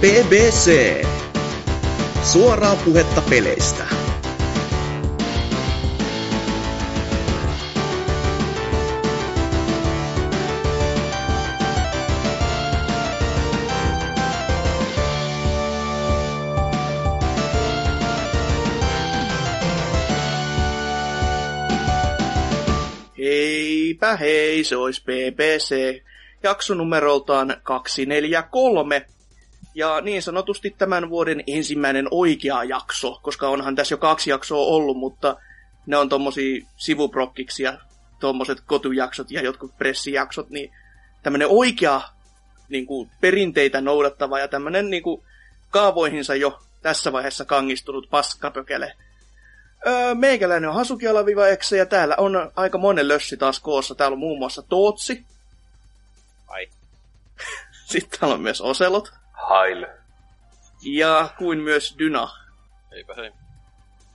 BBC. Suoraa puhetta peleistä. Heipä hei, se olisi BBC. Jakso numeroltaan 243. Ja niin sanotusti tämän vuoden ensimmäinen oikea jakso, koska onhan tässä jo kaksi jaksoa ollut, mutta ne on tommosia sivuprokkiksi ja tommoset kotujaksot ja jotkut pressijaksot, niin tämmönen oikea niin kuin, perinteitä noudattava ja tämmönen niin kuin, kaavoihinsa jo tässä vaiheessa kangistunut paskapökele. Öö, meikäläinen on Hasuki alaviva Exe, ja täällä on aika monen lössi taas koossa. Täällä on muun muassa Tootsi. Ai. Sitten täällä on myös Oselot. Hail. Ja kuin myös Dyna. Eipä hei.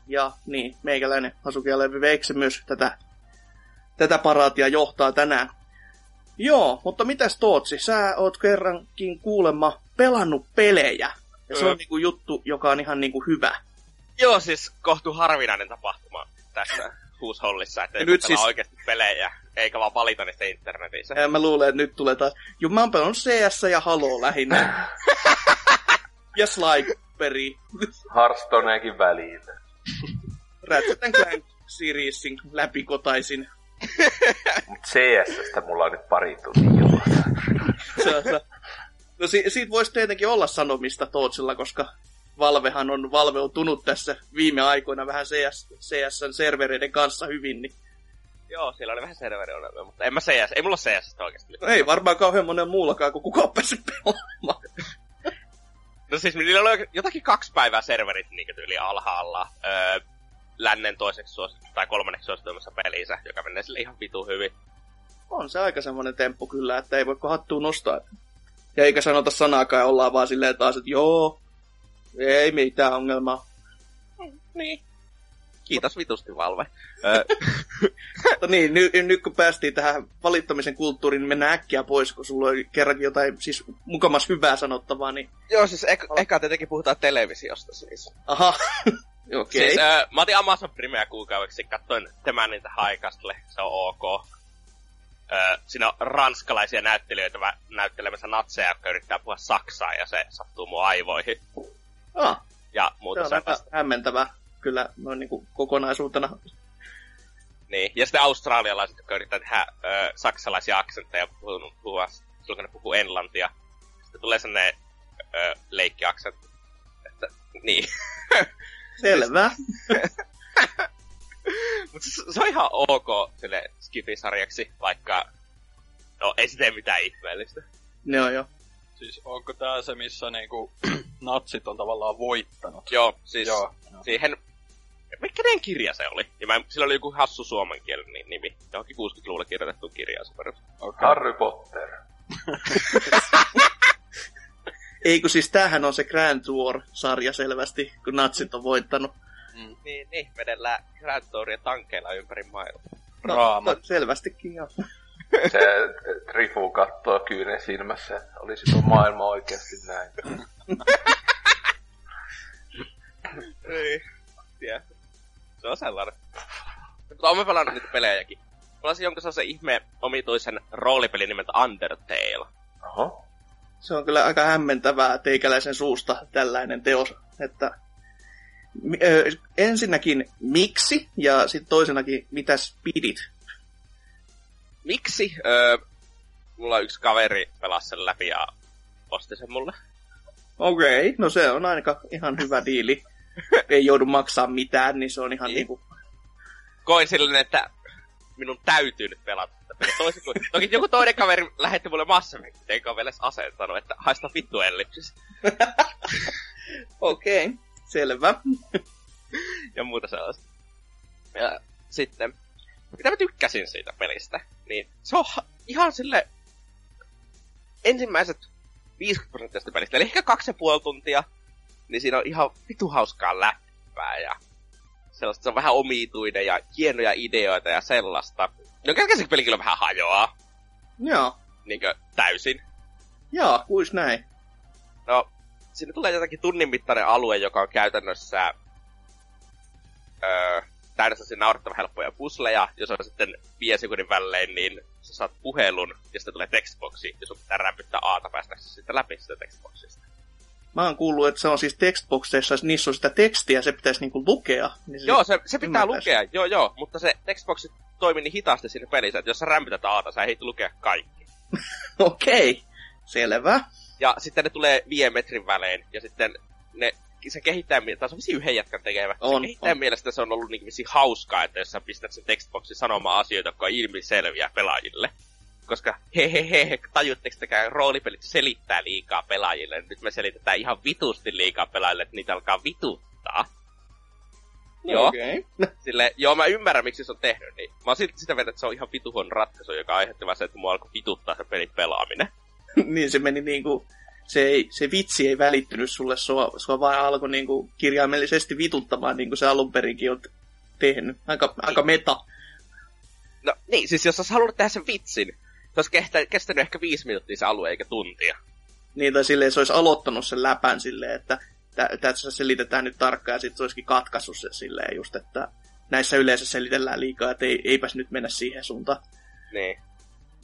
Ja niin, meikäläinen Hasuki alaviva Exe myös tätä, tätä paraatia johtaa tänään. Joo, mutta mitäs Tootsi? Sä oot kerrankin kuulemma pelannut pelejä. Ja se on niinku juttu, joka on ihan niinku hyvä. Joo, siis kohtu harvinainen tapahtuma tässä huushollissa, että nyt siis- oikeasti pelejä, eikä vaan valita niistä internetissä. Ja mä luulen, että nyt tulee taas... Juu, mä oon pelannut CS ja Halo lähinnä. ja Sliperi. Hearthstoneekin väliin. Ratchet Clank Seriesin läpikotaisin. Mut CSstä mulla on nyt pari tuntia No si- siitä voisi tietenkin olla sanomista Tootsilla, koska Valvehan on valveutunut tässä viime aikoina vähän CS, CSn servereiden kanssa hyvin, niin Joo, siellä oli vähän serveriongelmia, mutta en mä CS, ei mulla CS oikeasti. no ei varmaan kauhean monen muullakaan, kun kukaan päässyt pelaamaan. No siis niillä oli jotakin kaksi päivää serverit niin tyyli alhaalla. Öö, lännen toiseksi suosittu, tai kolmanneksi suosituimmassa pelissä, joka menee sille ihan vitu hyvin. On se aika semmoinen temppu kyllä, että ei voi hattua nostaa. Ja eikä sanota sanaakaan ollaan vaan silleen taas, että joo, ei mitään ongelmaa. Niin. Kiitos vitusti Valve. Mutta niin, nyt, nyt kun päästiin tähän valittamisen kulttuuriin, niin mennään äkkiä pois, kun sulla oli kerrankin jotain siis mukamas hyvää sanottavaa, niin joo, siis ek- eka tietenkin puhutaan televisiosta siis. aha, okei. Okay. Siis, öö, mä otin Amazon Primea kuukaudeksi, katsoin tämän niitä Haikastle, se on ok. Öö, siinä on ranskalaisia näyttelijöitä näyttelemässä natseja, jotka yrittää puhua saksaa, ja se sattuu mun aivoihin. Ah, Ja se muuta on aika sellaista. hämmentävää kyllä noin niin kuin kokonaisuutena. Niin. Ja sitten australialaiset, jotka yrittää tehdä öö, saksalaisia aksentteja puhua, puhua, silloin kun ne puhuu englantia. Sitten tulee sellainen öö, leikkiaksentti. Että, niin. Selvä. Mutta se, se, on ihan ok sille Skifi-sarjaksi, vaikka no ei se tee mitään ihmeellistä. ne on jo. Siis onko tää se, missä niinku natsit on tavallaan voittanut? Joo, siis Joo. siihen... Kenen kirja se oli? Ja mä, sillä oli joku hassu suomenkielinen nimi. Johonkin 60-luvulla kirjoitettu kirja se perus. Okay. Harry Potter. Ei kun siis tämähän on se Grand War-sarja selvästi, kun natsit on voittanut. Niin, niin, vedellään Grand Touria tankeilla ympäri maailmaa. Raama. No, selvästikin joo. Se Trifu kattoo kyynen silmässä, että olisi tuo maailma oikeasti näin. Ei. Tiedä. Se on sellainen. Mutta mä pelannut niitä pelejäkin. Pelasin jonkun sellaisen ihme omituisen roolipelin nimeltä Undertale. Oho. Se on kyllä aika hämmentävää teikäläisen suusta tällainen teos, että ensinnäkin miksi ja sitten toisenakin mitäs pidit. Miksi? Öö, mulla yksi kaveri pelasi sen läpi ja osti sen mulle. Okei, okay, no se on aika ihan hyvä diili. Ei joudu maksaa mitään, niin se on ihan Niin. niinku... Koin silleen, että minun täytyy nyt pelata tätä. Toisin kuin, toki joku toinen kaveri lähetti mulle Mass Effect, eikä ole vielä edes sanonut, että haista vittu ellipsis. Okei, okay, selvä. ja muuta sellaista. Ja sitten, mitä mä tykkäsin siitä pelistä, niin se on ha- ihan sille ensimmäiset 50 prosenttia sitä pelistä, eli ehkä kaksi ja puoli tuntia, niin siinä on ihan vitu hauskaa läppää ja sellaista, se on vähän omituinen ja hienoja ideoita ja sellaista. No kerkeästi peli kyllä vähän hajoaa, Joo, niinkö täysin. joo, kuis näin. No, sinne tulee jotakin tunnin mittainen alue, joka on käytännössä öö, täynnä sellaisia naurettavan helppoja pusleja, jos on sitten viiden sekunnin välein, niin sä saat puhelun, ja sitten tulee textboxi, ja sun pitää rämpyttää aata päästäksesi sitten läpi sitä textboxista. Mä oon kuullut, että se on siis textboxeissa, niissä on sitä tekstiä, se pitäisi niinku lukea. Niin se Joo, se, se pitää lukea, joo joo, mutta se textboxi toimii niin hitaasti siinä pelissä, että jos sä rämpytät aata, sä ehdit lukea kaikki. Okei, selvä. Ja sitten ne tulee viiden metrin välein, ja sitten ne, se kehittää, se on vissiin yhden jätkän tekevä. On, se kehittää on. mielestä se on ollut niin vissiin hauskaa, että jos sä pistät sen textboxin sanomaan asioita, jotka on ilmiselviä pelaajille. Koska he he he, he tajutteko tekään roolipelit selittää liikaa pelaajille. Nyt me selitetään ihan vitusti liikaa pelaajille, että niitä alkaa vituttaa. Joo. Okei. Sille, joo, mä ymmärrän, miksi se on tehnyt niin. Mä oon silti sitä mieltä, että se on ihan vituhon ratkaisu, joka aiheutti vaan se, että mua alkoi vituttaa se pelin pelaaminen. niin se meni niinku, se, ei, se vitsi ei välittynyt sulle, sua, sua vaan alkoi niinku kirjaimellisesti vituttamaan, niin kuin se alun perinkin on tehnyt. Aika, aika meta. No niin, siis jos olisi halunnut tehdä sen vitsin, se olisi kehtä, kestänyt ehkä viisi minuuttia se alue eikä tuntia. Niin, tai silleen se olisi aloittanut sen läpän silleen, että tä- tässä selitetään nyt tarkkaan, ja sitten se olisikin katkaissut sen silleen just, että näissä yleensä selitellään liikaa, että ei, eipäs nyt mennä siihen suuntaan. Niin,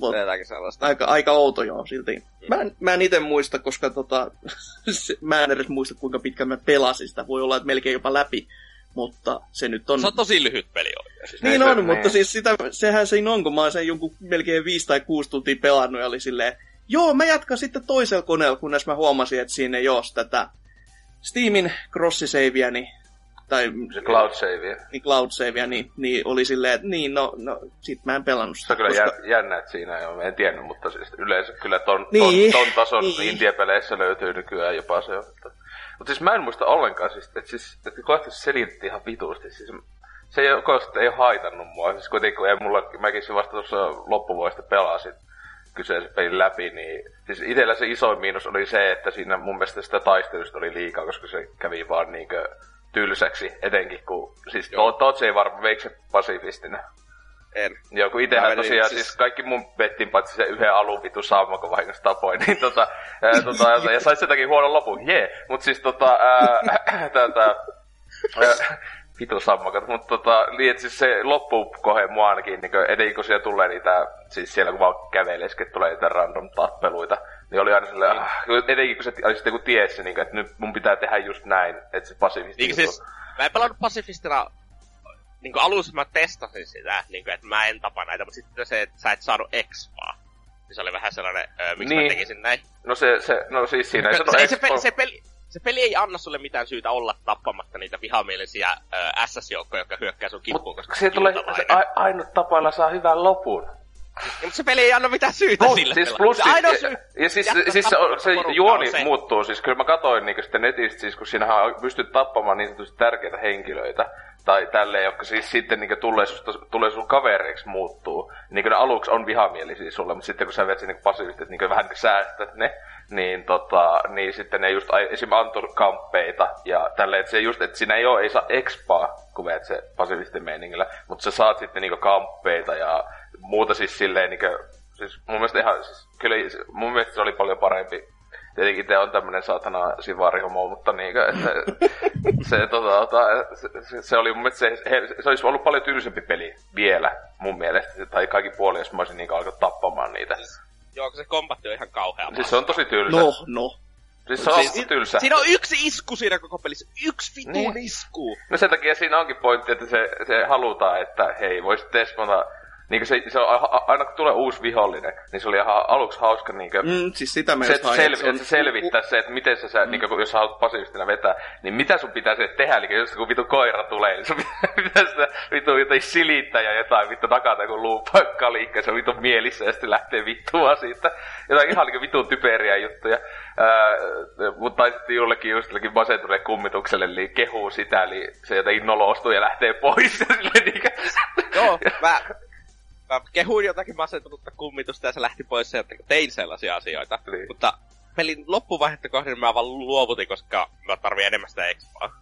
Jotakin sellaista. aika, aika outo joo silti. Mä en, mä en itse muista, koska tota, mä en edes muista kuinka pitkään mä pelasin sitä. Voi olla, että melkein jopa läpi. Mutta se nyt on... Se on tosi lyhyt peli oikein. Siis Niin on, se- mutta niin. siis sitä, sehän siinä on, kun mä oon sen jonkun melkein viisi tai kuusi tuntia pelannut ja oli silleen, joo, mä jatkan sitten toisella koneella, kunnes mä huomasin, että siinä ei ole tätä Steamin crossisavea, niin, tai Se cloud save. niin cloud savea, niin, niin oli silleen, että niin, no, no sit mä en pelannut Se sitä. on kyllä koska- jännä, että siinä ei ole, en tiennyt, mutta siis yleensä kyllä ton, Niin, ton, ton tason niin. indie-peleissä löytyy nykyään jopa se. Mutta, mutta siis mä en muista ollenkaan, siis, että, siis, että kohta se selitti ihan vitusti. Siis, se ei, ole, ei ole haitannut mua. Siis kuitenkin, ei mulla, mäkin se vasta tuossa loppuvuodesta pelasin kyseisen pelin läpi, niin siis itsellä se isoin miinus oli se, että siinä mun mielestä sitä taistelusta oli liikaa, koska se kävi vaan niinkö tylsäksi, etenkin kun, siis Joo. to, Tots ei varmaan veikö se pasifistina. En. Joo, kun menin tosiaan, siis- siis... kaikki mun bettin paitsi se yhden alun vitu saama, kun vahingossa tapoin, niin tota, ää, tota ja sais sitäkin huonon lopun, jee. Yeah. Mut siis tota, ää, tätä, ää, vitu sammakat, mutta tota, niin, siis se loppukohe mua ainakin, niin etenkin kun siellä tulee niitä, siis siellä kun vaan kävelee, tulee niitä random tappeluita, niin oli aina silleen, ah, etenkin kun se oli sitten kun tiesi, niin, että nyt mun pitää tehdä just näin, että se pasifisti Niin siis, mä en pelannut Pacifistina niin kuin alussa mä testasin sitä, niin kuin, että mä en tapa näitä, mutta sitten se, että sä et saanut expaa. Niin se oli vähän sellainen, öö, miksi niin. Niin. mä tekisin näin. No se, se, no siis siinä ei se, se, expo- peli, se, peli, se peli ei anna sulle mitään syytä olla tappamatta niitä vihamielisiä öö, SS-joukkoja, jotka hyökkää sun kimppuun, Mutta koska se tulee, se a, ainut tapa, jolla saa hyvän lopun. Ja, mutta se peli ei anna mitään syytä Plus, sille siis plus, se siis, ainoa syy, ja siis, jättää siis se, se juoni se. muuttuu, siis kyllä mä katsoin niin sitten netistä, siis kun siinähän pystyt tappamaan niin sanotusti tärkeitä henkilöitä, tai tälleen, jotka siis sitten niin tulee, susta, tulee sun kavereiksi muuttuu. Niin ne aluksi on vihamielisiä sulle, mutta sitten kun sä vet sinne passiivisesti, niin vähän niin säästät ne, niin, tota, niin sitten ne just esim. antoi kamppeita ja tälleen, että se just, että siinä ei ole, ei saa expaa, kun veet se passiivisten meiningillä, mutta sä saat sitten niinku kamppeita ja muuta siis silleen niinku, siis mun mielestä ihan, siis kyllä mun mielestä se oli paljon parempi. Tietenkin itse on tämmönen saatana sivarihomo, mutta niinkö, että se, tota, se, se, oli mun mielestä se, he, se olisi ollut paljon tylsempi peli vielä mun mielestä, tai kaikki puoli, jos mä olisin niinkö alkanut tappamaan niitä. Joo, se kombatti on ihan kauhea. Siis se on tosi tylsä. No, no. Siis se on Siis- tylsä. Siinä on yksi isku siinä koko pelissä. Yksi vitun Niin. isku. No sen takia siinä onkin pointti, että se, se halutaan, että hei, voisit Desmonta... Niin se, se on, aina kun tulee uusi vihollinen, niin se oli ihan aluksi hauska niin kuin, Mm, siis sitä se, että, sel, se on- että se selvittää se, että miten sä, mm. niin kuin, jos sä haluat passiivistina vetää, niin mitä sun pitää se tehdä, eli jos kun vitu koira tulee, niin sun pitää sitä vitu jotain silittää ja jotain vittu nakata joku luupakka liikkeä, se on vitu mielissä ja sitten lähtee vittua siitä. Jotain ihan niin vitun typeriä juttuja. Ää, mutta sitten jollekin just jollekin masentuneelle kummitukselle, eli kehuu sitä, eli se jotenkin nolostuu ja lähtee pois. Ja silleen niin kuin, Joo, mä, mä kehuin jotakin masentunutta kummitusta ja se lähti pois kun tein sellaisia asioita. Niin. Mutta pelin loppuvaihetta kohden mä vaan luovutin, koska mä tarvii enemmän sitä expaa.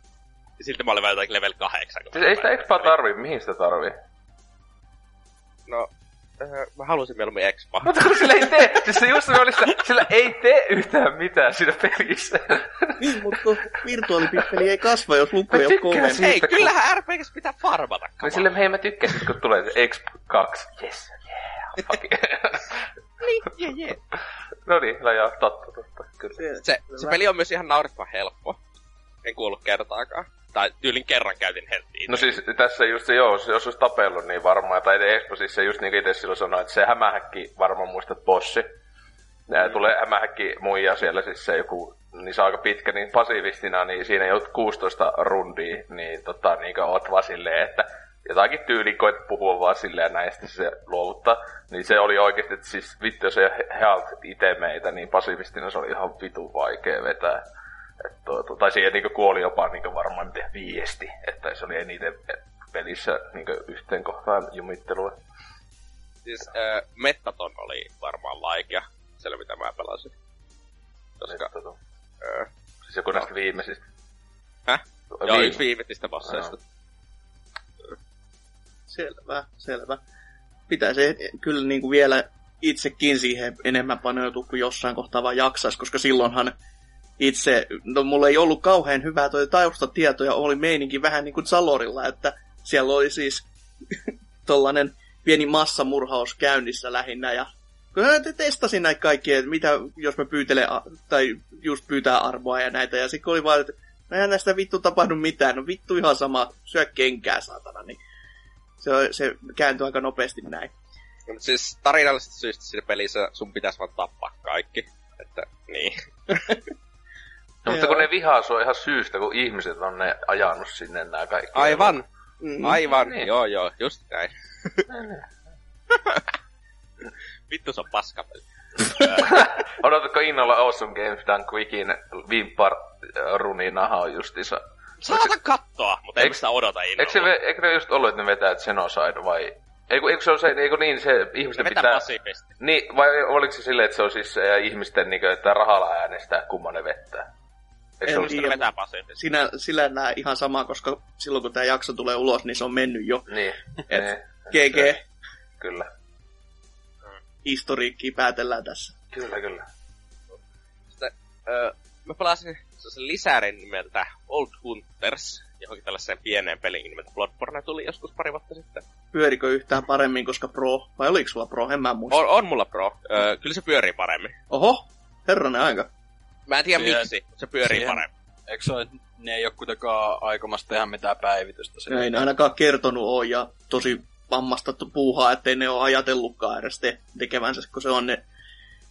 Ja silti mä olin vaan jotakin level 8. kun Siis ei sitä expaa tarvii, mihin sitä tarvii? No, öö, mä halusin mieluummin Expa. Mutta kun sillä ei tee, siis se just oli sitä, sillä ei tee yhtään mitään siinä pelissä. Niin, mutta virtuaalipippeli ei kasva, jos luku Mä ei ole tykkään kovempi. siitä. Ei, kun- kyllähän RPGs pitää farmata. No sille hei mä tykkäsin, kun tulee se X2. Yes, yeah, fuck it. Niin, jee, jee. no niin, no joo, totta, totta, kyllä. Se, se peli on myös ihan naurettavan helppo. En kuullut kertaakaan. Tai tyylin kerran käytin helttiin. No siis tässä just se, joo, jos olisi tapellut niin varmaan, tai Expo siis se just niin kuin itse silloin sanoi, että se hämähäkki, varmaan muistat bossi. Ja tulee hämähäkki muija siellä siis se joku, niin se on aika pitkä, niin pasiivistina, niin siinä jout 16 rundia, niin tota, niin kuin oot vaan silleen, että jotakin tyyliin koet puhua vaan silleen sitten se luovuttaa. Niin se oli oikeasti, että siis vittu, jos ei healt itse meitä, niin pasiivistina se oli ihan vitu vaikea vetää. Et, tuota, tai siihen niin kuoli jopa niin varmaan miten viesti, että se oli eniten pelissä niin yhteen kohtaan jumittelua. Siis öö, Mettaton oli varmaan laikea. Siellä mitä mä pelasin. Koska, öö, siis joku näistä viimeisistä. Häh? joo, Viime- yksi viimeisistä bosseista. Selvä, selvä. Pitäisi kyllä niin kuin vielä itsekin siihen enemmän paneutua kuin jossain kohtaa vaan jaksaisi, koska silloinhan itse, no mulla ei ollut kauhean hyvää toi taustatietoja, oli meininki vähän niin kuin Salorilla, että siellä oli siis tollanen pieni massamurhaus käynnissä lähinnä ja kyllä mä testasin näitä kaikkia, että mitä jos mä pyytelen, tai just pyytää arvoa ja näitä, ja sitten oli vaan, että no eihän näistä vittu tapahdu mitään, no vittu ihan sama, syö kenkää saatana, niin se, se kääntyy aika nopeasti näin. Mut siis tarinallisesta syystä siinä pelissä sun pitäisi vaan tappaa kaikki. Että, niin. No, mutta kun ne vihaa sua ihan syystä, kun ihmiset on ne ajanut sinne nämä kaikki. Aivan, Mm. aivan, Niin. joo joo, just näin. Vittu se on paskapeli. Odotatko innolla Awesome Games Done Quickin vimpar runinaha on justiinsa? Saatan kattoa, mutta en Eikö- sitä odota Eikö, se, innolla. ve- eikö ne just ollut, että ne vetää Xenocide vai... Eikö, eikö se ole se, eikö niin se ihmisten Vetää pitää... Niin, vai oliko se silleen, että se on siis äh, ihmisten niin että rahalla äänestää, kumman ne vettää? Eikö se tiedä. sitä? Vetää pasiivisesti. Sinä, sillä näe ihan sama, koska silloin kun tämä jakso tulee ulos, niin se on mennyt jo. Niin. Et niin. GG, Kyllä. historiikkiä päätellään tässä. Kyllä, kyllä. Sitten, öö, mä pelasin sellaisen lisärin nimeltä Old Hunters, johonkin tällaiseen pieneen peliin nimeltä Bloodborne tuli joskus pari vuotta sitten. Pyörikö yhtään paremmin, koska Pro, vai oliko sulla Pro, en mä muista. On, on mulla pro. Öö, kyllä se pyörii paremmin. Oho, herranen aika. Mä en tiedä Siihen- miksi, se pyörii siihen- paremmin. Eikö se ole, ne ei ole kuitenkaan aikomassa tehdä mitään päivitystä? sinne? Ei ne ainakaan kertonut ole ja tosi vammasta puuhaa, ettei ne ole ajatellutkaan edes te, tekevänsä, kun se on ne,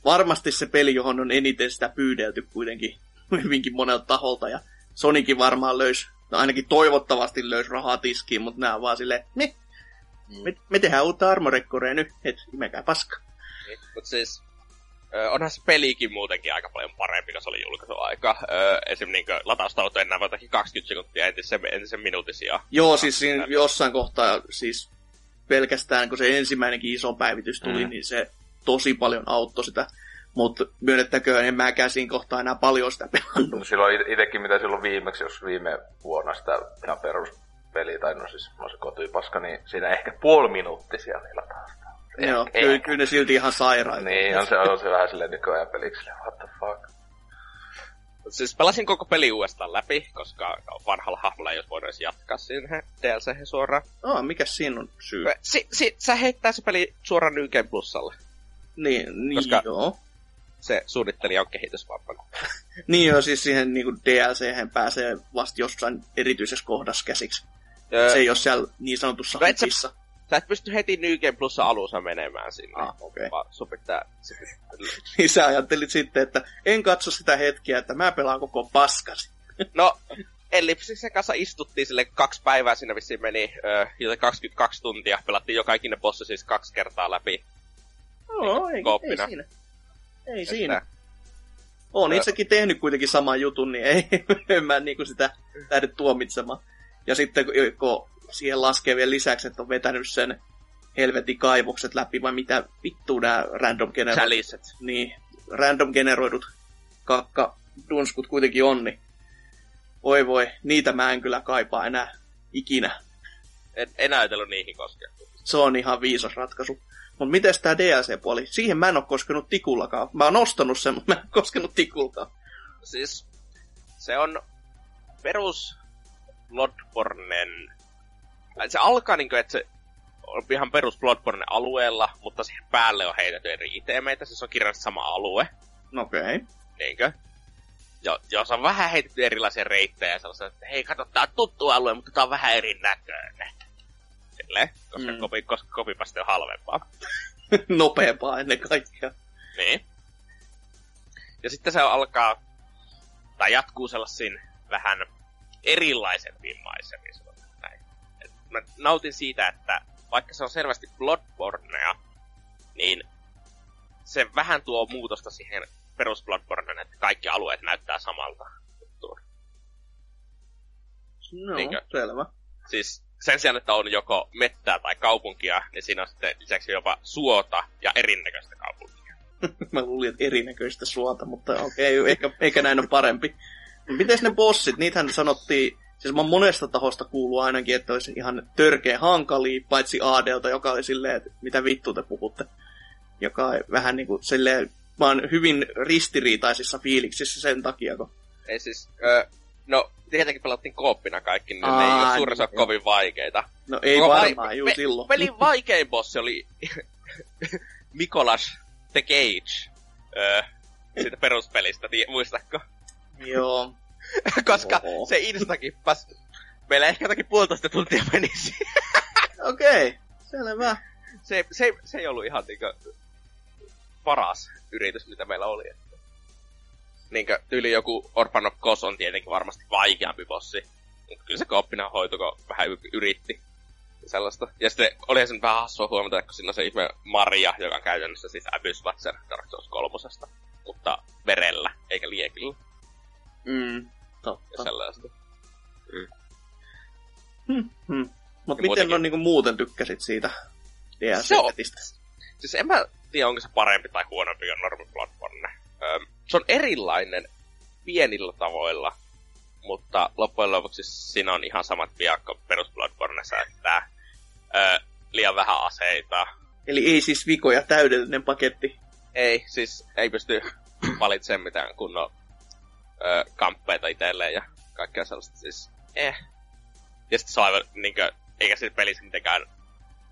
varmasti se peli, johon on eniten sitä pyydelty kuitenkin hyvinkin monelta taholta. Ja Sonikin varmaan löysi, no ainakin toivottavasti löysi rahaa tiskiin, mutta nämä on vaan silleen, me, me, me tehdään uutta armorekkorea nyt, et imekää paska. Niin, mutta siis onhan se pelikin muutenkin aika paljon parempi, kun se oli julkaisuaika. Ö, esim. Niin lataustaut enää jotakin 20 sekuntia entisen, entisen minuutin sijaan. Joo, siis siinä jossain kohtaa, siis pelkästään kun se ensimmäinenkin iso päivitys tuli, Mm. niin se tosi paljon auttoi sitä. Mutta myönnettäköön, en mäkään siinä kohtaa enää paljon sitä pelannut. No silloin it- itekin mitä silloin viimeksi, jos viime vuonna sitä ihan peruspeliä, tai no siis no se kotipaska, niin siinä ehkä puoli minuuttisia niillä taas. Joo, Ehkä. kyllä, kyllä ne silti ihan sairaita. Niin, on se, on se vähän silleen nykyajan peliksi, silleen, what the fuck. Mut siis pelasin koko peli uudestaan läpi, koska vanhalla hahmolla ei olisi voinut edes jatkaa siihen DLC suoraan. Oh, mikä siinä on syy? Si, si, sä heittää se peli suoraan New Game Plusalle. Niin, niin Koska- joo. Se suunnittelija on kehitysvampana. Niin joo, siis siihen niin DLC pääsee vasta jossain erityisessä kohdassa käsiksi. Öö, Se ei ole siellä niin sanotussa No et sä- hutissa. Sä et pysty heti Game Plusa alussa menemään sinne. Ah, okei. Vaan sun pitää... Se, Niin sä ajattelit sitten, että en katso sitä hetkeä, että mä pelaan koko paskasi. no, Ellipsiksen kanssa istuttiin sille kaksi päivää, siinä vissiin meni ö, joten 22 tuntia. Pelattiin joka ikinen bossi siis kaksi kertaa läpi. No, ei, ei siinä. Ei siinä. Että- Olen Joo. itsekin tehnyt kuitenkin saman jutun, niin ei, en mä niinku sitä lähde tuomitsemaan. Ja sitten kun siihen laskee vielä lisäksi, että on vetänyt sen helvetin kaivokset läpi, vai mitä vittu nämä random generoidut, niin, random generoidut kakka dunskut kuitenkin on, niin oi voi, niitä mä en kyllä kaipaa enää ikinä. En, en ajatellut niihin koskea. Se on ihan viisas ratkaisu. Mutta miten tämä DLC-puoli? Siihen mä en ole koskenut tikullakaan. Mä oon ostanut sen, mutta mä en ole koskenut tikullakaan. Siis se on perus Bloodbornen... Se alkaa niinku, että se on ihan perus Bloodborne alueella, mutta siihen päälle on heitetty eri itemeitä, siis on kirjallisesti sama alue. Okei. Okay. Niinkö? Jo, jos on vähän heitetty erilaisia reittejä sellaisia, että hei, kato, tää on tuttu alue, mutta tää on vähän erinäköinen. Silleen, koska, mm. kopi, koska kopipaste on halvempaa. Nopeampaa ennen kaikkea. Niin. Ja sitten se alkaa, tai jatkuu sellaisiin vähän erilaisempiin maisemiin, mä nautin siitä, että vaikka se on selvästi Bloodbornea, niin se vähän tuo muutosta siihen perus Bloodborneen, että kaikki alueet näyttää samalta. No, Niinkö? selvä. Siis sen sijaan, että on joko mettää tai kaupunkia, niin siinä on sitten lisäksi jopa suota ja erinäköistä kaupunkia. Mä luulin, että erinäköistä suota, mutta okei, okay, ehkä, ehkä näin on parempi. Miten ne bossit, niitähän sanottiin, siis mä monesta tahosta kuuluu ainakin, että olisi ihan törkeä hankali, paitsi Aadelta, joka oli silleen, että mitä vittu te puhutte. Joka vähän niin kuin silleen, mä oon hyvin ristiriitaisissa fiiliksissä sen takia, kun... Ei siis, öö, no tietenkin pelattiin kooppina kaikki, niin Aa, ne ei ole suurin niin, kovin vaikeita. No ei Ko- varmaan, juu silloin. Pelin vaikein bossi oli Mikolas the Cage öö, siitä peruspelistä, tii, muistatko? Joo. Koska Oho. se instakippas, meillä ehkä jotakin puolitoista tuntia menisi. Okei, okay, selvä. Se, se, se ei ollut ihan niinku paras yritys, mitä meillä oli. Että. Niinkö tyyli joku Orphan of Kos on tietenkin varmasti vaikeampi bossi. Mutta kyllä se kooppina hoitui, kun vähän yritti sellaista. Ja sitten oli sen vähän hassua huomata, kun siinä on se ihme Maria, joka on käytännössä siis Abyss Watcher Dark Souls kolmosesta. Mutta verellä, eikä liekillä. Mm, totta. Ja sellaista. Mm. Hmm, hmm. Mutta miten muutenkin... on niinku muuten tykkäsit siitä DLC-setistä? Siis en mä tiedä, onko se parempi tai huonompi kuin normi Bloodborne. Öö, se on erilainen pienillä tavoilla, mutta loppujen lopuksi siinä on ihan samat viat kuin perus Bloodborneissa, että öö, liian vähän aseita. Eli ei siis vikoja, täydellinen paketti. Ei, siis ei pysty valitsemaan mitään kunnon öö, kamppeita itselleen ja kaikkea sellaista. Siis, eh. Ja sitten se on aivan, niinkö, eikä se pelissä mitenkään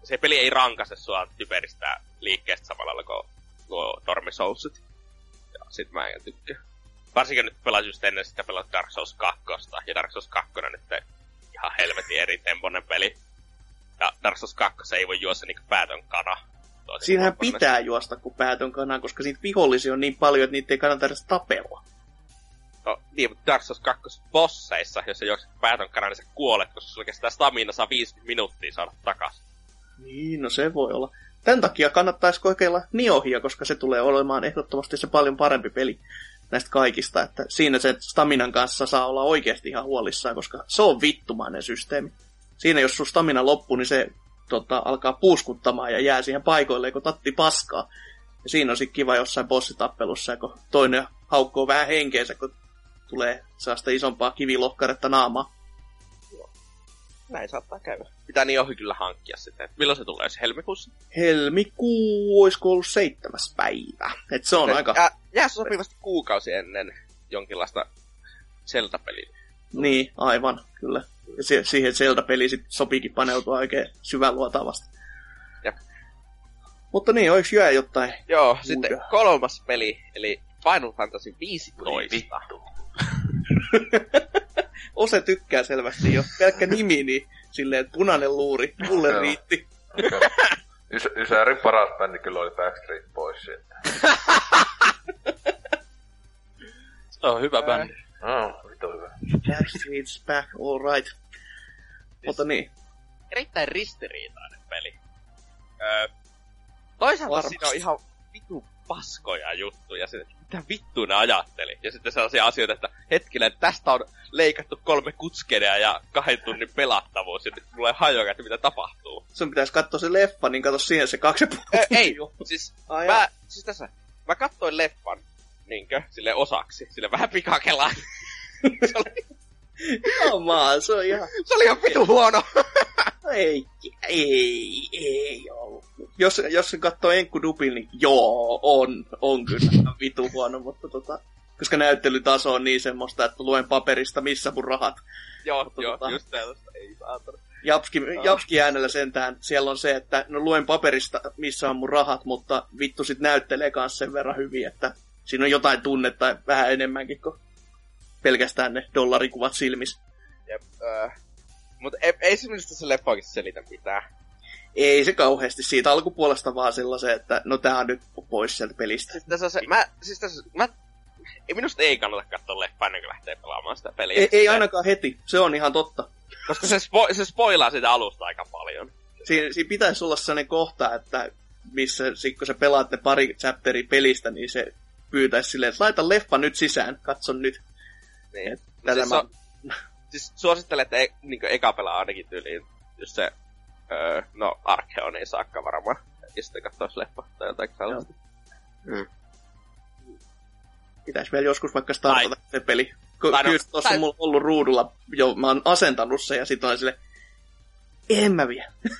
se peli ei rankase sua typeristä liikkeestä samalla kuin nuo Dormi Soulsit. Ja sit mä en tykkää. Varsinkin nyt pelasin just ennen sitä pelat Dark Souls 2. Ja Dark Souls 2 on nyt ihan helvetin eri temponen peli. Ja Dark Souls 2 ei voi juosta niinku päätön kana. Siinähän pitää juosta kuin päätön kana, koska siitä vihollisia on niin paljon, että niitä ei kannata edes tapella. No niin, mutta Dark Souls 2 bosseissa, jos sä juokset päätön kana, niin sä kuolet, koska sulla kestää stamina saa 5 minuuttia saada takas. Niin, no se voi olla. Tämän takia kannattaisi kokeilla Niohia, koska se tulee olemaan ehdottomasti se paljon parempi peli näistä kaikista. Että siinä se staminan kanssa saa olla oikeasti ihan huolissaan, koska se on vittumainen systeemi. Siinä jos sun stamina loppuu, niin se tota, alkaa puuskuttamaan ja jää siihen paikoille, kun tatti paskaa. Ja siinä on sitten kiva jossain bossitappelussa, kun toinen haukkoo vähän henkeensä, kun tulee sellaista isompaa kivilohkaretta naamaa näin saattaa käydä. Pitää niin ohi kyllä hankkia sitten. Milloin se tulee? Se helmikuussa? Helmikuu, olisiko ollut seitsemäs päivä. Et se on se, aika... Jää, jää sopivasti kuukausi ennen jonkinlaista Zelda-peliä. Niin, aivan, kyllä. Ja se, siihen Zelda-peliin sit sopiikin paneutua oikein syväluotavasti. Jep. Mutta niin, oliko jää jotain? Joo, muuta? sitten kolmas peli, eli Final Fantasy 15. Ose tykkää selvästi jo. Pelkkä nimi, niin silleen punainen luuri. Mulle riitti. Ys- Ysärin paras bändi kyllä oli Backstreet Boys. Se on hyvä bändi. Oh, vittu hyvä. Backstreet's back, all right. Mutta niin. Erittäin ristiriitainen peli. Öö, toisaalta Varmasti. siinä on ihan vitu paskoja juttuja, se, mitä vittu ne ajatteli. Ja sitten sellaisia asioita, että hetkinen, tästä on leikattu kolme kutskeneja ja kahden tunnin pelattavuus, ja nyt mulla ei hajoa, että mitä tapahtuu. Sun pitäisi katsoa se leffa, niin katso siihen se kaksi Ei, ei, siis, Ai mä, siis tässä, mä katsoin leffan, niinkö, sille osaksi, sille vähän pikakelaan. se oli... Joo, se on ihan... Se oli ihan vitu huono. ei, ei, ei ollut jos, jos katsoo Enkku Dupin, niin joo, on, on kyllä vitu huono, mutta tota, koska näyttelytaso on niin semmoista, että luen paperista, missä mun rahat. Joo, Mutta joo, tota- just tällaista. Ei saatana. Japski, Japski äänellä sentään, siellä on se, että no luen paperista, missä on mun rahat, mutta vittu sit näyttelee kanssa sen verran hyvin, että siinä on jotain tunnetta vähän enemmänkin kuin pelkästään ne dollarikuvat silmissä. Jep, öö. Mutta ei, ei se minusta se leffa oikeesti selitä mitään. Ei se kauheasti siitä alkupuolesta vaan sellaisen, että no tää on nyt pois sieltä pelistä. Siis tässä on se, mä, siis tässä, mä, ei, minusta ei kannata katsoa leffaa ennen kuin lähtee pelaamaan sitä peliä. Ei, ei ainakaan heti, se on ihan totta. Koska se, spo, se spoilaa sitä alusta aika paljon. Siinä, siinä pitäisi olla sellainen kohta, että missä sit kun sä pelaat ne pari chapteri pelistä, niin se pyytäisi silleen, että laita leffa nyt sisään, katso nyt. Niin. Tätä siis, mä- so, siis suosittelen, että e, niin eka pelaa ainakin tyyliin, jos se, öö, no Arkeoniin saakka varmaan. Ja sitten katsoo se leffa tai jotain sellaista. Pitäisi vielä joskus vaikka startata se peli. Tai no- Kyllä tuossa tai- on mulla ollut ruudulla jo, mä oon asentanut sen ja sit on sille, en mä vie.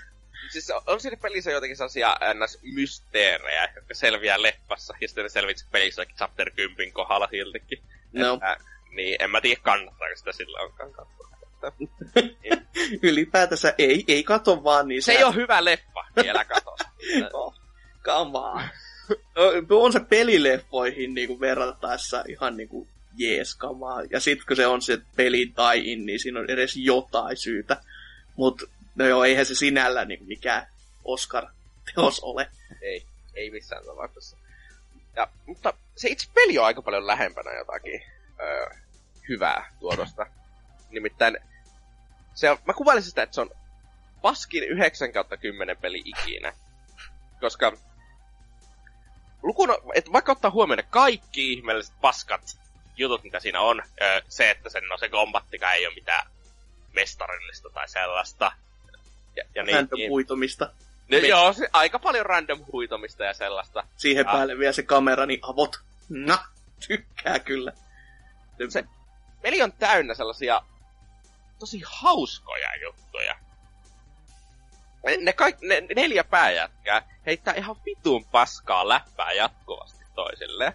Siis on, on siinä pelissä jotenkin sellaisia ns. mysteerejä, jotka selviää leffassa, ja sitten ne selviää pelissä chapter 10 kohdalla siltikin. No, Että, niin, en mä tiedä kannattaako sitä sillä onkaan katsoa. ylipäätänsä ei, ei kato vaan niin Se ei ole hyvä leffa, niin älä katso. Oh, come on. No, on se pelileffoihin niinku verrattaessa ihan niinku jees kamaa. Ja sit kun se on se peli tai niin siinä on edes jotain syytä. Mut no joo, eihän se sinällä niinku mikään Oscar-teos ole. ei, ei missään tapauksessa. Ja, mutta se itse peli on aika paljon lähempänä jotakin öö, hyvää tuotosta. Nimittäin se on, mä kuvailisin sitä, että se on paskin 9 kautta 10 peli ikinä. Koska lukuna, että vaikka ottaa huomioon ne kaikki ihmeelliset paskat jutut, mitä siinä on, se, että sen, no, se kombattikaan ei ole mitään mestarillista tai sellaista. Ja, ja niin, Random niin, huitomista. No, joo, se, aika paljon random huitomista ja sellaista. Siihen Ah. päälle vielä se kamera, niin avot. Na, tykkää kyllä. Se- Peli on täynnä sellaisia tosi hauskoja juttuja. Ne, ne, kaik, ne ne neljä pääjätkää heittää ihan vitun paskaa läppää jatkuvasti toisille.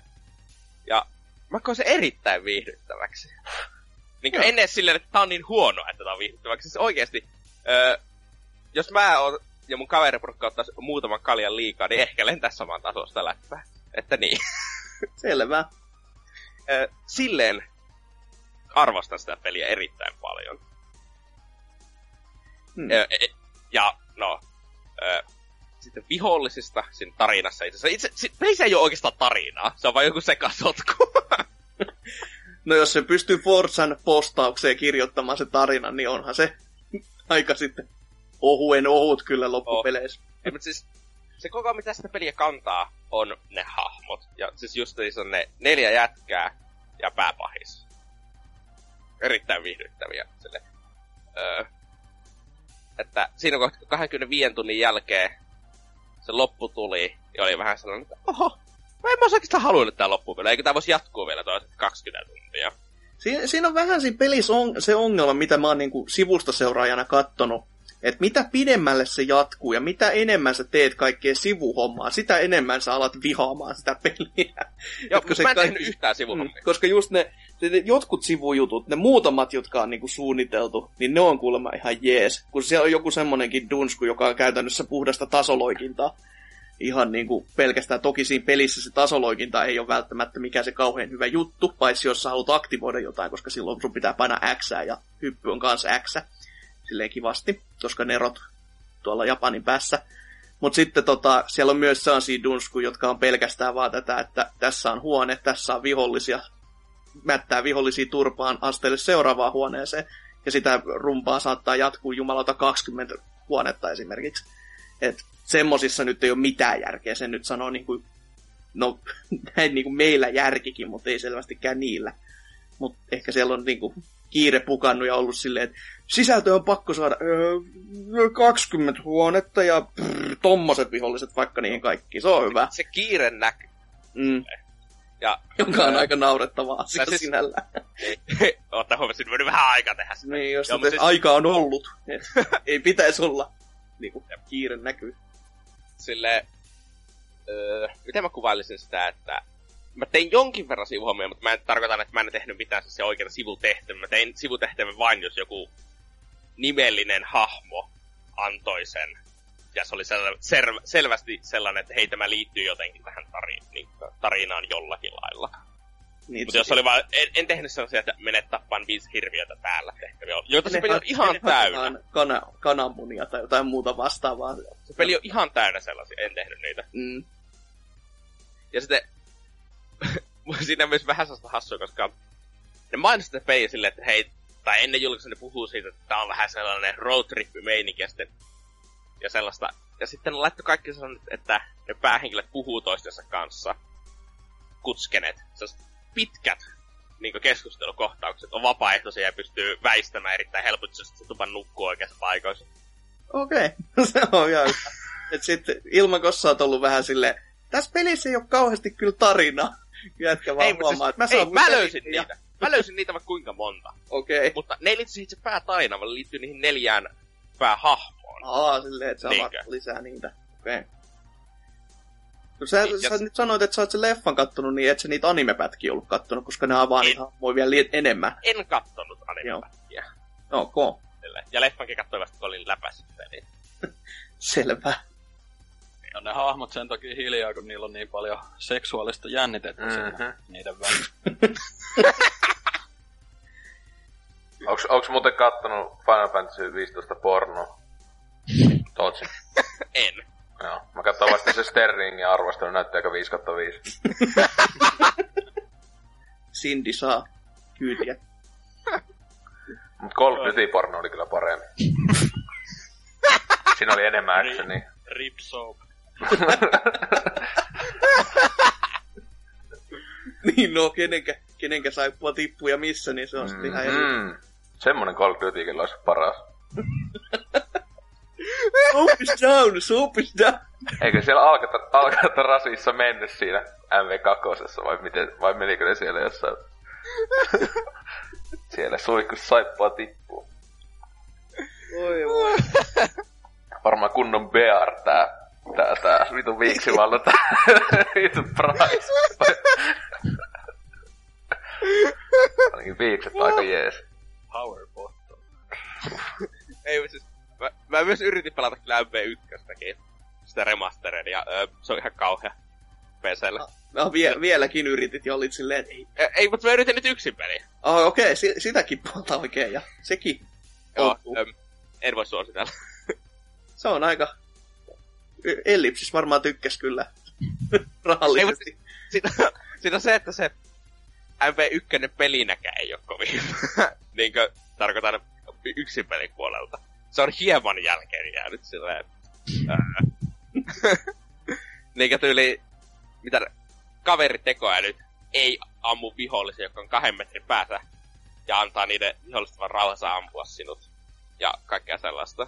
Ja mä koen se erittäin viihdyttäväksi. Niin Joo. ennen silleen, että tää on niin huono, että tää on viihdyttäväksi. Siis oikeesti, öö, jos mä oon ja mun kaveriporukka ottais muutaman kaljan liikaa, niin ehkä lentää saman tasosta läppää. Että niin. Selvä. Silleen arvostan sitä peliä erittäin paljon. Hmm. Ö, e- ja no, ö, sitten vihollisista siinä tarinassa itse asiassa. Itse, pelissä ei ole oikeastaan tarinaa, se on vain joku sekasotku. No jos se pystyy Forzan postaukseen kirjoittamaan se tarina, niin onhan se aika sitten ohuen ohut kyllä loppupeleissä. Ei, mutta siis se koko mitä sitä peliä kantaa on ne hahmot. Ja siis just niissä on ne neljä jätkää ja pääpahis. Erittäin viihdyttäviä. Sille. Öö, että siinä kun 25 tunnin jälkeen se loppu tuli, ja oli vähän sellainen, että oho, mä en mä oikeastaan halunnut tää loppuun vielä. Eikö tää voisi jatkuu vielä toiset 20 tuntia? Siinä, siinä on vähän siinä pelissä on, se ongelma, mitä mä oon niinku sivusta seuraajana kattonut. Että mitä pidemmälle se jatkuu ja mitä enemmän sä teet kaikkea sivuhommaa, sitä enemmän sä alat vihaamaan sitä peliä. Joo, se mä en kaikki- yhtään sivuhommia. Mm, koska just ne, ne, ne jotkut sivujutut, ne muutamat, jotka on niinku suunniteltu, niin ne on kuulemma ihan jees. Kun siellä on joku semmonenkin dunsku, joka on käytännössä puhdasta tasoloikintaa. Ihan niinku pelkästään, toki siinä pelissä se tasoloikinta ei ole välttämättä mikään se kauhean hyvä juttu, paitsi jos sä haluat aktivoida jotain, koska silloin sun pitää painaa X ja hyppy on kanssa X. Silleen kivasti, koska nerot tuolla Japanin päässä. Mutta sitten tota, siellä on myös sellaisia dunsku, jotka on pelkästään vaan tätä, että tässä on huone, tässä on vihollisia, mättää vihollisia turpaan asteelle seuraavaan huoneeseen, ja sitä rumpaa saattaa jatkuu jumalauta 20 huonetta esimerkiksi. Et semmosissa nyt ei ole mitään järkeä, sen nyt sanoo niin kuin, no näin niin kuin meillä järkikin, mutta ei selvästikään niillä. Mutta ehkä siellä on niin kuin kiire pukannut ja ollut silleen, että sisältö on pakko saada öö, 20 huonetta ja prr, tommoset viholliset vaikka niihin kaikkiin. Se on hyvä. Se kiire näkyy. Mm. Ja Joka on Ää, aika naurettava asia siis- sinällään. ottaa huomioon, että mennyt vähän aikaa tehdä sitä. Niin, jos Joo, siis- aika on ollut. Ei pitäisi olla. Niin kuin, kiire näkyy. sille öö, miten mä kuvailisin sitä, että mä tein jonkin verran sivuhommia, mutta mä en tarkoita, että mä en tehnyt mitään se oikeita sivutehtävää. Mä tein sivutehtävän vain, jos joku nimellinen hahmo antoi sen. Ja se oli sel- sel- selvästi sellainen, että hei, tämä liittyy jotenkin tähän tari- niin, tarinaan jollakin lailla. Niin, Mutta jos oli vaan, en, en tehnyt sellaisia, että menet tappaan viisi hirviötä täällä tehtäviä, joita se peli on ihan täynnä. Kana, kananmunia tai jotain muuta vastaavaa. Se peli on ihan täynnä sellaisia, en tehnyt niitä. Mm. Ja sitten siinä on myös vähän sellaista hassua, koska ne mainosti peli silleen, että hei, tai ennen julkaisen ne puhuu siitä, että tää on vähän sellainen road trip meininki ja, sitten, ja sellaista. Ja sitten ne laittoi kaikki sellainen, että ne päähenkilöt puhuu toistensa kanssa. Kutskenet. Sellaiset pitkät niin keskustelukohtaukset on vapaaehtoisia ja pystyy väistämään erittäin helposti, jos se tupan nukkuu oikeassa paikoissa. Okei, okay. se on ihan. Et sitten Ilmakossa on ollut vähän sille tässä pelissä ei ole kauheasti kyllä tarinaa. Jätkä vaan ei, huomaa, siis, että mä ei, mä löysin ja... niitä. Mä löysin niitä vaikka kuinka monta. Okei. Okay. Mutta ne ei liitty itse päätarinaan, vaan liittyy niihin neljään päähahmoon. Aa, silleen, että sä Niinkö? lisää niitä. Okei. Okay. No sä, niin, sä nyt sanoit, että sä oot sen leffan kattonut, niin et sä niitä animepätkiä ollut kattonut, koska ne avaa niitä voi vielä li- enemmän. En kattonut animepätkiä. Ok. Ja leffankin kattoi vasta, kun olin läpäisyt peliin. Selvä. No ne hahmot sen takia hiljaa, kun niillä on niin paljon seksuaalista jännitettä mm-hmm. niiden välissä. onks, onks muuten kattonut Final Fantasy 15 porno? Tootsi. en. Joo, mä katsoin vasta se Sterling ja arvostelun näyttääkö 5 5. Cindy saa kyytiä. Mut Call of Duty porno oli kyllä parempi. Siinä oli enemmän actionia. Rip soap. niin no, kenenkä, kenenkä saippua tippuu ja missä, niin se on sitten ihan eri. Mm. Semmonen Call of Duty olisi paras. soap is down, soap is down. Eikö siellä alkata, alkata rasissa mennyt siinä MV2 vai, miten, vai menikö ne siellä jossain? siellä suihkus saippua tippuu. Oi voi. Varmaan kunnon bear tää tää, tää vitu viiksivallo tää vitu price. Ainakin viikset aika jees. Power bottom. Ei siis, mä, mä, myös yritin pelata kyllä MV1 sitä remasteria, ja ö, se on ihan kauhea PClle. No, no vie, vieläkin yritit ja olit silleen, että ei. Ei, mutta mä yritin nyt yksin peliä. Oh, okei, okay, si- sitäkin puolta oikein, ja sekin. Joo, ö, en voi suositella. se on aika Ellipsis varmaan tykkäs kyllä rahallisesti. Ei, siinä on se, että se MV1 pelinäkään ei ole kovin, niin kuin tarkoitan yksin pelin puolelta. Se on hieman jälkeen jäänyt silleen, niin kuin tyyli, mitä nyt ei ammu vihollisia, jotka on kahden metrin päässä, ja antaa niiden vihollisten vaan rauhassa ampua sinut, ja kaikkea sellaista.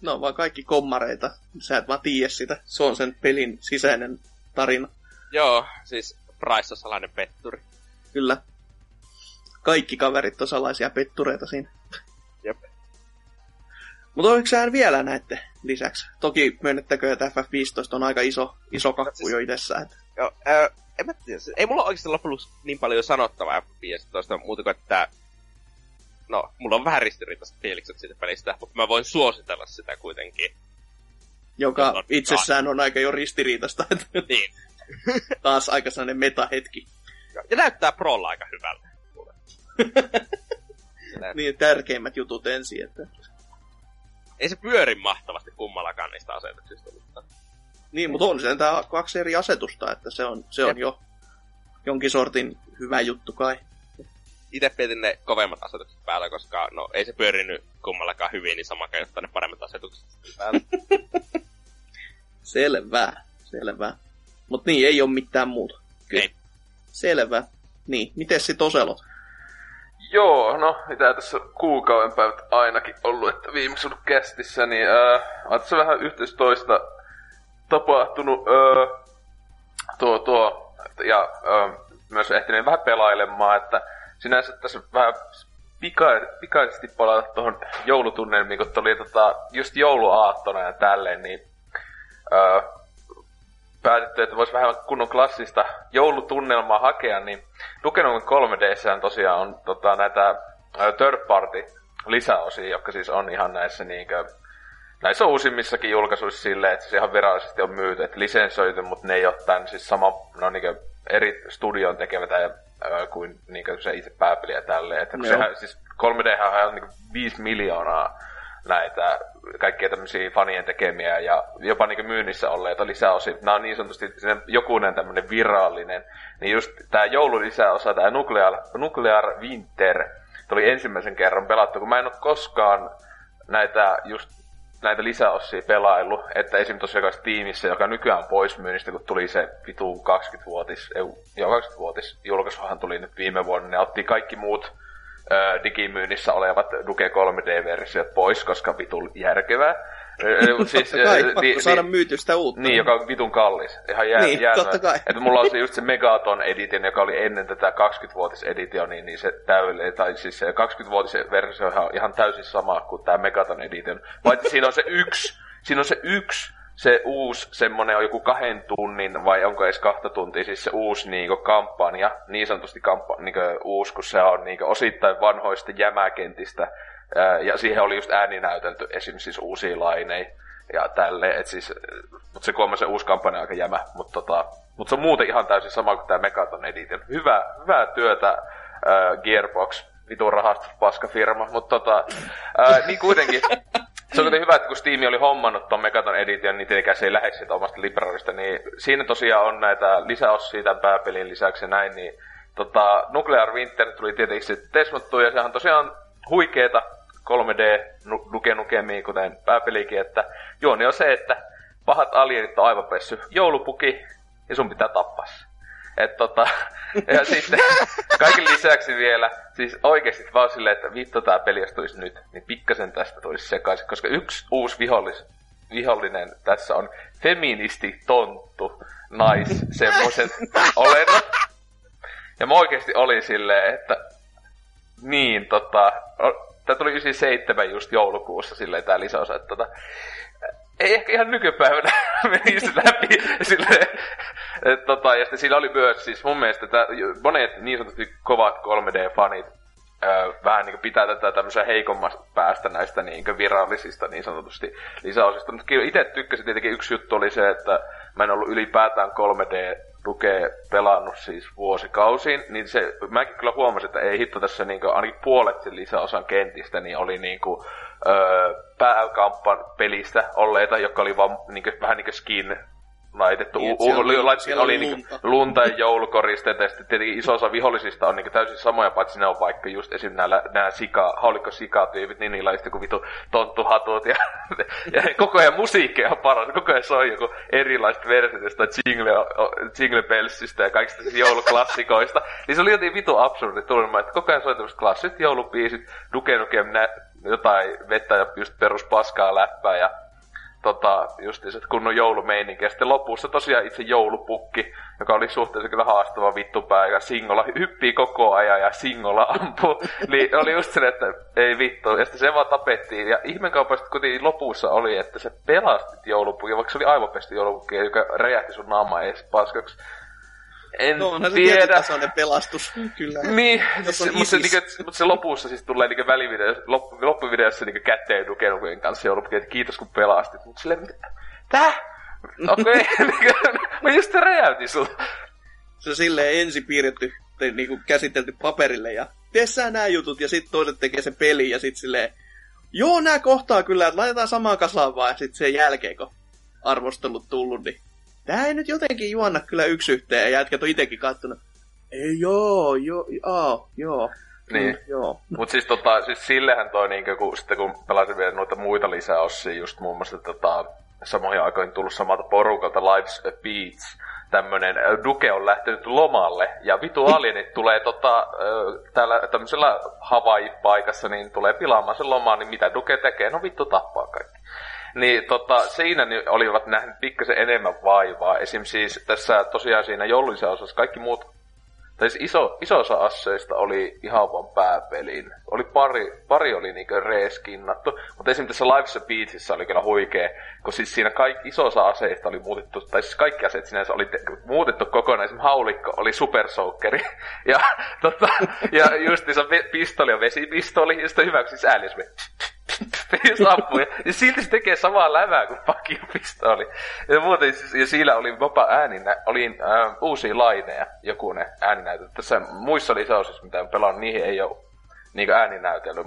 No vaan kaikki kommareita. Sä et vaan tiedä sitä. Se on sen pelin sisäinen tarina. Joo, siis Price on salainen petturi. Kyllä. Kaikki kaverit on salaisia pettureita siinä. Jep. Mutta oliko vielä näette lisäksi? Toki myönnettäkö, että FF15 on aika iso, iso kakku siis, jo itsessään. Joo, äh, en mä tiedä. Ei mulla oikeasti lopuksi niin paljon sanottavaa FF15, muuta kuin, että no, mulla on vähän ristiriitaiset fiilikset siitä pelistä, mutta mä voin suositella sitä kuitenkin. Joka on itsessään on aika jo ristiriitaista. niin. Taas aika sellainen metahetki. Ja näyttää prolla aika hyvältä. Niin, tärkeimmät jutut ensin, että... Ei se pyöri mahtavasti kummallakaan niistä asetuksista, mutta... Niin, mutta on sen tää kaksi eri asetusta, että se on, se on jo jonkin sortin hyvä juttu kai itse pietin ne kovemmat asetukset päällä, koska no ei se pyörinyt kummallakaan hyvin, niin sama kai ne paremmat asetukset päällä. selvä, selvä. Mut niin, ei ole mitään muuta. Kyllä. Ei. Selvä. Niin, miten sit Oselot? Joo, no mitä tässä kuukauden päivät ainakin ollut, että viimeksi ollut kästissä, niin äh, on tässä vähän yhteistoista tapahtunut äh, tuo, tuo, ja äh, myös ehtinyt vähän pelailemaan, että sinänsä tässä vähän pika, pikaisesti palata tuohon joulutunnelmiin, kun tuli tota, just jouluaattona ja tälleen, niin öö, päätetty, että voisi vähän kunnon klassista joulutunnelmaa hakea, niin Duke Nukem 3 d tosiaan on tota, näitä third party lisäosia, jotka siis on ihan näissä niinkö, näissä uusimmissakin julkaisuissa silleen, että se ihan virallisesti on myyty, että lisensoitu, mutta ne ei ole tämän siis sama, no niinkö eri studion tekevät ja, kuin niinkö se itse pääpeli ja tälleen. Että sehän, siis 3D on niinku 5 miljoonaa näitä kaikkia tämmöisiä fanien tekemiä ja jopa niin myynnissä olleita lisäosia. Nämä on niin sanotusti jokunen tämmöinen virallinen. Niin just tämä joululisäosa, tämä Nuclear, Nuclear Winter, tuli ensimmäisen kerran pelattu, kun mä en ole koskaan näitä just näitä lisäosia pelailu, että esim. tosiaan tiimissä, joka nykyään pois myynnistä, kun tuli se vitu 20-vuotis, ei, 20-vuotis julkaisuhan tuli nyt viime vuonna, ne otti kaikki muut digimyynnissä olevat Duke 3D-versiot pois, koska vitul järkevää. siis, totta kai, pakko niin, saada myytyä sitä uutta. Niin, joka on vitun kallis. Ihan jää, niin, totta kai. Että mulla on se just se Megaton edition, joka oli ennen tätä 20-vuotis edition, niin se täydellinen, tai siis se 20-vuotis versio on ihan täysin sama kuin tämä Megaton edition. Paitsi siinä on se yksi, siinä on se yksi se uusi semmonen on joku kahden tunnin vai onko edes kahta tuntia, siis se uusi niinku kampanja, niin sanotusti kampa, niinku uusi, kun se on niinku osittain vanhoista jämäkentistä, ja siihen oli just ääni näytelty esimerkiksi siis uusia laineja ja tälleen, et siis, mutta se kuulemma se uusi kampanja on aika jämä, mutta tota, mut se on muuten ihan täysin sama kuin tämä Megaton Edition. Hyvä, hyvää työtä Gearbox, vitun rahastuspaska firma, mutta tota, ää, niin kuitenkin, se on hyvä, että kun Steam oli hommannut ton Megaton Edition, niin tietenkään se ei lähde siitä omasta librarista, niin siinä tosiaan on näitä lisäosia tämän pääpelin lisäksi ja näin, niin tota, Nuclear Winter tuli tietenkin sitten tesmattu, ja sehän on tosiaan huikeeta 3D Duke Nukemiin, kuten pääpelikin, että juoni on se, että pahat alienit on aivan pessy joulupuki, ja sun pitää tappaa se. Et tota, ja sitten kaiken lisäksi vielä, siis oikeasti vaan silleen, että vittu tää peli jos tulisi nyt, niin pikkasen tästä tulisi sekaisin, koska yksi uusi vihollis, vihollinen tässä on feministi tonttu nais semmoset olennot. Ja mä oikeesti olin silleen, että niin tota, tää tuli 97 just joulukuussa silleen tää lisäosa, että tota, ei ehkä ihan nykypäivänä menisi läpi. Sille, et, tota, ja sitten siinä oli myös siis mun mielestä että monet niin sanotusti kovat 3D-fanit öö, vähän niin pitää tätä tämmöisen heikommasta päästä näistä niin virallisista niin sanotusti lisäosista. Mutta itse tykkäsin tietenkin yksi juttu oli se, että mä en ollut ylipäätään 3D lukee pelannut siis vuosikausiin, niin se, mäkin kyllä huomasin, että ei hitto tässä niin kuin, ainakin puolet sen lisäosan kentistä, niin oli niin kuin, öö, pääkampan pelistä olleita, jotka oli vaan niin kuin, vähän niin kuin skin laitettu. Niin, u- oli, oli, oli, oli niinku lunta. Niin lunta ja joulukoristeita, ja sitten tietenkin iso osa vihollisista on niinku täysin samoja, paitsi ne on vaikka just esim. nämä, nämä sika, haulikko sikatyypit, niin niillä on sitten joku vitu tonttuhatut, ja, ja koko ajan musiikki on paras, koko ajan soi joku erilaiset versiot jostain jingle, jingle bellsistä ja kaikista jouluklassikoista. niin se oli jotenkin vitu absurdi tunnelma, että koko ajan soi tämmöiset klassit joulupiisit, Duke Nukem, jotain vettä ja just perus paskaa läppää ja tota, se kunnon joulumeininki. Ja sitten lopussa tosiaan itse joulupukki, joka oli suhteellisen kyllä haastava vittupää, ja Singolla hyppii koko ajan ja Singolla ampuu. Eli oli just se, että ei vittu. Ja sitten se vaan tapettiin. Ja ihmeenkaupasta kuitenkin lopussa oli, että se pelastit joulupukki, vaikka se oli aivopesti joulupukki, joka räjähti sun naama ees paskaksi. En no, onhan tiedä. se pelastus, kyllä. Niin, siis, mutta, se, niinku, mutta se lopussa siis tulee niinku välivideossa, loppu, loppuvideossa niinku käteen Dukenukujen kanssa joulupukin, että kiitos kun pelastit. Mutta silleen, tää? Okei, okay. mä just räjäytin sun. Se on silleen ensin piirretty, niinku käsitelty paperille ja tee sä nää jutut ja sitten toiset tekee se peli ja sitten silleen, joo nää kohtaa kyllä, että laitetaan samaan kasaan vaan ja sitten sen jälkeen kun arvostelut tullut, niin Tää ei nyt jotenkin juonna kyllä yksi yhteen, ja jätkät on itekin kattonut. Ei joo, joo, joo, joo. Niin. Mm, joo. Mut siis, tota, siis sillehän toi niinkö, kun, sitten kun pelasin vielä noita muita lisäossia, just muun muassa tota, samoihin aikoihin tullut samalta porukalta Life's a Beats, tämmönen Duke on lähtenyt lomalle, ja vitu alienit tulee tota, täällä tämmöisellä Hawaii-paikassa, niin tulee pilaamaan sen lomaan, niin mitä Duke tekee? No vittu tappaa kaikki. Niin tota, siinä niin olivat nähneet pikkasen enemmän vaivaa. Esim. siis tässä tosiaan siinä joululisän osassa kaikki muut tai siis iso, iso osa asseista oli ihan vaan pääpeliin. Oli pari, pari oli niinkö reeskinnattu, mutta esimerkiksi tässä Lives Beatsissä oli kyllä huikea, kun siis siinä kaikki, iso osa aseista oli muutettu, tai siis kaikki aseet sinänsä oli te, muutettu kokonaan, esimerkiksi haulikko oli Super Soakeri, ja, tota, ja se pistoli ja vesipistoli, ja sitten hyväksi siis sammuja. Ja silti se tekee samaa lävää kuin pistoli. Ja, muuten, siis- ja siinä oli vapaa ääni, oli äh, uusia laineja, joku ne ääninäytöt. Tässä muissa lisäosissa, mitä on pelannut, niihin ei ole niin ääninäytellyt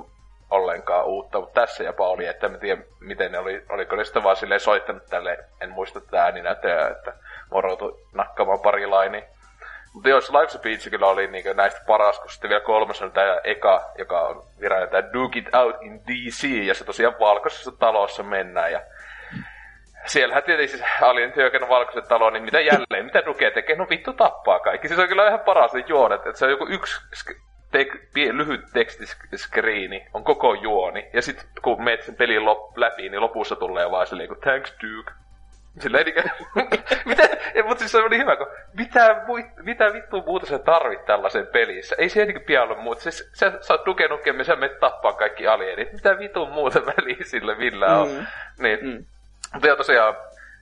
ollenkaan uutta, mutta tässä jopa oli, että en tiedä miten ne oli, oliko ne sitten vaan soittanut tälle, en muista tätä ääninäytöä, että moroutui nakkamaan pari lainia. Mutta jos Life Beach kyllä oli niinku näistä paras, kun sitten vielä kolmas on tämä eka, joka on virallinen tämä Duke It Out in DC, ja se tosiaan valkoisessa talossa mennään, ja siellähän tietysti siis Alien hyökännyt valkoisen taloon, niin mitä jälleen, mitä Duke tekee? No vittu tappaa kaikki. Siis on kyllä ihan paras ne että se on joku yksi tek, lyhyt tekstiskriini, on koko juoni. Ja sitten kun meet sen pelin lop, läpi, niin lopussa tulee vaan silleen, kun thanks Duke. Silleen niinkö... mitä, mutta siis se oli hyvä, kun mitä, mitä vittu muuta sä tarvit tällaisen pelissä? Ei se niinku pian ole muuta. Siis, sä, sä oot Duke Nukem ja sä menet tappaa kaikki alienit. Mitä vitun muuta väliä sille millään on? Mm. Niin. Mm. Mutta tosiaan,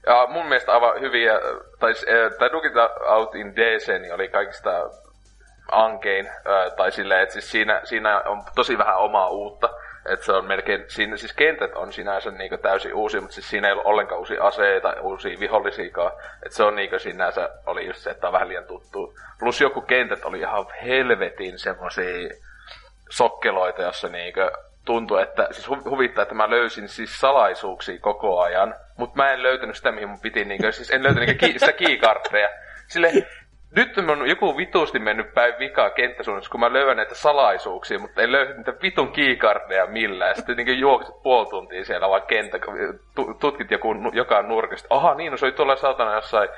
ja mun mielestä aivan hyviä, tai, tai Duke Out in DC niin oli kaikista ankein, tai silleen, että siis siinä, siinä on tosi vähän omaa uutta. Että se on melkein, siinä siis kentät on sinänsä niinku täysin uusi, mutta siis siinä ei ole ollenkaan uusia aseita, uusia vihollisiakaan. Että se on niinku sinänsä oli just se, että on vähän liian tuttu. Plus joku kentät oli ihan helvetin semmosia sokkeloita, jossa niinku tuntui, että siis huvittaa, että mä löysin siis salaisuuksia koko ajan, mutta mä en löytänyt sitä, mihin mun piti, niinku, siis en löytänyt ki- sitä kiikartteja. Sille nyt on joku vitusti mennyt päin vikaa kenttäsuunnassa, kun mä löydän näitä salaisuuksia, mutta en löydy niitä vitun kiikardeja millään. Sitten niin juokset puoli tuntia siellä vaan kenttä, tutkit joku, joka nurkasta. Aha, niin, no se oli tuolla saatana jossain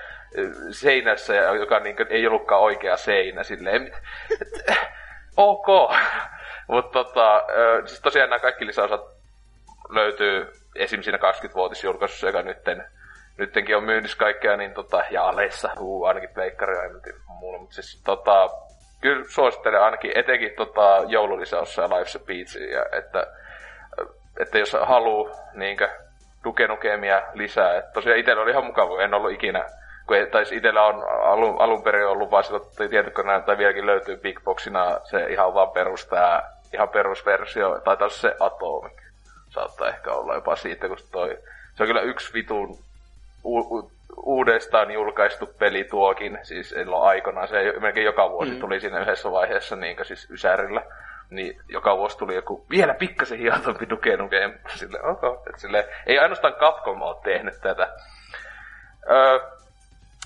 seinässä, joka niin kuin, ei ollutkaan oikea seinä. Silleen, ok. Mutta tota, siis tosiaan nämä kaikki lisäosat löytyy esim. siinä 20-vuotisjulkaisussa, joka nytten nyttenkin on myynnissä kaikkea, niin tota, ja Alessa, uu, ainakin pleikkaria, en tiedä muulla, mutta siis tota, kyllä suosittelen ainakin etenkin tota, joululisäossa ja Life's Beachia, että, että jos haluaa niinkö Duke Nukemia lisää, että tosiaan itsellä oli ihan mukava, en ollut ikinä kun ei, taisi itsellä on alun, alun perin ollut vaan sillä tietokoneen, tai vieläkin löytyy Big Boxina se ihan vaan perus tää, ihan perusversio, tai taas se Atomic. Saattaa ehkä olla jopa siitä, kun toi, se on kyllä yksi vitun u- uudestaan julkaistu peli tuokin, siis silloin aikana, se melkein joka vuosi mm. tuli siinä yhdessä vaiheessa niin siis Ysärillä, niin joka vuosi tuli joku vielä pikkasen hiotompi Duke Nukem, sille, okay. että sille, ei ainoastaan Capcom ole tehnyt tätä. Öö,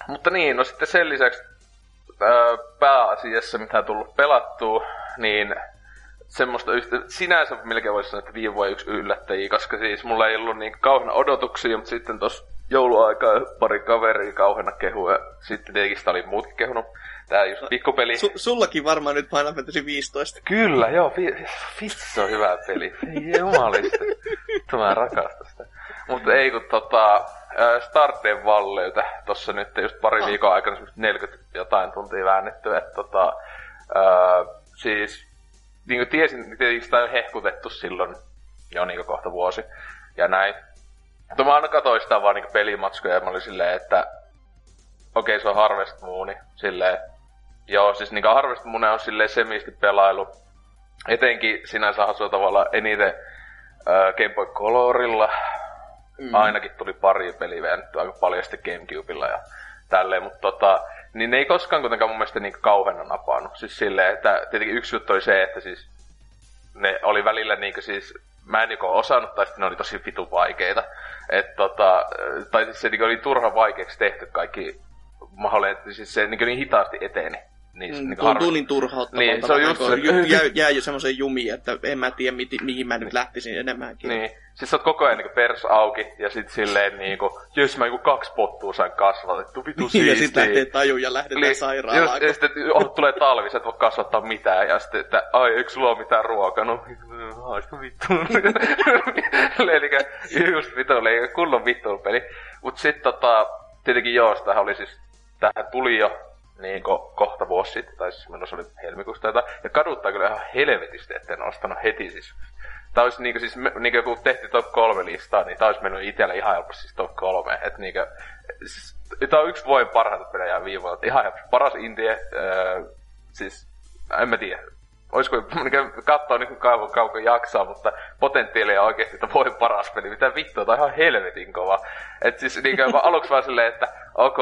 mutta niin, no sitten sen lisäksi öö, pääasiassa, mitä on tullut pelattua, niin semmoista yhtä, sinänsä melkein voisi sanoa, että viime yksi yllättäjiä, koska siis mulla ei ollut niin kauhean odotuksia, mutta sitten tuossa jouluaikaa pari kaveria kauheana kehu ja sitten tietenkin sitä oli muutkin kehunut. Tää just pikkupeli. Su- sullakin varmaan nyt Final Fantasy 15. Kyllä, joo. Vitsi, on hyvä peli. Jumalista. Mä rakastan sitä. Mutta ei kun tota, Starden Valleytä tossa nyt just pari ah. viikon aikana 40 jotain tuntia väännetty, että tota, ää, siis niin kuin tiesin, tietenkin sitä on hehkutettu silloin jo niin kohta vuosi ja näin. Mutta mä aina katsoin sitä vaan niinku pelimatskuja ja mä olin silleen, että okei okay, se on Harvest Moon, silleen, joo, siis niinku Harvest Moon on silleen semisti pelailu. Etenkin sinänsä hasua tavalla eniten äh, Game Boy Colorilla. Mm. Ainakin tuli pari peliä väännetty aika paljon sitten Gamecubella ja tälleen, mutta tota, niin ne ei koskaan kuitenkaan mun mielestä niin kauheena napannut. Siis silleen, että tietenkin yksi juttu oli se, että siis ne oli välillä niinku siis mä en joko osannut, tai sitten ne oli tosi vitu vaikeita. Et tota, tai siis se niin oli turha vaikeaksi tehty kaikki mahdollinen, siis se niin, niin hitaasti eteni. Niin, mm, niin tuntuu niin turhauttavaa. Niin, se on just se. Jää, jää jo semmoiseen jumiin, että en mä tiedä, mi- mihin mä nyt lähtisin enemmänkin. Niin. Siis sä oot koko ajan niin pers auki, ja sit silleen niinku, jos mä niinku kaksi pottua sain kasvatettu, vitu niin, siistiä. ja sit lähtee taju ja lähdetään niin, sairaalaan. Ja, ja sitten oh, tulee talvi, sä et voi kasvattaa mitään, ja sitten, että ai, eikö sulla ole mitään ruokaa? No, haista vittu. eli just vittu, eli kunnon vittu peli. Mut sit tota, tietenkin joo, sitä oli siis, tähän tuli jo niin ko, kohta vuosi sitten, tai siis se oli helmikuusta jotain, ja kaduttaa kyllä ihan helvetisti, että en ostanut heti siis. Tää olisi niinku siis, niinku kun tehtiin top kolme listaa, niin tää olisi mennyt itsellä ihan helposti siis top kolme, että niinku, siis, tää on yksi vuoden parhaita pelejä viime vuonna, ihan helposti, paras indie, äh, siis, en mä tiedä, olisiko niin katsoa niin kauan kauan jaksaa, mutta potentiaalia oikeasti, että voi paras peli. Mitä vittua, tämä on ihan helvetin kova. Et siis niin kuin, aluksi vaan silleen, että ok,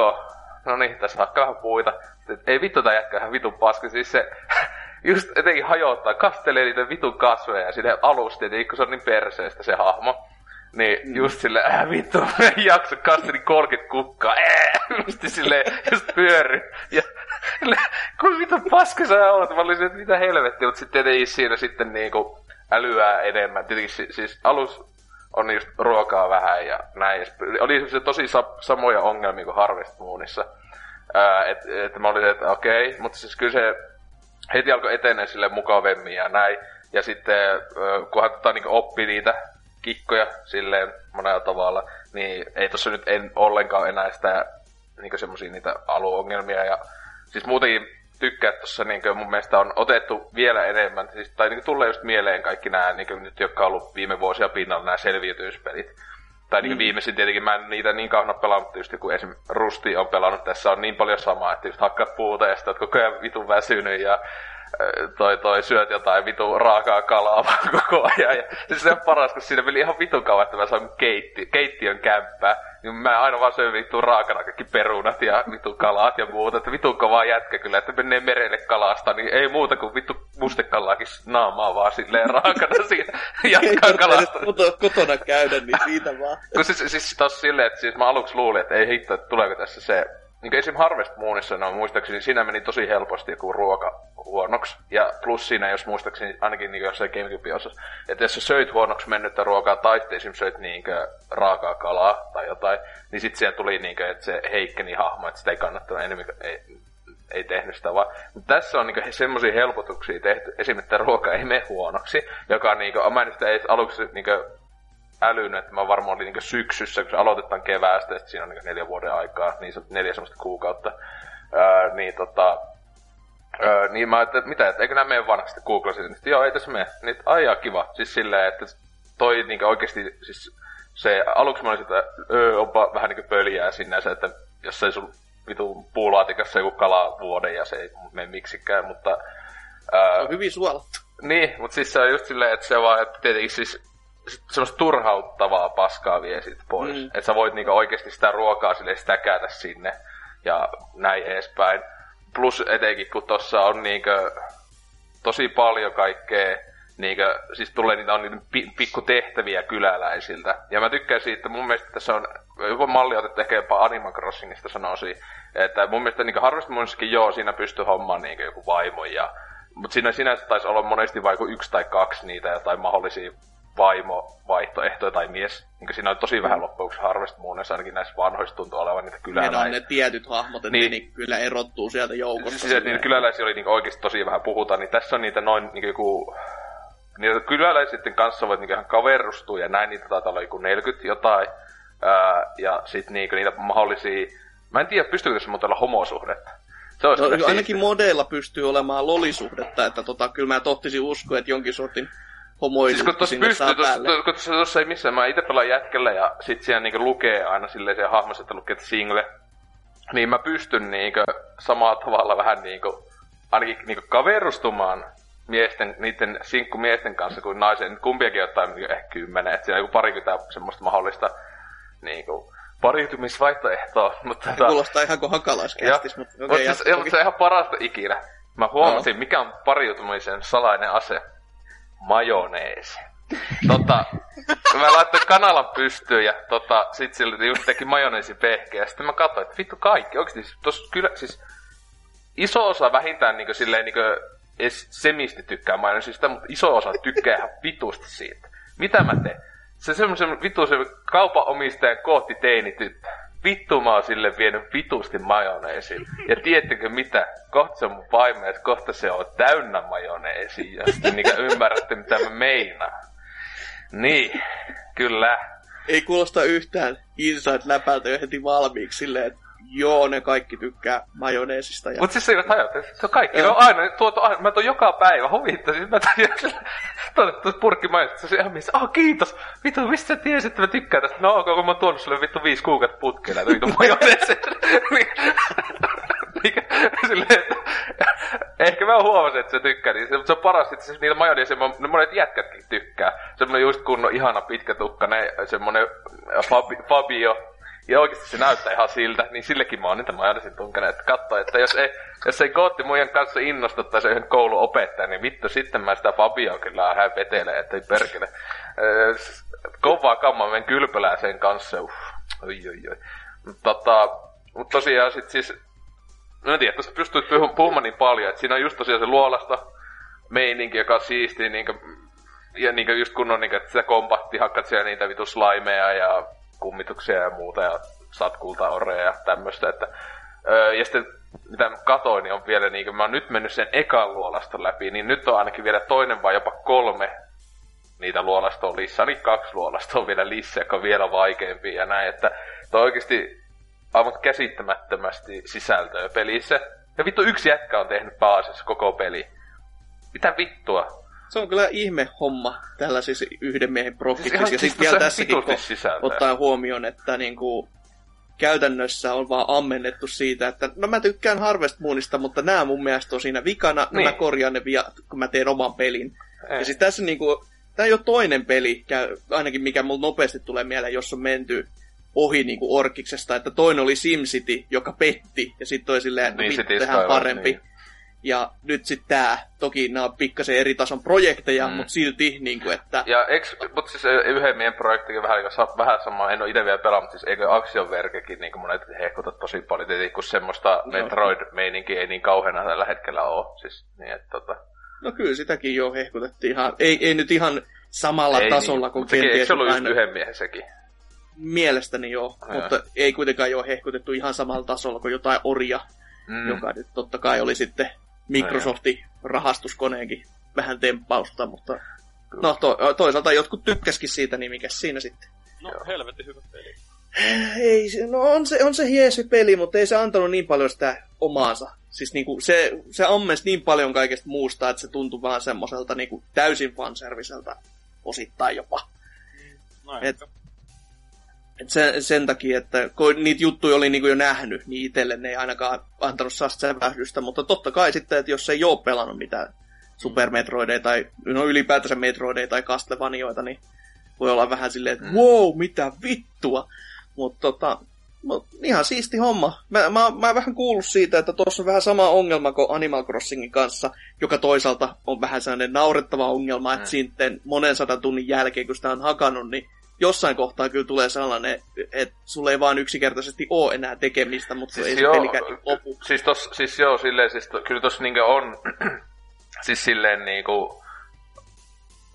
no niin, tässä hakkaa vähän puita. Et, ei vittu tää jätkä ihan vitun paska. Siis se just etenkin hajottaa, kastelee niitä vitun kasveja ja sinne alusta, kun se on niin perseestä se hahmo. Niin mm. just sille, äh vittu, jakso kasteli 30 kukkaa, äh, just silleen, just pyöry. Ja kun mitä paska sä oot, mä olisin, että mitä helvettiä, mutta sitten tietenkin siinä sitten niinku älyää enemmän. Tietenkin siis alus on just ruokaa vähän ja näin. Oli se tosi sa- samoja ongelmia kuin Harvest Moonissa. että et mä olin, että okei, okay, mutta siis kyllä se heti alkoi etenee sille mukavemmin ja näin. Ja sitten kunhan tota, niin oppi niitä kikkoja silleen monella tavalla, niin ei tossa nyt en ollenkaan enää sitä niin semmosia niitä aluongelmia ja siis muutenkin tykkää, tuossa niin mun mielestä on otettu vielä enemmän, siis, tai niin tulee just mieleen kaikki nämä, niin nyt, jotka on ollut viime vuosia pinnalla, nämä selviytymispelit. Tai niin mm. viimeisin tietenkin mä en niitä niin kauan pelannut, just kun esim. Rusti on pelannut, tässä on niin paljon samaa, että just hakkaat puuta ja sitten koko ajan vitun väsynyt ja toi, toi syöt jotain vitu raakaa kalaa vaan koko ajan. Ja siis se on paras, kun siinä meni ihan vitun kauan, että mä sain keitti, keittiön kämppää. Niin mä aina vaan söin vittu raakana kaikki perunat ja vittu kalat ja muuta. Että vitun kovaa jätkä kyllä, että menee merelle kalasta, niin ei muuta kuin vittu mustekalaakin naamaa vaan silleen raakana siinä. Jatkaa kalasta. kotona käydä, niin siitä vaan. Kun siis, siis tos silleen, että siis mä aluksi luulin, että ei hitto, että tuleeko tässä se niin esim. Harvest Moonissa, no muistaakseni siinä meni tosi helposti joku ruoka huonoksi. Ja plus siinä, jos muistaakseni ainakin niin jossain Gamecube osassa, että jos sä söit huonoksi mennyttä ruokaa tai esim. söit niin raakaa kalaa tai jotain, niin sitten siellä tuli niin kuin, että se heikkeni hahmo, että sitä ei kannattanut enemmän, ei, ei tehnyt sitä vaan. Mutta tässä on niinku semmoisia helpotuksia tehty, esimerkiksi että ruoka ei mene huonoksi, joka on niinku, mä en sitä edes aluksi niinku älynyt, että mä varmaan olin niin syksyssä, kun se aloitetaan keväästä, että siinä on niin neljä vuoden aikaa, niin se neljä semmoista kuukautta. Öö, niin tota, öö, niin mä että mitä, että eikö nämä mene vanhaksi, sitten googlasin, niin joo, ei tässä mene. Niin, aijaa kiva. Siis silleen, että toi niin oikeasti, siis se aluksi mä olin sitä, öö, onpa vähän niin pöljää sinänsä, että jos ei sun vitu puulaatikassa joku kala vuoden ja se ei mene miksikään, mutta... Öö, se on hyvin suolattu. Niin, mutta siis se on just silleen, että se vaan, että tietenkin siis semmoista turhauttavaa paskaa vie sit pois. Mm. Että sä voit niinku oikeasti sitä ruokaa sille stäkätä sinne ja näin edespäin. Plus etenkin, kun tossa on niinku tosi paljon kaikkea, niinku, siis tulee niitä on niitä pikku tehtäviä kyläläisiltä. Ja mä tykkään siitä, mun mielestä tässä on, joku malli otettu ehkä jopa Animal Crossingista sanoisin, että mun mielestä niinku Harvest Moonskin joo, siinä pystyy hommaan niinku joku vaimo ja mutta siinä sinänsä taisi olla monesti vaikka yksi tai kaksi niitä jotain mahdollisia vaimo, vaihtoehtoja tai mies. Niin siinä on tosi vähän loppujen Harvest Moonissa, ainakin näissä vanhoissa tuntuu olevan niitä kyläläisiä. Niin on ne tietyt hahmot, että niin, niin kyllä erottuu sieltä joukosta. Siis, niitä kyläläisiä oli niin oikeasti tosi vähän puhuta, niin tässä on niitä noin niin joku... Niitä kyläläisten kanssa voit niin ihan kaverustua ja näin, niitä taitaa olla joku 40 jotain. Ää, ja sitten niin niitä mahdollisia... Mä en tiedä, pystyykö tässä muuten olla homosuhdetta. Se olisi no, ainakin modeilla pystyy olemaan lolisuhdetta, että tota, kyllä mä tohtisin uskoa, että jonkin sortin homoilu siis kun tuossa pystyy, kun tuossa ei missään, mä itse pelaan jätkellä ja sit siellä niinku lukee aina silleen siellä hahmossa, että lukee single. Niin mä pystyn niinku samalla tavalla vähän niinku, ainakin niinku kaverustumaan miesten, niiden sinkkumiesten kanssa kuin naisen. Kumpiakin ottaa niinku ehkä kymmenen, että siinä on joku parikymmentä semmoista mahdollista niinku, pariutumisvaihtoehtoa. Mutta tota... Kuulostaa ihan kuin hakalaiskästis, mutta okay, mutta se, mutta se on ihan parasta ikinä. Mä huomasin, no. mikä on pariutumisen salainen ase majoneesi. Tota, mä laittoin kanalan pystyyn ja tota, sit just teki majoneesipehkeä. Ja sitten mä katsoin, että vittu kaikki. Oikeesti siis, tos kyllä, siis iso osa vähintään niinku silleen niinku edes semisti tykkää majoneesista, mutta iso osa tykkää ihan vitusti siitä. Mitä mä teen? Se semmoisen vitu se kaupan omistajan kohti teinityttö vittu mä oon sille vienyt vitusti majoneesin. Ja tiedättekö mitä? Kohta se on mun vaimo, että kohta se on täynnä majoneesi. Ja sitten niin ymmärrätte, mitä mä meinaan. Niin, kyllä. Ei kuulosta yhtään inside läpältä jo heti valmiiksi silleen, että Joo, ne kaikki tykkää majoneesista. Ja... Mut siis se ei hajoa, se on kaikki, ne on aina tuotu, aina, mä tuon joka päivä, huvittaa, siis mä tuon tuon purkki majoneesista, se on ihan missä, oh kiitos, vittu, mistä sä tiesit, että mä tykkään tästä, no ok, kun mä oon tuonut sulle vittu viisi kuukautta putkeen näitä vittu majoneeseja. silleen, että ehkä mä huomasin, että se tykkää, niin se, se on paras, että siis niillä majoneeseja, ne monet jätkätkin tykkää. Semmonen just kunnon ihana pitkä tukka, ne, semmonen Fabi, Fabio, ja oikeasti se näyttää ihan siltä, niin sillekin mä oon niitä majoneesin tunkenut, että katso, että jos ei, jos ei kootti muiden kanssa innosta tai se yhden kouluopettaja, niin vittu sitten mä sitä Fabioa kyllä hän vetelee, ettei perkele. Kovaa kammaa menen kylpälää sen kanssa, uff, oi oi oi. Tota, mutta tosiaan sit siis No en tiedä, tuosta pystyy puhumaan niin paljon, että siinä on just tosiaan se luolasta meininki, joka on siisti, niin kuin, ja niin kuin just kun on, niin kuin, että sitä kompatti, hakkat siellä niitä vitu slimeja ja kummituksia ja muuta, ja saat kultaoreja ja tämmöistä, että öö, ja sitten mitä mä katoin, niin on vielä niin mä oon nyt mennyt sen ekan luolaston läpi, niin nyt on ainakin vielä toinen vai jopa kolme niitä luolastoa lisää, niin kaksi luolastoa vielä lisää, joka on vielä vaikeampi ja näin, että toi oikeasti aivan käsittämättömästi sisältöä pelissä. Ja vittu yksi jätkä on tehnyt pääasiassa koko peli. Mitä vittua? Se on kyllä ihme homma tällaisissa yhden miehen prokkissa. Siis ja sitten vielä tässäkin ottaa huomioon, että niinku, käytännössä on vaan ammennettu siitä, että no mä tykkään Harvest Moonista, mutta nämä mun mielestä on siinä vikana, niin. mä korjaan ne via, kun mä teen oman pelin. Ei. Ja siis tässä niinku, tämä ei ole toinen peli, ainakin mikä mulla nopeasti tulee mieleen, jos on menty ohi niin kuin Orkiksesta, että toinen oli SimCity, joka petti, ja sitten toi silleen, että niin, tehdään parempi. Niin. Ja nyt sitten tämä, toki nämä on pikkasen eri tason projekteja, mm. mutta silti, niin kuin, että... Ja eks, mutta siis yhden meidän projektikin vähän, vähän sama, en ole itse vielä pelannut, siis eikö Action Vergekin niin monet hehkutat tosi paljon, tietysti kun semmoista no. Metroid-meininkiä ei niin kauheana tällä hetkellä ole. Siis, niin, että, tota... No kyllä sitäkin jo hehkutettiin ihan, ei, ei nyt ihan samalla ei tasolla niin, kuin kenties... Se ollut just yhden miehen sekin. Mielestäni joo, ja. mutta ei kuitenkaan ole hehkutettu ihan samalla tasolla kuin jotain Oria, mm. joka nyt totta kai oli sitten Microsoftin rahastuskoneenkin vähän temppausta, mutta no to, toisaalta jotkut tykkäskin siitä, niin mikä siinä sitten. No helvetin hyvä peli. Ei, no on se, on se hiesi peli, mutta ei se antanut niin paljon sitä omaansa. Siis niinku, se, se ammensi niin paljon kaikesta muusta, että se tuntui vaan semmoiselta niinku, täysin fanserviseltä osittain jopa. No, Et, et sen, sen takia, että kun niitä juttuja oli niinku jo nähnyt, niin itselle ne ei ainakaan antanut sävähdystä, mutta totta kai sitten, että jos ei ole pelannut mitään Super Metroideja tai no ylipäätänsä Metroideja tai Castlevanioita, niin voi olla vähän silleen, että mm. wow, mitä vittua. Mutta tota, mut ihan siisti homma. Mä, mä, mä vähän kuullut siitä, että tuossa on vähän sama ongelma kuin Animal Crossingin kanssa, joka toisaalta on vähän sellainen naurettava ongelma, että mm. sitten monen sadan tunnin jälkeen, kun sitä on hakannut, niin jossain kohtaa kyllä tulee sellainen, että sulla ei vaan yksinkertaisesti ole enää tekemistä, mutta siis ei joo, se pelikään lopu. Siis, tos, siis joo, silleen, siis to, kyllä tossa niinku on, siis silleen niinku,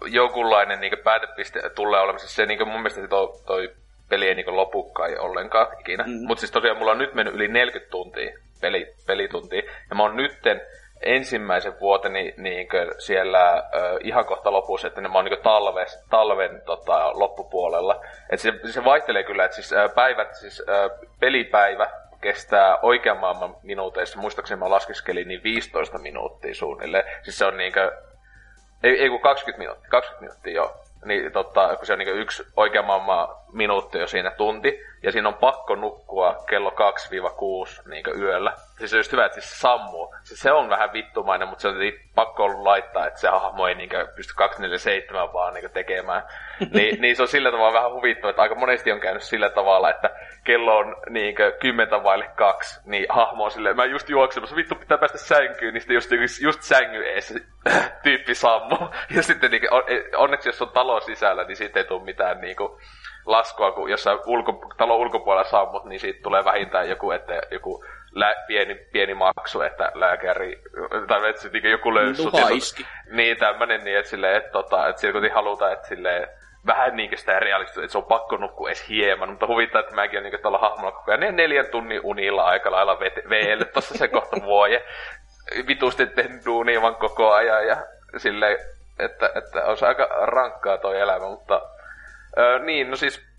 jokunlainen niinku päätepiste tulee olemaan. Siis se niinku mun mielestä toi, toi peli ei niinku lopukaan ollenkaan ikinä. Mm. Mutta siis tosiaan mulla on nyt mennyt yli 40 tuntia peli, pelituntia. Ja mä oon nytten ensimmäisen vuoteni niin siellä ö, ihan kohta lopussa, että ne oon niin talves, talven tota, loppupuolella. Et se, se vaihtelee kyllä, että siis, ö, päivät, siis ö, pelipäivä kestää oikean maailman minuuteissa, muistaakseni mä laskeskelin, niin 15 minuuttia suunnilleen. Siis se on niinkö, ei, ei kun 20 minuuttia, 20 minuuttia joo niin tota, kun se on niin yksi oikea maailman minuutti jo siinä tunti, ja siinä on pakko nukkua kello 2-6 niin yöllä. Siis se on just hyvä, että siis sammuu. Siis se on vähän vittumainen, mutta se on pakko ollut laittaa, että se hahmo ei niin pysty 247 vaan niin tekemään. niin, niin se on sillä tavalla vähän huvittava, että aika monesti on käynyt sillä tavalla, että kello on niin kymmentä vaille kaksi, niin hahmo on silleen, mä just juoksemassa, vittu pitää päästä sänkyyn, niin sitten just, just sängy ees tyyppi sammu. Ja sitten niin, onneksi jos on talon sisällä, niin siitä ei tule mitään niin kuin, laskua, kun jossain ulko, talon ulkopuolella sammut, niin siitä tulee vähintään joku, että joku lä- pieni, pieni maksu, että lääkäri, tai että niin joku löysi sut. Niin, tämmönen, niin että silleen, että, tota, että siellä kuitenkin halutaan, että silleen, vähän niinkö sitä realistista, että se on pakko nukkua edes hieman, mutta huvittaa, että mäkin olen niin tuolla hahmolla koko ajan ne neljän tunnin unilla aika lailla veelle tossa se kohta vuoje. Vitusti tehnyt duunia vaan koko ajan ja silleen, että, että olisi aika rankkaa toi elämä, mutta öö, niin, no siis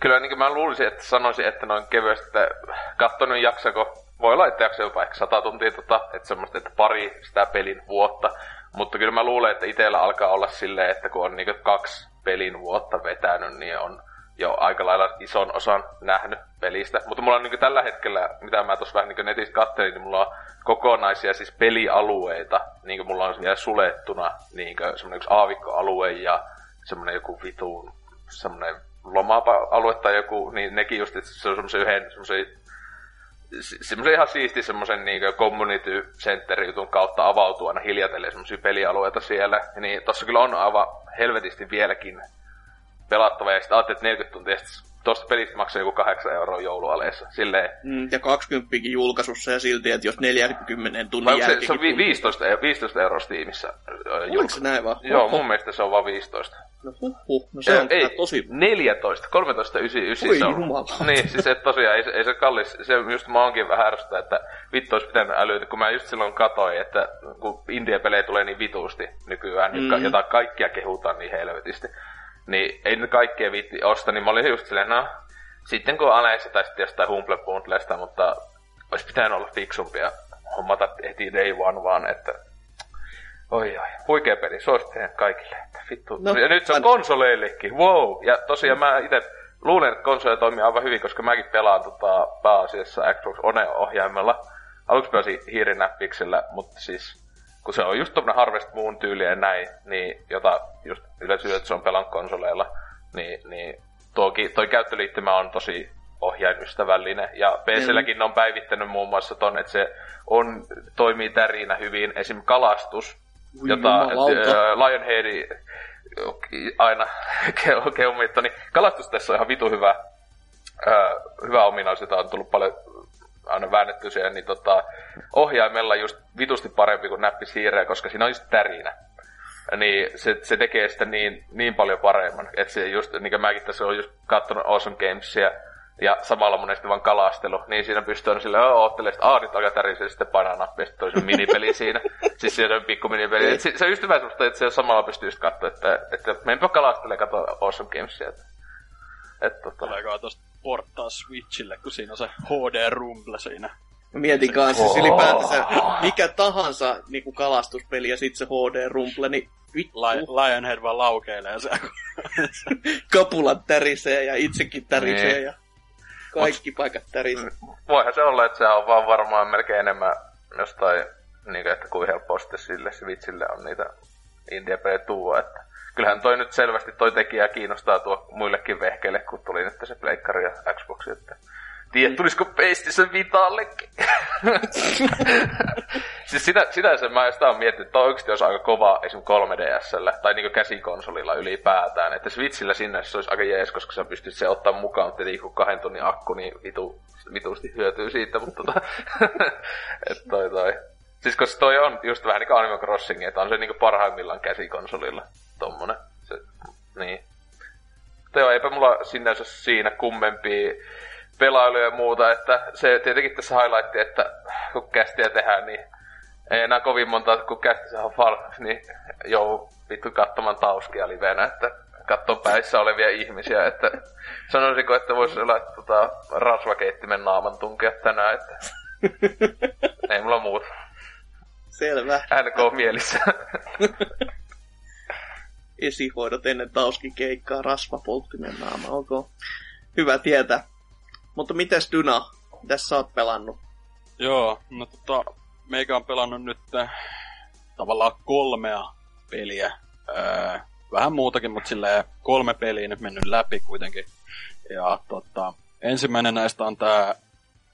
kyllä niin mä luulisin, että sanoisin, että noin kevyesti, että katsonut jaksako, voi että jakso jopa ehkä sata tuntia, tota, että semmoista, että pari sitä pelin vuotta. Mutta kyllä mä luulen, että itsellä alkaa olla silleen, että kun on niin kaksi pelin vuotta vetänyt, niin on jo aika lailla ison osan nähnyt pelistä. Mutta mulla on niin tällä hetkellä, mitä mä tuossa vähän niin netistä katselin, niin mulla on kokonaisia siis pelialueita. Niin mulla on vielä sulettuna niin semmoinen yksi aavikkoalue ja semmoinen joku vituun semmoinen loma-alue tai joku, niin nekin just, että se on semmoisen yhden semmoisen semmoisen ihan siisti semmoisen niin community center jutun kautta avautuu aina hiljatellen semmoisia pelialueita siellä. Niin tossa kyllä on aivan helvetisti vieläkin pelattava, ja sitten ajattelin, että 40 tuntia, tuosta pelistä maksaa joku 8 euroa joulualeessa. Silleen... Mm, ja 20 julkaisussa ja silti, että jos 40 tunnin jälkeen... Se, se on 15, 15 euroa Steamissa. Oliko se näin vaan? Joo, mun mielestä se on vaan 15. No huh, huh. no se ei, on ei, tosi... 14, 13,99 Oi se on. jumala. Niin, siis et tosiaan, ei, ei se kallis, se just mä oonkin vähän ärsytä, että vittu olisi pitänyt älytä, kun mä just silloin katoin, että kun India-pelejä tulee niin vituusti nykyään, mm. jota kaikkia kehutaan niin helvetisti, niin ei nyt kaikkea viitti osta, niin mä olin just silleen, no, sitten kun Alexa tai sitten jostain Humble Bundlesta, mutta olisi pitänyt olla fiksumpia hommata heti day one vaan, että Oi oi, huikea peli, suosittelen kaikille. Että vittu. No, ja nyt se on konsoleillekin, wow. Ja tosiaan mä itse luulen, että konsoli toimii aivan hyvin, koska mäkin pelaan tota, pääasiassa Xbox One-ohjaimella. Aluksi pelasin hiirinäppiksellä, mutta siis kun se on just tommonen Harvest Moon tyyli ja näin, niin, jota just yleensä että se on pelannut konsoleilla, niin, niin toki, toi käyttöliittymä on tosi ohjainystävällinen. Ja PClläkin mm. on päivittänyt muun muassa ton, että se on, toimii tärinä hyvin. Esim. kalastus, Ui, jota äh, Lionheadi aina keumittu, niin kalastus tässä on ihan vitu hyvä, äh, hyvä ominaisuus, jota on tullut paljon aina väännetty siihen, niin tota, ohjaimella just vitusti parempi kuin näppi siirreä, koska siinä on just tärinä. Niin se, se tekee sitä niin, niin paljon paremmin. Että se just, niin kuin mäkin tässä olen just katsonut Awesome Gamesia, ja samalla monesti vaan kalastelu, niin siinä pystyy aina silleen, oottelee, että aah, nyt aika tärisee, sitten painaa nappia, sitten toisen minipeli siinä. siis siinä on pikku minipeli. Et se, se, on just hyvä semmoista, että se samalla pystyy just katsoa, että, että menpä kalastelemaan katsoa Awesome Gamesia. Että, että, tota... Tuleekohan tosta porttaa Switchille, kun siinä on se HD-rumble siinä. Mietin kanssa, siis ylipäätänsä mikä tahansa niin kuin kalastuspeli ja sitten se HD-rumple, niin vittu. Lionhead vaan laukeilee se. Kapulat tärisee ja itsekin tärisee niin. ja kaikki Mut, paikat tärisee. Voihan se olla, että se on vaan varmaan melkein enemmän jostain, niin kuin, että kuin helppo sille Switchille on niitä indie-pelejä tuua, että kyllähän toi nyt selvästi toi tekijä kiinnostaa tuo muillekin vehkeille, kun tuli nyt se Pleikkari ja Xbox, että Tiedät, tulisiko PlayStation Vitallekin? siis sitä, sitä sen mä sitä on miettinyt, että oikeasti olisi aika kova esim. 3DSllä tai niin käsikonsolilla ylipäätään. Että Switchillä sinne se olisi aika jees, koska sä pystyt se ottaa mukaan, mutta kun kahden tunnin akku, niin vitu, vitusti hyötyy siitä, mutta tota, että toi toi. Siis koska toi on just vähän niin kuin Animal Crossing, että on se niin parhaimmillaan käsikonsolilla tommonen. Se, niin. Teo, eipä mulla sinänsä siinä kummempia pelailuja ja muuta, että se tietenkin tässä highlightti, että kun kästiä tehdään, niin ei enää kovin monta, kun kästi saa fal, niin joo, vittu katsomaan tauskia livenä, että katson päissä olevia ihmisiä, että sanoisiko, että voisi olla tota, rasvakeittimen naaman tunkea tänään, että ei mulla muuta. Selvä. NK mielissä. Esihoidot ennen tauskikeikkaa, rasvapolttimen naama, onko hyvä tietää. Mutta mites Dyna? Mitäs sä oot pelannut? Joo, no tota, meikä on pelannut nyt äh, tavallaan kolmea peliä. Öö, vähän muutakin, mutta silleen kolme peliä nyt mennyt läpi kuitenkin. Ja tota, ensimmäinen näistä on tää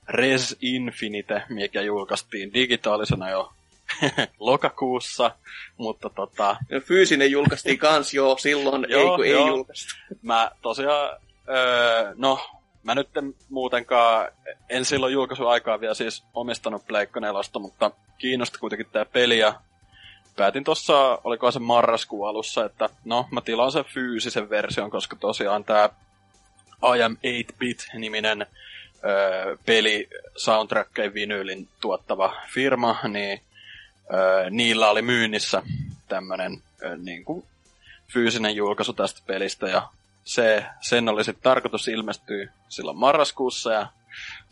Res Infinite, mikä julkaistiin digitaalisena jo lokakuussa, mutta tota... Ja fyysinen julkaistiin kans jo silloin, joo, ei kun joo. ei julkaistu. Mä tosiaan, öö, no Mä nyt en muutenkaan, en silloin julkaisuaikaa vielä siis omistanut Pleikka 4, mutta kiinnosti kuitenkin tää peli ja päätin tossa, oliko se marraskuun alussa, että no, mä tilaan sen fyysisen version, koska tosiaan tää I am 8-bit-niminen öö, peli soundtrackein vinyylin tuottava firma, niin öö, niillä oli myynnissä tämmönen öö, niin kuin fyysinen julkaisu tästä pelistä ja se, sen oli sitten tarkoitus ilmestyä silloin marraskuussa ja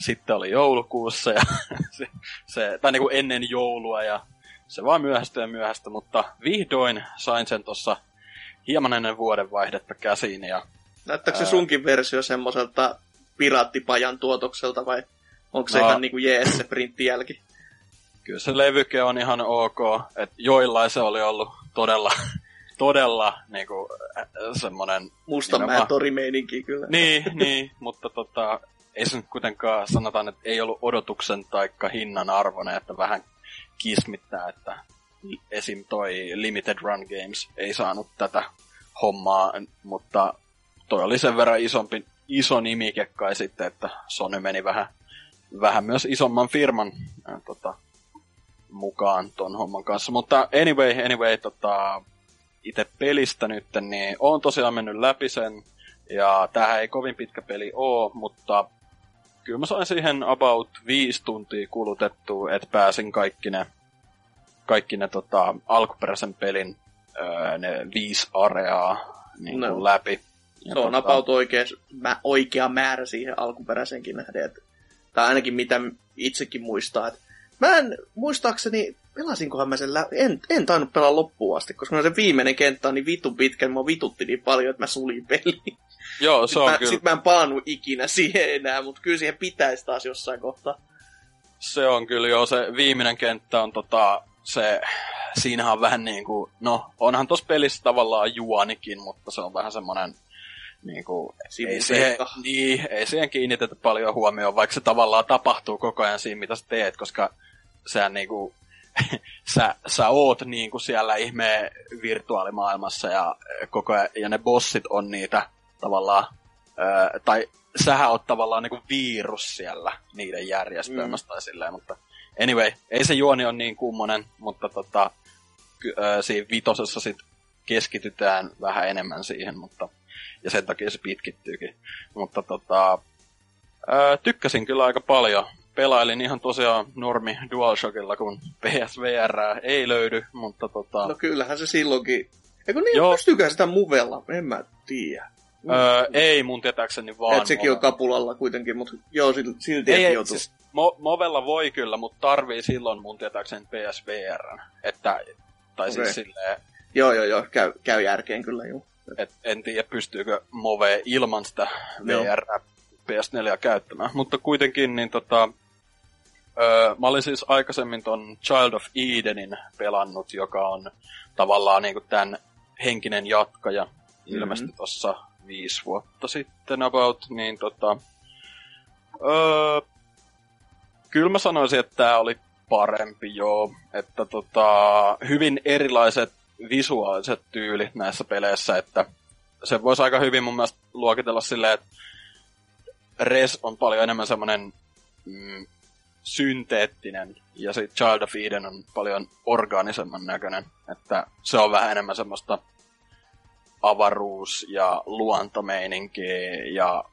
sitten oli joulukuussa ja se, se, tai niin kuin ennen joulua ja se vaan myöhästyi ja myöhästyi, mutta vihdoin sain sen tuossa hieman ennen vuodenvaihdetta käsiin ja Näyttääkö se sunkin versio semmoiselta piraattipajan tuotokselta vai onko se no, ihan niinku jees se printtijälki? Kyllä se levyke on ihan ok, että joillain se oli ollut todella, todella niinku semmonen... Mustanmäen torimeininki kyllä. Niin, niin, mutta tota, ei se nyt kuitenkaan sanotaan, että ei ollut odotuksen taikka hinnan arvoinen, että vähän kismittää, että esim. toi Limited Run Games ei saanut tätä hommaa, mutta toi oli sen verran isompi, iso nimike kai sitten, että Sony meni vähän, vähän myös isomman firman ää, tota, mukaan ton homman kanssa. Mutta anyway, anyway, tota, itse pelistä nyt, niin on tosiaan mennyt läpi sen, ja tähän ei kovin pitkä peli oo, mutta kyllä mä sain siihen about viisi tuntia kulutettua, että pääsin kaikki ne, kaikki ne tota, alkuperäisen pelin öö, ne viisi areaa niin no. läpi. Ja se on tota... about oikea, mä, oikea määrä siihen alkuperäisenkin nähden. Että, tai ainakin mitä itsekin muistaa. Että mä en, muistaakseni, pelasinkohan mä sen lä- en, en tainnut pelaa loppuun asti, koska se viimeinen kenttä on niin vitu pitkä, niin mä vitutti niin paljon, että mä sulin peliin. Joo, se on mä, kyllä. Sitten mä en palannut ikinä siihen enää, mutta kyllä siihen pitäisi taas jossain kohtaa. Se on kyllä jo, se viimeinen kenttä on tota, se, siinähän on vähän niin kuin, no onhan tossa pelissä tavallaan juonikin, mutta se on vähän semmonen niin kuin, ei, siihen, niin, ei siihen kiinnitetä paljon huomioon, vaikka se tavallaan tapahtuu koko ajan siinä, mitä sä teet, koska sehän niin kuin, sä, sä oot niin kuin siellä ihme virtuaalimaailmassa ja, koko ajan, ja ne bossit on niitä tavallaan, ää, tai sähän oot tavallaan niin kuin virus siellä niiden järjestelmästä mm. tai silleen, mutta anyway, ei se juoni on niin kummonen, mutta tota, ää, siinä vitosessa sit keskitytään vähän enemmän siihen, mutta ja sen takia se pitkittyykin. Mutta tota, ää, tykkäsin kyllä aika paljon. Pelailin ihan tosiaan normi DualShockilla, kun PSVR ei löydy, mutta tota... No kyllähän se silloinkin... Eikö niin, Joo. pystyykö sitä muvella? En mä tiedä. Öö, ei mun tietääkseni vaan. Et sekin on kapulalla kuitenkin, mutta joo, silti ei, ei siis, mo- Movella voi kyllä, mutta tarvii silloin mun tietääkseni PSVR. Että, tai okay. siis silleen... Joo, joo, joo, käy, käy järkeen kyllä, joo. Et en tiedä, pystyykö Move ilman sitä VR PS4 käyttämään. Mutta kuitenkin, niin tota, öö, mä olin siis aikaisemmin ton Child of Edenin pelannut, joka on tavallaan niinku tämän henkinen jatkaja. Mm-hmm. Ilmestyi tuossa viisi vuotta sitten about, niin tota... Öö, kyllä mä sanoisin, että tämä oli parempi, joo. Että tota, hyvin erilaiset visuaaliset tyylit näissä peleissä, että se voisi aika hyvin mun mielestä luokitella silleen, että Res on paljon enemmän semmoinen mm, synteettinen, ja sitten Child of Eden on paljon orgaanisemman näköinen, että se on vähän enemmän semmoista avaruus- ja luontomeininkiä, ja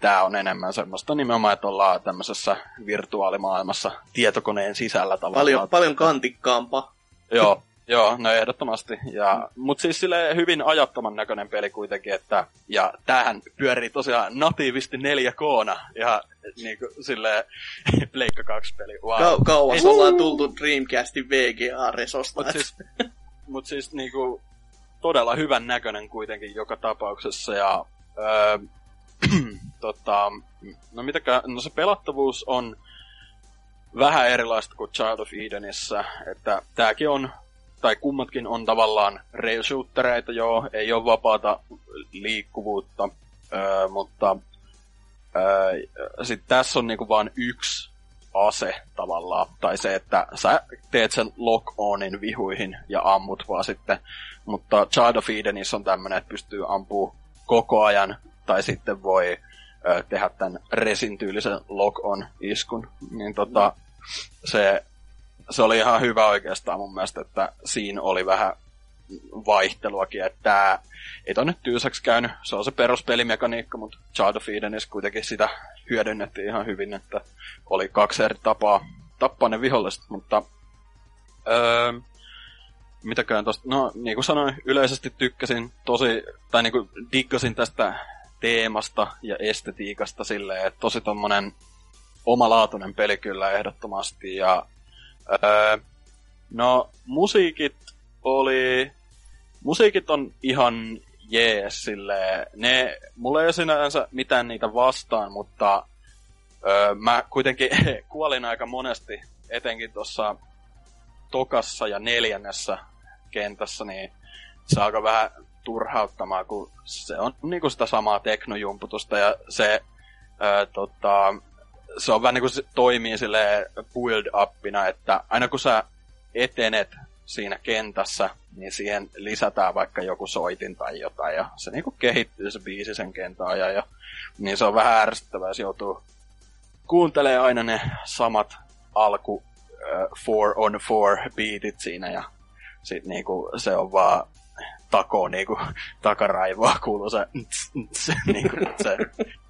tämä on enemmän semmoista nimenomaan, että ollaan tämmöisessä virtuaalimaailmassa tietokoneen sisällä tavallaan. Paljon, paljon kantikkaampaa. Joo, Joo, no ehdottomasti. Ja, mm. Mut siis sille hyvin ajattoman näköinen peli kuitenkin, että ja tämähän pyörii tosiaan natiivisti 4 k ja niinku sille Pleikka 2 peli. Wow. Kau- kauas Ei, ollaan tultu Dreamcastin VGA-resosta. Mut siis, mut siis niinku todella hyvän näköinen kuitenkin joka tapauksessa ja öö, tota, no mitäkään, no se pelattavuus on vähän erilaista kuin Child of Edenissä, että tääkin on tai kummatkin on tavallaan rail joo, ei ole vapaata liikkuvuutta, öö, mutta öö, sitten tässä on niinku vain yksi ase tavallaan, tai se, että sä teet sen lock-onin vihuihin ja ammut vaan sitten, mutta Child of Edenissä on tämmönen, että pystyy ampuu koko ajan, tai sitten voi ö, tehdä tämän resin tyylisen lock-on iskun, niin tota, se se oli ihan hyvä oikeastaan mun mielestä, että siinä oli vähän vaihteluakin, että tämä ei tonne tyysäksi käynyt. Se on se peruspelimekaniikka, mutta Child of Edenissä kuitenkin sitä hyödynnettiin ihan hyvin, että oli kaksi eri tapaa tappaa ne viholliset, mutta öö, mitäkään tosta, no niin kuin sanoin, yleisesti tykkäsin tosi, tai niin kuin diggasin tästä teemasta ja estetiikasta silleen, että tosi tommonen omalaatuinen peli kyllä ehdottomasti. Ja, öö, no, musiikit oli... Musiikit on ihan jees silleen. Ne, mulla ei ole sinänsä mitään niitä vastaan, mutta öö, mä kuitenkin kuolin aika monesti, etenkin tuossa tokassa ja neljännessä kentässä, niin se alkoi vähän turhauttamaan, kun se on niinku sitä samaa teknojumputusta ja se, ää, tota, se on vähän niinku se toimii sille build upina, että aina kun sä etenet siinä kentässä, niin siihen lisätään vaikka joku soitin tai jotain, ja se niinku kehittyy se biisi sen kentän ajan, ja niin se on vähän ärsyttävää, se joutuu kuuntelee aina ne samat alku uh, four on four beatit siinä, ja sit niinku se on vaan takoo niinku takaraivoa kuuluu se, ns, ns, niinku, se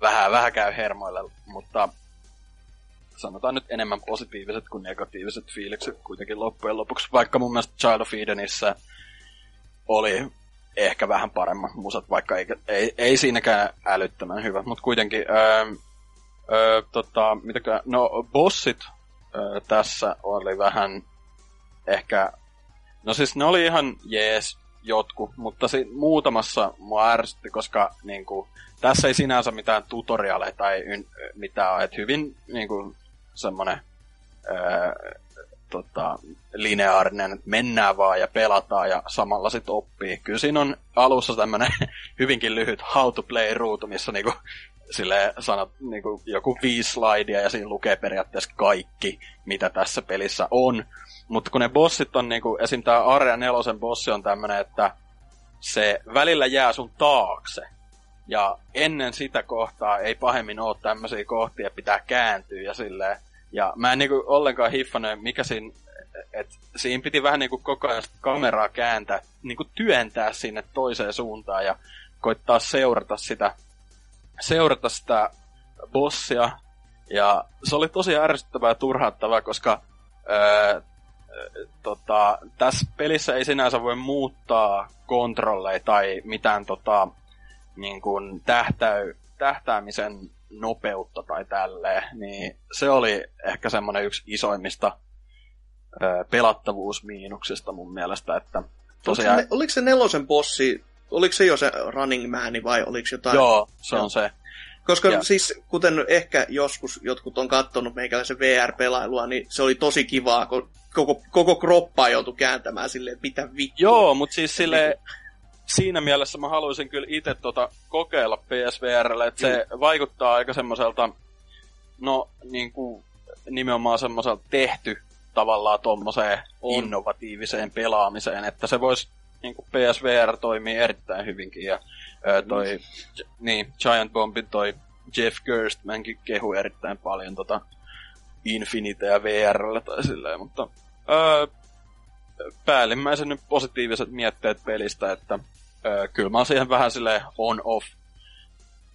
vähän, vähän käy hermoille, mutta sanotaan nyt enemmän positiiviset kuin negatiiviset fiilikset kuitenkin loppujen lopuksi. Vaikka mun mielestä Child of Edenissä oli ehkä vähän paremmat musat, vaikka ei, ei, ei siinäkään älyttömän hyvä, mutta kuitenkin öö, öö, tota, mitäkään, no bossit öö, tässä oli vähän ehkä, no siis ne oli ihan jees jotkut, mutta si- muutamassa mua ärsytti, koska niin tässä ei sinänsä mitään tutorialeja tai yn, mitään että hyvin niin kuin, semmoinen öö, tota, lineaarinen, että mennään vaan ja pelataan ja samalla sit oppii. Kyllä siinä on alussa tämmönen hyvinkin lyhyt how to play ruutu, missä niinku, sille sanot niinku, joku viisi slidea ja siinä lukee periaatteessa kaikki, mitä tässä pelissä on. Mutta kun ne bossit on niinku, esim. tää Area 4 bossi on tämmönen, että se välillä jää sun taakse. Ja ennen sitä kohtaa ei pahemmin ole tämmöisiä kohtia, pitää kääntyä ja silleen. Ja mä en niinku ollenkaan hiffannut, mikä siinä, että siinä piti vähän niinku koko ajan kameraa kääntää, niinku työntää sinne toiseen suuntaan ja koittaa seurata sitä, seurata sitä bossia. Ja se oli tosi ärsyttävää ja turhauttavaa, koska öö, tota, tässä pelissä ei sinänsä voi muuttaa kontrolleja tai mitään tota, niin kuin tähtäy, tähtäämisen nopeutta tai tälleen, niin se oli ehkä semmoinen yksi isoimmista ö, pelattavuusmiinuksista mun mielestä, että tosiaan... Oliko se, oliko se nelosen bossi, oliko se jo se running man vai oliko jotain? Joo, se on se. Koska ja. siis, kuten ehkä joskus jotkut on katsonut meikäläisen VR-pelailua, niin se oli tosi kivaa, kun koko, koko kroppaa joutui kääntämään silleen, että mitä vittua. Joo, mutta siis sille siinä mielessä mä haluaisin kyllä itse tota kokeilla PSVRlle, että se mm. vaikuttaa aika semmoiselta, no niin kuin nimenomaan semmoiselta tehty tavallaan tommoseen innovatiiviseen pelaamiseen, että se voisi niin kuin PSVR toimii erittäin hyvinkin ja ää, toi, mm. niin, Giant Bombin toi Jeff Gerstmankin kehu erittäin paljon tota Infinite ja VRlle tai silleen, mutta ää, päällimmäisen nyt positiiviset mietteet pelistä, että öö, kyllä mä oon siihen vähän sille on-off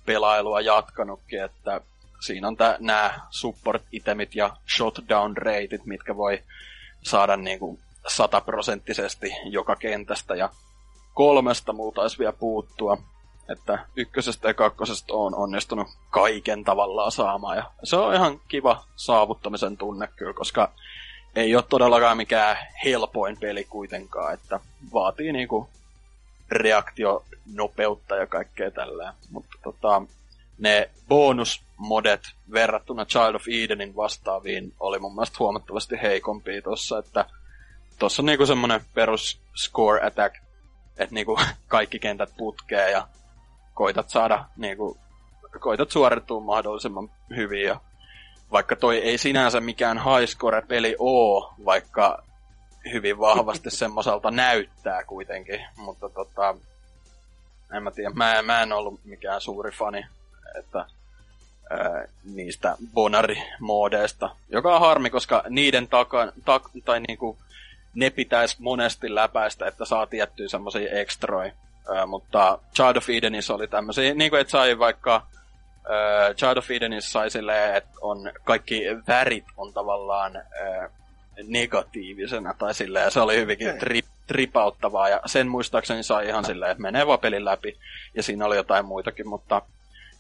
pelailua jatkanutkin, että siinä on nämä support-itemit ja shotdown rateit, mitkä voi saada niinku sataprosenttisesti joka kentästä ja kolmesta multa olisi vielä puuttua. Että ykkösestä ja kakkosesta on onnistunut kaiken tavallaan saamaan. Ja se on ihan kiva saavuttamisen tunne kyllä, koska ei ole todellakaan mikään helpoin peli kuitenkaan, että vaatii niinku reaktionopeutta ja kaikkea tällä. Mutta tota, ne bonusmodet verrattuna Child of Edenin vastaaviin oli mun mielestä huomattavasti heikompia tossa, että tossa on niinku semmonen perus score attack, että niinku kaikki kentät putkee ja koitat saada niinku, koitat suorittua mahdollisimman hyvin ja vaikka toi ei sinänsä mikään high score peli oo, vaikka hyvin vahvasti semmoiselta näyttää kuitenkin, mutta tota, en mä tiedä, mä, mä en ollut mikään suuri fani, että ää, niistä bonari-moodeista, joka on harmi, koska niiden takan, tak, tai niinku, ne pitäisi monesti läpäistä, että saa tiettyä semmoisia ekstroja. mutta Child of Edenissä oli tämmöisiä, niin kuin et sai vaikka äh, Child of Edenissä sai silleen, että on kaikki värit on tavallaan äh, negatiivisena tai silleen, se oli hyvinkin trip, tripauttavaa, ja sen muistaakseni sai ihan silleen, että menee vaan pelin läpi, ja siinä oli jotain muitakin, mutta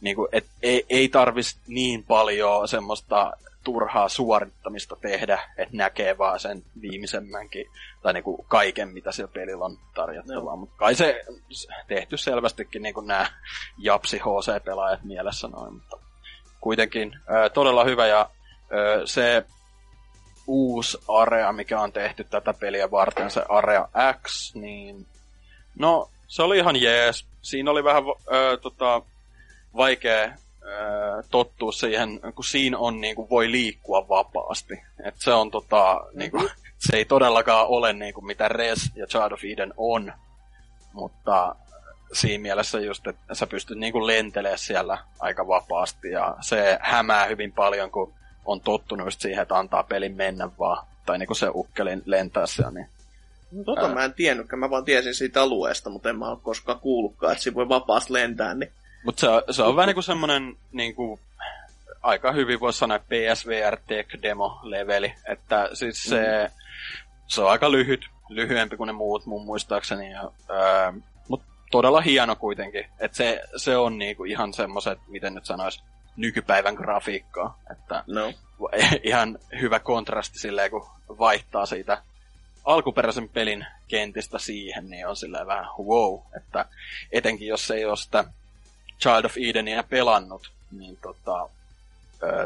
niin kuin, et ei, ei tarvitsisi niin paljon semmoista turhaa suorittamista tehdä, että näkee vaan sen viimeisemmänkin, tai niin kuin kaiken, mitä siellä pelillä on tarjottavaa. No. Mutta kai se tehty selvästikin niin kuin nämä Japsi HC-pelaajat mielessä noin, mutta kuitenkin ö, todella hyvä, ja ö, se uusi area, mikä on tehty tätä peliä varten, se Area X, niin no, se oli ihan jees. Siinä oli vähän ö, tota, vaikea tottua siihen, kun siinä on niin kuin, voi liikkua vapaasti. Et se on tota, niin kuin, se ei todellakaan ole niin kuin, mitä Res ja Child of Eden on, mutta siinä mielessä just, että sä pystyt niin kuin lentelemään siellä aika vapaasti ja se hämää hyvin paljon, kun on tottunut just siihen, että antaa pelin mennä vaan, tai niin kuin se ukkelin lentää siellä, niin No, tota ää... mä en tiennytkään, mä vaan tiesin siitä alueesta, mutta en mä ole koskaan kuullutkaan, että siinä voi vapaasti lentää, niin mutta se, se on vähän niinku semmonen niinku, aika hyvin voisi sanoa PSVR Tech Demo leveli, että siis se, mm. se on aika lyhyt, lyhyempi kuin ne muut mun muistaakseni, ja, ää, mut todella hieno kuitenkin, että se, se on niinku ihan semmoset, miten nyt sanois, nykypäivän grafiikkaa, että no. ihan hyvä kontrasti silleen, kun vaihtaa siitä alkuperäisen pelin kentistä siihen, niin on silleen vähän wow, että etenkin jos ei ole sitä Child of Edenia pelannut, niin tota,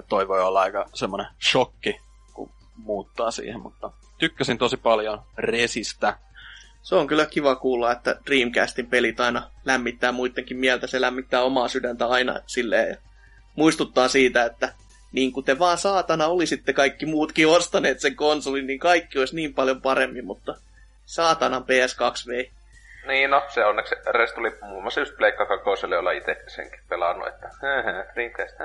toi voi olla aika semmoinen shokki, kun muuttaa siihen, mutta tykkäsin tosi paljon Resistä. Se on kyllä kiva kuulla, että Dreamcastin pelit aina lämmittää muidenkin mieltä, se lämmittää omaa sydäntä aina silleen, muistuttaa siitä, että niin kuin te vaan saatana olisitte kaikki muutkin ostaneet sen konsolin, niin kaikki olisi niin paljon paremmin, mutta saatanan PS2 vei. Niin, no, se onneksi Res tuli muun muassa just Pleikka kakoselle, olla itse senkin pelannut, että Dreamcast.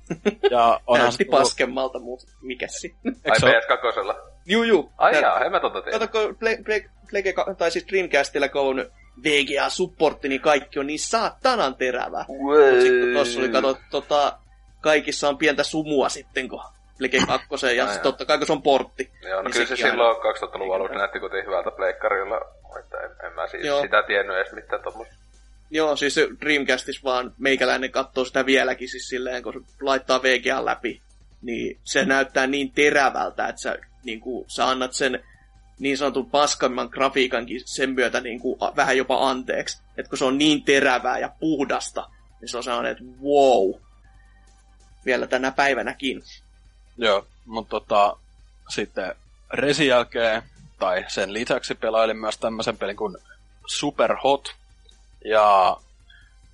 ja onhan Näytti paskemmalta, mutta mikä sitten? Ai ps kakosella? Juu, juu. Ai jaa, en mä tota tiedä. Play, Play, tai siis Dreamcastilla, kun on VGA-supportti, niin kaikki on niin saatanan terävää. Mutta sitten tossa oli, kato, tota, kaikissa on pientä sumua sitten, kun Plege 2 ja totta kai kun se on portti. Joo, no niin kyllä se silloin 2000-luvun alussa näytti kuitenkin hyvältä pleikkarilla että en, en mä siis Joo. sitä tiennyt edes mitään tuommoista. Joo, siis Dreamcastis vaan meikäläinen katsoo sitä vieläkin siis silleen, kun se laittaa VGA läpi, niin se näyttää niin terävältä, että sä, niin kuin, sä annat sen niin sanotun paskamman grafiikankin sen myötä niin kuin, vähän jopa anteeksi. Että kun se on niin terävää ja puhdasta, niin se on sellainen, että wow. Vielä tänä päivänäkin. Joo, mutta tota, sitten Resin jälkeen tai sen lisäksi pelailin myös tämmöisen pelin kuin Super Hot. Ja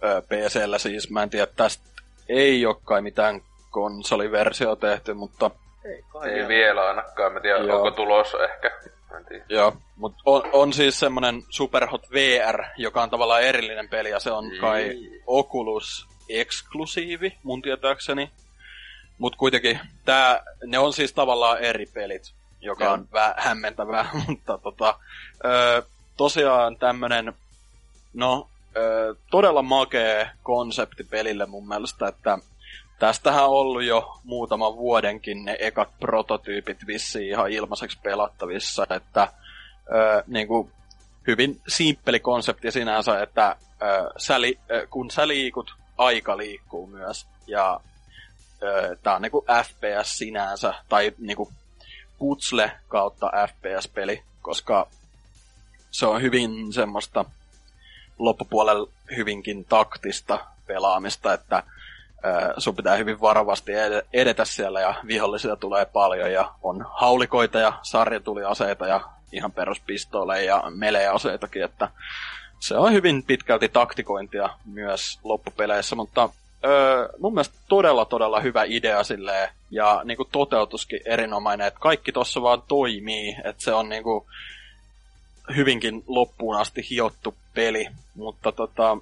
ö, PCllä siis, mä en tiedä, tästä ei ole kai mitään konsoliversio tehty, mutta... Ei, kai ei vielä ainakaan, mä tiedä, Joo. onko tulossa ehkä. Joo, mutta on, on siis semmonen Superhot VR, joka on tavallaan erillinen peli, ja se on kai Oculus eksklusiivi, mun tietääkseni. Mutta kuitenkin, tää, ne on siis tavallaan eri pelit joka Joo. on vähän hämmentävää, mutta tota, ö, tosiaan tämmönen, no, ö, todella makea konsepti pelille mun mielestä, että tästähän on ollut jo muutaman vuodenkin ne ekat prototyypit vissiin ihan ilmaiseksi pelattavissa, että ö, niin kuin hyvin simppeli konsepti sinänsä, että ö, sä li, ö, kun sä liikut, aika liikkuu myös. Ja ö, tää on niinku FPS sinänsä, tai niinku putsle kautta FPS-peli, koska se on hyvin semmoista loppupuolella hyvinkin taktista pelaamista, että sun pitää hyvin varovasti edetä siellä ja vihollisia tulee paljon ja on haulikoita ja sarjatuliaseita ja ihan peruspistooleja ja meleaseitakin, että se on hyvin pitkälti taktikointia myös loppupeleissä, mutta öö, mun mielestä todella todella hyvä idea silleen, ja niinku toteutuskin erinomainen, että kaikki tossa vaan toimii, että se on niinku hyvinkin loppuun asti hiottu peli, mutta tota,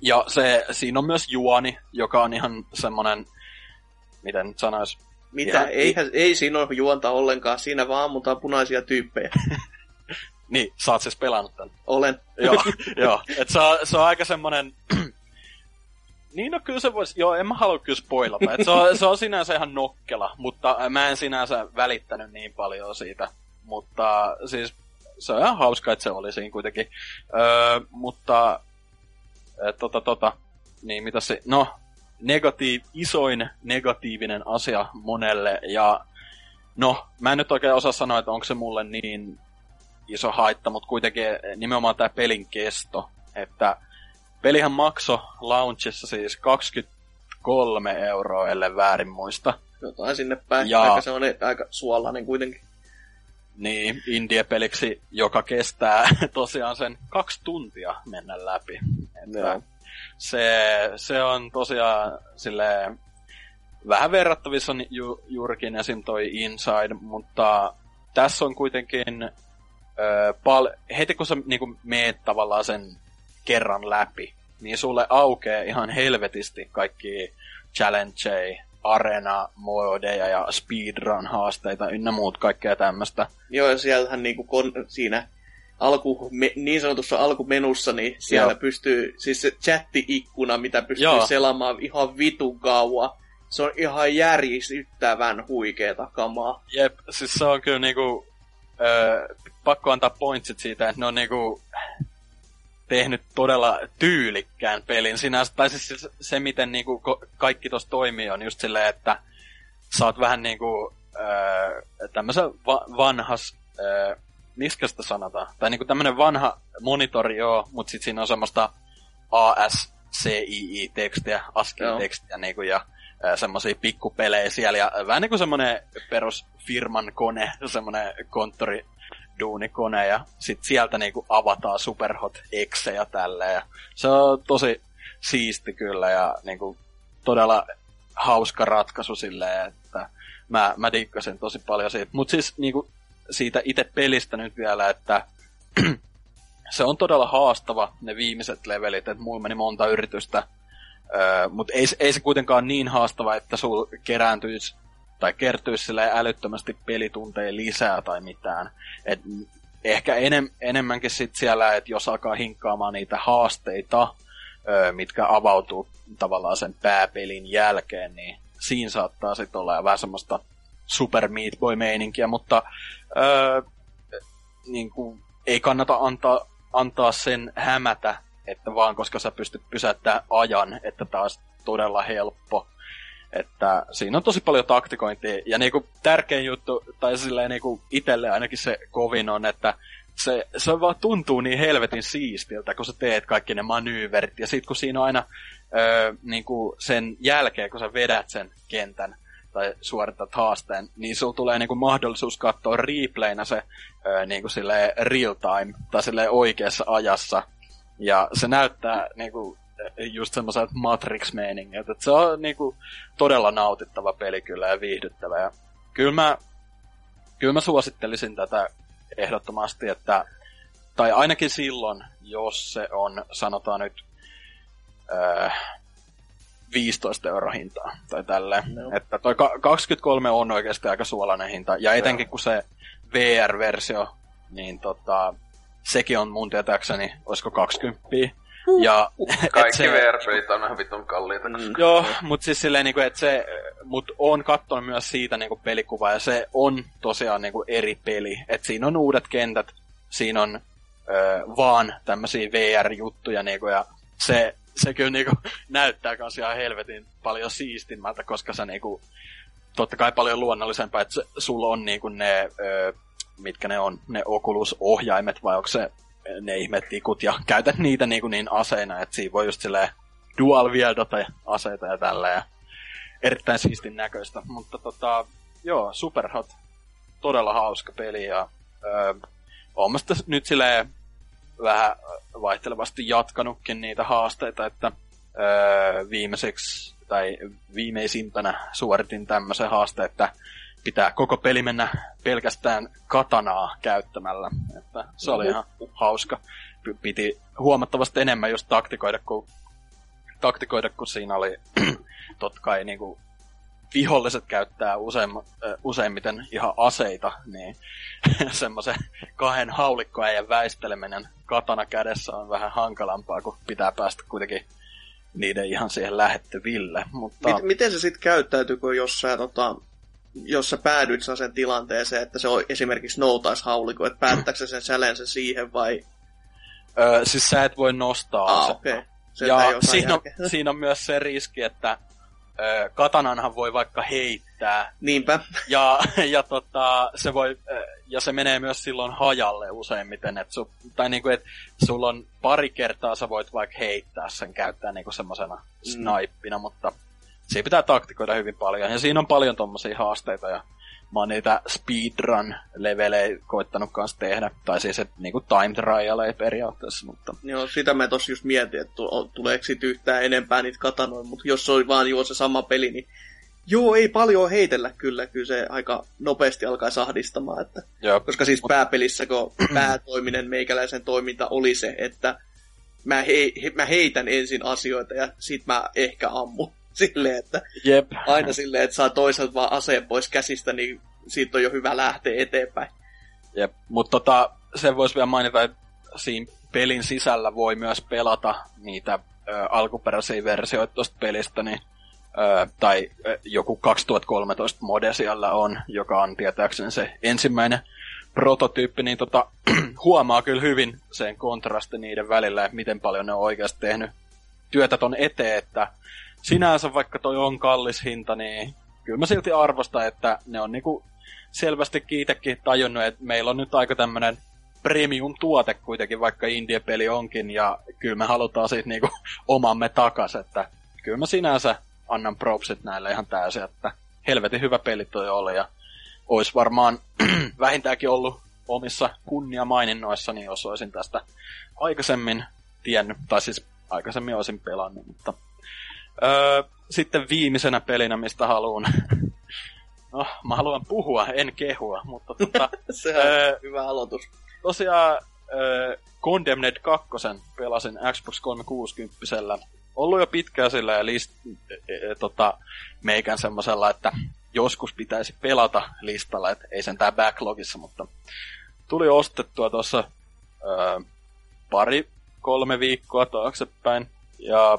ja se, siinä on myös juoni, joka on ihan semmonen, miten nyt sanois, mitä? Ihan, Eihän, ei siinä ole juonta ollenkaan, siinä vaan ammutaan punaisia tyyppejä. niin, sä oot siis pelannut tän. Olen. joo, joo. Et se, on, se on aika semmonen niin no kyllä se voisi, joo en mä halua kyllä spoilata. Et se, on, se on sinänsä ihan nokkela, mutta mä en sinänsä välittänyt niin paljon siitä. Mutta siis se on ihan hauska, että se oli siinä kuitenkin. Öö, mutta tota, tota, niin mitä se, no, negatiiv, isoin negatiivinen asia monelle, ja no, mä en nyt oikein osaa sanoa, että onko se mulle niin iso haitta, mutta kuitenkin nimenomaan tämä pelin kesto, että pelihän makso launchissa siis 23 euroa, ellei väärin muista. Jotain sinne päin, Ja- aika se on aika suolainen kuitenkin. Niin, indie-peliksi, joka kestää tosiaan sen kaksi tuntia mennä läpi. Että se, se on tosiaan silleen, vähän verrattavissa on ju, juurikin esim. toi Inside, mutta tässä on kuitenkin ö, pal- heti kun sä niinku meet tavallaan sen kerran läpi, niin sulle aukeaa ihan helvetisti kaikki challengeja, arena, modeja ja speedrun-haasteita ynnä muut kaikkea tämmöistä. Joo, ja siellähän niinku kon, siinä alku, me, niin sanotussa alkumenussa, niin siellä Joo. pystyy, siis se chatti-ikkuna, mitä pystyy Joo. selaamaan ihan vitun kauan. Se on ihan järisyttävän huikeeta kamaa. Jep, siis se on kyllä niinku, öö, pakko antaa pointsit siitä, että ne on niinku tehnyt todella tyylikkään pelin sinänsä. Tai siis se, miten niinku kaikki tuossa toimii, on just silleen, että sä oot vähän niinku öö, tämmöisen va- vanhas, öö, miskä sitä sanotaan? Tai niinku tämmönen vanha monitori joo, mutta sit siinä on semmoista ASCII-tekstiä, ASCII-tekstiä niinku, ja ö, semmosia pikkupelejä siellä, ja vähän niinku semmonen perus firman kone, semmonen konttori duunikone, ja sit sieltä niinku avataan superhot Xejä tälleen, ja se on tosi siisti kyllä, ja niinku todella hauska ratkaisu silleen, että mä, mä dikkasin tosi paljon siitä. Mut siis niinku siitä itse pelistä nyt vielä, että se on todella haastava ne viimeiset levelit, että mulla meni monta yritystä, öö, mutta ei, ei se kuitenkaan niin haastava, että sul kerääntyisi tai kertyisi silleen älyttömästi pelitunteja lisää tai mitään. Et ehkä enem, enemmänkin sit siellä, että jos alkaa hinkkaamaan niitä haasteita, öö, mitkä avautuu tavallaan sen pääpelin jälkeen, niin siinä saattaa sitten olla vähän semmoista Super Meat Boy-meininkiä, mutta öö, niin kuin, ei kannata antaa, antaa sen hämätä, että vaan koska sä pystyt pysäyttämään ajan, että taas todella helppo. Että siinä on tosi paljon taktikointia. Ja niinku tärkein juttu, tai silleen niinku itselle ainakin se kovin on, että se, se vaan tuntuu niin helvetin siistiltä, kun sä teet kaikki ne manyyverit. Ja sit kun siinä on aina öö, niinku sen jälkeen, kun sä vedät sen kentän, tai suoritat haasteen, niin sulla tulee niinku mahdollisuus katsoa replayna se öö, niinku real time, tai oikeassa ajassa. Ja se näyttää niinku just semmoiselta Matrix-meiningiltä. että Se on niinku todella nautittava peli kyllä ja viihdyttävä. Ja kyllä mä, kyllä mä suosittelisin tätä ehdottomasti, että tai ainakin silloin, jos se on, sanotaan nyt, öö, 15 euro hintaa tai tälleen. Joo. Että toi ka- 23 on oikeasti aika suolainen hinta. Ja etenkin kun se VR-versio, niin tota, sekin on mun tietääkseni, olisiko 20. Ja, Kaikki se- VR-pelit on ihan vitun kalliita. koska- Mm. Joo, mutta siis silleen, niinku, että se, mut on katsonut myös siitä niinku pelikuvaa, ja se on tosiaan niinku eri peli. Et siinä on uudet kentät, siinä on ö, vaan tämmöisiä VR-juttuja, niinku, ja se, se kyllä niinku, näyttää kans ihan helvetin paljon siistimmältä, koska se niinku, totta kai paljon luonnollisempaa, että sulla on niinku ne, ö, mitkä ne on, ne Oculus-ohjaimet, vai onko se ne ihmetikut, ja käytät niitä niinku niin aseina, että siinä voi just silleen dual wieldata aseita ja tällä ja erittäin siistin näköistä. Mutta tota, joo, Superhot, todella hauska peli ja öö, mä sitä nyt silleen vähän vaihtelevasti jatkanutkin niitä haasteita, että öö, viimeiseksi tai viimeisimpänä suoritin tämmöisen haasteen, että pitää koko peli mennä pelkästään katanaa käyttämällä. Että se oli ihan hauska. Piti huomattavasti enemmän just taktikoida, kun taktikoida, kun siinä oli totta kai niin kuin, viholliset käyttää useim, useimmiten ihan aseita, niin semmoisen kahden haulikkoäijän väisteleminen katana kädessä on vähän hankalampaa, kun pitää päästä kuitenkin niiden ihan siihen lähettyville. Mutta Mit, miten se sitten käyttäytyy, kun jos sä tota, jos sä päädyt sen tilanteeseen, että se on esimerkiksi noutaisi hauliko, että päättääkö se sen säleensä siihen vai... Öö, siis sä et voi nostaa Ah, asetta. okei. Se ja siinä on, järkeä. siinä on myös se riski, että ö, katananhan voi vaikka heittää, Niinpä. ja, ja, tota, se voi, ja se menee myös silloin hajalle useimmiten, että su, tai niinku, et sulla on pari kertaa sä voit vaikka heittää sen, käyttää niinku semmosena snaippina, mutta siinä pitää taktikoida hyvin paljon, ja siinä on paljon tommosia haasteita, ja mä oon niitä speedrun-levelejä koittanut kanssa tehdä, tai siis et, niinku time trialeja periaatteessa, mutta Joo, sitä mä tossa just mietin, että tu- tuleeko sit yhtään enempää niitä katanoja, mutta jos se oli vaan juo se sama peli, niin joo, ei paljon heitellä kyllä, kyllä se aika nopeasti alkaa sahdistamaan, että joo, Koska siis pääpelissä, kun päätoiminen meikäläisen toiminta oli se, että mä, hei, he, mä heitän ensin asioita ja sit mä ehkä ammun. Silleen, että jep, aina silleen, että saa toisaalta vaan aseen pois käsistä, niin siitä on jo hyvä lähteä eteenpäin. Jep, mutta tota, sen voisi vielä mainita, että siinä pelin sisällä voi myös pelata niitä ö, alkuperäisiä versioita tuosta pelistä, niin, ö, tai joku 2013 mode siellä on, joka on tietääkseni se ensimmäinen prototyyppi, niin tota, huomaa kyllä hyvin sen kontrasti niiden välillä, että miten paljon ne on oikeasti tehnyt työtä ton eteen, että sinänsä vaikka toi on kallis hinta, niin kyllä mä silti arvostan, että ne on niinku selvästikin itsekin tajunnut, että meillä on nyt aika tämmönen premium-tuote kuitenkin, vaikka indie-peli onkin, ja kyllä me halutaan siitä niinku omamme takas, että kyllä mä sinänsä annan propsit näille ihan täysin, että helvetin hyvä peli toi oli, ja olisi varmaan vähintäänkin ollut omissa kunniamaininnoissani, jos olisin tästä aikaisemmin tiennyt, tai siis aikaisemmin olisin pelannut, mutta öö, sitten viimeisenä pelinä, mistä haluan No, mä haluan puhua, en kehua, mutta tota, Se on Öö, hyvä aloitus. tosiaan äh, Condemned 2 pelasin Xbox 360 Ollut jo pitkään sillä ja list, äh, tota, meikän semmosella, että joskus pitäisi pelata listalla, että ei sen tää backlogissa, mutta tuli ostettua tuossa pari, kolme viikkoa taaksepäin ja,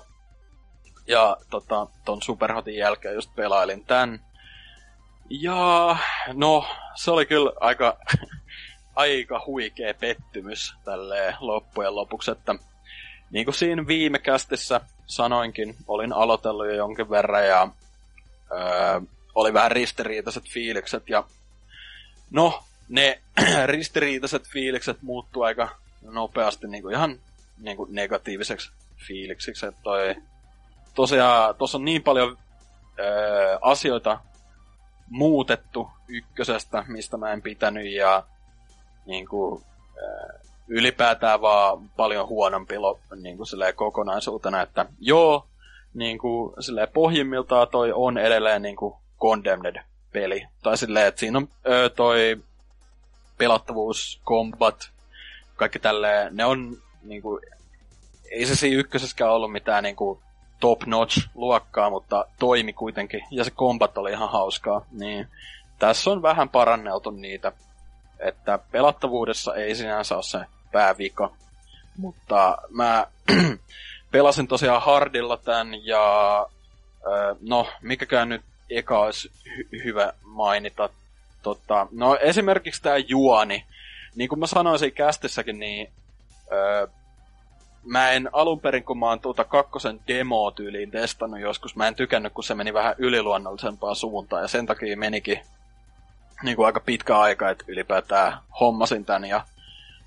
ja tota, ton Superhotin jälkeen just pelailin tän. Ja no, se oli kyllä aika aika huikea pettymys tälleen loppujen lopuksi, että niin kuin siinä viime kästissä sanoinkin, olin aloitellut jo jonkin verran ja öö, oli vähän ristiriitaiset fiilikset ja no, ne ristiriitaiset fiilikset muuttuu aika nopeasti niin kuin ihan niin kuin negatiiviseksi fiiliksiksi, että toi, tosiaan tuossa on niin paljon öö, asioita muutettu ykkösestä, mistä mä en pitänyt ja niin kuin, äh, ylipäätään vaan paljon huonompi lo, niin kuin kokonaisuutena, että joo, niin kuin, pohjimmiltaan toi on edelleen niin kuin Condemned-peli. Tai silleen, että siinä on ö, toi pelattavuus, combat, kaikki tälleen, ne on niin kuin, ei se siinä ykkösessäkään ollut mitään niin kuin top-notch luokkaa, mutta toimi kuitenkin, ja se combat oli ihan hauskaa, niin tässä on vähän paranneltu niitä että pelattavuudessa ei sinänsä ole se päävika. Mutta mä pelasin tosiaan hardilla tän ja no, mikäkään nyt eka olisi hy- hyvä mainita. Tota, no esimerkiksi tämä juoni. Niin kuin mä sanoin siinä kästissäkin, niin mä en alun perin, kun mä oon tuota kakkosen demo-tyyliin testannut joskus, mä en tykännyt, kun se meni vähän yliluonnollisempaan suuntaan, ja sen takia menikin niin kuin aika pitkä aika, että ylipäätään hommasin tän ja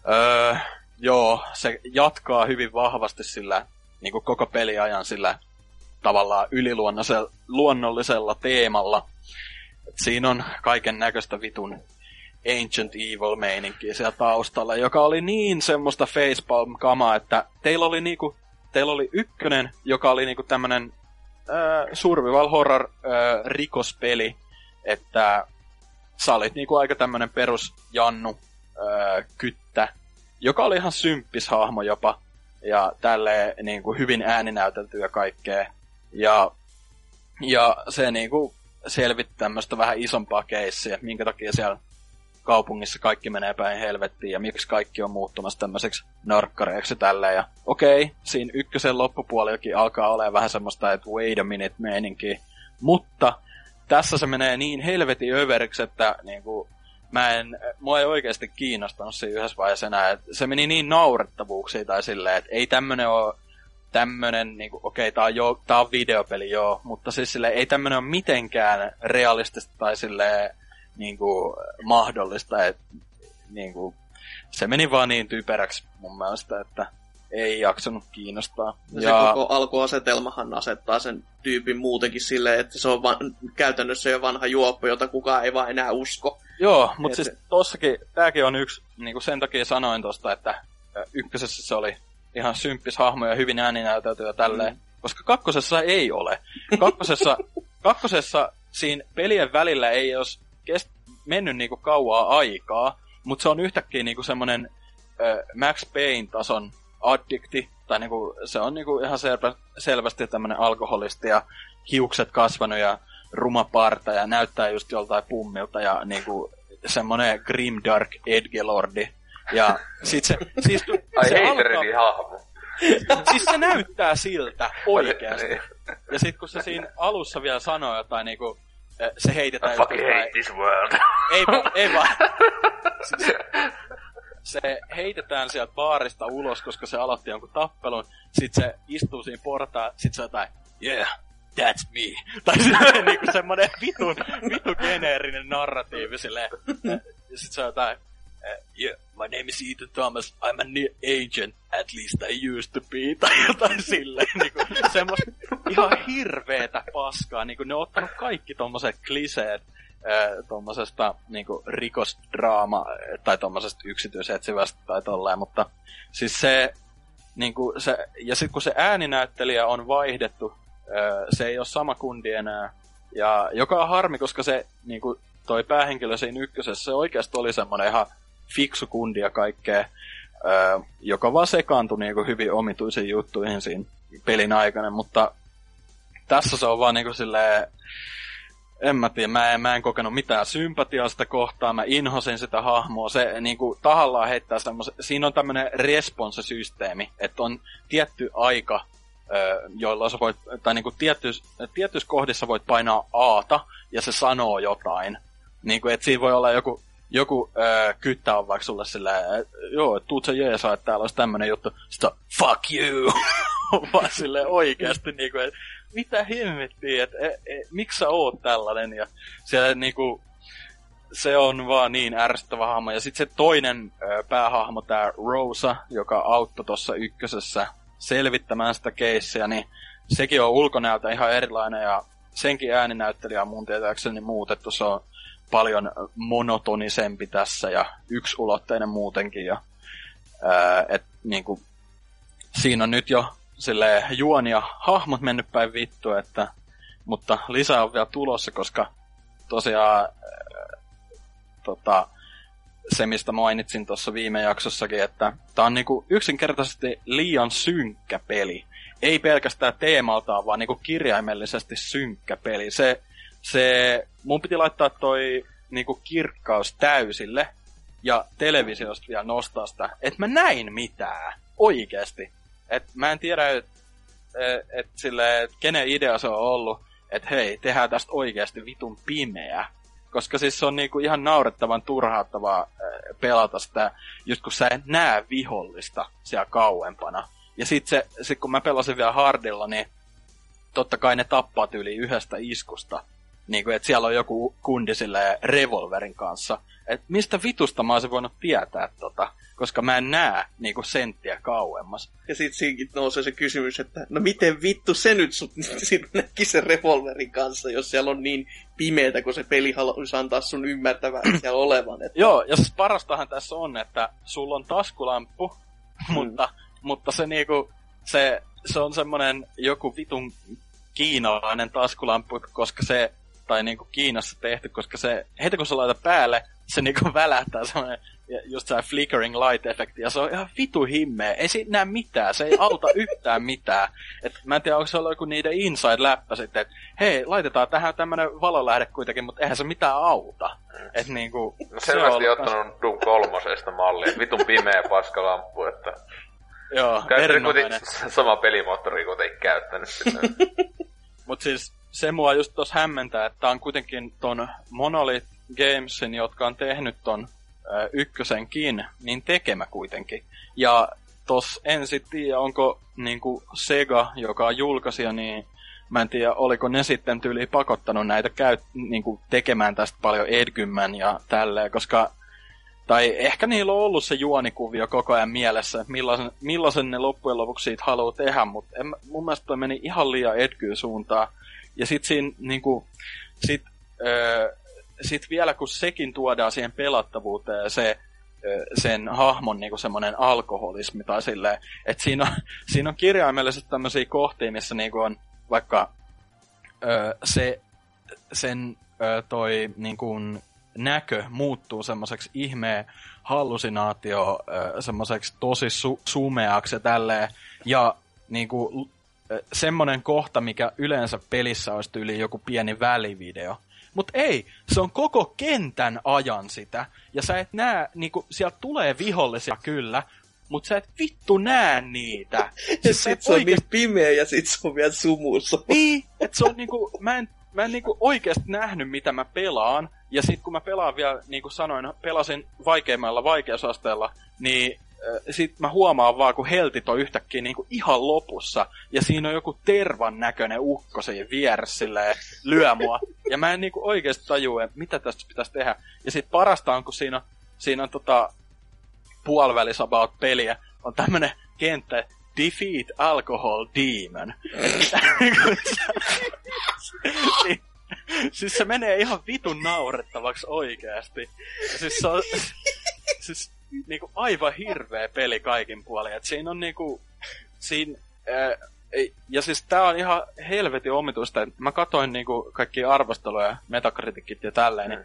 öö, joo, se jatkaa hyvin vahvasti sillä niin kuin koko peliajan sillä tavallaan yliluonnollisella luonnollisella teemalla. Et siinä on kaiken näköistä vitun Ancient Evil meininkiä siellä taustalla, joka oli niin semmoista facepalm-kamaa, että teillä oli niinku, teillä oli ykkönen, joka oli niinku tämmönen äh, survival horror äh, rikospeli, että sä olit niinku aika tämmönen perus Jannu öö, kyttä, joka oli ihan symppis hahmo jopa, ja tälleen niinku hyvin ääninäytelty ja kaikkea. Ja, ja se niinku selvitti tämmöistä vähän isompaa keissiä, minkä takia siellä kaupungissa kaikki menee päin helvettiin ja miksi kaikki on muuttumassa tämmöiseksi narkkareiksi tälleen. Ja okei, okay, siinä ykkösen loppupuolikin alkaa olemaan vähän semmoista, että wait a minute meininki. Mutta tässä se menee niin helvetin överiksi, että niinku, mä en, mua ei oikeasti kiinnostanut siinä yhdessä vaiheessa enää. Et se meni niin naurettavuuksiin tai silleen, että ei tämmönen ole tämmönen, niinku, okei, okay, tää on, jo, tää on videopeli joo, mutta siis silleen, ei tämmönen ole mitenkään realistista tai silleen, niinku, mahdollista, että niinku, se meni vaan niin typeräksi mun mielestä, että ei jaksanut kiinnostaa. Ja, ja... se koko alkuasetelmahan asettaa sen tyypin muutenkin silleen, että se on van, käytännössä jo vanha juoppo, jota kukaan ei vaan enää usko. Joo, mutta siis tossakin, tääkin on yksi, niin kuin sen takia sanoin tosta, että ykkösessä se oli ihan symppis hahmo ja hyvin ääninäytelty ja tälleen. Mm. Koska kakkosessa ei ole. Kakkosessa, kakkosessa siinä pelien välillä ei olisi kest, mennyt niinku kauaa aikaa, mutta se on yhtäkkiä niinku semmonen äh, Max Payne-tason addikti, tai niinku, se on niinku ihan selvä, selvästi tämmönen alkoholisti ja hiukset kasvanut ja ruma parta ja näyttää just joltain pummilta ja niinku semmonen grimdark edgelordi. Ja sit se, siis, Ai se alkaa... hahmo. siis se näyttää siltä oikeasti. Niin. Ja sit kun se siinä alussa vielä sanoo jotain niinku, se heitetään... I fucking hate this world. Ei, ei vaan. Siis, se heitetään sieltä baarista ulos, koska se aloitti jonkun tappelun. Sitten se istuu siinä portaan, sit se jotain, yeah, that's me. Tai sitten niinku semmonen vitun, vitu geneerinen narratiivi silleen. Sitten se jotain, yeah, my name is Ethan Thomas, I'm an agent, at least I used to be, tai jotain silleen, niinku, semmoista ihan hirveetä paskaa, niinku ne on ottanut kaikki tommoset kliseet, tuommoisesta niinku, rikosdraama tai tuommoisesta yksityisetsivästä tai tolleen, mutta siis se, niinku, se ja sitten kun se ääninäyttelijä on vaihdettu, se ei ole sama kundi enää, ja joka on harmi, koska se niinku, toi päähenkilö siinä ykkösessä, se oikeasti oli semmoinen ihan fiksu kundi ja kaikkea, joka vaan sekaantui niinku hyvin omituisiin juttuihin siinä pelin aikana, mutta tässä se on vaan niinku silleen, en mä tiedä, mä en, mä en kokenut mitään sympatiaa sitä kohtaa, mä inhosin sitä hahmoa, se niinku tahallaan heittää semmoisen, siinä on tämmönen response-systeemi, että on tietty aika, joilla sä voit, tai niinku tiettyis, tiettyis kohdissa voit painaa Aata, ja se sanoo jotain. Niinku, että siinä voi olla joku, joku öö, kyttä on vaikka sulle joo, että tuut sä jeesaa, että täällä olisi tämmönen juttu. Sitten fuck you! Vaan silleen oikeasti niinku, että mitä hemmettiä, että e, e, miksi sä oot tällainen, ja siellä niinku, se on vaan niin ärsyttävä hahmo. Ja sitten se toinen ö, päähahmo, tämä Rosa, joka auttoi tuossa ykkösessä selvittämään sitä keissiä, niin sekin on ulkonäöltä ihan erilainen ja senkin ääninäyttelijä on mun tietääkseni muutettu. Se on paljon monotonisempi tässä ja yksulotteinen muutenkin. Ja, ää, et, niinku, siinä on nyt jo sille juoni ja hahmot mennyt päin vittu, että, mutta lisää on vielä tulossa, koska tosiaan äh, tota, se, mistä mainitsin tuossa viime jaksossakin, että tämä on niinku yksinkertaisesti liian synkkä peli. Ei pelkästään teemaltaan, vaan niinku kirjaimellisesti synkkä peli. Se, se, mun piti laittaa toi niinku kirkkaus täysille ja televisiosta vielä nostaa sitä, että mä näin mitään. Oikeesti. Et mä en tiedä, että et, sille, et kenen idea se on ollut, että hei, tehdään tästä oikeasti vitun pimeä. Koska siis se on niinku ihan naurettavan turhauttavaa pelata sitä, just kun sä et näe vihollista siellä kauempana. Ja sit se, sit kun mä pelasin vielä hardilla, niin totta kai ne tappaa yli yhdestä iskusta. Niin kuin, että siellä on joku kundi revolverin kanssa. Et mistä vitusta mä olisin voinut tietää tota koska mä en näe niinku senttiä kauemmas. Ja sit siinkin nousee se kysymys, että no miten vittu se nyt sut näki sen revolverin kanssa, jos siellä on niin pimeätä, kun se peli haluaisi antaa sun ymmärtävää siellä olevan. Että... Joo, ja siis parastahan tässä on, että sulla on taskulamppu, hmm. mutta, mutta se niinku, se, se on semmonen joku vitun kiinalainen taskulamppu, koska se, tai niinku Kiinassa tehty, koska se, heti kun sä laitat päälle, se niinku välähtää semmoinen just se flickering light-efekti, ja se on ihan vitu himmeä. Ei siinä näe mitään, se ei auta yhtään mitään. Et mä en tiedä, onko se ollut joku niiden inside-läppä sitten, että hei, laitetaan tähän tämmönen valolähde kuitenkin, mutta eihän se mitään auta. Et niinku, no selvästi se ottanut ollut... Doom kolmosesta mallia, vitun pimeä paskalamppu, että... Joo, erinomainen. sama pelimoottori kuitenkin käyttänyt Mut siis se mua just tuossa hämmentää, että on kuitenkin ton Monolith Gamesin, jotka on tehnyt ton ö, ykkösenkin, niin tekemä kuitenkin. Ja tos en sit tiedä, onko niinku Sega, joka on julkaisija, niin mä en tiedä, oliko ne sitten tyyli pakottanut näitä käy, niinku, tekemään tästä paljon Edgymän ja tälleen, koska tai ehkä niillä on ollut se juonikuvio koko ajan mielessä, että millaisen, millaisen ne loppujen lopuksi siitä haluaa tehdä, mutta en, mun mielestä toi meni ihan liian Edgyyn suuntaan. Ja sit siinä niinku, sit, öö, sit vielä kun sekin tuodaan siihen pelattavuuteen se sen hahmon niinku semmoinen alkoholismi tai silleen, että siinä on, siinä on kirjaimellisesti tämmöisiä kohtia, missä niinku on vaikka ö, se, sen ö, toi niinku näkö muuttuu semmoiseksi ihmeen hallusinaatio, ö, semmoiseksi tosi su- sumeaksi ja tälleen, ja niinku semmoinen kohta, mikä yleensä pelissä olisi tyyli joku pieni välivideo, mutta ei, se on koko kentän ajan sitä. Ja sä et näe, niinku, sieltä tulee vihollisia kyllä, mutta sä et vittu näe niitä. ja siis sit se on oikeasti... niin pimeä ja sit se on vielä sumussa. Niin, että se on niinku, mä en, mä en niinku oikeasti nähnyt mitä mä pelaan. Ja sit kun mä pelaan vielä, niin kuin sanoin, pelasin vaikeimmalla vaikeusasteella, niin sit mä huomaan vaan, kun heltit on yhtäkkiä niinku ihan lopussa, ja siinä on joku tervan näköinen ukko siinä vieressä silleen, lyö mua. Ja mä en niinku oikeesti tajua, mitä tästä pitäisi tehdä. Ja sit parasta on, kun siinä on, siinä on tota, puolivälis about peliä, on tämmönen kenttä, Defeat Alcohol Demon. siis se menee ihan vitun naurettavaksi oikeasti. Ja siis se on, siis niinku aivan hirveä peli kaikin puolin. Et siinä on niinku, siinä, ää, ja siis tää on ihan helvetin omituista. Mä katoin niinku kaikki arvosteluja, metakritikit ja tälleen, niin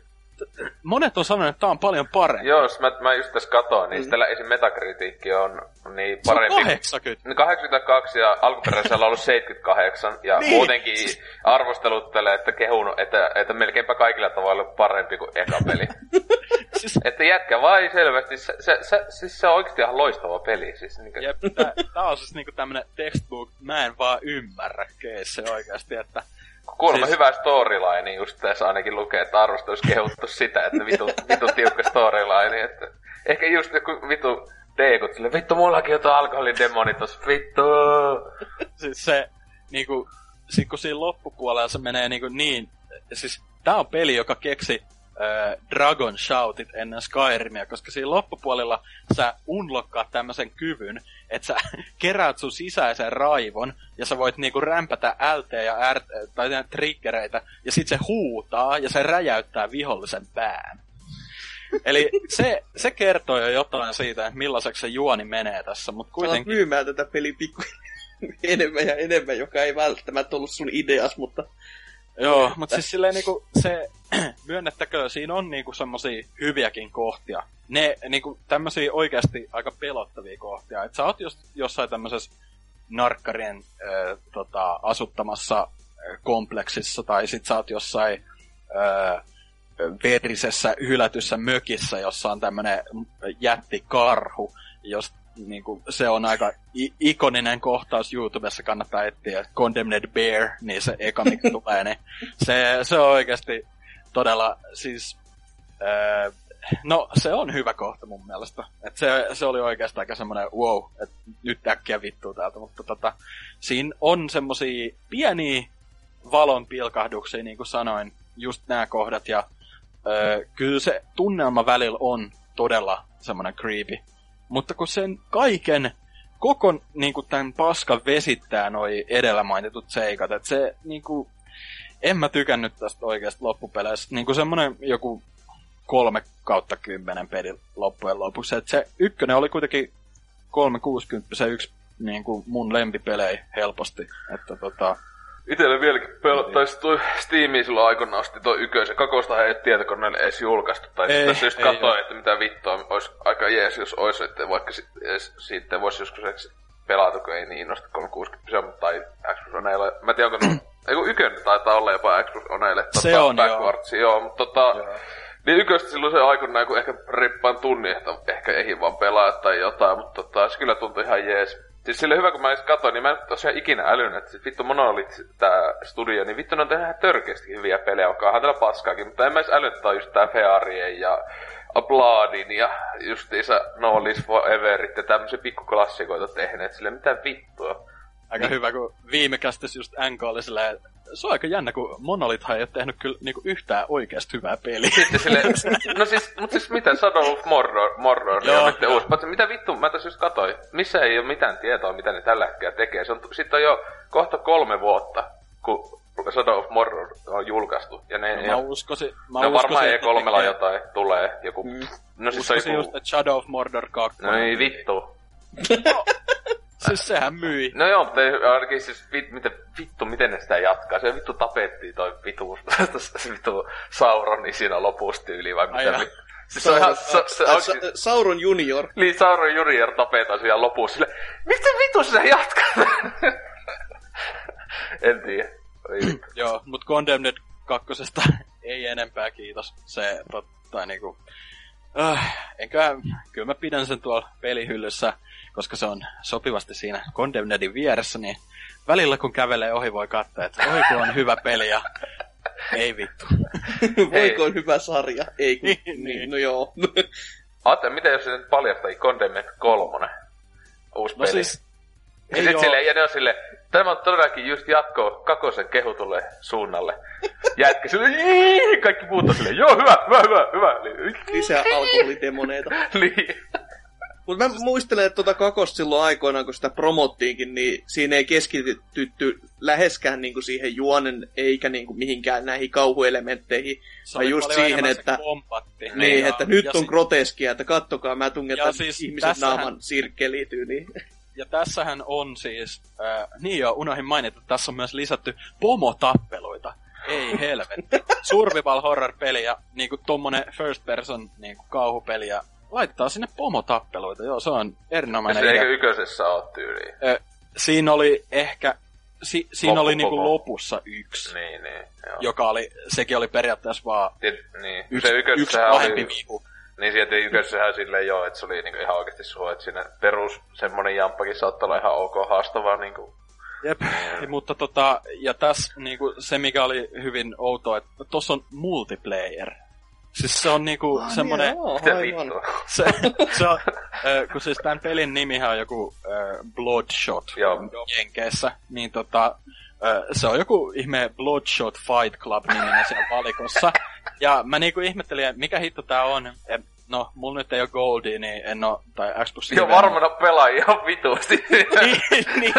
monet on sanonut, että tää on paljon parempi. Joo, mä, mä just tässä katoin, niin mm. tällä esim. metakritiikki on niin parempi. Se on 80. 82 ja alkuperäisellä on ollut 78 ja niin. muutenkin arvosteluttelee, että kehunut, että, että melkeinpä kaikilla tavalla parempi kuin eka peli. siis... Että jätkä vai selvästi, se, se, se, siis se on oikeasti ihan loistava peli. Siis, niin Jep, tää, tää on siis niinku tämmönen textbook, mä en vaan ymmärrä keisse oikeasti, että Kuulemma siis... hyvä storyline, niin just tässä ainakin lukee, että arvostelussa kehuttu sitä, että vitu, vitu tiukka storyline. Että ehkä just joku vitu teekut sille, vittu mullakin on tuo alkoholidemoni tossa, vittu. siis se, niinku, sit kun siinä loppupuolella se menee niinku niin, siis tää on peli, joka keksi äh, Dragon Shoutit ennen Skyrimia, koska siinä loppupuolella sä unlokkaat tämmöisen kyvyn, että sä keräät sun sisäisen raivon, ja sä voit niinku rämpätä LT ja R, tai triggereitä, ja sit se huutaa, ja se räjäyttää vihollisen pään. Eli se, se kertoo jo jotain siitä, että millaiseksi se juoni menee tässä, mutta kuitenkin... Sä myymään tätä peliä pikku enemmän ja enemmän, joka ei välttämättä ollut sun ideas, mutta Joo, mutta siis silleen niinku se, myönnettäkö, siinä on niinku semmosia hyviäkin kohtia. Ne niinku tämmösiä oikeasti aika pelottavia kohtia. Että sä oot just, jossain tämmöisessä narkkarien äh, tota, asuttamassa kompleksissa, tai sit sä oot jossain äh, verisessä hylätyssä mökissä, jossa on tämmönen jättikarhu, jos niin kuin, se on aika i- ikoninen kohtaus YouTubessa, kannattaa etsiä Condemned Bear, niin se eka mikä tulee, niin se, se on oikeasti todella, siis, ää, no se on hyvä kohta mun mielestä. Et se, se oli oikeastaan aika semmoinen wow, että nyt äkkiä vittuu täältä, mutta tota, siinä on semmosia pieniä valon pilkahduksia, niin kuin sanoin, just nämä kohdat, ja ää, kyllä se tunnelma välillä on todella semmoinen creepy. Mutta kun sen kaiken, koko niin kuin tämän paskan vesittää noi edellä mainitut seikat, että se niin kuin, en mä tykännyt tästä oikeasta loppupeleissä. Niin kuin semmonen joku kolme kautta kymmenen peli loppujen lopuksi. Et se ykkönen oli kuitenkin 360 se yksi niin kuin mun lempipelejä helposti. Että tota, Itelle vieläkin pel- tai toi Steamia silloin aikoinaan osti toi ykkösen. Kakosta ei tietokoneelle edes julkaistu. Tai ei, tässä just katsoin, että mitä vittua olisi aika jees, jos olisi, että vaikka sit, sitten voisi joskus pelata, kun ei niin innosta 360 tai Xbox Oneille. Mä tiedän, onko no, ei kun ykkönen taitaa olla jopa Xbox Oneille. Tota, se on backwards, joo. joo mutta tota, joo. Niin yköstä silloin se aikoinaan, kun ehkä rippaan tunni, että ehkä ei vaan pelaa tai jotain, mutta tota, se kyllä tuntui ihan jees. Siis sille hyvä, kun mä edes katsoin, niin mä en tosiaan ikinä älynyt, että vittu Monolith, tää studio, niin vittu ne on tehnyt törkeästi hyviä pelejä, onhan täällä paskaakin, mutta en mä edes älynyt, että on just tää Fearien ja Applaudin ja justiinsa No Lives Foreverit ja tämmöisiä pikkuklassikoita tehneet, sille mitä vittua. Aika Niin. hyvä, kun viime kästis just NK oli silleen, se on aika jännä, kun Monolithhan ei ole tehnyt kyllä niinku yhtään oikeasti hyvää peliä. Sitten sille, no siis, mut siis mitä, Shadow of Mordor, Mordor Joo, on nyt joo. uusi. Mutta mitä vittu, mä tässä just katsoin, missä ei ole mitään tietoa, mitä ne tällä hetkellä tekee. Se on, sitten on jo kohta kolme vuotta, kun Shadow of Mordor on julkaistu. Ja ne, Mä ja, uskoisin, mä no varmaan uskoisin, että E3 tekee- jotain tulee, joku, Mm. no siis se on Uskoisin joku, just, että Shadow of Mordor 2. no ei vittu. Siis sehän myi. No joo, mutta ainakin siis vit, miten, vittu, miten ne sitä jatkaa. Se vittu tapettiin toi vittu, se vittu Sauroni siinä lopussa tyyli, vai Ai mitä vittu. Siis se on ihan, se, Äh, oikeesti- Sa- Sauron junior. Niin Sauron Junior tapetaan siellä lopussa sille, miten vitu sä jatkat? en tiedä. Vittu. Joo, mut Condemned kakkosesta ei enempää, kiitos. Se, totta, niinku... Äh, enkä, kyllä mä pidän sen tuolla pelihyllyssä, koska se on sopivasti siinä Condemnedin vieressä, niin välillä kun kävelee ohi voi katsoa, että oi kun on hyvä peli ja ei vittu. Voiko on hyvä sarja? Ei kun, Niin, niin, no joo. Aatte, mitä jos se nyt paljastaa Condemned kolmonen? Uusi No peli. siis, ja, ei sit oo. sille, ja ne on sille, tämä on todellakin just jatko kakosen kehutulle suunnalle. Jätkä sille, kaikki muut on silleen, joo hyvä, hyvä, hyvä, hyvä. Lisää alkoholidemoneita. Niin. Mutta mä muistelen, että tuota kakosta silloin aikoinaan, kun sitä promottiinkin, niin siinä ei keskitytty läheskään niinku siihen juonen eikä niinku mihinkään näihin kauhuelementteihin. se oli just siihen, että- Kompatti. Niin, Ja- että nyt ja on si- groteskia, että kattokaa, mä tungetan siis ihmisen tässähän- naaman sirkkeliin tyyliin. Ja tässähän on siis, äh, niin joo, unohdin mainita, että tässä on myös lisätty pomotappeluita. Ei helvetti. Survival horror-peli ja niinku tommonen first person niinku kauhupeli ja laitetaan sinne pomotappeluita. Joo, se on Ja erinomainen se idea. eikö yköisessä ole tyyliin? Ö, siinä oli ehkä, si, siinä oli niinku lopussa yksi, Niin, niin. Joo. joka oli, sekin oli periaatteessa vaan Tiet- niin. yksi, se yksi pahempi oli, viiku. Niin sieltä ykkössähän silleen joo, että se oli niinku ihan oikeesti sua, että siinä perus semmonen jamppakin saattaa olla ihan ok haastavaa niinku. Jep, ja, mutta tota, ja tässä niinku, se mikä oli hyvin outoa, että tossa on multiplayer. Siis se on niinku Ah, semmonen, niin, joo, Mitä aivan. vittua? se, se on, äh, kun siis tämän pelin nimihän on joku äh, Bloodshot Joo. Jenkeissä, niin tota, äh, se on joku ihme Bloodshot Fight Club niminen siellä valikossa. Ja mä niinku ihmettelin, että mikä hitto tää on. Et, no, mulla nyt ei ole Goldia, niin en oo, tai Xbox Joo, varmana pelaa ihan vitusti. niin, niin.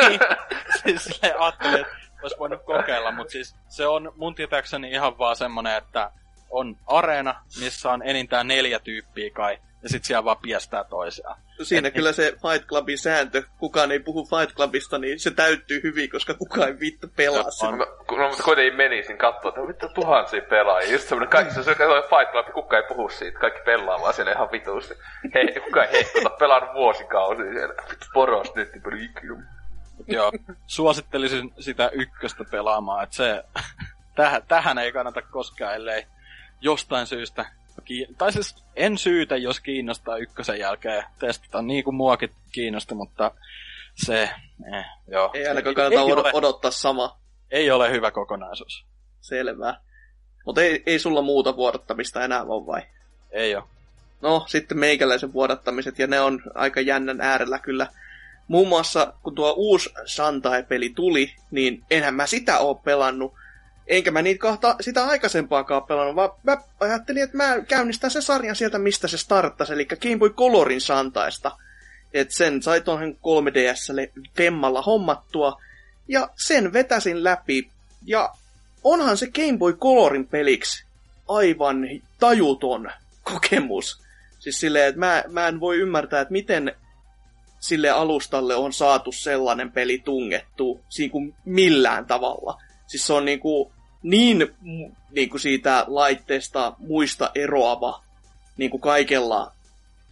Siis silleen ajattelin, että olisi voinut kokeilla, mutta siis se on mun tietääkseni ihan vaan semmonen, että on areena, missä on enintään neljä tyyppiä kai, ja sit siellä vaan piestää toisiaan. Siinä Et- kyllä se Fight Clubin sääntö, kukaan ei puhu Fight Clubista, niin se täyttyy hyvin, koska kukaan ei vittu pelaa sitä. No, kun- no, mutta kuitenkin menisin katsoa, että vittu tuhansia pelaajia. Just semmonen, kaikki se on Fight Club, kukaan ei puhu siitä. Kaikki pelaa vaan siellä ihan vitusti. Hei, kukaan ei hehkuta, pelannut vuosikausia siellä. Vittu poros nyt. Mut joo, suosittelisin sitä ykköstä pelaamaan, että se, tähän, tähän ei kannata koskaan, ellei jostain syystä, tai siis en syytä, jos kiinnostaa ykkösen jälkeen testata, niin kuin muakin kiinnosti, mutta se, eh, joo. Ei ainakaan kannata ei, ole, odottaa sama. ei ole hyvä kokonaisuus. Selvää. Mutta ei, ei sulla muuta vuodattamista enää ole vai? Ei ole. No, sitten meikäläisen vuodattamiset, ja ne on aika jännän äärellä kyllä. Muun muassa, kun tuo uusi Santai-peli tuli, niin enhän mä sitä oo pelannut. Enkä mä niitä kahta, sitä aikaisempaakaan pelannut, vaan mä ajattelin, että mä käynnistän sen sarjan sieltä, mistä se starttasi, eli Game Boy Colorin Santaista. Et sen sai tuohon 3DSlle Femmalla hommattua, ja sen vetäsin läpi, ja onhan se Game Boy Colorin peliksi aivan tajuton kokemus. Siis silleen, että mä, mä en voi ymmärtää, että miten sille alustalle on saatu sellainen peli tungettu siinä kuin millään tavalla. Siis se on niin, kuin niin, niin kuin siitä laitteesta muista eroava niin kuin kaikella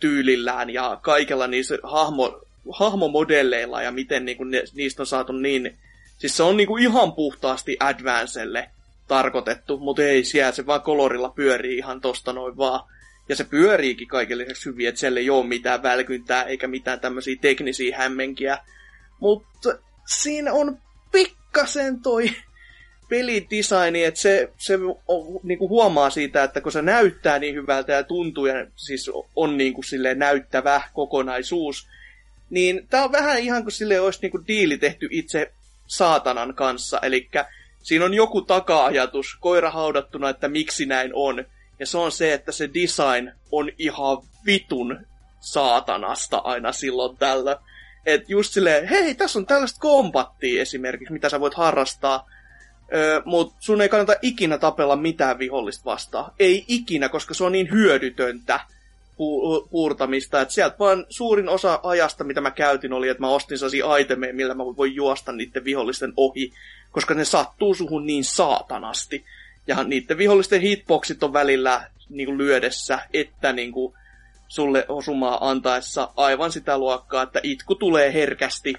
tyylillään ja kaikella niissä hahmo, hahmomodelleilla ja miten niin kuin ne, niistä on saatu niin... Siis se on niin kuin ihan puhtaasti Advancelle tarkoitettu, mutta ei siellä se vaan kolorilla pyörii ihan tosta noin vaan. Ja se pyöriikin kaiken lisäksi hyvin, että siellä ei ole mitään välkyntää eikä mitään tämmöisiä teknisiä hämmenkiä. Mutta siinä on pikkasen toi pelidesigni, että se, se on, niinku huomaa siitä, että kun se näyttää niin hyvältä ja tuntuu ja siis on niinku silleen näyttävä kokonaisuus, niin tää on vähän ihan kuin sille olisi niinku diili tehty itse saatanan kanssa, eli siinä on joku taka-ajatus koira haudattuna, että miksi näin on, ja se on se, että se design on ihan vitun saatanasta aina silloin tällä. että just silleen, hei, tässä on tällaista kombattia esimerkiksi, mitä sä voit harrastaa, Öö, mutta sun ei kannata ikinä tapella mitään vihollista vastaan. Ei ikinä, koska se on niin hyödytöntä pu- puurtamista. Et sieltä vaan suurin osa ajasta, mitä mä käytin, oli, että mä ostin sellaisia itemeja, millä mä voin juosta niiden vihollisten ohi, koska ne sattuu suhun niin saatanasti. Ja niiden vihollisten hitboxit on välillä niin lyödessä, että niin sulle osumaa antaessa aivan sitä luokkaa, että itku tulee herkästi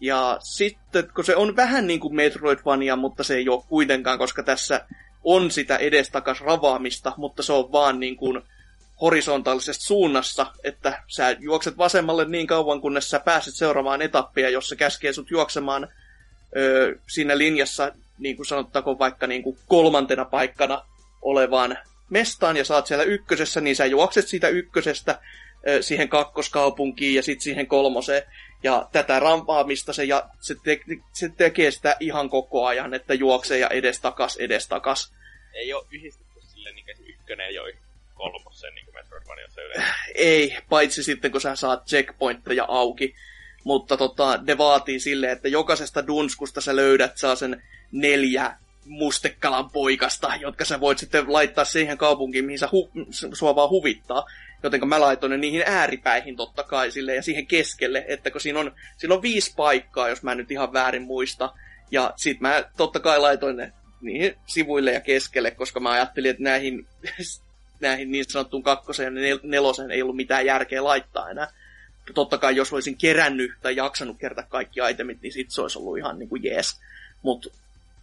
ja sitten, kun se on vähän niin kuin Metroidvania, mutta se ei ole kuitenkaan, koska tässä on sitä edestakas ravaamista, mutta se on vaan niin kuin horisontaalisesta suunnassa, että sä juokset vasemmalle niin kauan, kunnes sä pääset seuraavaan etappia, jossa käskee sut juoksemaan ö, siinä linjassa, niin kuin sanottako vaikka niin kuin kolmantena paikkana olevaan mestaan, ja saat siellä ykkösessä, niin sä juokset siitä ykkösestä ö, siihen kakkoskaupunkiin ja sitten siihen kolmoseen. Ja tätä rampaamista se, ja se, te, se tekee sitä ihan koko ajan, että juoksee ja edestakas, edestakas. Ei ole yhdistetty silleen niin kuin ykkönen ei ole kolmosen niin kuin Metroidvaniassa yleensä. Ei, paitsi sitten kun sä saat checkpointteja auki. Mutta tota, ne vaatii silleen, että jokaisesta dunskusta sä löydät saa sen neljä mustekalan poikasta, jotka sä voit sitten laittaa siihen kaupunkiin, mihin sä hu- sua vaan huvittaa. Joten mä laitoin ne niihin ääripäihin totta kai sille ja siihen keskelle, että kun siinä on, siinä on viisi paikkaa, jos mä nyt ihan väärin muista. Ja sit mä totta kai laitoin ne niihin sivuille ja keskelle, koska mä ajattelin, että näihin, näihin niin sanottuun kakkoseen ja nel- neloseen ei ollut mitään järkeä laittaa enää. Totta kai jos olisin kerännyt tai jaksanut kerätä kaikki itemit, niin sit se olisi ollut ihan niinku jees. Mut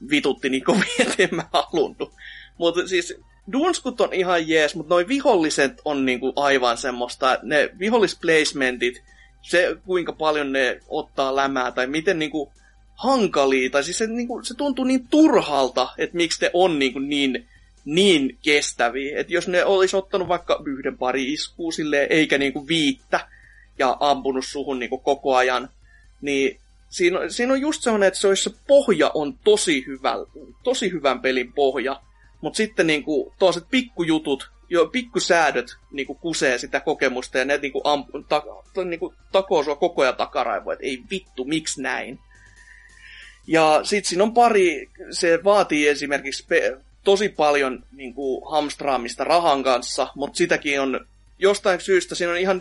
vitutti niin kovin, että en mä halunnut. Mutta siis Dunskut on ihan jees, mutta noi viholliset on niinku aivan semmoista, ne vihollisplacementit, se kuinka paljon ne ottaa lämää tai miten niinku hankalia, tai siis se, niinku, se tuntuu niin turhalta, että miksi te on niinku niin, niin kestäviä. Että jos ne olisi ottanut vaikka yhden pari iskua silleen, eikä niinku viittä, ja ampunut suhun niinku koko ajan, niin siinä, siinä on just sellainen, että se, olisi, se pohja on tosi, hyvä, tosi hyvän pelin pohja, mutta sitten niinku, tuollaiset pikkujutut, jo pikkusäädöt niinku kusee sitä kokemusta ja ne niinku, ampu, ta, ta, niinku takoo sua koko ajan takaraivoa, että ei vittu, miksi näin. Ja sitten siinä on pari, se vaatii esimerkiksi pe- tosi paljon niinku, hamstraamista rahan kanssa, mutta sitäkin on jostain syystä, siinä on ihan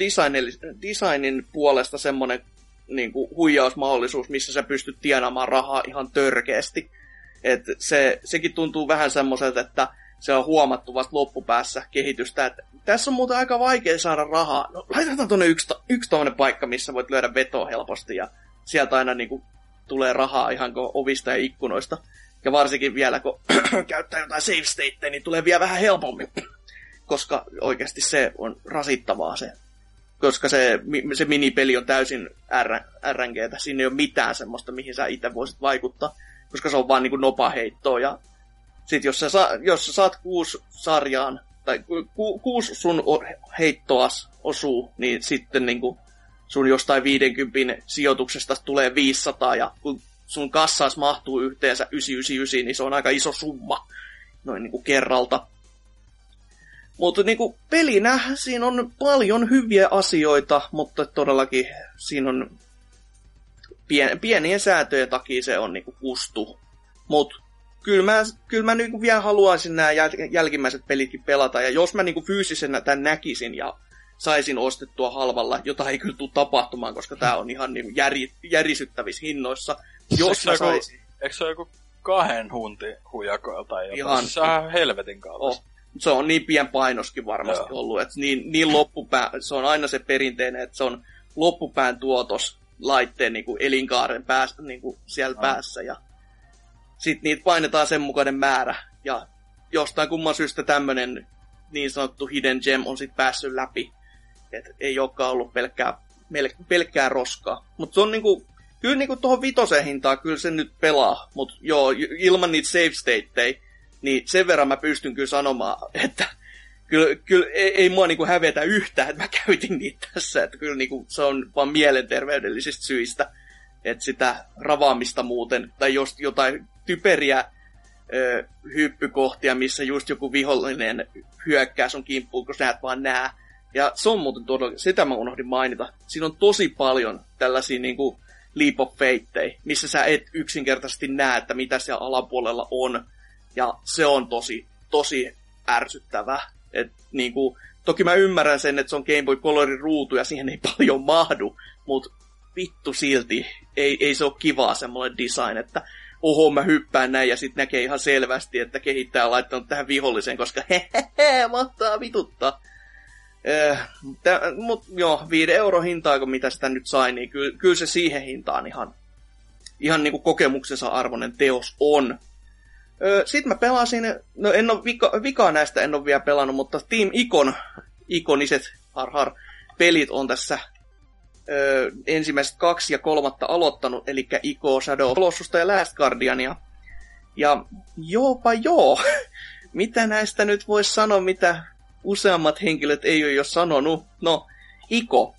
designin puolesta semmoinen niinku, huijausmahdollisuus, missä sä pystyt tienaamaan rahaa ihan törkeästi. Et se, sekin tuntuu vähän semmoiselta, että se on huomattu vasta loppupäässä kehitystä, että tässä on muuten aika vaikea saada rahaa. No, laitetaan tuonne yksi, yksi tuonne paikka, missä voit lyödä vetoa helposti ja sieltä aina niin kuin, tulee rahaa ihan ovista ja ikkunoista. Ja varsinkin vielä, kun käyttää jotain save stateja, niin tulee vielä vähän helpommin. Koska oikeasti se on rasittavaa se. Koska se, se minipeli on täysin RNGtä. Siinä ei ole mitään semmoista, mihin sä itse voisit vaikuttaa koska se on vaan niinku nopaheittoa. Ja sit jos sä, sa, jos sä saat kuusi sarjaan, tai ku, kuusi sun heittoas osuu, niin sitten niinku sun jostain 50 sijoituksesta tulee 500, ja kun sun kassaas mahtuu yhteensä 999, niin se on aika iso summa noin niinku kerralta. Mutta niinku pelinä siinä on paljon hyviä asioita, mutta todellakin siinä on pien, pienien säätöjen takia se on niinku kustu. Mut kyllä mä, kyllä mä niinku vielä haluaisin nämä jäl, jälkimmäiset pelitkin pelata. Ja jos mä niinku fyysisenä tämän näkisin ja saisin ostettua halvalla, jota ei kyllä tule tapahtumaan, koska tämä on ihan niinku järi, järisyttävissä hinnoissa. Jos mä saisin... Eikö se ole joku kahden hunti tai jotain? Ihan, se on helvetin kallis. Oh, se on niin pien painoskin varmasti Joo. ollut, että niin, niin loppupää, se on aina se perinteinen, että se on loppupään tuotos laitteen niin kuin elinkaaren päässä, niin kuin siellä päässä. Ja sitten niitä painetaan sen mukainen määrä. Ja jostain kumman syystä tämmöinen niin sanottu hidden gem on sitten päässyt läpi. Et ei olekaan ollut pelkkää, pelkkää roskaa. Mutta se on niinku, kyllä niinku tuohon vitosen hintaan kyllä se nyt pelaa, mutta joo, ilman niitä save stateja, niin sen verran mä pystyn kyllä sanomaan, että kyllä, kyllä ei, ei mua niinku hävetä yhtään, että mä käytin niitä tässä, että kyllä niinku se on vaan mielenterveydellisistä syistä, että sitä ravaamista muuten, tai jos jotain typeriä ö, hyppykohtia, missä just joku vihollinen hyökkää sun kimppuun, kun sä et vaan nää. Ja se on muuten todella, sitä mä unohdin mainita. Siinä on tosi paljon tällaisia niinku leap of faithei, missä sä et yksinkertaisesti näe, että mitä siellä alapuolella on. Ja se on tosi, tosi ärsyttävää. Et niinku, toki mä ymmärrän sen, että se on Game Boy Colorin ruutu ja siihen ei paljon mahdu, mutta vittu silti ei, ei se ole kivaa semmoinen design, että oho mä hyppään näin ja sitten näkee ihan selvästi, että kehittäjä on laittanut tähän viholliseen, koska hehehe, mahtaa vituttaa. Eh, Mutta joo, 5 euro hintaa, kun mitä sitä nyt sai, niin kyllä, kyllä se siihen hintaan ihan, ihan niin kuin kokemuksensa arvoinen teos on. Sitten mä pelasin, no en ole vika, vikaa näistä en ole vielä pelannut, mutta Team Icon, ikoniset har, har pelit on tässä ö, ensimmäiset kaksi ja kolmatta aloittanut, eli Ico, Shadow Colossusta ja Last Guardiania. Ja joopa joo, mitä näistä nyt voisi sanoa, mitä useammat henkilöt ei ole jo sanonut. No, Iko,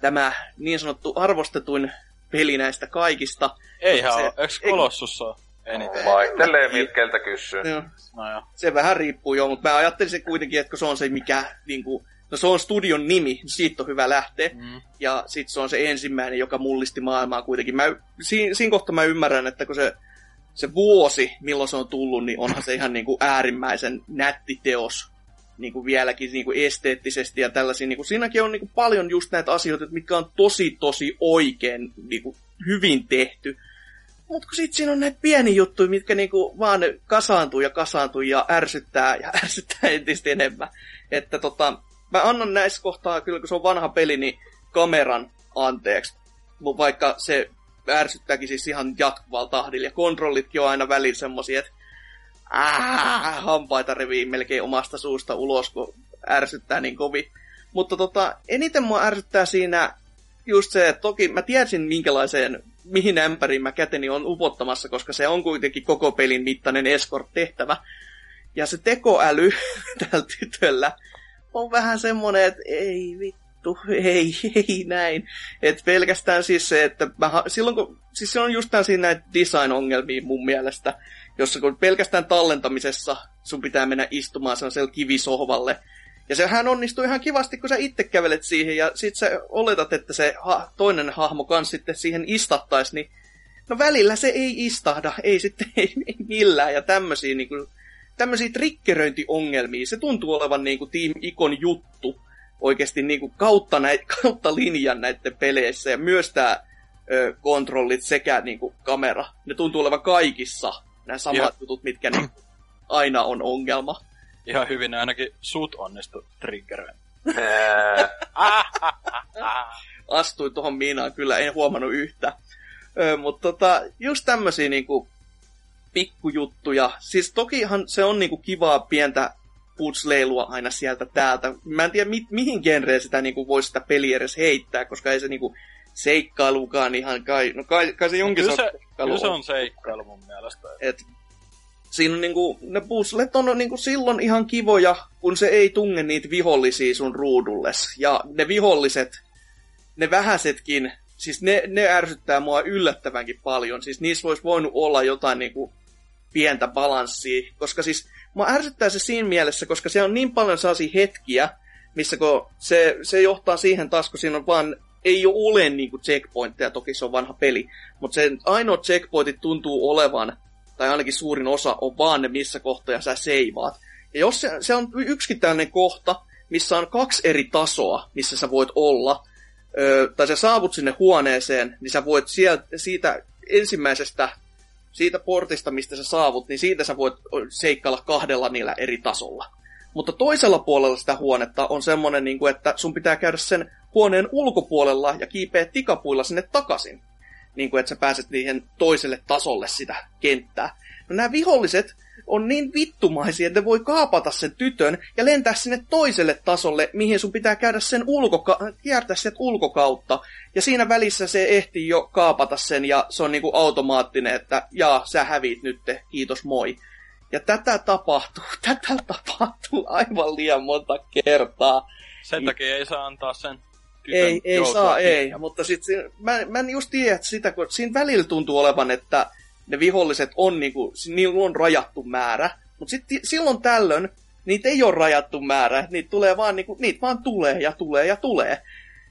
tämä niin sanottu arvostetuin peli näistä kaikista. Eihän se, ole, eikö Colossus ole eniten? Vaihtelee mitkeltä kysyy. Joo. No joo. Se vähän riippuu jo, mutta mä ajattelisin kuitenkin, että se on se, mikä niin kuin, No se on studion nimi, siitä on hyvä lähteä. Mm. Ja sitten se on se ensimmäinen, joka mullisti maailmaa kuitenkin. Mä, siinä, siinä kohtaa mä ymmärrän, että kun se, se vuosi, milloin se on tullut, niin onhan se ihan niin kuin äärimmäisen nätti teos niin kuin vieläkin niin kuin esteettisesti ja tällaisia. Niin kuin, siinäkin on niin kuin paljon just näitä asioita, mitkä on tosi tosi oikein niin kuin, hyvin tehty. Mutta kun sitten siinä on näitä pieniä juttuja, mitkä niinku vaan kasaantuu ja kasaantuu ja ärsyttää ja ärsyttää entistä enemmän. Että tota, mä annan näissä kohtaa, kyllä kun se on vanha peli, niin kameran anteeksi. Mutta vaikka se ärsyttääkin siis ihan jatkuvalla tahdilla. Ja kontrollitkin on aina välillä semmosia, että äh, hampaita revii melkein omasta suusta ulos, kun ärsyttää niin kovin. Mutta tota, eniten mua ärsyttää siinä just se, että toki mä tiesin minkälaiseen, mihin ämpäriin mä käteni on upottamassa, koska se on kuitenkin koko pelin mittainen escort-tehtävä. Ja se tekoäly tällä tytöllä on vähän semmonen, että ei vittu, ei, ei näin. Et pelkästään siis se, että mä, silloin kun, siis se on just siinä näitä design-ongelmia mun mielestä, jossa kun pelkästään tallentamisessa sun pitää mennä istumaan sellaiselle kivisohvalle, ja sehän onnistuu ihan kivasti, kun sä itse kävelet siihen, ja sit sä oletat, että se ha- toinen hahmo kans sitten siihen istattaisi, niin no välillä se ei istahda, ei sitten ei, ei millään, ja tämmösiä niinku, tämmöisiä triggeröintiongelmia. Se tuntuu olevan niin kuin Team Icon juttu oikeasti niin kuin kautta, näit, kautta linjan näiden peleissä. Ja myös tämä ö, kontrollit sekä niin kuin kamera. Ne tuntuu olevan kaikissa nämä samat ja. jutut, mitkä niin aina on ongelma. Ihan hyvin ainakin sut onnistu triggeröin. Astui tuohon miinaan, kyllä en huomannut yhtä. Mutta tota, just tämmöisiä niinku pikkujuttuja. Siis tokihan se on niinku kivaa pientä putsleilua aina sieltä täältä. Mä en tiedä, mi- mihin genreen sitä niinku voisi sitä peliä edes heittää, koska ei se niinku seikkailukaan ihan kai... No kai, kai se jonkin kyllä se, kyllä se on seikkailu mun mielestä. Et, siinä on niinku, ne puzzlet on niinku silloin ihan kivoja, kun se ei tunge niitä vihollisia sun ruudulles. Ja ne viholliset, ne vähäsetkin, siis ne, ne ärsyttää mua yllättävänkin paljon. Siis niissä voisi voinut olla jotain niinku pientä balanssia, koska siis mä ärsyttää se siinä mielessä, koska se on niin paljon sellaisia hetkiä, missä kun se, se johtaa siihen taas, kun siinä on vaan, ei ole niin kuin checkpointteja, toki se on vanha peli, mutta se ainoa checkpointit tuntuu olevan, tai ainakin suurin osa on vaan ne, missä kohtaa sä seivaat. Ja jos se, se on yksikin tällainen kohta, missä on kaksi eri tasoa, missä sä voit olla, ö, tai sä saavut sinne huoneeseen, niin sä voit sieltä, siitä ensimmäisestä siitä portista, mistä sä saavut, niin siitä sä voit seikkailla kahdella niillä eri tasolla. Mutta toisella puolella sitä huonetta on semmonen, niin kuin, että sun pitää käydä sen huoneen ulkopuolella ja kiipeä tikapuilla sinne takaisin. Niin kuin, että sä pääset niihin toiselle tasolle sitä kenttää. No nämä viholliset, on niin vittumaisia, että ne voi kaapata sen tytön ja lentää sinne toiselle tasolle, mihin sun pitää käydä sen ulkoka- kiertää sieltä ulkokautta. Ja siinä välissä se ehtii jo kaapata sen ja se on niinku automaattinen, että jaa, sä hävit nyt, kiitos moi. Ja tätä tapahtuu, tätä tapahtuu aivan liian monta kertaa. Sen takia ei saa antaa sen tytön Ei, ei saa, ei. Mutta sit, mä, mä en just tiedä että sitä, kun siinä välillä tuntuu olevan, että ne viholliset on niinku, niillä on rajattu määrä. Mutta sitten silloin tällöin niitä ei ole rajattu määrä. Niitä tulee vaan niinku, niitä vaan tulee ja tulee ja tulee.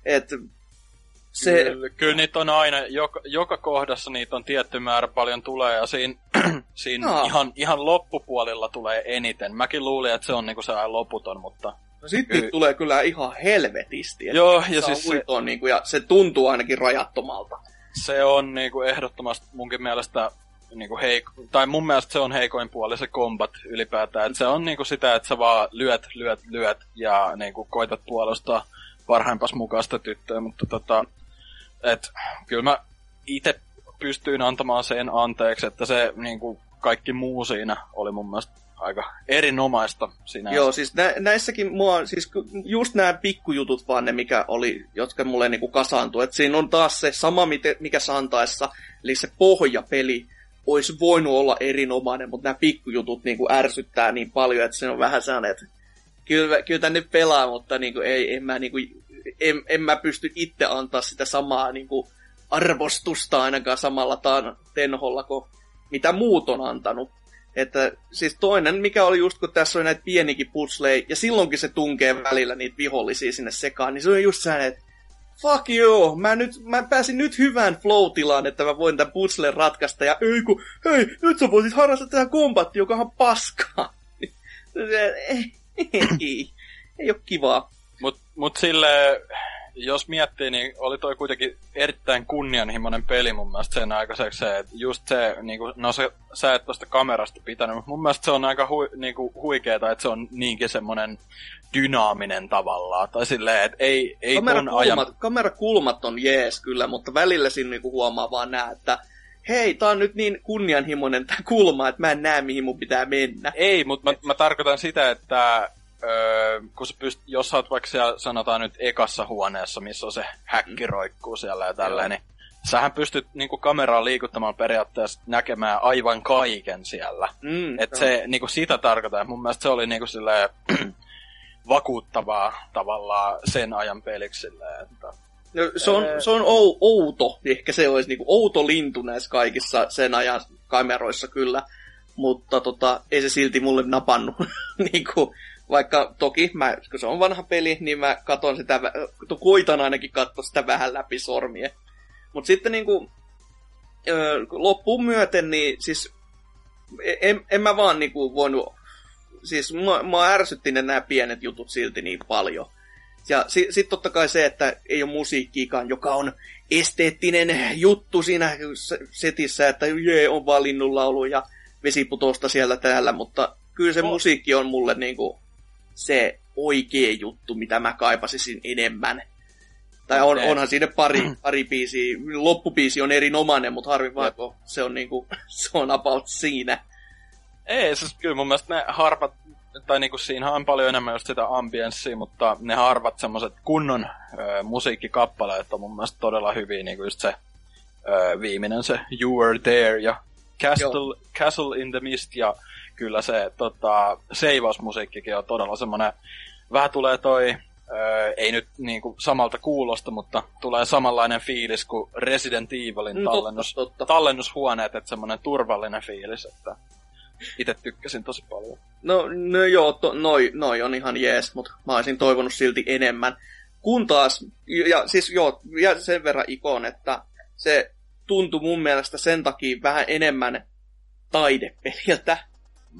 Et se, Kyllä, kyllä niitä on aina, joka, joka kohdassa niitä on tietty määrä paljon tulee ja siinä, siinä Aa. ihan, ihan loppupuolilla tulee eniten. Mäkin luulin, että se on niinku sellainen loputon, mutta no sit Kyllä. niitä tulee kyllä ihan helvetisti. Et Joo, ja siis se, huitoa niinku, ja se tuntuu ainakin rajattomalta. se on niinku ehdottomasti munkin mielestä niinku heik- tai mun mielestä se on heikoin puoli se kombat ylipäätään. Et se on niinku sitä, että sä vaan lyöt, lyöt, lyöt ja niinku koitat puolustaa parhaimpas mukaista tyttöä, mutta tota, et kyllä mä itse pystyin antamaan sen anteeksi, että se niinku kaikki muu siinä oli mun mielestä aika erinomaista sinänsä. Joo, siis nä- näissäkin mua, siis just nämä pikkujutut vaan ne, mikä oli, jotka mulle niinku kasaantui. Et siinä on taas se sama, mikä Santaessa, eli se pohjapeli olisi voinut olla erinomainen, mutta nämä pikkujutut niinku ärsyttää niin paljon, että se on vähän sellainen, että kyllä, kyllä tänne pelaa, mutta niinku ei, en, mä, niinku, en, en mä pysty itse antaa sitä samaa niinku arvostusta ainakaan samalla tenholla kuin mitä muut on antanut. Että siis toinen, mikä oli just kun tässä oli näitä pienikin puzzleja, ja silloinkin se tunkee välillä niitä vihollisia sinne sekaan, niin se on just sellainen, että fuck you, mä, nyt, mä pääsin nyt hyvään flow-tilaan, että mä voin tämän puzzlen ratkaista, ja ei kun, hei, nyt sä voisit harrastaa tätä kombatti, joka on paskaa. ei, ei, ei ole kivaa. Mut, mut sille, jos miettii, niin oli toi kuitenkin erittäin kunnianhimoinen peli mun mielestä sen aikaiseksi se, että just se, niinku, no se, sä et tosta kamerasta pitänyt, mutta mun mielestä se on aika hu, niinku, huikeeta, että se on niinkin semmonen dynaaminen tavallaan, tai silleen, että ei, ei ton ajan... Kamerakulmat, kamerakulmat on jees kyllä, mutta välillä siinä niinku huomaa vaan nää, että hei, tää on nyt niin kunnianhimoinen tää kulma, että mä en näe mihin mun pitää mennä. Ei, mutta mä, mä tarkoitan sitä, että öö, kun sä pyst, jos sä oot vaikka siellä, sanotaan nyt ekassa huoneessa, missä on se häkki roikkuu siellä ja tälleen, niin sähän pystyt niinku kameraa liikuttamaan periaatteessa näkemään aivan kaiken siellä. Mm, Et se niinku sitä tarkoittaa. Mun mielestä se oli niinku silleen vakuuttavaa tavallaan sen ajan peliksi silleen, että No, se on, se on ou, outo, ehkä se olisi niinku outo lintu näissä kaikissa sen ajan kameroissa kyllä, mutta tota, ei se silti mulle napannut. niinku, vaikka toki, mä, kun se on vanha peli, niin mä katon sitä, koitan ainakin katsoa sitä vähän läpi sormien. Mutta sitten niinku, ö, loppuun myöten, niin siis en, en mä vaan niinku voinut, siis mua, mua ärsytti ne nämä pienet jutut silti niin paljon. Ja sitten sit totta kai se, että ei ole musiikkiikaan, joka on esteettinen juttu siinä se- setissä, että jee, on valinnut laulu ja vesiputosta siellä täällä, mutta kyllä se No. musiikki on mulle niinku se oikea juttu, mitä mä kaipasisin enemmän. Tai on, onhan siinä pari, pari biisiä, loppubiisi on erinomainen, mutta harvi vaan, kun se on niinku, se on about siinä. Ei, siis kyllä mun mielestä ne harvat, tai niinku siinä on paljon enemmän just sitä ambienssia, mutta ne harvat semmoset kunnon ö, musiikkikappaleet on mun mielestä todella hyviä, niinku just se ö, viimeinen se You Were There ja Castle, Castle in the Mist ja kyllä se tota, seivausmusiikkikin on todella semmonen, vähän tulee toi, ö, ei nyt niinku samalta kuulosta, mutta tulee samanlainen fiilis kuin Resident Evilin Mm, tallennus, totta, totta. tallennushuoneet, että semmonen turvallinen fiilis, että itse tykkäsin tosi paljon. No, no joo, to, noi, noi on ihan jees, mutta mä olisin toivonut silti enemmän. Kun taas, ja siis joo, ja sen verran ikon, että se tuntui mun mielestä sen takia vähän enemmän taidepeliltä.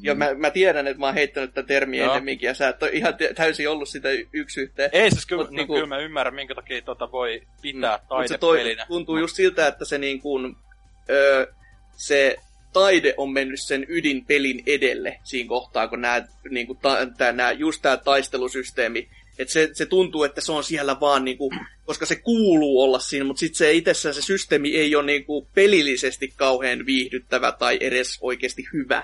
Ja mä, mä tiedän, että mä oon heittänyt tätä termiä Joo. ennemminkin, ja sä et ole ihan täysin ollut sitä yksi yhteen. Ei siis kyllä, Mut no, niinku- kyllä mä ymmärrän, minkä takia tota voi pitää mm, Mut se toi, taidepelinä. tuntuu just siltä, että se, niin kuin, ö, se taide on mennyt sen ydinpelin edelle siinä kohtaa, kun nää, niin kuin, ta, tää, nää, just tämä taistelusysteemi, että se, se tuntuu, että se on siellä vaan, niin kuin, koska se kuuluu olla siinä, mutta sitten se itsessään se systeemi ei ole niin kuin, pelillisesti kauhean viihdyttävä tai edes oikeasti hyvä.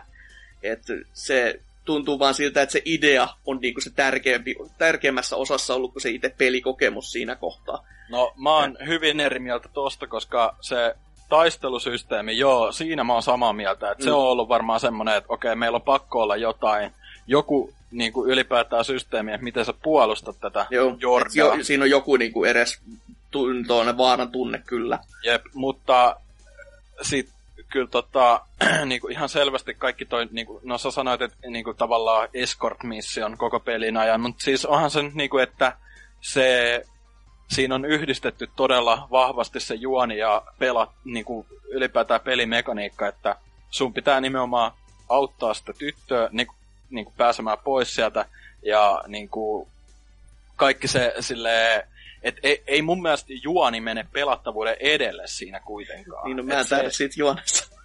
Että se tuntuu vaan siltä, että se idea on niinku se tärkeämpi, tärkeämmässä osassa ollut kuin se itse pelikokemus siinä kohtaa. No, mä oon hyvin eri mieltä tosta, koska se taistelusysteemi, joo, siinä mä oon samaa mieltä. Että mm. Se on ollut varmaan semmoinen, että okei, meillä on pakko olla jotain, joku niin kuin ylipäätään systeemi, että miten sä puolustat tätä joo. Jo, siinä on joku niin kuin edes tuonne vaaran tunne kyllä. Jep, mutta sit kyllä tota, niin kuin ihan selvästi kaikki toi, niin kuin, no sä sanoit, että niin kuin, tavallaan escort mission koko pelin ajan, mutta siis onhan se niin kuin, että se siinä on yhdistetty todella vahvasti se juoni ja pelat, kuin ylipäätään pelimekaniikka, että sun pitää nimenomaan auttaa sitä tyttöä niin, niin kuin pääsemään pois sieltä ja niin kuin, kaikki se silleen, et ei, ei mun mielestä juoni mene pelattavuuden edelle siinä kuitenkaan. Niin, no mä en se... siitä juonessa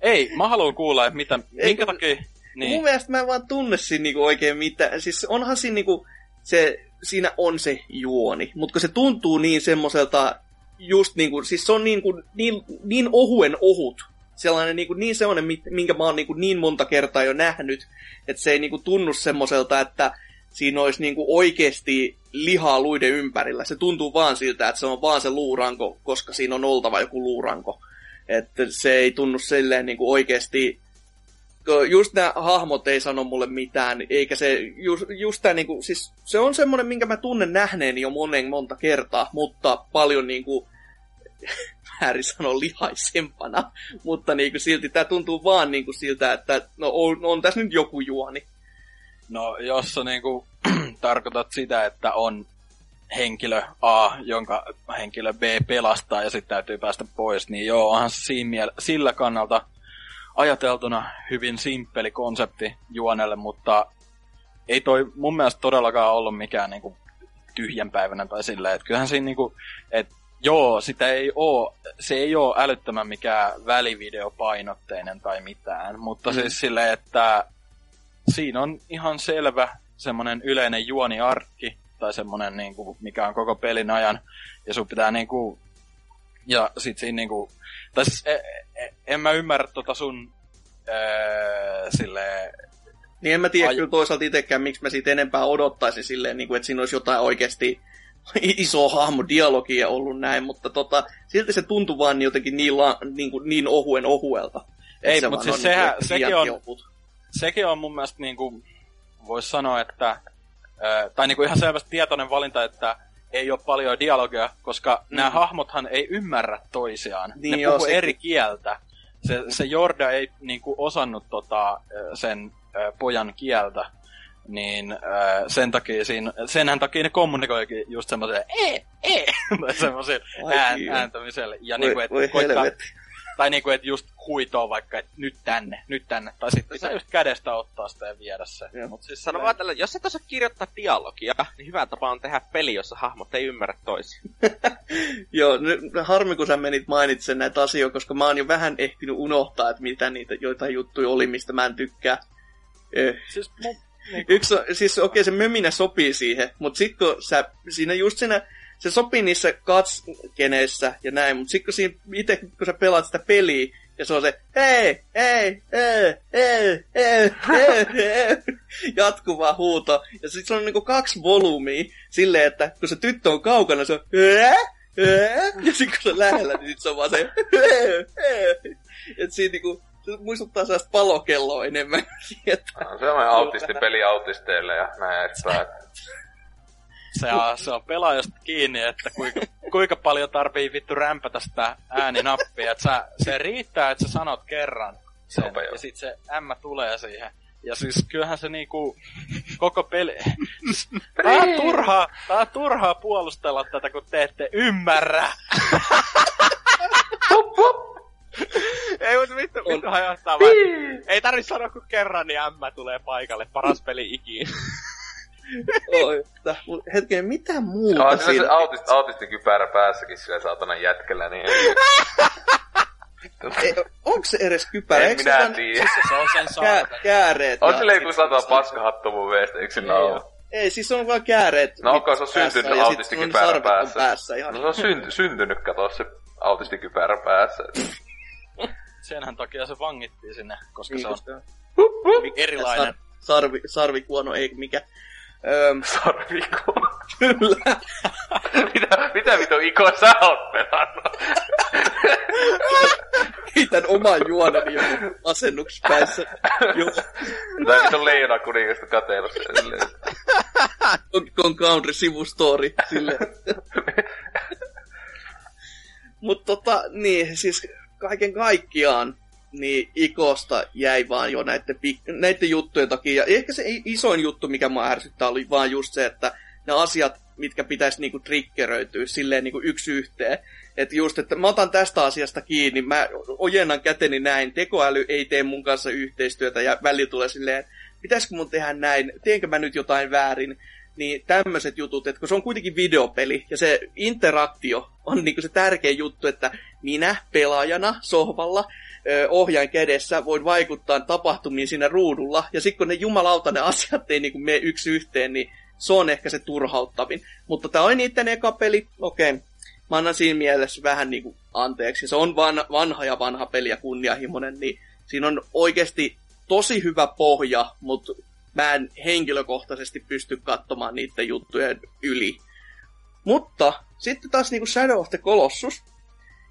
Ei, mä haluan kuulla, että mitä, ei, minkä kun, takia... Niin. Mun mielestä mä en vaan tunne siinä niinku oikein mitään. Siis onhan siinä niinku, se, siinä on se juoni, mutta se tuntuu niin semmoiselta, just niinku, siis se on niin, kuin, niin, niin ohuen ohut, sellainen niin, kuin, niin sellainen, minkä mä oon niin, kuin, niin monta kertaa jo nähnyt, että se ei niin kuin, tunnu semmoiselta, että siinä olisi niin kuin, oikeasti lihaa luiden ympärillä. Se tuntuu vaan siltä, että se on vaan se luuranko, koska siinä on oltava joku luuranko. Että se ei tunnu silleen niin kuin oikeasti just nämä hahmot ei sano mulle mitään, eikä se, just, just tää niinku, siis se on semmoinen, minkä mä tunnen nähneeni jo monen monta kertaa, mutta paljon niinku, väärin sanoa lihaisempana, mutta niinku silti tämä tuntuu vaan niinku siltä, että no on, on tässä nyt joku juoni. No jos sä niinku tarkoitat sitä, että on henkilö A, jonka henkilö B pelastaa ja sitten täytyy päästä pois, niin joo, onhan siinä miele- sillä kannalta ajateltuna hyvin simppeli konsepti juonelle, mutta ei toi mun mielestä todellakaan ollut mikään niinku tyhjänpäiväinen tai silleen, että kyllähän siinä niinku, että joo, sitä ei oo, se ei oo älyttömän mikään välivideopainotteinen tai mitään, mutta mm. siis silleen, että siinä on ihan selvä semmonen yleinen juoniarkki, tai semmonen niinku, mikä on koko pelin ajan, ja sun pitää niinku, ja sit siinä niinku, tai siis, e, e, en mä ymmärrä tota sun e, sille Niin en mä tiedä Ai... kyllä toisaalta itsekään, miksi mä siitä enempää odottaisin silleen, niin kuin, että siinä olisi jotain oikeasti iso hahmo dialogia ollut näin, mutta tota, silti se tuntuu vaan jotenkin niin, la, niin, kuin, niin ohuen ohuelta. Ei, se mutta siis niin sehän, niin sekin, on, sekin on mun mielestä niin kuin, voisi sanoa, että tai niin kuin ihan selvästi tietoinen valinta, että ei ole paljon dialogia, koska mm. nämä hahmothan ei ymmärrä toisiaan. Niin ne joo, puhuu se... eri kieltä. Se, se Jorda ei niin kuin, osannut tota, sen pojan kieltä, niin sen takia siinä, senhän takia ne kommunikoikin just semmoisen e, e, tai ääntämiselle. Ja voi, niin kuin, että koittaa, tai niinku, että just huitoo vaikka, että nyt tänne, nyt tänne. Tai sitten pitää just kädestä ottaa sitä ja viedä se. Mut siis sano vaan tällä, jos et osaa kirjoittaa dialogia, niin hyvä tapa on tehdä peli, jossa hahmot ei ymmärrä toisiaan. Joo, nyt harmi kun sä menit mainitsen näitä asioita, koska mä oon jo vähän ehtinyt unohtaa, että mitä niitä joitain juttuja oli, mistä mä en tykkää. Siis mun... Yksi, siis okei, okay, se möminä sopii siihen, mutta sitten kun sä, siinä just siinä se sopii niissä katskeneissä ja näin, mutta sitten kun siinä itse, kun sä pelaat sitä peliä, ja se on se hei, hei, hei, hei, hei, hei, hei, jatkuva huuto. Ja sitten se on niinku kaksi volyymia silleen, että kun se tyttö on kaukana, se on hei, hei, ja sitten kun se lähellä, niin sit se on vaan se hei, hei. Että siinä niinku, se muistuttaa sellaista palokelloa enemmän. No, se on autisti peli autisteille ja näin, että se on, se on pelaajasta kiinni, että kuinka, kuinka paljon tarvii vittu rämpätä sitä ääninappia. Että sä, se riittää, että sä sanot kerran sen, ja sit se M tulee siihen. Ja siis kyllähän se niinku koko peli... tää on turhaa, tää on turhaa puolustella tätä, kun te ette ymmärrä. Ei, mutta vittu, vittu hajottaa vaan. Ei tarvi sanoa kun kerran, niin M tulee paikalle. Paras peli ikinä. Oi, hetken, mitä muuta on siinä? Se autist, autistikypärä päässäkin sillä saatana jätkellä, niin ei... ei, onko se edes kypärä? En minä tiedä. Siis se on sen Kää, kääreet. On silleen joku satana paskahattu mun veestä, eikö sinä ole? Ei, siis on vaan kääreet. No onko se on syntynyt autistikypärä päässä? päässä ihan. No se on synty, syntynyt, kato se autistikypärä päässä. senhän takia se vangittiin sinne, koska Niin, se on koska- erilainen. Sarvi, sarvikuono, ei mikä. Öm, Sarviko. kyllä. mitä, mitä vitu Iko sä oot pelannut? Kiitän oman juoneni joku asennukspäissä. Joo, Tää vitu leijona kuningasta silleen. Donkey Country sivustori. Silleen. Mutta tota, niin, siis kaiken kaikkiaan, niin Ikosta jäi vaan jo näiden, näiden juttujen takia. Ja ehkä se isoin juttu, mikä mua ärsyttää, oli vaan just se, että ne asiat, mitkä pitäisi niinku triggeröityä silleen niinku yksi yhteen. Että just, että mä otan tästä asiasta kiinni, mä ojennan käteni näin, tekoäly ei tee mun kanssa yhteistyötä ja välillä tulee silleen, pitäisikö mun tehdä näin, teenkö mä nyt jotain väärin, niin tämmöiset jutut, että kun se on kuitenkin videopeli ja se interaktio on niinku se tärkein juttu, että minä pelaajana sohvalla ohjaan kädessä voin vaikuttaa tapahtumiin siinä ruudulla ja sitten kun ne jumalauta ne asiat ei niinku mene yksi yhteen, niin se on ehkä se turhauttavin. Mutta tämä oli niiden eka peli, okei. Mä annan siinä mielessä vähän niinku anteeksi. Se on van, vanha ja vanha peli ja kunnianhimoinen, niin siinä on oikeasti tosi hyvä pohja, mutta mä en henkilökohtaisesti pysty katsomaan niiden juttujen yli. Mutta sitten taas niinku Shadow of the Colossus,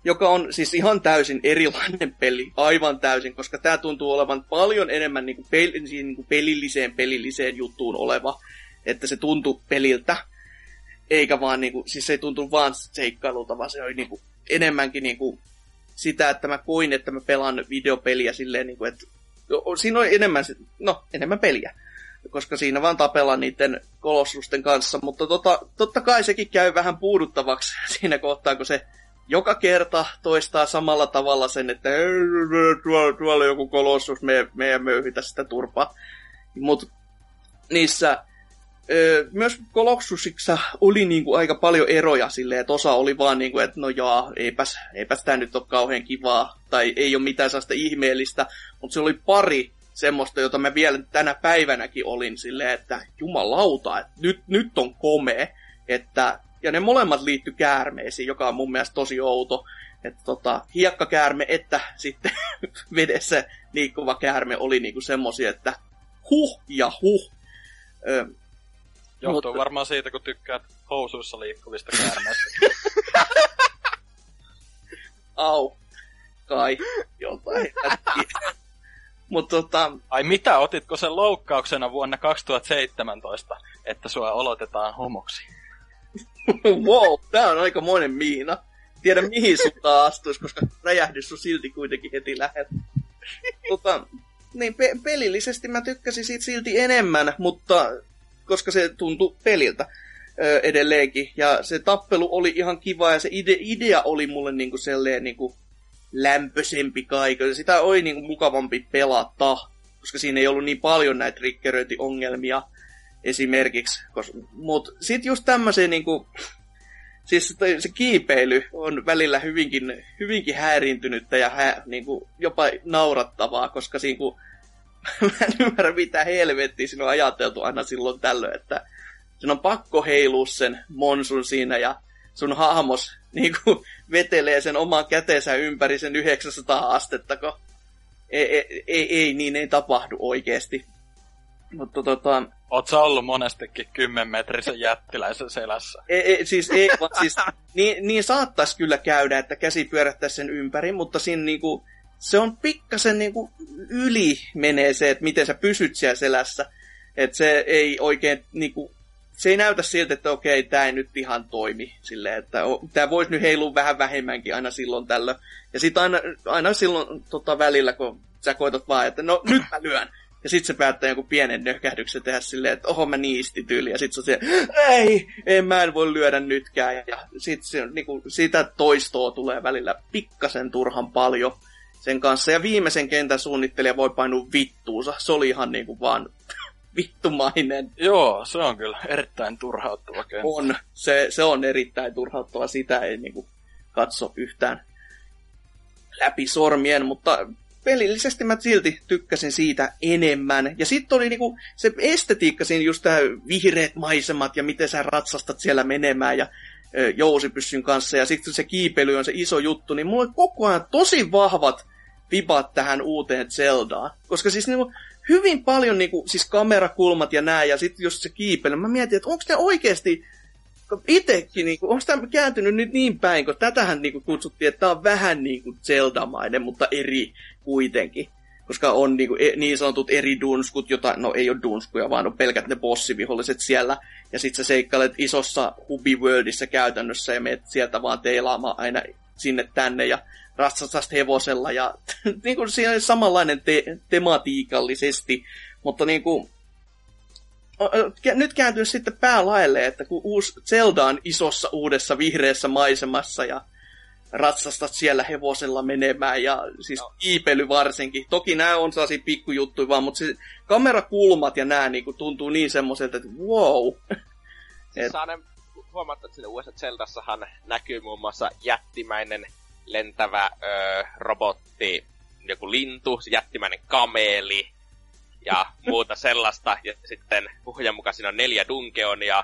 joka on siis ihan täysin erilainen peli, aivan täysin, koska tämä tuntuu olevan paljon enemmän niinku pel- siihen niinku pelilliseen pelilliseen juttuun oleva, että se tuntuu peliltä, eikä vaan niinku, siis se ei tuntu vaan seikkailulta, vaan se oli niinku enemmänkin niinku sitä, että mä koin, että mä pelaan videopeliä silleen, niinku, että siinä on enemmän, no, enemmän peliä koska siinä vaan tapellaan niiden kolossusten kanssa, mutta tota, totta kai sekin käy vähän puuduttavaksi siinä kohtaa, kun se joka kerta toistaa samalla tavalla sen, että tuolla, tuolla joku kolossus, me, me emme möyhitä sitä turpaa. Mutta niissä myös kolossusissa oli niinku aika paljon eroja silleen, että osa oli vaan niinku, että no jaa, eipäs, eipäs tää nyt ole kauhean kivaa, tai ei ole mitään sellaista ihmeellistä, mutta se oli pari semmoista, jota mä vielä tänä päivänäkin olin silleen, että jumalauta, että nyt, nyt on komea, että, ja ne molemmat liittyy käärmeisiin, joka on mun mielestä tosi outo, että tota, hiekkakäärme että sitten vedessä liikkuva käärme oli niinku semmosia, että huh ja huh. Ö, Johtuu Mutta- varmaan siitä, kun tykkäät housuissa liikkuvista käärmeistä. au, kai, jotain. Mutta tota, Ai mitä, otitko sen loukkauksena vuonna 2017, että sua olotetaan homoksi? wow, tää on aikamoinen miina. Tiedä mihin suuntaan astuisi, koska räjähdys on silti kuitenkin heti lähellä. tota, niin pe- pelillisesti mä tykkäsin siitä silti enemmän, mutta koska se tuntui peliltä ö, edelleenkin. Ja se tappelu oli ihan kiva ja se ide- idea oli mulle niinku selleen niinku lämpöisempi kaiken. Sitä oli niinku mukavampi pelata, koska siinä ei ollut niin paljon näitä triggeröintiongelmia esimerkiksi. Mutta sitten just tämmöisiä niinku, siis se kiipeily on välillä hyvinkin, hyvinkin häiriintynyttä ja hä, niinku, jopa naurattavaa, koska siinä kun, mä en ymmärrä mitä helvettiä siinä on ajateltu aina silloin tällöin, että sun on pakko heilua sen monsun siinä ja sun hahmos niinku, vetelee sen oman käteensä ympäri sen 900 astetta, kun ei, ei, ei, ei niin ei tapahdu oikeesti. Mutta tota, Oot sä ollut monestikin 10 metrisen jättiläisen selässä? ei, ei, siis ei, vaan siis, niin, niin saattaisi kyllä käydä, että käsi pyörättäisi sen ympäri, mutta siinä niinku, se on pikkasen niinku yli menee se, että miten sä pysyt siellä selässä. Että se ei oikein niinku, se ei näytä siltä, että okei, tämä ei nyt ihan toimi. Silleen, että tämä voisi nyt heilua vähän vähemmänkin aina silloin tällöin. Ja sitten aina, aina silloin tota, välillä, kun sä koetat vaan, että no nyt mä lyön. Ja sitten se päättää joku pienen nöhkähdyksen tehdä silleen, että oho mä niistin tyyli. Ja sitten se on se, ei, ei mä en voi lyödä nytkään. Ja sitten se, niinku, sitä toistoa tulee välillä pikkasen turhan paljon sen kanssa. Ja viimeisen kentän suunnittelija voi painua vittuunsa. Se oli ihan niinku vaan vittumainen. Joo, se on kyllä erittäin turhauttava kenttä. On. Se, se on erittäin turhauttava. Sitä ei niinku katso yhtään läpi sormien, mutta pelillisesti mä silti tykkäsin siitä enemmän. Ja sitten oli niinku se estetiikka siinä just tää vihreät maisemat ja miten sä ratsastat siellä menemään ja ö, jousipyssyn kanssa ja sitten se kiipeily on se iso juttu, niin mulla oli koko ajan tosi vahvat vibat tähän uuteen Zeldaan. Koska siis niinku, hyvin paljon niinku, siis kamerakulmat ja nää, ja sitten jos se kiipeily, mä mietin, että onko ne oikeasti itekin, niinku, onko tämä kääntynyt nyt niin päin, kun tätähän niinku kutsuttiin, että tämä on vähän niinku Zelda-mainen, mutta eri kuitenkin. Koska on niinku, e, niin sanotut eri dunskut, jota, no ei ole dunskuja, vaan on pelkät ne bossiviholliset siellä. Ja sit sä seikkailet isossa Hubi Worldissa käytännössä ja meet sieltä vaan teilaamaan aina sinne tänne ja ratsastat hevosella. Ja niinku siinä on samanlainen te- tematiikallisesti, mutta niinku, nyt kääntyy sitten päälaelle, että kun uusi Zelda on isossa uudessa vihreässä maisemassa ja ratsastat siellä hevosella menemään ja siis no. kiipely varsinkin. Toki nämä on sellaisia pikkujuttuja vaan, mutta se kamerakulmat ja nämä niin kuin, tuntuu niin semmoiselta, että wow. Siis Et... Saanen huomata, että siinä uudessa Zeldassahan näkyy muun muassa jättimäinen lentävä öö, robotti, joku lintu, jättimäinen kameeli, ja muuta sellaista. Ja sitten puhujan mukaan siinä on neljä Dunkeonia.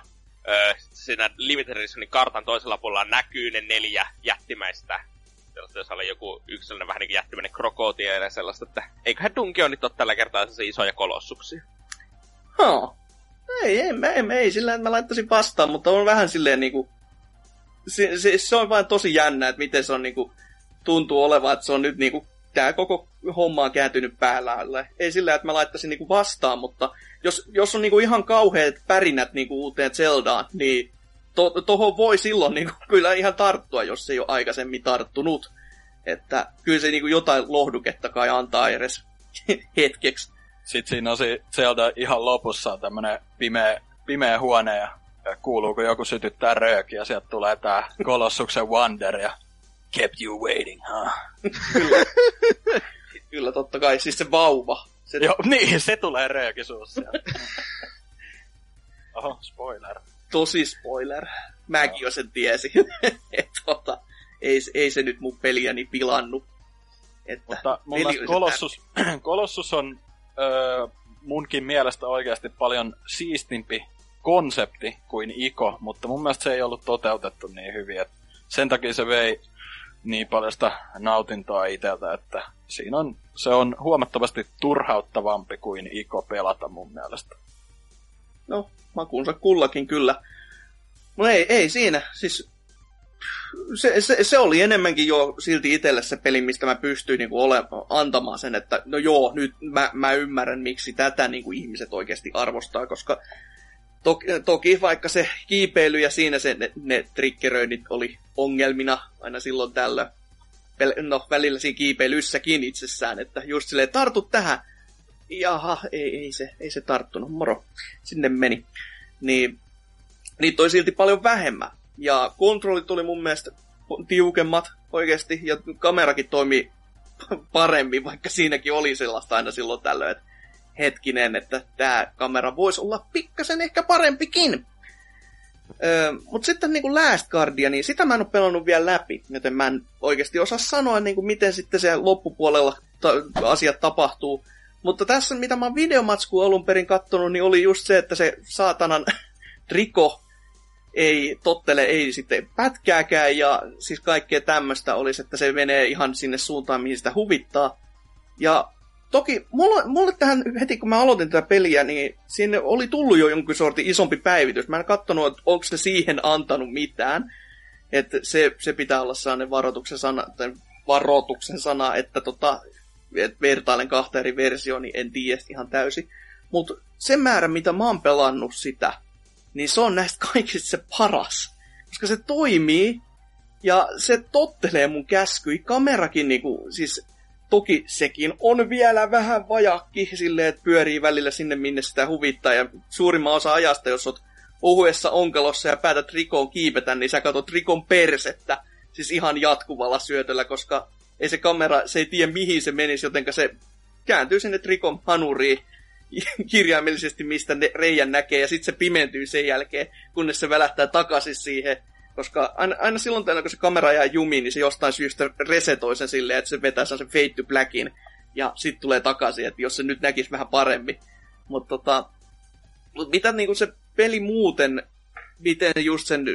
Öö, siinä Limited Editionin kartan toisella puolella näkyy ne neljä jättimäistä. Jos oli joku yksilöinen vähän niin kuin jättimäinen krokotia ja sellaista, että eiköhän Dunkeonit ole tällä kertaa se isoja kolossuksia. Huh. Ei, ei, ei, ei, ei sillä mä laittaisin vastaan, mutta on vähän silleen niinku... Se, se, se on vain tosi jännä, että miten se on niinku... Tuntuu olevan, että se on nyt niinku tämä koko homma on kääntynyt päällä. Ei sillä, että mä laittaisin niinku vastaan, mutta jos, jos on niinku ihan kauheat pärinät niinku uuteen Zeldaan, niin to, tohon voi silloin niinku kyllä ihan tarttua, jos ei ole aikaisemmin tarttunut. Että kyllä se niinku jotain lohduketta kai antaa edes hetkeksi. Sitten siinä on se Zelda ihan lopussa on tämmönen pimeä, pimeä huone ja, kuuluu, kun joku sytyttää rööki ja sieltä tulee tää Kolossuksen Wonder ja kept you waiting, huh? Kyllä. Kyllä, totta kai. Siis se vauva. Se... Joo, niin, se tulee röökisuussa. Oho, spoiler. Tosi spoiler. Mäkin jo sen tiesin. Et, tota, ei, ei se nyt mun peliäni pilannut. Että Mutta mun mielestä Kolossus, Kolossus on öö, munkin mielestä oikeasti paljon siistimpi konsepti kuin Iko, mutta mun mielestä se ei ollut toteutettu niin hyvin. Et sen takia se vei niin paljon sitä nautintoa itseltä, että siinä on, se on huomattavasti turhauttavampi kuin Iko pelata mun mielestä. No, makuunsa kullakin kyllä. No ei, ei siinä. Siis se, se, se, oli enemmänkin jo silti itselle se peli, mistä mä pystyin niinku ole, antamaan sen, että no joo, nyt mä, mä ymmärrän, miksi tätä niinku ihmiset oikeasti arvostaa, koska Toki, toki vaikka se kiipeily ja siinä se, ne, ne triggeröinnit oli ongelmina aina silloin tällä. No, välillä siinä kiipeilyssäkin itsessään, että just silleen, tartu tähän. Jaha, ei, ei, se, ei se tarttunut, moro. Sinne meni. Niin, niitä oli silti paljon vähemmän. Ja kontrollit tuli mun mielestä tiukemmat oikeasti, ja kamerakin toimi paremmin, vaikka siinäkin oli sellaista aina silloin tällöin, että hetkinen, että tämä kamera voisi olla pikkasen ehkä parempikin. Öö, Mutta sitten niin kuin Last Guardian, niin sitä mä en ole pelannut vielä läpi, joten mä en oikeasti osaa sanoa, niin kuin miten sitten se loppupuolella ta- asiat tapahtuu. Mutta tässä, mitä mä oon videomatskuun alun perin kattonut, niin oli just se, että se saatanan riko ei tottele, ei sitten pätkääkään, ja siis kaikkea tämmöistä olisi, että se menee ihan sinne suuntaan, mihin sitä huvittaa. Ja Toki mulle, mulle tähän heti kun mä aloitin tätä peliä, niin sinne oli tullut jo jonkin sortin isompi päivitys. Mä en katsonut, että onko se siihen antanut mitään. Että se, se pitää olla sellainen varoituksen sana, tai varoituksen sana, että tota, et vertailen kahta eri versioon, niin en tiedä ihan täysin. Mutta se määrä, mitä mä oon pelannut sitä, niin se on näistä kaikista se paras. Koska se toimii, ja se tottelee mun käskyi. Kamerakin niinku, siis Toki sekin on vielä vähän vajakki silleen, että pyörii välillä sinne, minne sitä huvittaa. Ja suurimman osa ajasta, jos oot ohuessa onkalossa ja päätät rikoon kiipetä, niin sä katsot rikon persettä. Siis ihan jatkuvalla syötöllä, koska ei se kamera, se ei tiedä mihin se menisi, jotenka se kääntyy sinne rikon hanuriin kirjaimellisesti, mistä ne reijän näkee, ja sitten se pimentyy sen jälkeen, kunnes se välähtää takaisin siihen koska aina, aina silloin tällä, kun se kamera jää jumiin, niin se jostain syystä resetoi sen silleen, että se vetää sen fade to blackin, ja sitten tulee takaisin, että jos se nyt näkisi vähän paremmin. Mutta tota, mut mitä niinku se peli muuten, miten just sen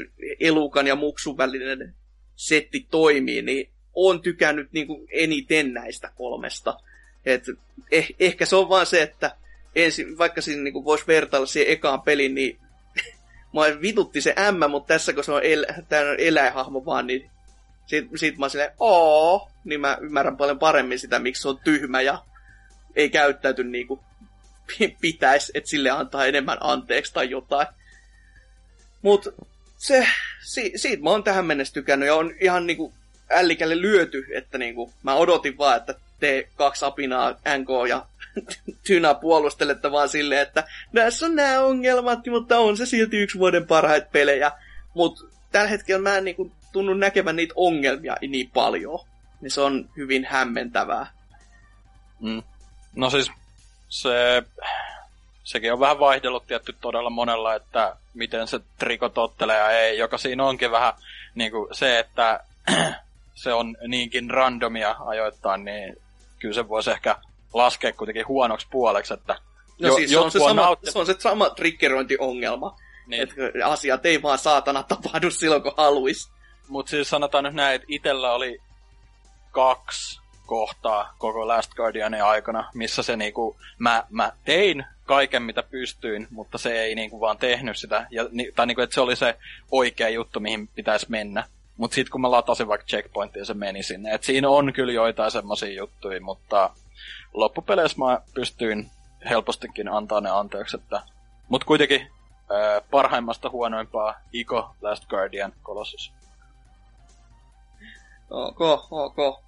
elukan ja muksun välinen setti toimii, niin on tykännyt niin kuin eniten näistä kolmesta. Et eh, ehkä se on vaan se, että ensin, vaikka siinä niin voisi vertailla siihen ekaan peliin, niin mua vitutti se M, mutta tässä kun se on, el, on eläinhahmo vaan, niin sit, sit mä silleen, oo, niin mä ymmärrän paljon paremmin sitä, miksi se on tyhmä ja ei käyttäyty niin kuin pitäisi, että sille antaa enemmän anteeksi tai jotain. Mutta se, si, siitä mä oon tähän mennessä tykännyt ja on ihan niinku ällikälle lyöty, että niinku, mä odotin vaan, että te kaksi apinaa, NK ja Tyna puolustelette vaan silleen, että tässä on nämä ongelmat, mutta on se silti yksi vuoden parhaita pelejä. Mutta tällä hetkellä mä en niinku tunnu näkevän niitä ongelmia niin paljon. Niin se on hyvin hämmentävää. Mm. No siis se, sekin on vähän vaihdellut tietty todella monella, että miten se trikotottelee ja ei, joka siinä onkin vähän niin kuin se, että se on niinkin randomia ajoittain, niin kyllä se voisi ehkä laskea kuitenkin huonoksi puoleksi, että No jo, siis se on se, sama, nautti... se on se sama triggerointiongelma. Niin. Että asiat ei vaan saatana tapahdu silloin, kun haluaisi. Mutta siis sanotaan nyt näin, että itellä oli kaksi kohtaa koko Last Guardianin aikana, missä se niinku, mä, mä tein kaiken mitä pystyin, mutta se ei niinku vaan tehnyt sitä, ja, tai niinku, että se oli se oikea juttu, mihin pitäisi mennä. Mutta sitten kun mä latasin vaikka checkpointia, se meni sinne. Et siinä on kyllä joitain semmoisia juttuja, mutta loppupeleissä mä pystyin helpostikin antaa ne anteeksi. Että... Mutta kuitenkin ää, parhaimmasta huonoimpaa Iko Last Guardian Colossus. Ok, ok.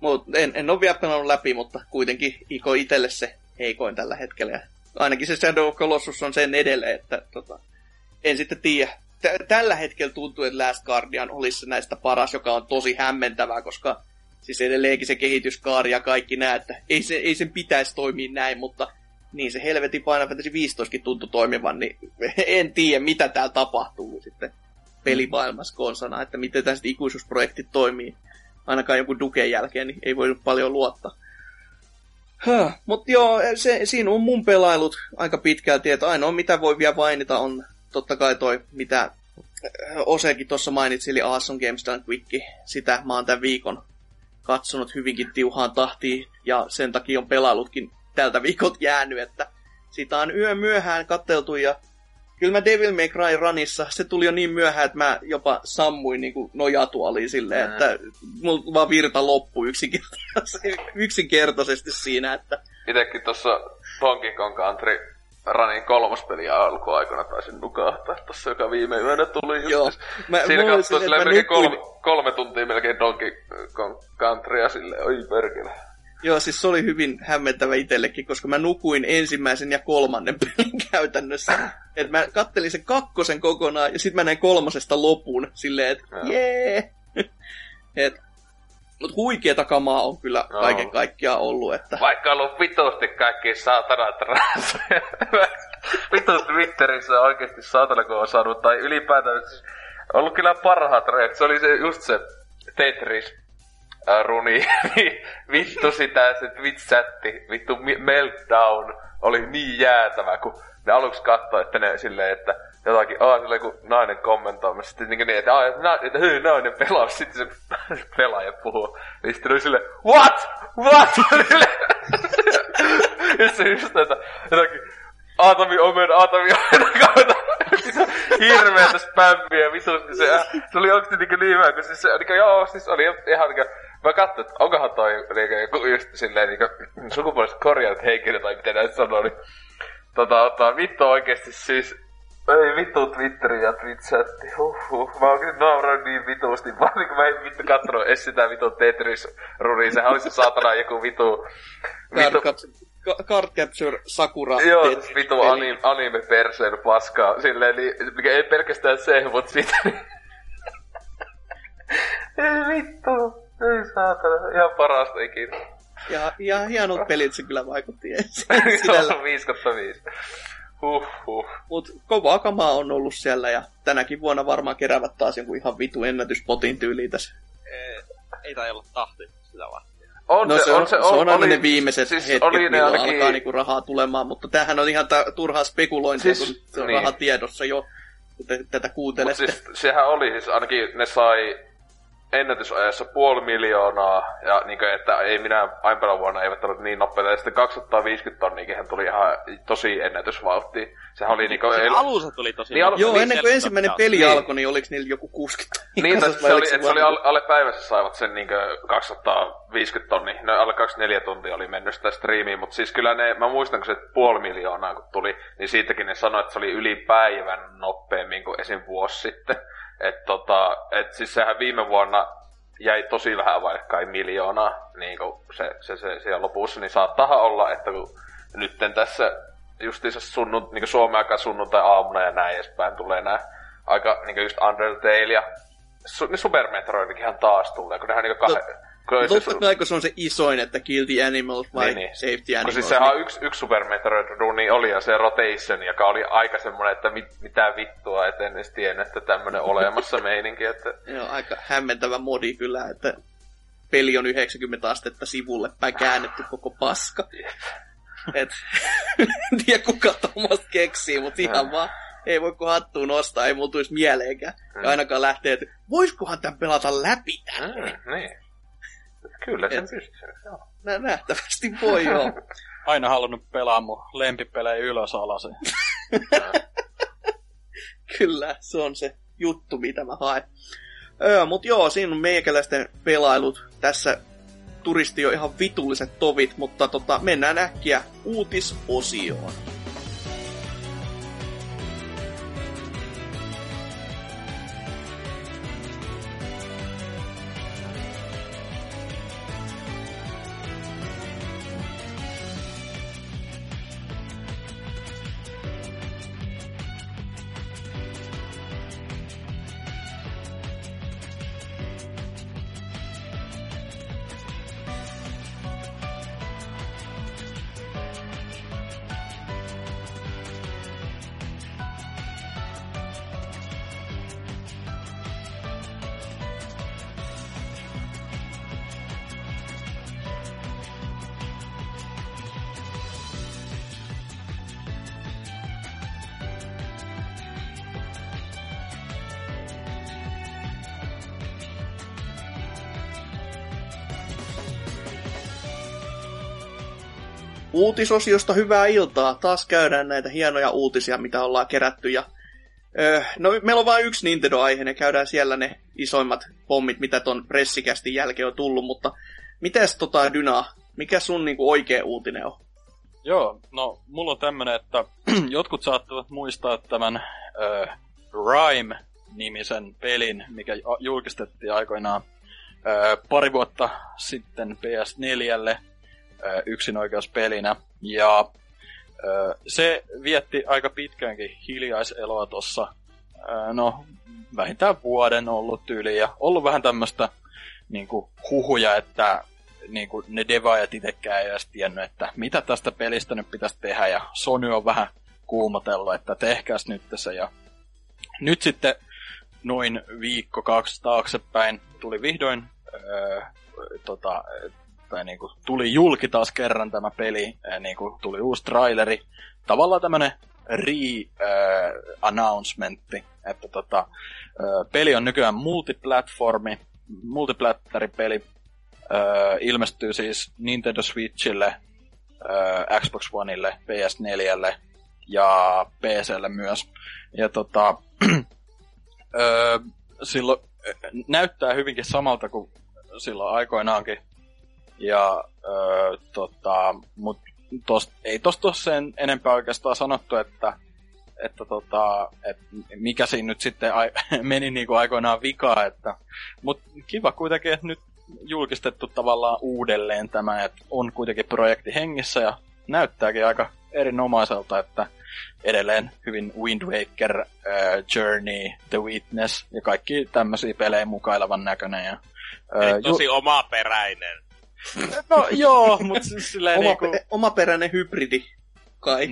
Mut en, en ole vielä pelannut läpi, mutta kuitenkin Iko itselle se heikoin tällä hetkellä. Ja ainakin se Shadow Colossus on sen edelleen, että tota, en sitten tiedä. Tällä hetkellä tuntuu, että Last Guardian olisi näistä paras, joka on tosi hämmentävää, koska siis edelleenkin se kehityskaari ja kaikki nämä, että ei, se, ei sen pitäisi toimia näin, mutta niin se helvetin Final Fantasy 15 tuntui toimivan, niin en tiedä, mitä täällä tapahtuu sitten pelimaailmassa konsana, että miten tästä ikuisuusprojektit toimii ainakaan joku Duken jälkeen, niin ei voi paljon luottaa. Huh. Mutta joo, se, siinä on mun pelailut aika pitkälti, että ainoa mitä voi vielä mainita on totta kai toi, mitä äh, Osekin tuossa mainitsi, eli Awesome Games Done Quick. Sitä mä oon tämän viikon katsonut hyvinkin tiuhaan tahtiin, ja sen takia on pelailutkin tältä viikot jäänyt, että sitä on yö myöhään katteltu, ja kyllä mä Devil May Cry Runissa, se tuli jo niin myöhään, että mä jopa sammuin niin kuin nojatuoliin silleen, että mulla vaan virta loppui yksinkertaisesti, yksinkertaisesti siinä, että... Itekin tuossa Donkey Kong Country Runin kolmospeliä alkuaikana taisin nukahtaa tossa, joka viime yönä tuli just. Joo. Mä, Siinä katsoi silleen melkein kolme, kolme tuntia melkein Donkey Kong Countrya silleen, oi perkele. Joo, siis se oli hyvin hämmentävä itsellekin, koska mä nukuin ensimmäisen ja kolmannen pelin käytännössä. että mä kattelin sen kakkosen kokonaan ja sitten mä näin kolmosesta lopun silleen, että jee! et, mut huikeeta kamaa on kyllä no. kaiken kaikkiaan ollut. Että... Vaikka on ollut vitusti kaikki saatana. Vitu Twitterissä oikeasti saatana kun on saanut, tai ylipäätään siis ollut kyllä parhaat rajat. Se oli se, just se Tetris äh, runi, vittu sitä, se Twitch-chatti, vittu meltdown oli niin jäätävä, kun ne aluksi katsoi, että ne silleen, että jotakin, aah, silleen kun nainen kommentoi, sitten niin, niin että, aah, että, että hyi, nainen pelaa, sitten se pelaaja puhuu, niin sitten oli silleen, what? What? ja se just, että jotakin, Aatami Omen, Aatami Omen kautta hirveetä spämmiä, vitusti se, se oli oikeesti niin, niin hyvä, kun siis se, niin, joo, siis oli ihan niin, mä katsoin, että onkohan toi niin, joku just silleen niin, sukupuoliset korjaat henkilö tai miten näitä sanoo, niin tota, ottaa vittu oikeesti siis ei vittu Twitteri ja Twitchatti, huhhuh. Mä oikein nauroin niin vitusti, vaan niin kun mä en vittu kattonut edes sitä vittu Tetris-runia, sehän oli se saatana joku vitu... vitu... Card Capture Sakura Joo, vitu anime, anime perseen paskaa, silleen, niin, mikä ei pelkästään se, mutta sitä... ei vittu, ei saatana, ihan parasta ikinä. Ja, ja hienot pelit se kyllä vaikutti. Joo, 5 5. Huhhuh. Mut kovaa kamaa on ollut siellä ja tänäkin vuonna varmaan keräävät taas jonkun ihan vitu ennätyspotin tyyliin tässä. Ei, ei tai olla tahti sitä vaan. On no se, se, on, se, on, se on aina oli, ne viimeiset siis hetket, oli ne ainakin... alkaa niinku rahaa tulemaan, mutta tämähän on ihan ta- turhaa spekulointia, siis, kun se on niin. raha tiedossa jo, kun te tätä kuuntelette. Mut siis, sehän oli, siis ainakin ne sai ennätysajassa puoli miljoonaa, ja niin kuin, että ei minä aiempana vuonna eivät ole niin nopeita, ja sitten 250 tonniikin tuli ihan tosi ennätysvauhti. Sehän oli niin kuin... Sen alussa tuli tosi Niin, al- nopea. Joo, niin, ennen kuin ensimmäinen peli Niin. alkoi, niin oliko niillä joku 60 Niin, tai se oli, se oli alle, alle päivässä saivat sen niin 250 tonni, no alle 24 tuntia oli mennyt sitä striimiin, mutta siis kyllä ne, mä muistan, kun se puoli miljoonaa kun tuli, niin siitäkin ne sanoi, että se oli yli päivän nopeammin kuin esim. vuosi sitten. Että tota, et siis sehän viime vuonna jäi tosi vähän vaille kai miljoonaa, niin kuin se, se, se, siellä lopussa, niin saattaa olla, että kun nytten tässä justiinsa sunnun, niin Suomen aika sunnuntai aamuna ja näin edespäin tulee nämä aika niin just Undertale ja su, niin Super Metroidikinhan taas tulee, kun nehän niin kahden... kun oli se Totta su- kai, kun se on se isoin, että kill the animals vai Niin, niin. safety kun animals. siis sehän on yksi, yksi Super Metroid-runi oli ja se Rotation, joka oli aika semmoinen, että mit, mitä vittua, et en edes tiennyt, että tämmönen olemassa meininki, että Joo, aika hämmentävä modi kyllä, että peli on 90 astetta sivulle päin käännetty koko paska. Et, en tiedä kuka tuommoista keksii, mutta ihan vaan ei voi kun hattuun nostaa, ei mulla tulisi mieleenkään. Ja ainakaan lähtee, että voisikohan tämän pelata läpi tän? mm, niin. Kyllä sen Et- pystyy, joo. Nä, nähtävästi voi joo. Aina halunnut pelaa mun lempipelejä ylös alas. Kyllä, se on se juttu, mitä mä haen. Öö, mut joo, siinä on meikäläisten pelailut. Tässä turisti jo ihan vitulliset tovit, mutta tota, mennään äkkiä uutisosioon. Uutisosiosta hyvää iltaa. Taas käydään näitä hienoja uutisia, mitä ollaan kerätty. Ja, öö, no, meillä on vain yksi Nintendo-aihe, käydään siellä ne isoimmat pommit, mitä ton pressikästin jälkeen on tullut. Mutta mites tota Dyna, mikä sun niinku oikea uutinen on? Joo, no mulla on tämmönen, että jotkut saattavat muistaa tämän äh, Rime-nimisen pelin, mikä julkistettiin aikoinaan äh, pari vuotta sitten PS4 äh, yksinoikeuspelinä. Ja se vietti aika pitkäänkin hiljaiseloa tossa, äh, no vähintään vuoden ollut yli ja ollut vähän tämmöistä niinku huhuja, että niin kuin ne devaajat itsekään ei edes tiennyt, että mitä tästä pelistä nyt pitäisi tehdä, ja Sony on vähän kuumotellut, että tehkääs nyt se, ja nyt sitten noin viikko kaksi taaksepäin tuli vihdoin, öö, tota, tai niin kuin, tuli julki taas kerran tämä peli, niin kuin, tuli uusi traileri, tavallaan tämmönen re-announcementti, että tota, öö, peli on nykyään multiplatformi, multiplattaripeli, öö, ilmestyy siis Nintendo Switchille, öö, Xbox Oneille, PS4 ja PClle myös. Ja tota, öö, silloin näyttää hyvinkin samalta kuin silloin aikoinaankin. Ja öö, tota, mut tost, ei tosta sen enempää oikeastaan sanottu, että että tota, et mikä siinä nyt sitten ai, meni niinku aikoinaan vikaa, että, mut kiva kuitenkin, että nyt julkistettu tavallaan uudelleen tämä, että on kuitenkin projekti hengissä ja näyttääkin aika erinomaiselta, että edelleen hyvin Wind Waker, äh, Journey, The Witness ja kaikki tämmöisiä pelejä mukailevan näköinen. Ja, Eli äh, tosi omaperäinen. No joo, mutta siis silleen Oma, niinku, pe- omaperäinen hybridi, kai.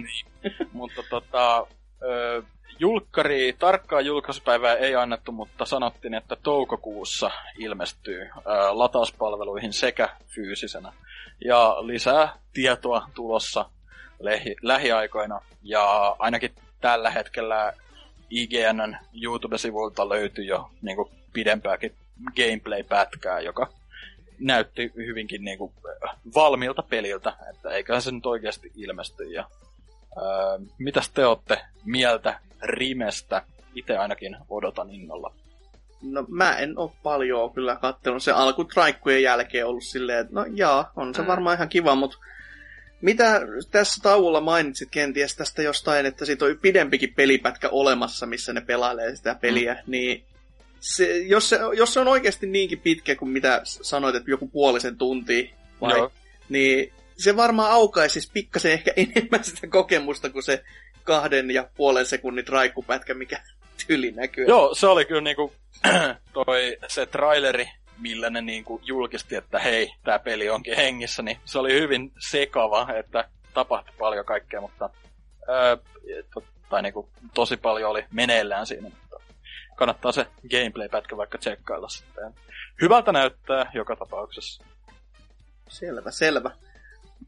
mutta tota, ö, julkkari, tarkkaa julkaisupäivää ei annettu, mutta sanottiin, että toukokuussa ilmestyy ö, latauspalveluihin sekä fyysisenä. Ja lisää tietoa tulossa lähi, lähiaikoina. Ja ainakin tällä hetkellä IGNn YouTube-sivuilta löytyy jo niin kuin pidempääkin gameplay-pätkää, joka näytti hyvinkin niin kuin, valmiilta peliltä, että eiköhän se nyt oikeasti ilmesty. Ja, öö, mitäs te olette mieltä Rimestä? Itse ainakin odotan innolla. No mä en oo paljon kyllä kattelun. Se alkutraikkujen jälkeen ollut silleen, että no jaa, on se mm. varmaan ihan kiva, mutta mitä tässä tauolla mainitsit kenties tästä jostain, että siitä on pidempikin pelipätkä olemassa, missä ne pelailee sitä peliä, mm. niin se, jos, se, jos se on oikeasti niinkin pitkä kuin mitä sanoit, että joku puolisen tuntia, vai, Joo. niin se varmaan aukaisi siis pikkasen ehkä enemmän sitä kokemusta kuin se kahden ja puolen sekunnin raikkupätkä, mikä tyli näkyy. Joo, se oli kyllä niinku toi se traileri, millä ne niinku julkisti, että hei, tämä peli onkin hengissä, niin se oli hyvin sekava, että tapahtui paljon kaikkea, mutta öö, tai niinku, tosi paljon oli meneillään siinä, kannattaa se gameplay-pätkä vaikka tsekkailla sitten. Hyvältä näyttää joka tapauksessa. Selvä, selvä.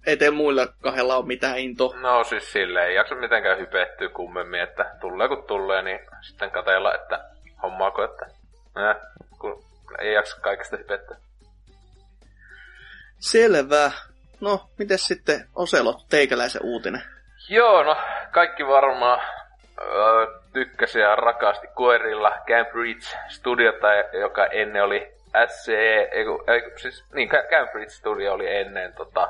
Ei te muilla kahdella ole mitään into. No siis sille ei jaksa mitenkään hypettyä kummemmin, että tulee kun tulee, niin sitten katella, että hommaako, että äh, kun ei jaksa kaikesta hypettyä. Selvä. No, miten sitten Oselot, teikäläisen uutinen? Joo, no kaikki varmaan öö, tykkäsi ja rakasti koerilla Cambridge Studiota, joka ennen oli SCE, ei, ei, siis, niin Cambridge Studio oli ennen tota,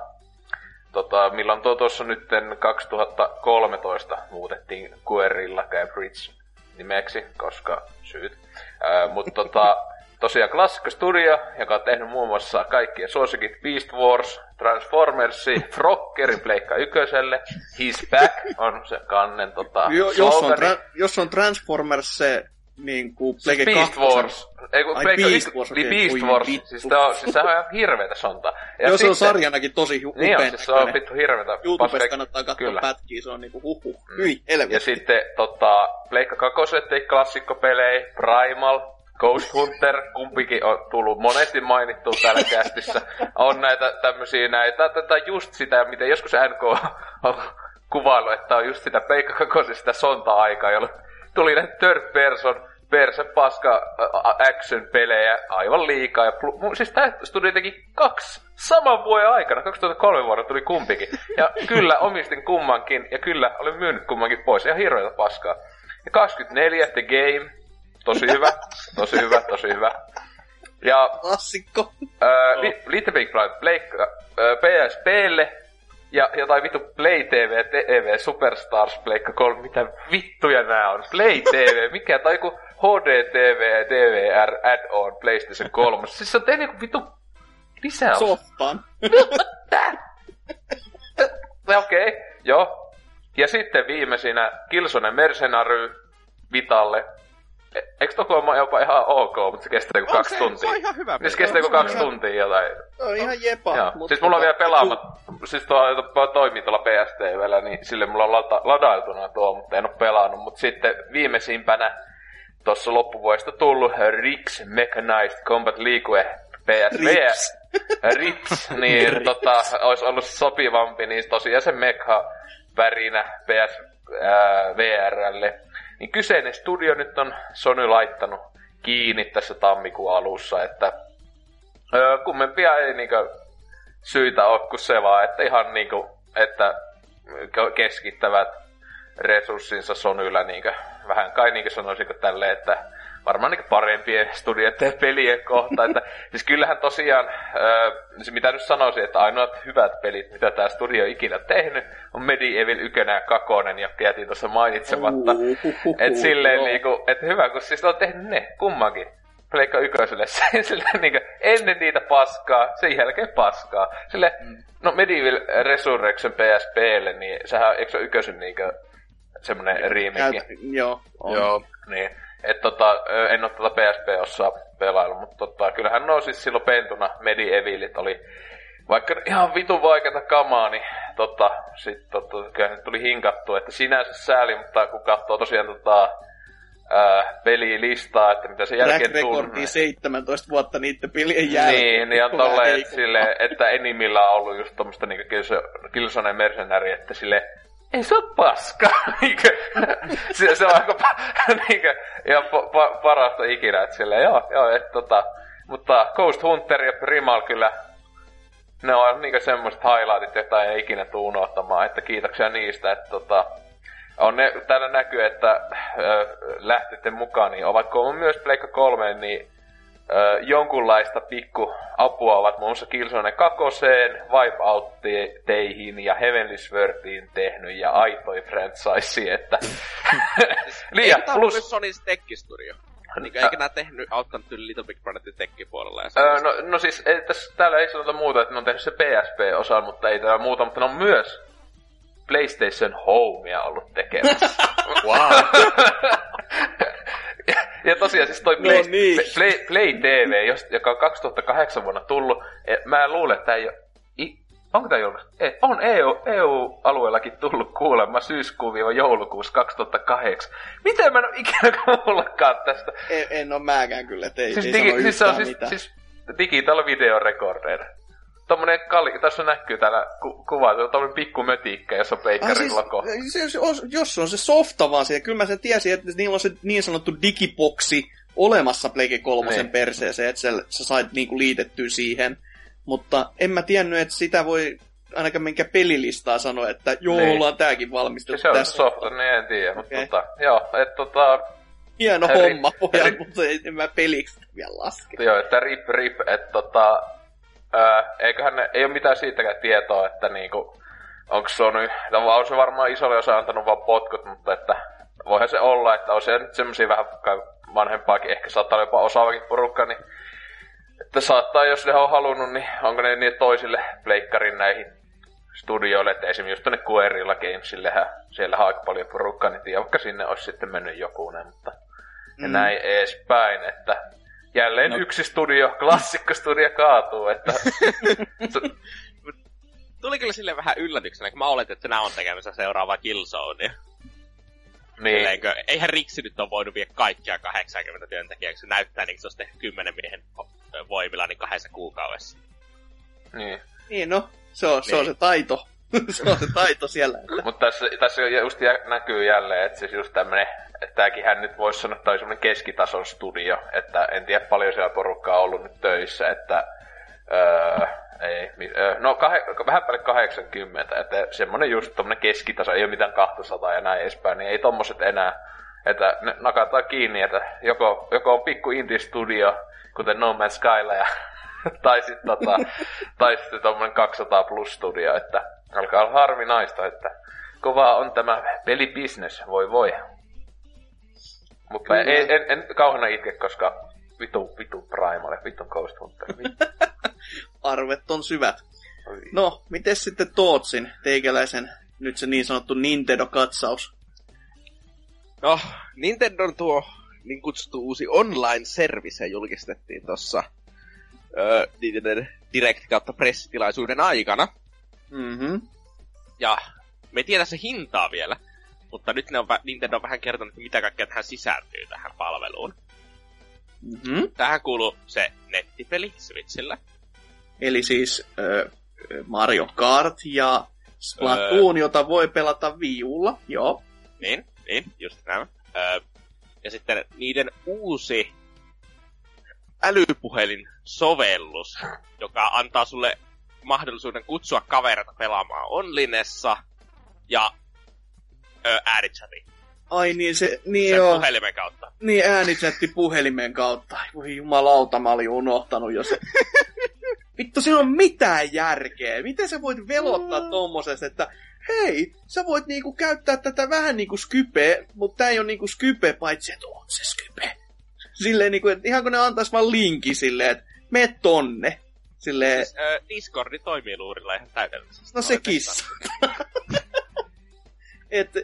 tota, milloin tuo tuossa nyt 2013 muutettiin Guerrilla Cambridge nimeksi, koska syyt. Mutta tota, tosiaan klassikko studio, joka on tehnyt muun muassa kaikkien suosikit Beast Wars, Transformersi, Frockerin Pleikka ykköselle, His Back on se kannen tota, jo, jos, on tra- jos on Transformers se niin kuin siis Beast Wars. Ei, kun Ai, Beast Wars, okay. Beast Wars. Siis, tää on, siis se on ihan hirveetä sonta. Ja Joo, se on sarjanakin tosi hu- Niin on, siis se on vittu hirveetä. YouTubesta kannattaa katsoa Kyllä. pätkiä, se on niinku huhu. Mm. Hyi, Ja sitten tota, Pleikka kakoset klassikkopelejä, Primal, Ghost Hunter, kumpikin on tullut monesti mainittu täällä kästissä. On näitä tämmösiä näitä, tätä just sitä, miten joskus NK on kuvailu, että on just sitä Pleikka kakosesta sonta-aikaa, jolloin tuli ne third person perse paska action-pelejä aivan liikaa. Ja pl- siis tää studio teki kaksi saman vuoden aikana, 2003 vuonna tuli kumpikin. Ja kyllä omistin kummankin, ja kyllä olin myynyt kummankin pois. Ihan hirveätä paskaa. Ja 24 The Game, tosi hyvä, tosi hyvä, tosi hyvä. Ja... Klassikko. Äh, Little Big Blind Blake, äh, PSPlle ja jotain vittu Play TV, TV, Superstars, Pleikka 3, mitä vittuja nää on? Play TV, mikä, tai joku HDTV, DVR, add-on, PlayStation 3. Siis se on tehnyt joku vittu lisäys. Soppaan. Okei, okay, joo. Ja sitten viimeisinä Kilsonen Mercenary Vitalle Eikö Tokoma jopa ihan ok, mutta se kestää joku kaksi se, tuntia? Se on ihan hyvä. Niin se kestää joku kaksi ihan... tuntia jotain. Se on ihan jepa. Joo. Mutta siis mulla on vielä pelaamat, tu... siis tuo toimii tuolla PSTVllä, niin sille mulla on lata, ladailtuna tuo, mutta en ole pelannut. Mutta sitten viimeisimpänä tuossa loppuvuodesta tullut Rix Mechanized Combat League PSV. Rips. Rips, niin Rips. tota, olisi ollut sopivampi, niin tosiaan se Mekha värinä PS ää, VRlle niin kyseinen studio nyt on Sony laittanut kiinni tässä tammikuun alussa, että öö, kummempia ei niinkö syitä ole kuin se vaan, että ihan niinku, että keskittävät resurssinsa Sonylla niinkö, vähän kai niinkö sanoisinko tälleen, että varmaan niin parempien studioiden pelien kohta. Että, siis kyllähän tosiaan, äh, mitä nyt sanoisin, että ainoat hyvät pelit, mitä tämä studio on ikinä tehnyt, on Medieval 1 ja 2, ja jätin tuossa mainitsematta. Että silleen niinku, että hyvä, kun siis on tehnyt ne kummankin. Pleikka ykköselle, sille, niin ennen niitä paskaa, sen jälkeen paskaa. Sille, mm. no Medieval Resurrection PSPlle, niin sehän, eikö se ykkösen niin semmonen remake? Joo. On. Joo. Niin. Et tota, en ole tota PSP-osaa pelailu, mutta tota, kyllähän no siis silloin pentuna Medievilit oli vaikka ihan vitun vaikeata kamaa, niin tota, sit, tota, kyllä tuli hinkattu, että sinänsä sääli, mutta kun katsoo tosiaan tota, ää, pelilistaa, että mitä se jälkeen tuli. Niin 17 vuotta niiden pelien jälkeen. Niin, niin on tolleen, että, sille, että enimmillä on ollut just tommoista niinku Killzone Mercenary, että sille ei se ole paska. se, se on aika niinkö, ihan pa, pa, parasta ikinä, että silleen, joo, joo, että tota, Mutta Ghost Hunter ja Primal kyllä, ne on niinku semmoiset highlightit, joita ei ikinä tuu unohtamaan, että kiitoksia niistä, että tota, on ne, täällä näkyy, että äh, lähtette mukaan, niin ovatko myös Pleikka 3, niin ö, jonkunlaista pikku apua ovat muun muassa Killzone 2, Wipeout-teihin ja Heavenly Swordiin tehnyt ja aitoi franchise, että liian Eikö tää plus... plus... Sonys Tech-studio? Niin, eikä nää tehnyt, auttanut yli Little Big Planetin tekkipuolella ja Öö, no, no siis ei, tässä, täällä ei sanota muuta, että ne on tehnyt se PSP-osan, mutta ei täällä muuta, mutta ne on myös PlayStation Homea ollut tekemässä. Wow. ja, tosiaan siis toi Play, No niin. Play, Play TV, jos, joka on 2008 vuonna tullut, mä luulen, että tää ei ole... Onko tää julkaistu? Ei, on EU, EU-alueellakin tullut kuulemma syyskuun-joulukuussa 2008. Miten mä en ole ikinä kuullutkaan tästä? en, en ole mäkään kyllä, että ei, Siis, ei digi, sano siis se on yhtään siis, mitään. siis digital video recorder. Tommonen kalli, tässä näkyy täällä ku, kuva, se on tommonen pikku mötikkä, jossa on Ah, Bakerin siis, logo. se, se, on- jos se on se softa vaan siellä, kyllä mä sen tiesin, että niillä on se niin sanottu digiboksi olemassa Play 3 Niin. perseeseen, että sä, sä sait niinku liitettyä siihen. Mutta en mä tiennyt, että sitä voi ainakaan minkä pelilistaa sanoa, että joo, Niin. ollaan tääkin valmisteltu. Se on tässä. softa, niin en tiedä, mutta Okei. tota, joo, et tota, Hieno Eri- homma, pojat, eri- mutta ei, en mä peliksi vielä laske. joo, että rip rip, että tota, ää, eiköhän ne, ei ole mitään siitäkään tietoa, että niinku, onko Sony, no on se varmaan isolle osa antanut vaan potkut, mutta että voihan se olla, että on siellä nyt semmosia vähän vanhempaakin, ehkä saattaa olla jopa osaavakin porukka, niin että saattaa, jos ne on halunnut, niin onko ne niin toisille pleikkarin näihin studioille, että esimerkiksi just tonne Guerrilla Gamesillehän, siellä on aika paljon porukkaa, niin tiedä, vaikka sinne olisi sitten mennyt jokunen, mutta ja Mm. näin edespäin, että jälleen No. yksi studio, klassikkostudio kaatuu, että Tuli kyllä sille vähän yllätyksenä, kun mä oletin, että nämä on tekemässä seuraavaa Killzonea. niin, Sileenkö, eihän Riksi nyt ole voinut vie kaikkia 80 työntekijää, kun se näyttää niin se olisi tehnyt 10 miehen voimilla niin kahdessa kuukaudessa. niin. Niin no, se on, se, on Niin. se taito. se on se taito siellä. Että... Mutta tässä, tässä just jä, näkyy jälleen, että siis just tämmönen, että tämäkin hän nyt voisi sanoa, että on keskitason studio, että en tiedä paljon siellä porukkaa on ollut nyt töissä, että öö, ei, öö, no kahe, vähän päälle 80, että semmoinen just tommonen keskitaso, ei ole mitään 200 ja näin edespäin, niin ei tommoset enää, että ne nakataan kiinni, että joko, joko on pikku indie studio, kuten No Man's Skylla, ja, tai sitten tota, tai sitten tommonen 200 plus studio, että alkaa olla harvinaista, että kovaa on tämä pelibisnes, voi voi. Mutta Kyllä. en, en, en kauheena itke, koska vitu, vitu Primal, vitu Ghost Hunter. Arvet on syvät. Oi. No, miten sitten Tootsin, teikäläisen, nyt se niin sanottu Nintendo-katsaus? No, Nintendon tuo niin kutsuttu uusi online-service julkistettiin tuossa öö, direct kautta pressitilaisuuden aikana. Mhm. Ja me ei tiedä se hintaa vielä, mutta nyt ne on, Nintendo on vähän kertonut, että mitä kaikkea tähän sisältyy tähän palveluun. Mhm. Tähän kuuluu se nettipeli Switchillä. Eli siis ö, Mario Kart ja Splatoon, jota voi pelata viulla. Joo. Niin, niin, just nämä. Öö, ja sitten niiden uusi älypuhelin-sovellus, joka antaa sulle mahdollisuuden kutsua kavereita pelaamaan onlinessa ja öö, äänichati Ai niin, se, niin sen joo. puhelimen kautta. Niin äänichatti puhelimen kautta. Voi jumalauta, mä olin unohtanut jo se. Vittu, siinä on mitään järkeä. Miten sä voit velottaa tommosesta, että hei, sä voit niinku käyttää tätä vähän niinku Skype, mutta tää ei ole niinku Skype, paitsi että on se Skype. Silleen niinku, että ihan kun ne antais vaan linki silleen, että me tonne. Silleen, Siis, öö, Discordi toimii luurilla ihan täydellisesti. no se kissa. että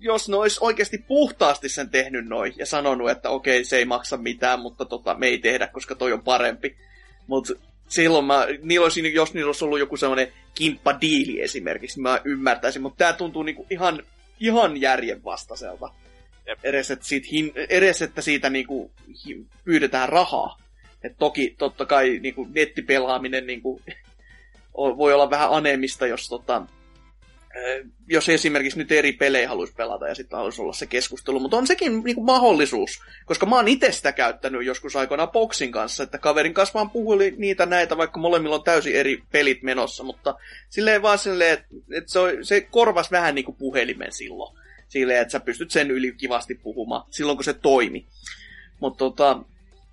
jos ne olisi oikeasti puhtaasti sen tehnyt noin ja sanonut, että okei, se ei maksa mitään, mutta tota, me ei tehdä, koska toi on parempi. Mutta silloin mä, niillä olisi, jos niillä olisi ollut joku semmoinen kimppadiili esimerkiksi, niin mä ymmärtäisin, mutta tää tuntuu niinku ihan, ihan järjenvastaiselta. Jep. Edes että, siitä, hin, edes, että siitä niinku, hi, pyydetään rahaa. Et toki, totta kai niinku, nettipelaaminen niinku, voi olla vähän anemista, jos tota, jos esimerkiksi nyt eri pelejä haluaisi pelata ja sitten haluaisi olla se keskustelu, mutta on sekin niin kuin mahdollisuus, koska mä oon itse sitä käyttänyt joskus aikoinaan Boxin kanssa, että kaverin kanssa vaan puhuli niitä näitä, vaikka molemmilla on täysin eri pelit menossa, mutta silleen vaan silleen, että, että se, on- se korvas vähän niin kuin puhelimen silloin, silleen, että sä pystyt sen yli kivasti puhumaan, silloin kun se toimi. Mutta tota,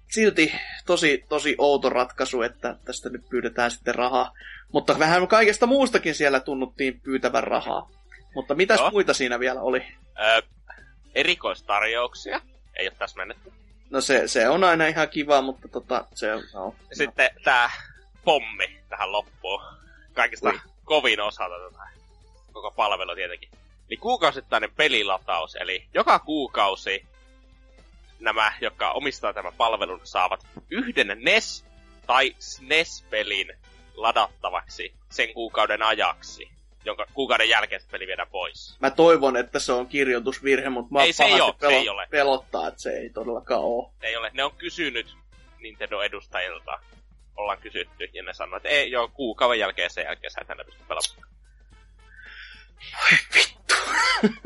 silti tosi, tosi outo ratkaisu, että tästä nyt pyydetään sitten rahaa. Mutta vähän kaikesta muustakin siellä tunnuttiin pyytävän rahaa. Mutta mitäs Joo. muita siinä vielä oli? Öö, erikoistarjouksia. Ei ole täsmennetty. No se, se on aina ihan kiva, mutta tota, se on... No, sitten tää pommi tähän loppuun. Kaikista Ui. kovin osa tätä koko palvelu tietenkin. Eli kuukausittainen pelilataus, eli joka kuukausi nämä, jotka omistaa tämän palvelun, saavat yhden NES- tai SNES-pelin ladattavaksi sen kuukauden ajaksi, jonka kuukauden jälkeen se peli viedään pois. Mä toivon, että se on kirjoitusvirhe, mutta mä Ei, se ei pahasti oo, se ei ole. pelottaa, että se ei todellakaan ole. Ei ole, ne on kysynyt Nintendo-edustajilta, ollaan kysytty, ja ne sanoo, että ei, joo, kuukauden jälkeen sen jälkeen sä et enää pysty pelaamaan.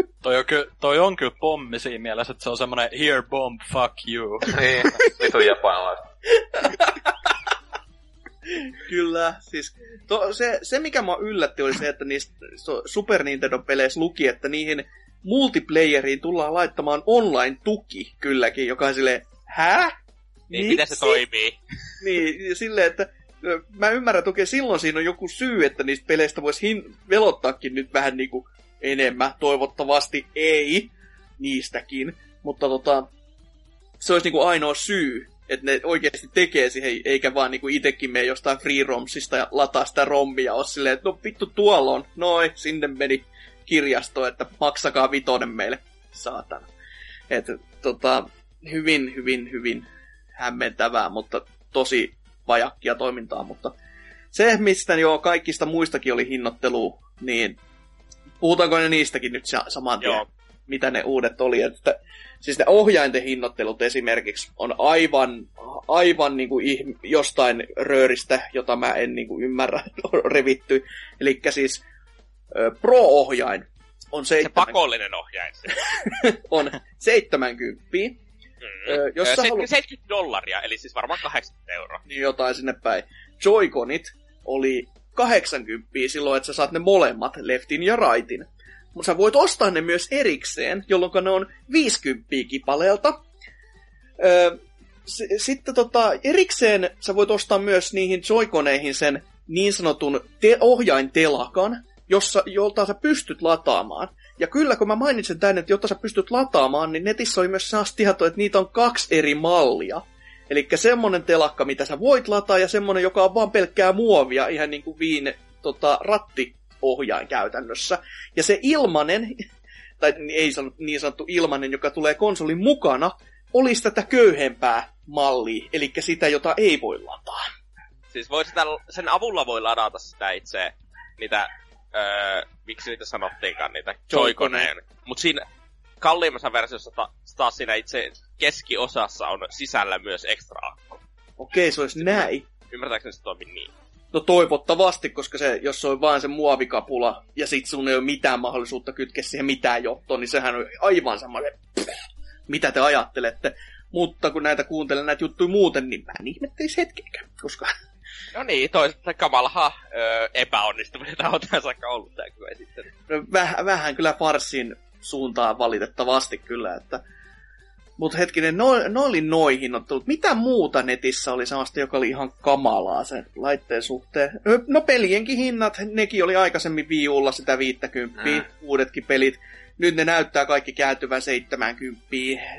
Toi on, ky- toi on kyllä pommi siinä mielessä, että se on semmonen here bomb, fuck you. Niin, vitu japanilaiset. Kyllä, siis to, se, se mikä mua yllätti oli se, että niistä Super Nintendo-peleissä luki, että niihin multiplayeriin tullaan laittamaan online-tuki kylläkin, joka on silleen, hä? Niin, miten se toimii? Niin, silleen, että mä ymmärrän toki silloin siinä on joku syy, että niistä peleistä voisi hin- velottaakin nyt vähän niinku enemmän. Toivottavasti ei niistäkin, mutta tota, se olisi niinku ainoa syy, että ne oikeasti tekee siihen, eikä vaan niinku itekin mene jostain free romsista ja lataa sitä rommia ole silleen, että no vittu tuolla on, noin, sinne meni kirjasto, että maksakaa vitonen meille, saatana. Että tota, hyvin, hyvin, hyvin hämmentävää, mutta tosi vajakkia toimintaa, mutta se, mistä jo kaikista muistakin oli hinnoittelu, niin puhutaanko ne niistäkin nyt sa- saman tien, Joo. mitä ne uudet oli, että siis ne ohjainten hinnoittelut esimerkiksi on aivan, aivan niin kuin ihm- jostain rööristä, jota mä en niin kuin ymmärrä, revitty. Eli siis Pro-ohjain on, Se 7, pakollinen ohjain. se. on 70, Mm. Ö, jos Ö, sä se- halu- 70 dollaria, eli siis varmaan 80 euroa. niin jotain sinne päin. Joy-Conit oli 80 silloin, että sä saat ne molemmat, leftin ja rightin. Mutta sä voit ostaa ne myös erikseen, jolloin ne on 50 kipaleelta. Öö, s- sitten tota, erikseen sä voit ostaa myös niihin Joy-Coneihin sen niin sanotun te- ohjaintelakan, jossa, jolta sä pystyt lataamaan. Ja kyllä, kun mä mainitsen tänne, että jotta sä pystyt lataamaan, niin netissä oli myös sellaista tietoa, että niitä on kaksi eri mallia. Eli semmonen telakka, mitä sä voit lataa, ja semmonen, joka on vaan pelkkää muovia, ihan niin kuin viin tota, rattiohjain käytännössä. Ja se ilmanen, tai ei niin sanottu ilmanen, joka tulee konsolin mukana, olisi tätä köyhempää mallia, eli sitä, jota ei voi lataa. Siis voi sitä, sen avulla voi ladata sitä itse, niitä, öö, miksi niitä sanottiinkaan, niitä joikoneen. Mutta siinä kalliimmassa versiossa ta, taas siinä itse keskiosassa on sisällä myös extra akku. Okei, se olisi näin. Ymmärtääkseni se toimii niin? No toivottavasti, koska se, jos se on vain se muovikapula ja sit sun ei ole mitään mahdollisuutta kytkeä siihen mitään johtoon, niin sehän on aivan semmoinen, mitä te ajattelette. Mutta kun näitä kuuntelen näitä juttuja muuten, niin mä en ihmetteisi hetkeäkään, koska No niin, toisaalta kamalahan öö, epäonnistuminen on saakka ollut tää kyllä esittely. vähän, vähän kyllä farsin suuntaan valitettavasti kyllä, että mutta hetkinen, no, no oli noi hinnoittelut. Mitä muuta netissä oli sellaista, joka oli ihan kamalaa sen laitteen suhteen? No pelienkin hinnat, nekin oli aikaisemmin viiulla sitä 50, Mm. mm. uudetkin pelit. Nyt ne näyttää kaikki kääntyvän 70.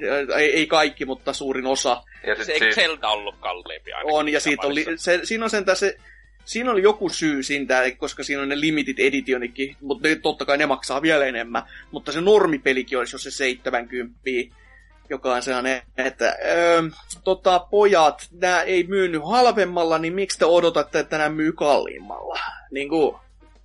Ö, Ei, ei kaikki, mutta suurin osa Ja Se sit eikö siis, Zelda ollut kalliimpi ainakin? on. Ja siitä oli, se, siinä on sentään se, siinä oli joku syy siitä, koska siinä on ne limited editionitkin, mutta ne, totta kai ne maksaa vielä enemmän. Mutta se normipelikin olisi jo se 70, joka on sellainen, että öö, tota, pojat, nämä ei myynyt halvemmalla, niin miksi te odotatte, että nämä myy kalliimmalla? Niin kuin,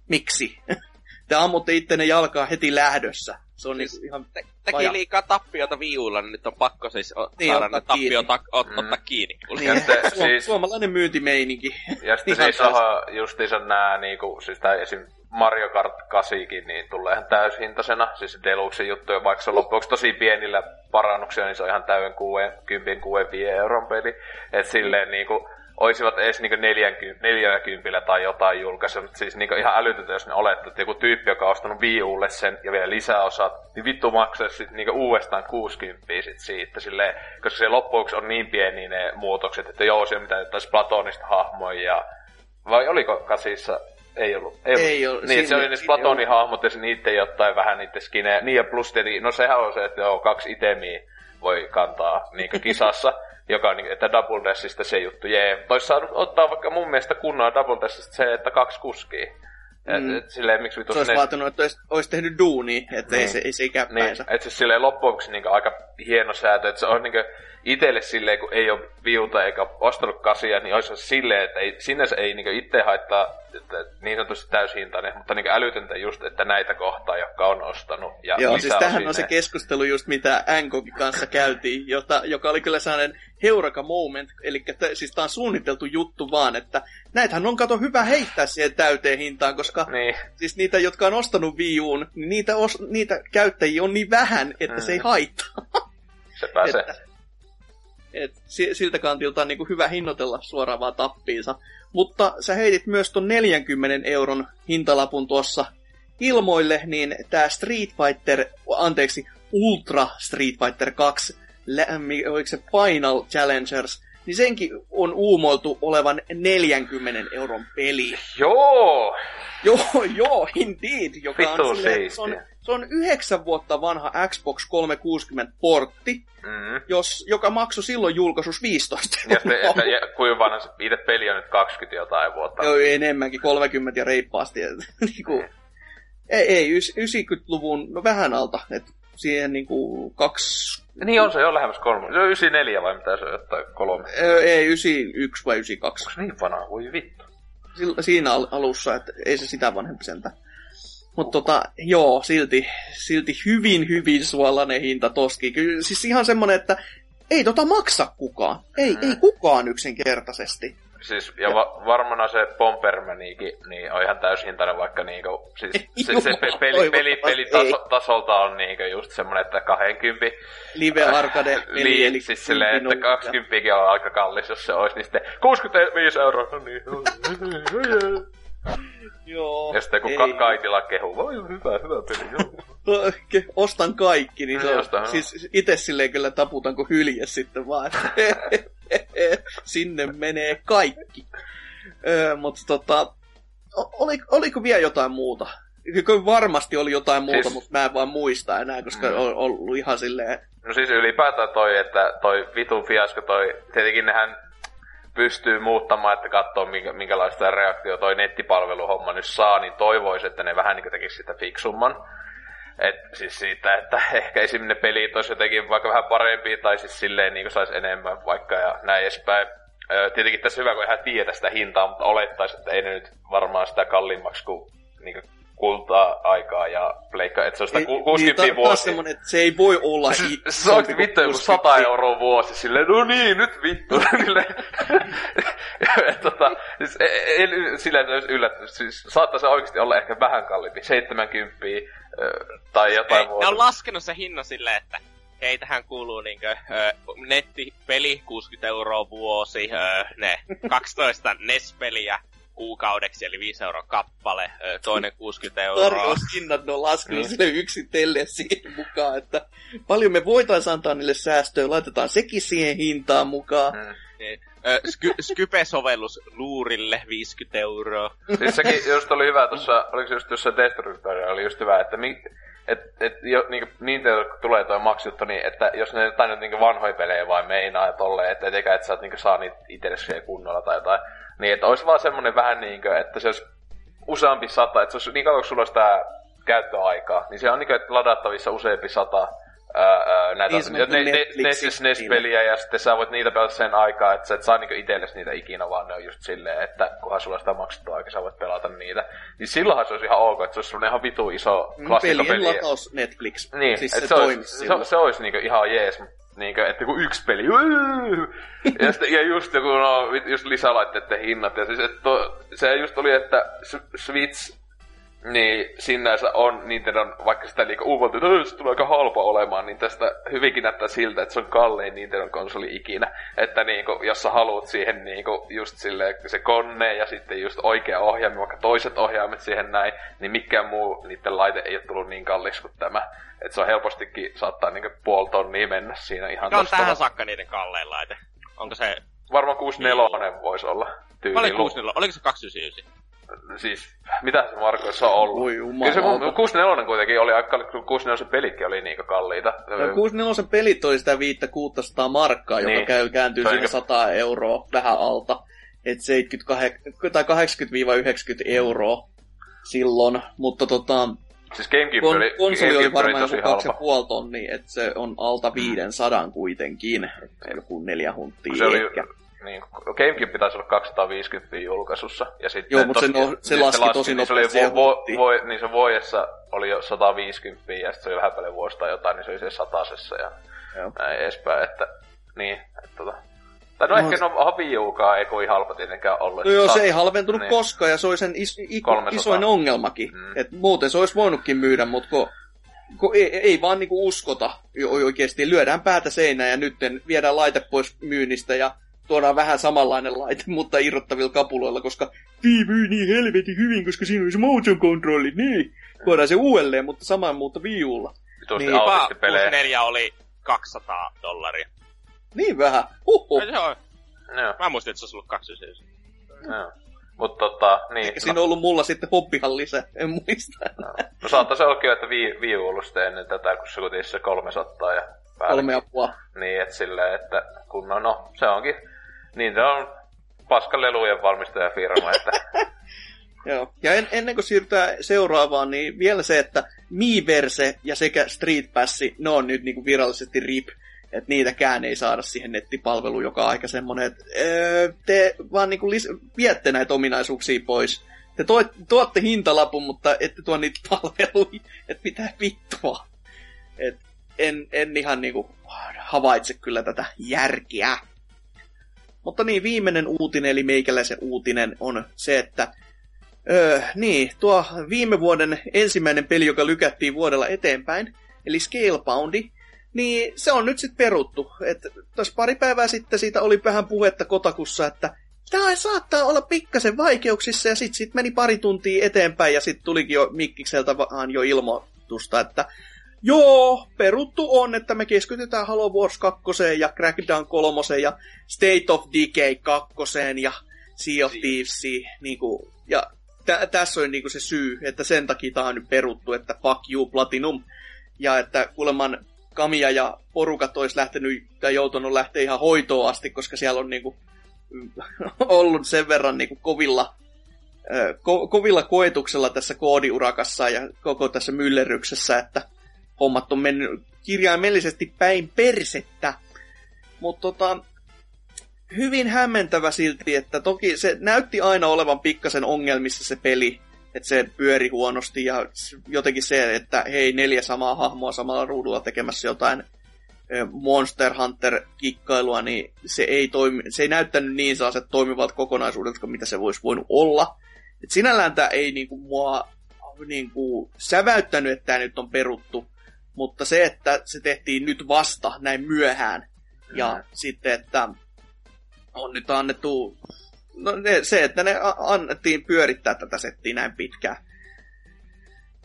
miksi? Te ammutte ittenne jalkaa heti lähdössä. Se on Siis- siis, ihan... Te, Vaja. teki liikaa tappiota viulla, niin nyt on pakko siis o- Niin, saada ottaa ne tappiot kiinni. ot, Mm. ottaa kiinni. Ja sitten Suom- siis- Suomalainen myyntimeininki. ja sitten Ihan siis täysin. on justiinsa nää niinku, siis tää esim. Mario Kart 8 niin tulee ihan täyshintaisena, siis Deluxe juttu, ja vaikka se on loppujen tosi pienillä parannuksia, niin se on ihan täyden 10 6 euron peli. Et silleen niinku, olisivat edes niinku 40, 40 tai jotain julkaisut. Siis niinku ihan älytöntä, jos ne olettaa, että joku tyyppi, joka on ostanut Wii Ulle sen ja vielä lisäosat, niin vittu maksaisi sit niinku uudestaan 60 sit siitä. Silleen, koska se loppujen on niin pieni ne muutokset, että joo, siellä mitään jotain platonista hahmoja ja vai oliko kasissa ei ollut. Ei, ei ollut. Niin, se oli ne Platonin hahmot ja niiden jotain vähän niiden skinejä. Niin ja plus tietenkin, no sehän on se, että joo, kaksi itemiä voi kantaa niin kisassa. joka on, niin, että Double Dashista se juttu, jee. Tois saanut ottaa vaikka mun mielestä kunnolla Double Dashista se, että kaksi kuskia. Mm. Et, silleen, miksi se olisi ne... vaatinut, että olisi, olisi tehnyt duunia, että niin. ei se, ei se ikään niin. Että siis silleen loppujen niin aika hieno säätö, että se on niin kuin, itselle silleen, kun ei ole viuta eikä ostanut kasia, niin olisi silleen, että ei, sinne se ei niin itse haittaa että niin sanotusti täyshintainen, mutta niin älytöntä just, että näitä kohtaa, jotka on ostanut. Ja Joo, siis tähän on se keskustelu just, mitä Ankokin kanssa käytiin, jota, joka oli kyllä sellainen heuraka moment, eli t- siis tämä on suunniteltu juttu vaan, että näitähän on kato hyvä heittää siihen täyteen hintaan, koska niin. siis niitä, jotka on ostanut Wii Uun, niin niitä, os, niitä käyttäjiä on niin vähän, että mm. se ei mm. haittaa. Se pääsee. että, et siltä kantilta on niin hyvä hinnoitella suoraan vaan tappiinsa. Mutta sä heitit myös ton 40 euron hintalapun tuossa ilmoille, niin tämä Street Fighter, anteeksi, Ultra Street Fighter 2, oliko se Final Challengers, niin senkin on uumoiltu olevan 40 euron peli. Joo! Joo, joo, indeed, joka on, sille, se on se on yhdeksän vuotta vanha Xbox 360-portti, mm-hmm. jos, joka maksoi silloin julkaisus 15 Ja, se, että, ja kuinka vanha se itse peli on nyt 20 jotain vuotta? Joo, enemmänkin, 30 ja reippaasti. niin kuin, ei, ei, 90-luvun, no vähän alta, että siihen niinku kaksi... Niin on se jo lähemmäs kolme. Se on 94 vai mitä se on, jotain kolme? Ei, 91 vai 92. Onko niin vanha? Voi vittu. Siinä alussa, että ei se sitä vanhempi sentään. Mutta tota, joo, silti, silti hyvin, hyvin suolainen hinta toski. Kyllä, siis ihan semmonen, että ei tota maksa kukaan. Ei, mm. ei kukaan yksinkertaisesti. Siis, ja va- varmana se Pompermaniikin niin on ihan täyshintainen, vaikka niinku, siis se, se pe- peli, peli, peli taso, tasolta on niinku just semmonen, että 20 Live Arcade peli, li, eli siis silleen, että 20 on aika kallis, jos se olisi, niin sitten 65 euroa, no niin. Joo. Ja sitten kun ei. kaikilla kehuu, voi hyvä, hyvä peli, joo. Ostan kaikki, niin se on, siis itse silleen kyllä taputan kuin hylje sitten vaan, sinne menee kaikki. Öö, mutta tota, oli, oliko vielä jotain muuta? Kyllä varmasti oli jotain muuta, siis... mutta mä en vaan muista enää, koska mm. on ollut ihan silleen... No siis ylipäätään toi, että toi vitun fiasko, toi, tietenkin nehän pystyy muuttamaan, että katsoo minkä, minkälaista reaktio toi nettipalveluhomma nyt saa, niin toivoisi, että ne vähän niin tekisi sitä fiksumman. Et siis siitä, että ehkä esimerkiksi ne pelit olisi jotenkin vaikka vähän parempia, tai siis silleen niin saisi enemmän vaikka ja näin edespäin. Tietenkin tässä hyvä, kun ihan tiedä sitä hintaa, mutta olettaisi, että ei ne nyt varmaan sitä kalliimmaksi kuin, niin kuin kultaa aikaa ja pleikka, että se on sitä 60 niin, vuosi. semmonen, että se ei voi olla... Se, se on vittu joku 100 euroa vuosi, silleen, no niin, nyt vittu. tota, siis, en, silleen, että yllätty, siis saattaisi oikeasti olla ehkä vähän kalliimpi, 70 tai jotain muuta. Ne on laskenut se hinnan silleen, että hei, tähän kuuluu niinkö, ö, nettipeli 60 euroa vuosi, ö, ne 12 NES-peliä kuukaudeksi, eli 5 euroa kappale, toinen 60 euroa. Tarjoushinnat ne on laskenut mm. sille yksitellen siihen mukaan, että paljon me voitaisiin antaa niille säästöä, laitetaan sekin siihen hintaan mukaan. Mm. Niin. Sky- Skype-sovellus luurille 50 euroa. Siis sekin just oli hyvä tuossa, oliko se just tuossa Destructoria, oli just hyvä, että mi, et, et, jo, niin Nintendo tulee tuo maksuttu, niin että jos ne jotain niin vanhoja pelejä vai meinaa ja tolleen, että eikä et sä niin saa niitä itsellesi kunnolla tai jotain, niin, että olisi vaan semmonen vähän niinkö, että se olisi useampi sata, että se olisi niin kauan, kun sulla olisi tää käyttöaikaa, niin se on niinkö, että ladattavissa useampi sata ää, näitä niin ne, ne, NES, NES-peliä ja sitten sä voit niitä pelata sen aikaa, että sä et saa niinku itsellesi niitä ikinä, vaan ne on just silleen, että kunhan sulla sitä maksettua aikaa, sä voit pelata niitä. Niin silloinhan se olisi ihan ok, että se olisi ihan vitu iso mm, klassikkopeli. Pelien lataus Netflix. Niin, siis se, se, olisi, se, se, olisi niinku ihan jees, niinkö, että kun yksi peli, ja, sitten, ja just joku, no, just lisälaitteiden hinnat, ja siis, että to, se just oli, että Switch Niin, sinänsä on Nintendon, vaikka sitä liikaa uuvoltu, että se tulee aika halpa olemaan, niin tästä hyvinkin näyttää siltä, että se on kallein Nintendon konsoli ikinä. Että niinku, jos sä haluat siihen niinku, just sille se konne ja sitten just oikea ohjaimi, vaikka toiset ohjaimet siihen näin, niin mikään muu niiden laite ei ole tullut niin kallis kuin tämä. Että se on helpostikin, saattaa niinku puoli tonnia mennä siinä ihan Se on tähän saakka niiden kallein laite. Onko se... Varmaan 64 voisi olla Mä olin tyyliin. 64, oliko se 299? Siis, mitä se Markoissa on ollut? Voi Kyllä se mun- 64 kuitenkin oli aika, kun 64 pelitkin oli niinku kalliita. No, 64 pelit oli sitä 500 markkaa, joka Niin. käy, kääntyy siinä niinku- 100 euroa vähän alta. Et 78, tai 80-90 euroa silloin, mutta tota, Siis Gamecube kon, oli, konsoli oli Gamecube varmaan tosi joku halpa. 2,5 tonnia, että se on alta 500 kuitenkin, et joku neljä hunttia Se oli, ehkä. Niin, Gamecube pitäisi olla 250 julkaisussa. Ja sitten Joo, mutta se no- se laski tosi niin se oli vo, hunttiin. vo, niin se vuodessa oli jo 150 ja sitten se oli vähän paljon vuosta jotain, niin se oli se satasessa ja Joo. näin edespäin, että niin, että tota. Tai no, No, ehkä se- no Wii Ukaan ei kovin halpa tietenkään ollut. No joo, se ei halventunut niin. koskaan ja se oli sen is, i, 300. isoin ongelmakin. Mm. Et muuten se olisi voinutkin myydä, mutta kun, kun ei, ei vaan niinku uskota oikeasti. Lyödään päätä seinään ja nyt viedään laite pois myynnistä ja tuodaan vähän samanlainen laite, mutta irrottavilla kapuloilla, koska Wii myy niin helvetin hyvin, koska siinä oli se motion controlli, niin. Tuodaan se uudelleen, mutta saman muuta Wii Ulla. Vitusti Niin. Pelejä. 64 oli 200 dollaria. Niin vähän. Huhhuh. Ei se ole. Joo, Mä muistin, että se olisi ollut 299. joo. Mutta tota, niin. Ehkä siinä on ollut mulla sitten hoppihan lisä, en muista. No saattaisi olla, että Wii, Wii U ollut sitten ennen tätä, kun se kuitenkin se 300 ja päälle. Kolme puoli. Niin, että silleen, että kun no, no se onkin, niin se on paskalelujen valmistajafirma, että Joo. Ja en, ennen kuin siirrytään seuraavaan, niin vielä se, että Miiverse ja sekä Street Pass, ne on nyt niinku virallisesti RIP. Että niitäkään ei saada siihen nettipalveluun, joka on aika semmoinen, että öö, te vaan niinku lis- viette näitä ominaisuuksia pois. Te toit, tuotte hintalapun, mutta ette tuo niitä palveluja. Että mitä vittua. Et en, en ihan niinku havaitse kyllä tätä järkeä. Mutta niin, viimeinen uutinen, eli meikäläisen uutinen, on se, että Öö, niin, tuo viime vuoden ensimmäinen peli, joka lykättiin vuodella eteenpäin, eli Scaleboundi, niin se on nyt sitten peruttu. Et tuossa pari päivää sitten siitä oli vähän puhetta Kotakussa, että tämä saattaa olla pikkasen vaikeuksissa, ja sitten sit meni pari tuntia eteenpäin, ja sitten tulikin jo Mikkikseltä vaan jo ilmoitusta, että joo, peruttu on, että me keskitytään Halo Wars 2 ja Crackdown 3 ja State of Decay 2 ja Sea of Thieves, niinku, ja tä, tässä on niinku se syy, että sen takia tämä on nyt peruttu, että fuck you Platinum. Ja että kuuleman Kamia ja porukat olisi lähtenyt tai joutunut lähteä ihan hoitoon asti, koska siellä on niinku, ollut sen verran niinku kovilla, ö, ko, kovilla koetuksella tässä koodiurakassa ja koko tässä myllerryksessä, että hommat on mennyt kirjaimellisesti päin persettä. Mutta tota, hyvin hämmentävä silti, että toki se näytti aina olevan pikkasen ongelmissa se peli, että se pyöri huonosti ja jotenkin se, että hei neljä samaa hahmoa samalla ruudulla tekemässä jotain Monster Hunter-kikkailua, niin se ei, toimi, se ei näyttänyt niin sellaiset toimivat kokonaisuudet, kuin mitä se voisi voinut olla. Et sinällään tämä ei niinku mua niinku säväyttänyt, että tämä nyt on peruttu, mutta se, että se tehtiin nyt vasta näin myöhään, ja Mm. sitten, että on nyt annettu, no ne, se, että ne annettiin pyörittää tätä settiä näin pitkään.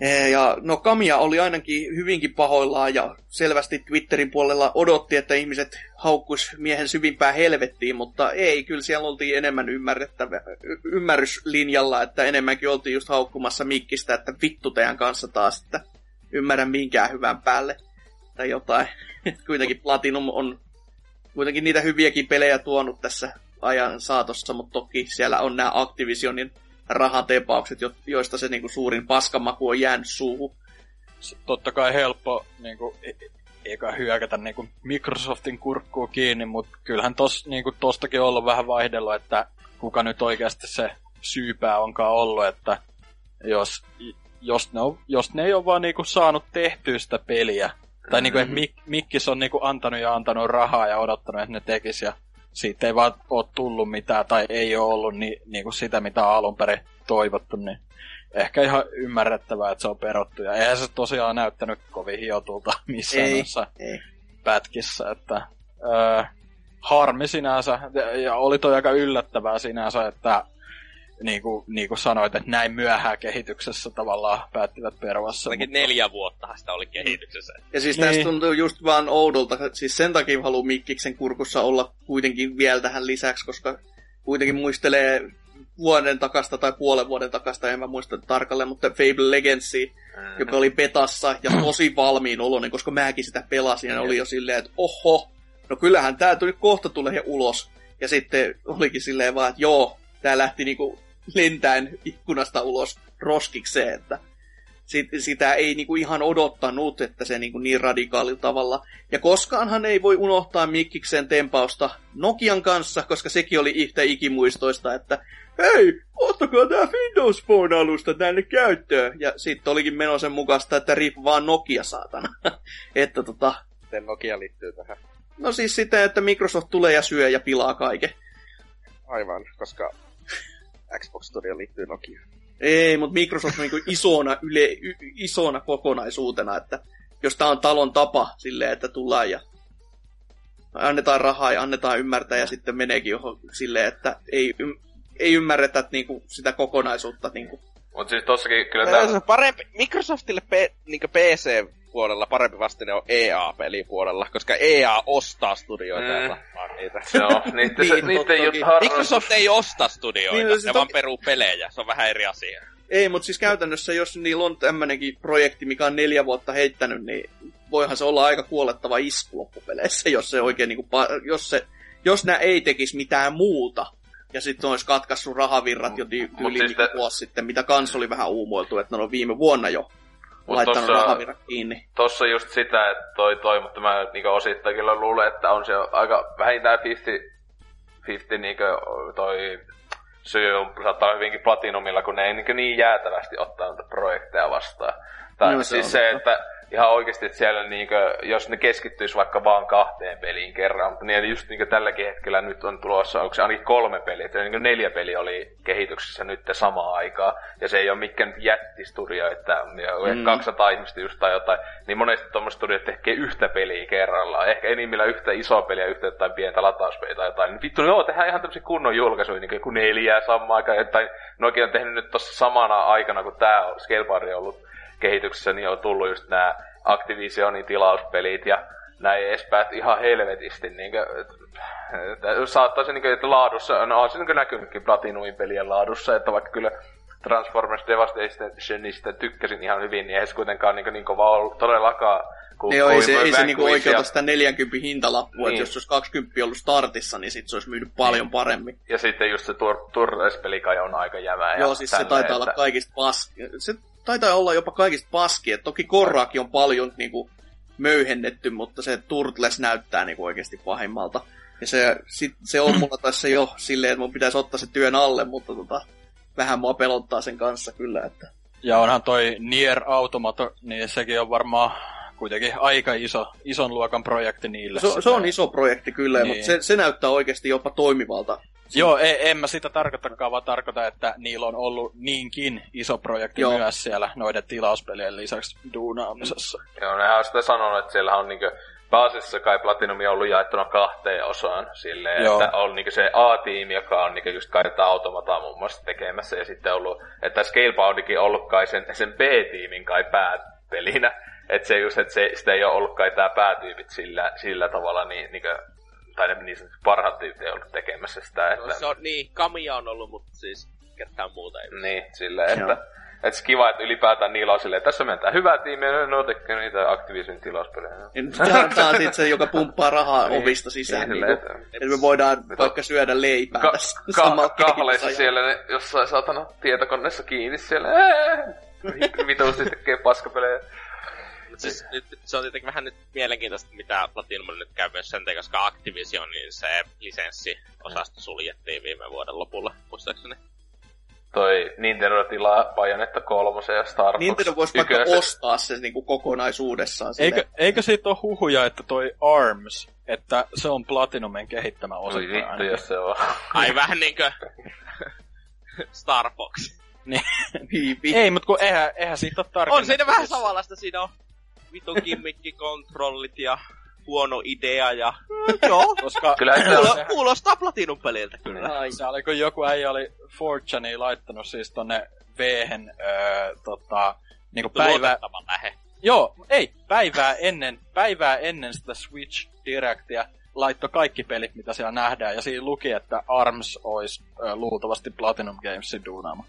Eh, Ja no Kamia oli ainakin hyvinkin pahoillaan ja selvästi Twitterin puolella odotti, että ihmiset haukkuis miehen syvimpää helvettiin, mutta ei, kyllä siellä oltiin enemmän ymmärrettävä, ymmärryslinjalla, että enemmänkin oltiin just haukkumassa mikkistä, että vittu teidän kanssa taas, että ymmärrän minkään hyvän päälle tai jotain. Kuitenkin Platinum on kuitenkin niitä hyviäkin pelejä tuonut tässä ajan saatossa, mutta toki siellä on nämä Activisionin rahatepaukset, jo- joista se niinku suurin paskamaku on jäänyt suuhun. Totta kai helppo niinku, e- e- eikä hyökätä niinku Microsoftin kurkkuun kiinni, mutta kyllähän tos, niinku, tostakin on ollut vähän vaihdellut, että kuka nyt oikeasti se syypää onkaan ollut, että jos, jos, ne, on, jos ne ei ole vaan niinku saanut tehtyä sitä peliä, tai niinku, että Mik, Mikkis on niinku antanut ja antanut rahaa ja odottanut, että ne tekis, ja siitä ei vaan ole tullut mitään, tai ei ole ollut ni, niinku sitä, mitä on alun perin toivottu, niin ehkä ihan ymmärrettävää, että se on peruttu. Ja eihän se tosiaan näyttänyt kovin hiotulta missään Ei, noissa ei. pätkissä, että öö, harmi sinänsä, ja oli toi aika yllättävää sinänsä, että niin kuin, niin kuin sanoit, että näin myöhään kehityksessä tavallaan päättivät pervassa. Ainakin neljä vuottahan sitä oli kehityksessä. Ja siis Niin. tästä tuntuu just vaan oudolta, siis sen takia haluaa Mikkiksen kurkussa olla kuitenkin vielä tähän lisäksi, koska kuitenkin muistelee vuoden takasta tai puolen vuoden takasta, en mä muista tarkalleen, mutta Fable Legacy, Mm. joka oli petassa ja tosi valmiin oloinen, koska mäkin sitä pelasin ja oli jo silleen, että oho, no kyllähän tää tuli kohta tulee ulos. Ja sitten olikin silleen vaan, että joo, tää lähti niinku lentäen ikkunasta ulos roskikseen, että sit, sitä ei niinku ihan odottanut, että se niinku niin radikaalilla tavalla. Ja koskaanhan ei voi unohtaa Mikkiksen tempausta Nokian kanssa, koska sekin oli yhtä ikimuistoista, että hei, ottakaa tää Windows Phone-alusta tänne käyttöön. Ja sitten olikin meno sen mukaista, että rip vaan Nokia, saatana. että tota, Miten Nokia liittyy tähän? no siis sitä, että Microsoft tulee ja syö ja pilaa kaiken. Aivan, koska Xbox Studio liittyy Nokiaan. Ei, mutta Microsoft on niinku isona, yle, y, isona kokonaisuutena, että jos tää on talon tapa silleen, että tullaan ja annetaan rahaa ja annetaan ymmärtää ja sitten meneekin johon silleen, että ei, ym, ei ymmärretä niinku sitä kokonaisuutta. Niinku. Mut siis tossakin kyllä Tää... Parempi, Microsoftille P, niin PC-puolella parempi vastine on EA-pelipuolella, koska EA ostaa studioita Mm. mm. ja tappaa niitä. Joo, Niin, se, harrastus... Microsoft ei osta studioita, Niin, niin, siis ne toki- vaan peruu pelejä. Se on vähän eri asia. Ei, mutta siis käytännössä, jos niillä on tämmönenkin projekti, mikä on neljä vuotta heittänyt, niin voihan se olla aika kuolettava isku loppupeleissä, jos se oikein niinku, pa- jos se, jos nämä ei tekisi mitään muuta, ja sitten olisi katkaissut rahavirrat jo Mut yli siis siis te- vuosi sitten, mitä kans oli vähän uumoiltu, että ne on viime vuonna jo Mut laittanut tossa- rahavirrat kiinni. tossa just sitä, että toi toi, mutta mä niinku osittain kyllä luulen, että on se aika vähintään 50, 50 niinku toi syy on, saattaa olla hyvinkin Platinumilla, kun ne ei niinku niin jäätävästi ottaa noita projekteja vastaan. Tai No, no, se siis on se, että ihan oikeasti että siellä niinku, jos ne keskittyis vaikka vaan kahteen peliin kerran, mutta niin just niinku tälläkin hetkellä nyt on tulossa, onko se ainakin kolme peliä, että niinku neljä peli oli kehityksessä nyt samaan aikaan, ja se ei ole mikään jättistudio, että Mm. mm. 200 ihmistä just tai jotain, niin monesti tuommoiset studiot tekee yhtä peliä kerrallaan, ehkä enimmillä yhtä isoa peliä, yhtä jotain pientä latauspeliä tai jotain, niin vittu, joo, tehdään ihan tämmöisiä kunnon julkaisuja, niin kuin neljää samaan aikaan, jotain, Nokia on tehnyt nyt tuossa samana aikana, kun tämä Scalebari on ollut kehityksessä, niin on tullut just nämä Activisionin tilauspelit ja näin edespäin, että ihan helvetisti niin kuin, saattaisi niin kuin, että laadussa, no on se niin näkynytkin Platinumin pelien laadussa, että vaikka kyllä Transformers Devastationista tykkäsin ihan hyvin, niin ei se kuitenkaan niin, niin kova ollut todellakaan. Kun Ei, ei se, ei se niinku oikeuta sitä 40 hintalappua, niin. Niin. että jos se olisi 20 ollut startissa, niin sit se olisi myynyt paljon paremmin. Ja sitten just se tur- Turres-peli kai on aika jämää. Joo, siis se tälleen, taitaa olla kaikista paski. Se taitaa olla jopa kaikista paski. Et toki Korraakin on paljon niinku, möyhennetty, mutta se Turtles näyttää niinku, oikeasti pahimmalta. Ja se, sit, se on mulla tässä jo silleen, että mun pitäisi ottaa se työn alle, mutta tota, vähän mua pelottaa sen kanssa kyllä. Että... Ja onhan toi Nier Automata, niin sekin on varmaan kuitenkin aika iso, ison luokan projekti niille. Se, se on iso projekti kyllä, niin. Niin. mutta se, se näyttää oikeasti jopa toimivalta. Joo, ei, en mä sitä tarkoitakaan, vaan tarkoita, että niillä on ollut niinkin iso projekti Joo. Myös siellä noiden tilauspelien lisäksi duunaamisessa. Joo, nehän on sitä sanonut, että siellä on niinku pääasiassa kai Platinumi on ollut jaettuna kahteen osaan silleen, Joo. että on niinku se A-tiimi, joka on niinku just kai tätä automataa muun muassa tekemässä, ja sitten ollut, että Scaleboundikin on ollut kai sen, sen B-tiimin kai pääpelinä, että se just, että se, sitä ei ole ollut kai tää päätyypit sillä, sillä tavalla, niin, niinku, tai ne niin sanotusti parhaat tyypit ei ollut tekemässä sitä, että... No, se on niin, Kamia on ollut, mutta siis ketään muuta ei. Niin, silleen, Joo. että, että se kiva, että ylipäätään niillä on silleen, että tässä mentää hyvää tiimiä, no, no tekee niitä Activision tilauspelejä. No. Tämä, on sit se, joka pumppaa rahaa Niin, ovista sisään. niin, Niin, silleen, että me voidaan vaikka syödä leipää Ka- tässä ka- samalla kahleissa siellä ne jossain saatana tietokoneessa kiinni siellä. Ää! Vituusti tekee paskapelejä. Mut siis nyt, se on tietenkin vähän nyt mielenkiintoista, mitä Platinum nyt käy myös sen koska Activisionin se lisenssiosasto suljettiin viime vuoden lopulla, muistaakseni. Toi Nintendo tilaa Bayonetta kolmosen ja Star Fox Nintendo voisi vaikka ostaa sen niinku kokonaisuudessaan. Eikö, eikö siitä ole huhuja, että toi ARMS, että se on Platinumin kehittämä Oi osittain vittu, jos se on. Ai vähän niinkö Star Fox. Viipi. Ei, mutta kun eihän, eihän siitä ole tarkennettu. On siinä vähän samanlaista, siinä on vitun gimmikkikontrollit ja huono idea ja... Joo, Koska Kyllä kuulo, on. kuulostaa Platinum peliltä kyllä. Ai. se oli, kun joku äijä oli 4 laittanut siis tonne V-hen, öö, tota, niinku päivä... Luotettavan lähe. Joo, ei, päivää ennen, päivää ennen sitä Switch Directia laittoi kaikki pelit, mitä siellä nähdään, ja siinä luki, että ARMS olisi ö, luultavasti Platinum Gamesin duunaama.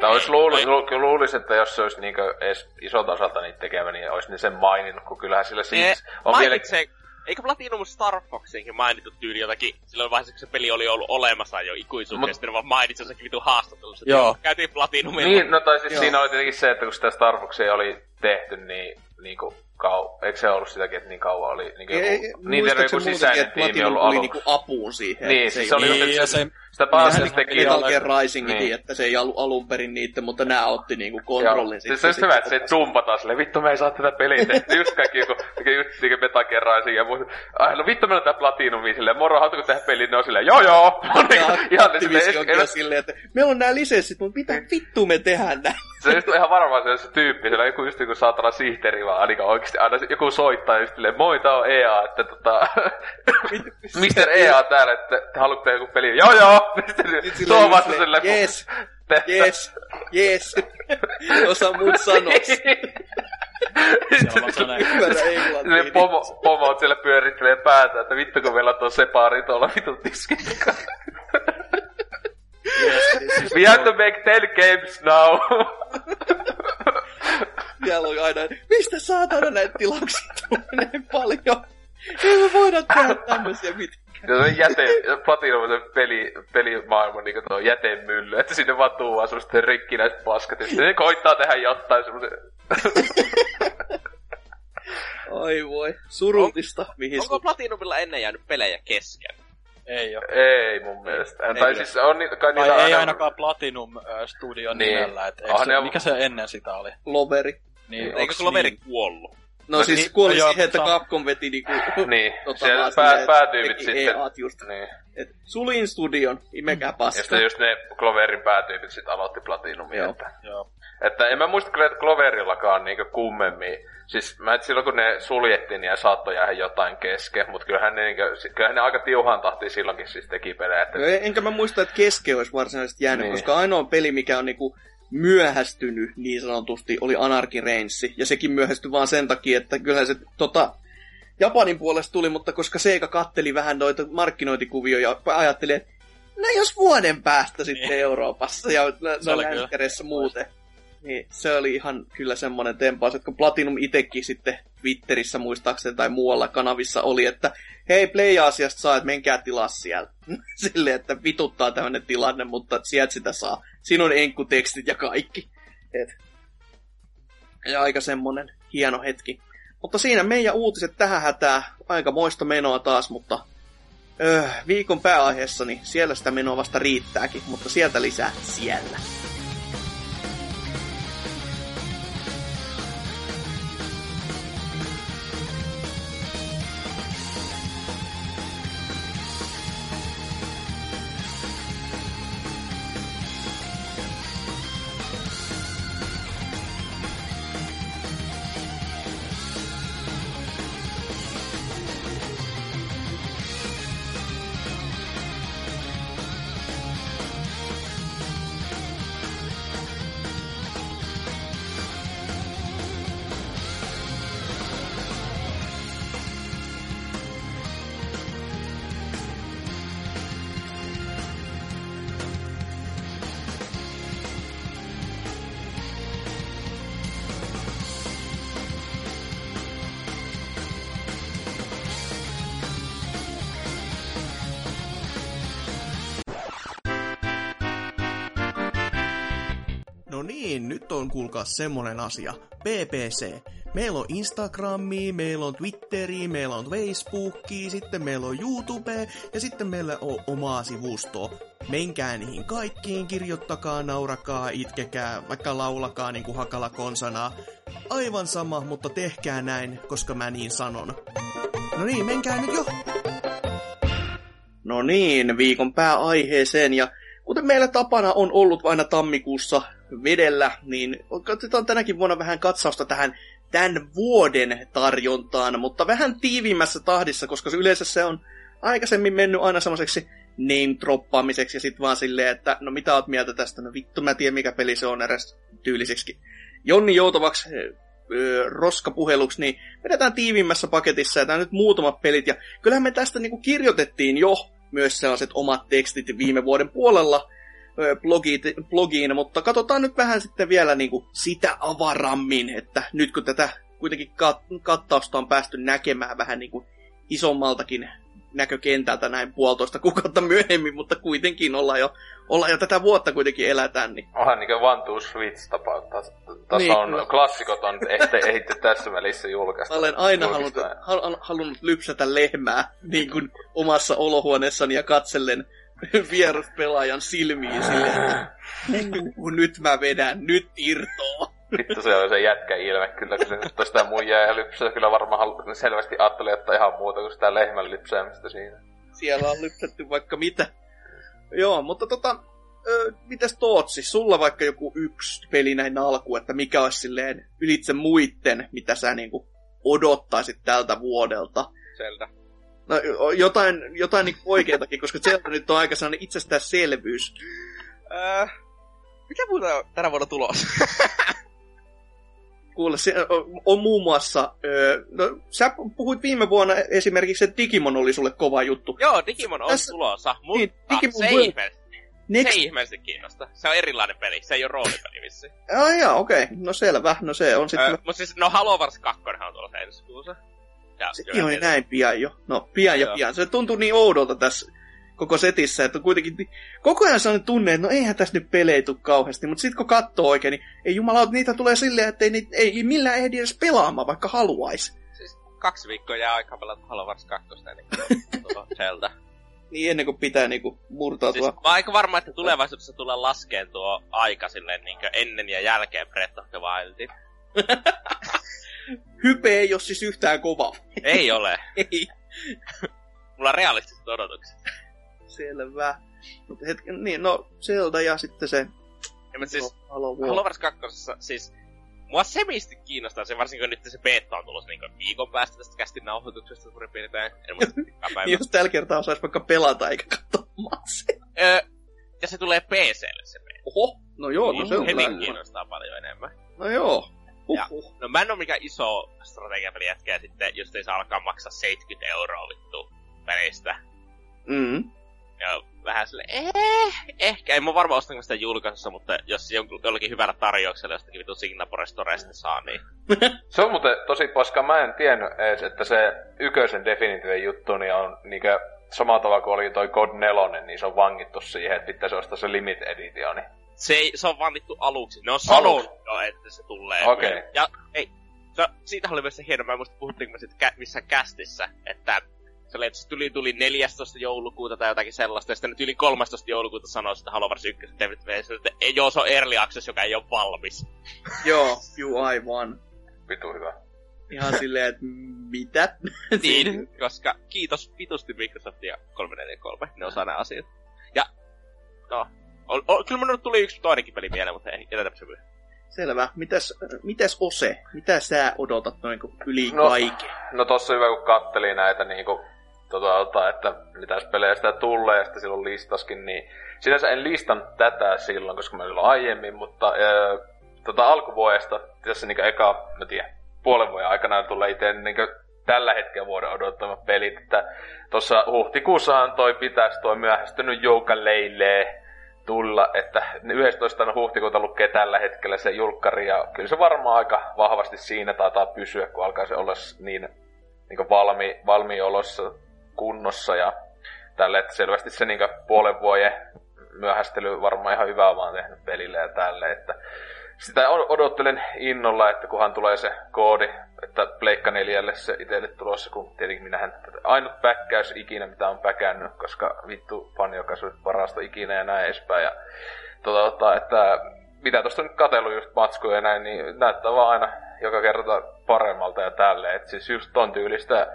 Tai olisi luulisi, lu, luulisi, että jos se olisi niinkö edes isolta osalta niitä tekevä, niin olisi ne sen maininnut, kun kyllähän sillä Ne siis on vielä... mainitsee, eikö Platinum Star Foxinkin mainittu tyyli jotakin, silloin vaiheessa kun se peli oli ollut olemassa jo ikuisuuteen, Mut- ja sitten ne vaan mainitsi jossakin vitu haastattelussa, Joo. joo, käytiin Platinumilla. Niin, no tai siis Joo. siinä oli tietenkin se, että kun sitä Starbucksia oli tehty, niin niinku kau... Eikö se ollut sitäkin, että niin kauan oli niinku joku... Ei, niin teillä joku sisäinen että tiimi Platinum ollut tuli aluksi. niinku apuun siihen. Niin, että siis se oli Niin, ja se, Sitä Vähän pääasiassa niin kuin teki... Metal Gear Risingikin, Niin. että se ei ollut alun perin niitten, mutta nämä otti niinku Joo, kontrollin. siis se olisi hyvä, että se dumpataan silleen, vittu me ei saa tätä peliä tehty. Just kaikki joku, tekee just niinku Metal Gear Rising ja muu. Ai, no vittu meillä on tää Platinumi silleen, moro, haluatko tehdä peliä? Ne on silleen, joo joo. Niin, Ja ihan silleen, on silleen, että meillä on nämä lisenssit, mutta mitä vittu me tehdään näin? Se on just ihan varmaan se, se tyyppi, siellä on joku just joku saatana sihteeri vaan, ainakaan oikeesti aina joku soittaa just silleen, moi tää on EA, että tota, Mr. EA täällä, että te haluatte joku peli, joo joo, sitten se tuo vasta silleen, silleen, Yes, yes, yes. Osa muut siellä on vaan sellainen, Ymmärrä englantia. Silleen pomo, pomot siellä pyörittelee päätä, että vittu kun meillä on tuo separi tuolla vitun tiskillä. We have to make 10 games now. Siellä on aina, mistä saatana näitä tilauksia tulee näin paljon? Ei me voida tehdä tämmöisiä. Ja se jäte, Platinum on se peli, pelimaailma niin tuo jätemylly, että sinne vaan tuua semmoista rikkinäiset paskat, ja sitten ne koittaa tehdä jotain semmoisen... Oi voi, surultista, mihin Onko Platinumilla ennen jäänyt pelejä kesken? ei ole. Ei mun mielestä. Ei tai siis on niitä, kai Tai niitä ei aina- ainakaan Platinum Studio Niin. nimellä, et Ah, se, ne on- mikä se ennen sitä oli? Loveri. Niin, Eikö onks Cloveri niin? kuollut? No, No siis niin, kuoli joo, siihen, että Capcom veti niinku... Niin, tota, siellä pää, päätyypit sitten... EAt just. Niin. Et sulin studion, imekää Ja paska. sitten just ne Cloverin päätyypit sitten aloitti Platinumin. Joo. Että, Joo. että en mä muista kyllä, että Cloverillakaan niinku kummemmin. Siis mä et silloin kun ne suljettiin, niin saattoi jäädä jotain kesken, mutta kyllähän ne, niinku, kyllähän ne aika tiuhaan tahtiin silloinkin siis teki pelejä. Että, Joo, Enkä mä muista, että keske olisi varsinaisesti jäänyt, Niin. koska ainoa peli, mikä on niinku myöhästynyt niin sanotusti, oli Reigns. Ja sekin myöhästyi vaan sen takia, että kyllä se tota, Japanin puolesta tuli, mutta koska Seika katteli vähän noita markkinointikuvioja ja ajatteli, että no jos vuoden päästä sitten Niin. Euroopassa ja no, länkkäreissä muuten. Niin se oli ihan kyllä semmoinen tempaus, että kun Platinum itekin sitten Twitterissä muistaakseni tai muualla kanavissa oli, että hei Play-asiasta saa, että menkää tilaa siellä. Silleen, että vituttaa tämmöinen tilanne, mutta sieltä sitä saa. Siinä on enkkutekstit ja kaikki. Et. Ja aika semmonen hieno hetki. Mutta siinä meidän uutiset tähän hätää. Aika moista menoa taas, mutta öö, viikon pääaiheessa, niin siellä sitä menoa vasta riittääkin, mutta sieltä lisää siellä. Kuulkaa semmonen asia. PPC. Meillä on Instagrami, meillä on Twitteri, meillä on Facebooki, sitten meillä on YouTube ja sitten meillä on omaa sivustoa. Menkää niihin kaikkiin, kirjoittakaa, naurakaa, itkekää, vaikka laulakaa niin kuin hakala konsanaa. Aivan sama, mutta tehkää näin, koska mä niin sanon. No niin, menkää nyt jo! No niin, viikon pääaiheeseen ja Kuten meillä tapana on ollut aina tammikuussa vedellä, niin katsotaan tänäkin vuonna vähän katsausta tähän tämän vuoden tarjontaan, mutta vähän tiivimmässä tahdissa, koska yleensä se on aikaisemmin mennyt aina semmoiseksi name-droppaamiseksi ja sitten vaan silleen, että no mitä oot mieltä tästä, no vittu mä tiedän mikä peli se on edes tyyliseksi. Jonni joutavaksi roskapuheluksi, niin vedetään tiivimmässä paketissa ja tämä nyt muutamat pelit. Ja kyllähän me tästä niinku kirjoitettiin jo myös sellaiset omat tekstit viime vuoden puolella blogiin, blogiin mutta katsotaan nyt vähän sitten vielä niinku sitä avarammin, että nyt kun tätä kuitenkin kat- kattausta on päästy näkemään vähän niinku isommaltakin näkökentältä näin puolitoista kuukautta myöhemmin, mutta kuitenkin ollaan jo, ollaan jo tätä vuotta kuitenkin elätään. Niin. Onhan niinku One to Switch tapa. Tässä niin, on, no. klassikot on ehti, ehti tässä välissä julkaista. Mä olen aina halunnut, hal, halunnut lypsätä lehmää niin kuin omassa olohuoneessani ja katsellen vieraspelaajan silmiin silleen, että nyt mä vedän, nyt irtoa. Vittu se oli se jätkä ilme kyllä, kun se nyt sitä muijaa ja lypsää. Kyllä varmaan halu- selvästi ajatteli, että ihan muuta kuin sitä lehmän lypsäämistä siinä. Siellä on lypsetty vaikka mitä. Joo, mutta tota, ö, mitäs Tootsi, sulla vaikka joku yksi peli näin alkuun, että mikä olisi silleen ylitse muitten, mitä sä niinku odottaisit tältä vuodelta? Zelda. No, jotain, jotain niinku oikeatakin, koska Zelda nyt on aika sellainen itsestäänselvyys. Äh, mikä muuta tänä vuonna tulos? Kuule, se on, on muun muassa, öö, no, sä puhuit viime vuonna esimerkiksi, että Digimon oli sulle kova juttu. Joo, Digimon on Tässä, tulossa, mutta niin, Digimon se ihmeellisesti, Next... se ei ihmeellisesti kiinnosta. Se on erilainen peli, se ei ole roolipeli vissi. Ah, jaa, okei, okay. no selvä, no se on sitten... Öö, mutta siis, no Halo Wars 2 on tulossa ensi kuussa. Se on näin pian jo. No, pian ja pian. Se tuntuu niin oudolta tässä koko setissä, että kuitenkin koko ajan sellainen tunne, että no eihän tässä nyt pelejä tule kauheasti, mutta sitten kun katsoo oikein, niin ei jumala, niitä tulee silleen, että ei, ei millään ehdi edes pelaamaan, vaikka haluaisi. Siis kaksi viikkoa jää aikaa pelata Halo Wars 2 ennen kuin Zelda. Niin ennen kuin pitää niinku murtautua. Siis, mä aika varma, että tulevaisuudessa tulee laskeen tuo aika silleen niin ennen ja jälkeen Breath of the Wildin. Hype ei ole siis yhtään kova. Ei ole. ei. Mulla on realistiset odotukset selvä. Mutta hetken, niin, no Zelda ja sitten se... Ja, mutta siis, Halo Wars 2, siis mua semisti kiinnostaa se, varsinkin kun nyt se beta on tulossa niin viikon päästä tästä kästin nauhoituksesta suurin piirtein. En muista niin jos tällä kertaa osaisi vaikka pelata eikä katsoa öö, ja se tulee PClle se beta. Oho, no joo, no se on Heti kiinnostaa paljon enemmän. No joo. Ja, no mä en oo mikään iso strategiapeli jätkä sitten, jos ei saa alkaa maksaa 70 euroa vittu pelistä. Mm. Ja vähän sille, eh, ehkä. En mä varmaan ostanko sitä julkaisussa, mutta jos jollakin hyvällä tarjouksella jostakin vitu Singapore Storesta saa, niin... se on muuten tosi paska. Mä en tiennyt edes, että se yköisen Definitive juttu niin on niinkö samalla tavalla kuin oli toi God 4, niin se on vangittu siihen, että pitäisi ostaa se Limit Editioni. Se, ei, se on vangittu aluksi. Ne on sanonut jo, että se tulee. Okei. Okay. Ja ei, se, siitä oli myös se hieno, mä en muista puhuttiinko me sitten missä kästissä, että se oli, että se tuli, tuli 14. joulukuuta tai jotakin sellaista, ja sitten nyt yli 13. joulukuuta sanoi että Halo Wars 1 David Vase, että ei, joo, se on Early Access, joka ei ole valmis. joo, juu, aivan. Vitu hyvä. Ihan silleen, että mitä? niin, koska kiitos vitusti Microsoft ja 343, ne osaa nämä asiat. Ja, no, o, o, kyllä mun tuli yksi toinenkin peli mieleen, mutta ei, jätetäpä se myöhemmin. Selvä. Mitäs, mitäs Ose? Mitä sä odotat noin yli no, kaiken? No tossa hyvä, kun katteli näitä niin kuin tota, että mitä pelejä sitä tulee, ja sitten silloin listaskin, niin sinänsä en listan tätä silloin, koska mä silloin aiemmin, mutta ää, tota, alkuvuodesta, tässä niin eka, mä tiedän, puolen vuoden aikana tulee itse niin tällä hetkellä vuoden odottama pelit, että tuossa huhtikuussahan toi pitäisi toi myöhästynyt Jouka Leilee tulla, että 11. huhtikuuta lukee tällä hetkellä se julkkari, ja kyllä se varmaan aika vahvasti siinä taitaa pysyä, kun alkaa se olla niin, niin valmi, valmiolossa kunnossa ja tälle, että selvästi se niin puolen vuoden myöhästely varmaan ihan hyvää vaan tehnyt pelille ja tälle, että sitä odottelen innolla, että kunhan tulee se koodi, että Pleikka 4 se itselle tulossa, kun tietenkin minähän ainut päkkäys ikinä, mitä on päkännyt, koska vittu fanjokasvit parasta ikinä ja näin edespäin. Ja tota, tota, että mitä tuosta nyt katsellut just matskuja ja näin, niin näyttää vaan aina joka kerta paremmalta ja tälleen. Että siis just ton tyylistä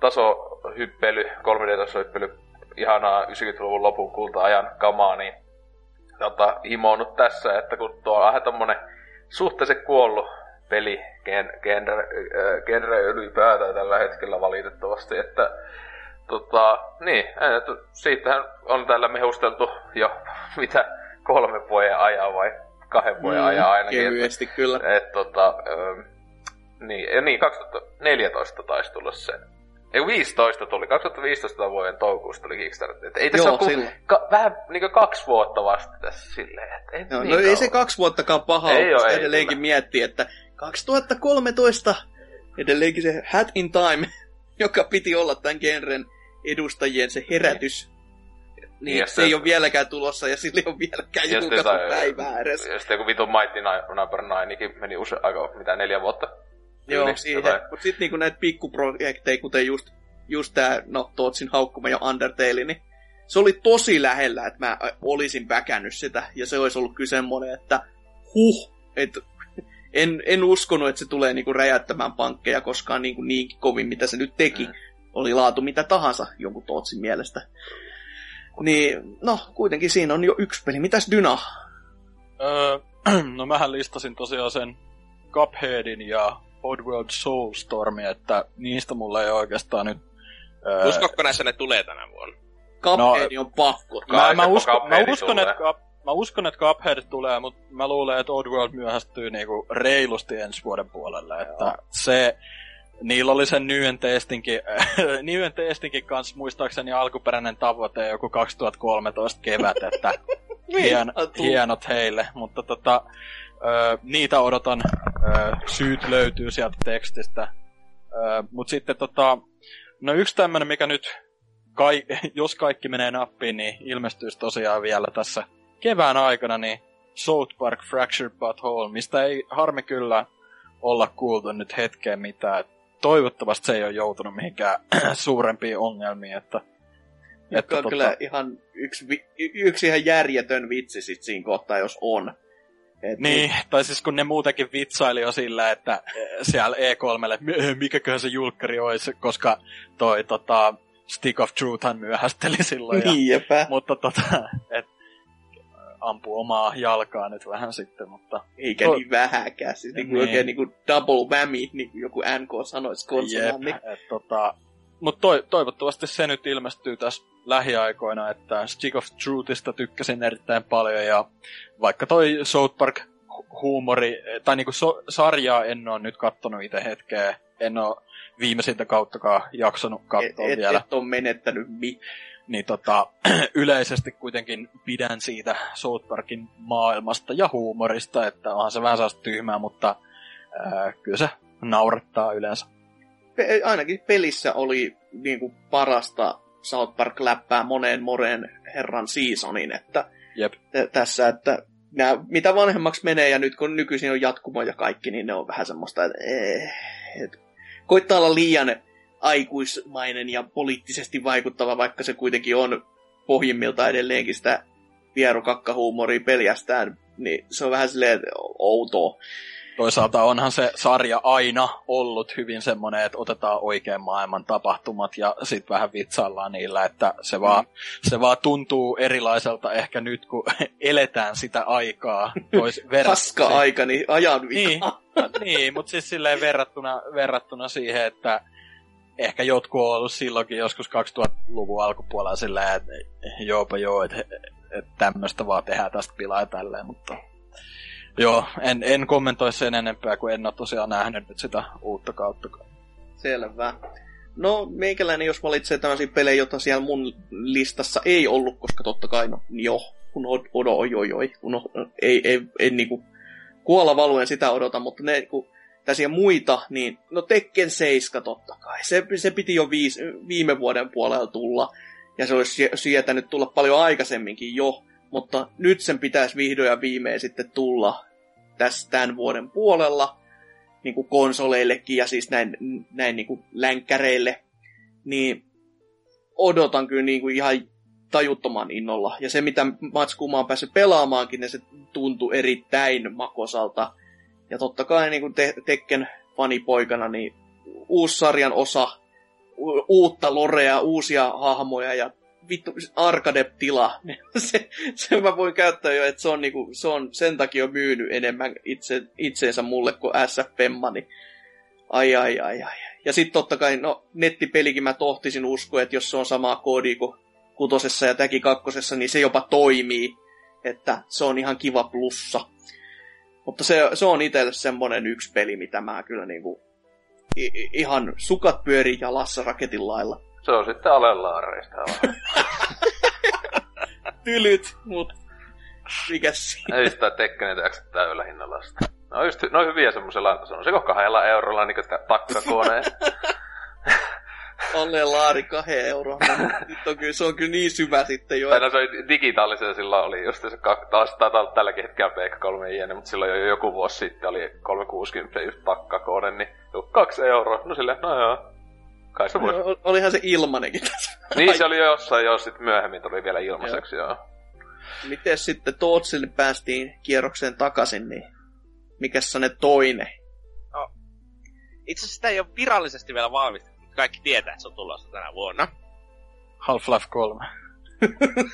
tasohyppely, 3D-tasohyppely, ihanaa 90-luvun lopun kulta-ajan kamaa, niin tota, himoonnut tässä, että kun tuo on vähän tommonen suhteellisen kuollut peli gen, genre, äh, genre ylipäätään tällä hetkellä valitettavasti, että tota, niin, että siitähän on täällä mehusteltu jo mitä kolme vuoden ajan vai kahden vuoden mm, ajan ainakin. Kevyesti että, kyllä. Et, tota, ähm, niin, ja niin, 2014 taisi tulla se. Ei 15 tuli, 2015 vuoden toukokuussa tuli Kickstarter. Et ei tässä Joo, ole ka, vähän niin kaksi vuotta vasta tässä silleen. Et, ei, No, niin no ei kauan. se kaksi vuottakaan paha Ei ole, ei edelleenkin kyllä. miettii, että 2013 edelleenkin se Hat in Time, joka piti olla tämän genren edustajien se herätys. Niin, Ja se ei ole vieläkään tulossa ja sillä ei ole vieläkään jotain- julkaisupäivää edes. Ja sitten joku vitun Mighty Number 9 meni use, aika, mitä, neljä vuotta? Joo, siihen. Mutta sitten niinku näitä pikkuprojekteja, kuten just, just tää, no Tootsin haukkuma jo Undertale, niin se oli tosi lähellä, että mä olisin väkännyt sitä, ja se olisi ollut kyllä semmoinen, että huh, että en, en uskonut, että se tulee niinku räjäyttämään pankkeja koskaan niinku niin kovin, mitä se nyt teki. Mm. Oli laatu mitä tahansa jonkun Tootsin mielestä. Niin, no, kuitenkin siinä on jo yksi peli. Mitäs Dyna? Öö, no mähän listasin tosiaan sen Cupheadin ja Oddworld Soulstormi, että niistä mulla ei oikeastaan nyt... Öö, Uskotko näissä ne tulee tänä vuonna? Cuphead on pakko. mä, mä, mä, uskon, tulee. että, Cup, mä uskon, että Cuphead tulee, mutta mä luulen, että Oddworld myöhästyy niinku reilusti ensi vuoden puolelle. Että se, niillä oli sen Nyen testinkin, Nyen testinkin kanssa muistaakseni alkuperäinen tavoite joku 2013 kevät, että hien, hienot heille, mutta tota, ö, niitä odotan. Ö, syyt löytyy sieltä tekstistä. Ö, mutta sitten tota, no yksi tämmönen, mikä nyt, kai, jos kaikki menee nappiin, niin ilmestyisi tosiaan vielä tässä kevään aikana, niin South Park Fractured But Whole, mistä ei harmi kyllä olla kuultu nyt hetkeen mitään. Et Toivottavasti se ei ole joutunut mihinkään suurempiin ongelmiin, että Että on tota... kyllä ihan yksi, yksi ihan järjetön vitsi sit siinä kohtaa, jos on. Et Niin, tai siis kun ne muutenkin vitsaili jo sillä, että eh, siellä E3, "Mi- mikäköhän se julkkari olisi, koska toi tota, Stick of Truthhan myöhästeli silloin. Ja, Niin, jepä. mutta tota, et, ampuu omaa jalkaa nyt vähän sitten, mutta Eikä To- niin vähäkään. Siis niin. Niin. oikein niin kuin double whammy, niin kuin joku NK sanoisi jep, konsonantti. et, tota, mutta toi, toivottavasti se nyt ilmestyy tässä lähiaikoina, että Stick of Truthista tykkäsin erittäin paljon ja vaikka toi South Park hu- huumori, tai niinku so, sarjaa en ole nyt kattonut itse hetkeä, en ole viimeisintä kauttakaan jaksanut Et, katsoa et, vielä. et on menettänyt mi- Niin tota, yleisesti kuitenkin pidän siitä South Parkin maailmasta ja huumorista, että onhan se vähän sellaista tyhmää, mutta ää, kyllä se naurattaa yleensä. Pe- ainakin pelissä oli niin kuin parasta South Park-läppää moneen moneen herran seasonin, että Jep. t- tässä, että nää, mitä vanhemmaksi menee ja nyt kun nykyisin on jatkumo ja kaikki, niin ne on vähän semmoista, että eh, et, koittaa olla liian aikuismainen ja poliittisesti vaikuttava, vaikka se kuitenkin on pohjimmilta edelleenkin sitä vierukakkahuumoria peljästään, niin se on vähän silleen että outoa. Toisaalta onhan se sarja aina ollut hyvin semmoinen, että otetaan oikean maailman tapahtumat ja sitten vähän vitsaillaan niillä, että se vaan, se vaan tuntuu erilaiselta ehkä nyt, kun eletään sitä aikaa. Tois, Paska aika, niin ajan Niin, vikaa. niin mutta siis silleen verrattuna, verrattuna siihen, että ehkä jotkut on ollut silloinkin joskus 2000-luvun alkupuolella silleen, että joopa joo, että et tämmöistä vaan tehdään tästä pilaa ja tälleen, mutta joo, en, en kommentoi sen enempää, kun en ole tosiaan nähnyt nyt sitä uutta kautta. Selvä. No, meikäläinen, jos valitsee tämmöisiä pelejä, joita siellä mun listassa ei ollut, koska totta kai, no joo, kun od, odo, oi, oi, oi, kun o, ei, ei, ei niinku kuolla valuen sitä odota, mutta ne kun tällaisia muita, niin no Tekken 7 totta kai. Se, se piti jo viis, viime vuoden puolella tulla, ja se olisi sie- sietänyt tulla paljon aikaisemminkin jo, mutta nyt sen pitäisi vihdoin ja viimein sitten tulla tässä tämän vuoden puolella, niin kuin konsoleillekin ja siis näin, näin niin kuin länkkäreille, niin odotan kyllä niin kuin ihan tajuttoman innolla. Ja se, mitä matskua mä oon päässyt pelaamaankin, niin se tuntui erittäin makosalta. Ja totta kai niin kuin te- Tekken fanipoikana, niin uusi sarjan osa, u- uutta lorea, uusia hahmoja ja vittu arcade-tila. se, se mä voin käyttää jo, että se on, niinku, se on sen takia myynyt enemmän itse, itseensä mulle kuin SF Pemmani. Ai ai ai ai. Ja sitten totta kai, no nettipelikin mä tohtisin uskoa, että jos se on sama koodi kuin kutosessa ja täki kakkosessa, niin se jopa toimii. Että se on ihan kiva plussa. Mutta se, se on itselle semmonen yksi peli, mitä mä kyllä niinku i, ihan sukat pyörii jalassa raketin lailla. Se on sitten alelaareista. Tylyt, mut mikäs siinä? Ei sitä Tekkenin jaksa täyllä hinnalla sitä. No just, no hyviä semmoisella, se on se kahdella eurolla niin takkakoneen. Alle laari kahden euroa. No, nyt on kyllä, se on kyllä niin syvä sitten jo. Tai no se oli digitaalisen sillä oli just se, taas taitaa olla tälläkin hetkellä PK3 iänne, mutta silloin jo joku vuosi sitten oli 360 just takkakone, niin kaksi euroa. No silleen, no joo. Kai se voisi. No, olihan se ilmanenkin tässä. Niin se oli jo jossain, jos sitten myöhemmin tuli vielä ilmaiseksi, joo. joo. Miten sitten Tootsille päästiin kierrokseen takaisin, niin mikä se ne toinen? No, itse asiassa sitä ei ole virallisesti vielä valmistettu kaikki tietää, että se on tulossa tänä vuonna. Half-Life 3.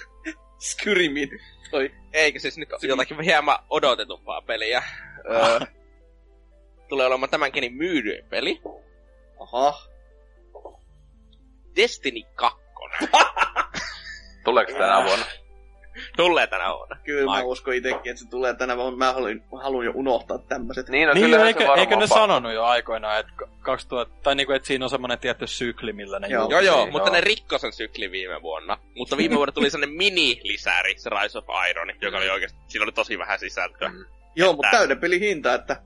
Skyrimin toi. Eikö siis nyt jotakin hieman odotetumpaa peliä. Öö, tulee olemaan tämänkin myydyin peli. Aha. Destiny 2. Tuleeko tänä vuonna? Tulee tänä vuonna. Kyllä mä uskon itsekin, että se tulee tänä vuonna. Mä haluan, haluan jo unohtaa tämmöiset. Niin, no, niin eikö, eikö ne sanonut jo aikoinaan, että 2000, tai niinku, että siinä on semmoinen tietty sykli, millä ne Joo, joo, joo, mutta ne rikkoi sen sykli viime vuonna. Mutta viime vuonna tuli sellainen mini-lisäri, se Rise of Iron, joka oli oikeasti, siinä oli tosi vähän sisältöä. Mm. Joo, mutta täyden peli hinta, että...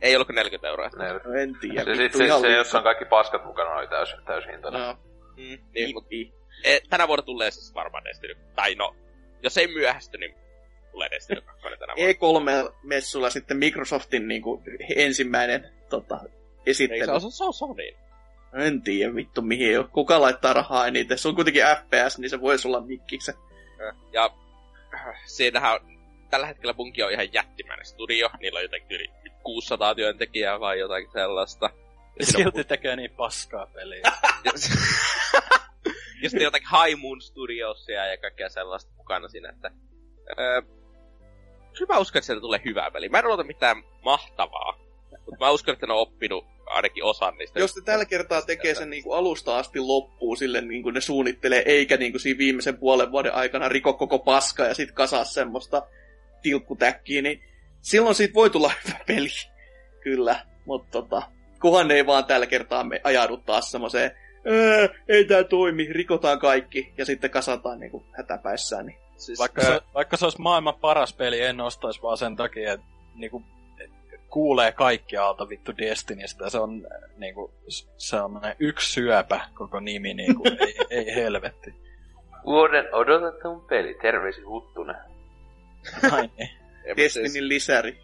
Ei ollut 40 euroa. No, en tiedä. Se, se, se, se, jos on kaikki paskat mukana, oli täys, täys hintana. No. Mm, niin, mutta, e, tänä vuonna tulee siis varmaan Destiny. Tai no, jos ei myöhästy, niin tulee Destiny 2 tänä vuonna. E3-messulla sitten Microsoftin niin kuin, ensimmäinen tota, esittely. Ei, se on, se on Sony. En tiedä vittu mihin ole. Kuka laittaa rahaa eniten? Se on kuitenkin FPS, niin se voisi olla mikkikse. Ja siinähän on, tällä hetkellä Bunki on ihan jättimäinen studio. Niillä on jotenkin yli 600 työntekijää vai jotain sellaista. Silti tekee niin paskaa peliä. ja sitten jotakin High Moon Studiosia ja kaikkea sellaista mukana siinä, että... Öö, kyllä mä uskon, että sieltä tulee hyvää peli. Mä en odota mitään mahtavaa, mutta mä uskon, että ne on oppinut ainakin osan niistä. Jos ne tällä kertaa tekee sen niin kuin alusta asti loppuun sille niin kuin ne suunnittelee, eikä niin kuin siinä viimeisen puolen vuoden aikana riko koko paska ja sitten kasaa semmoista tilkkutäkkiä, niin silloin siitä voi tulla hyvä peli. Kyllä, mutta tota, kuhan ei vaan tällä kertaa me ajaudu taas semmoiseen Ää, ei tää toimi, rikotaan kaikki, ja sitten kasataan niinku hätäpäissään. Niin. Siis, vaikka, se, vaikka se olisi maailman paras peli, en ostaisi vaan sen takia, että niinku, kuulee kaikkialta vittu Destinistä. Se on niinku, se on yksi syöpä koko nimi, niinku, ei, ei helvetti. Vuoden odotetun peli, terveisi Huttunen. Ai niin. Destinin siis... lisäri.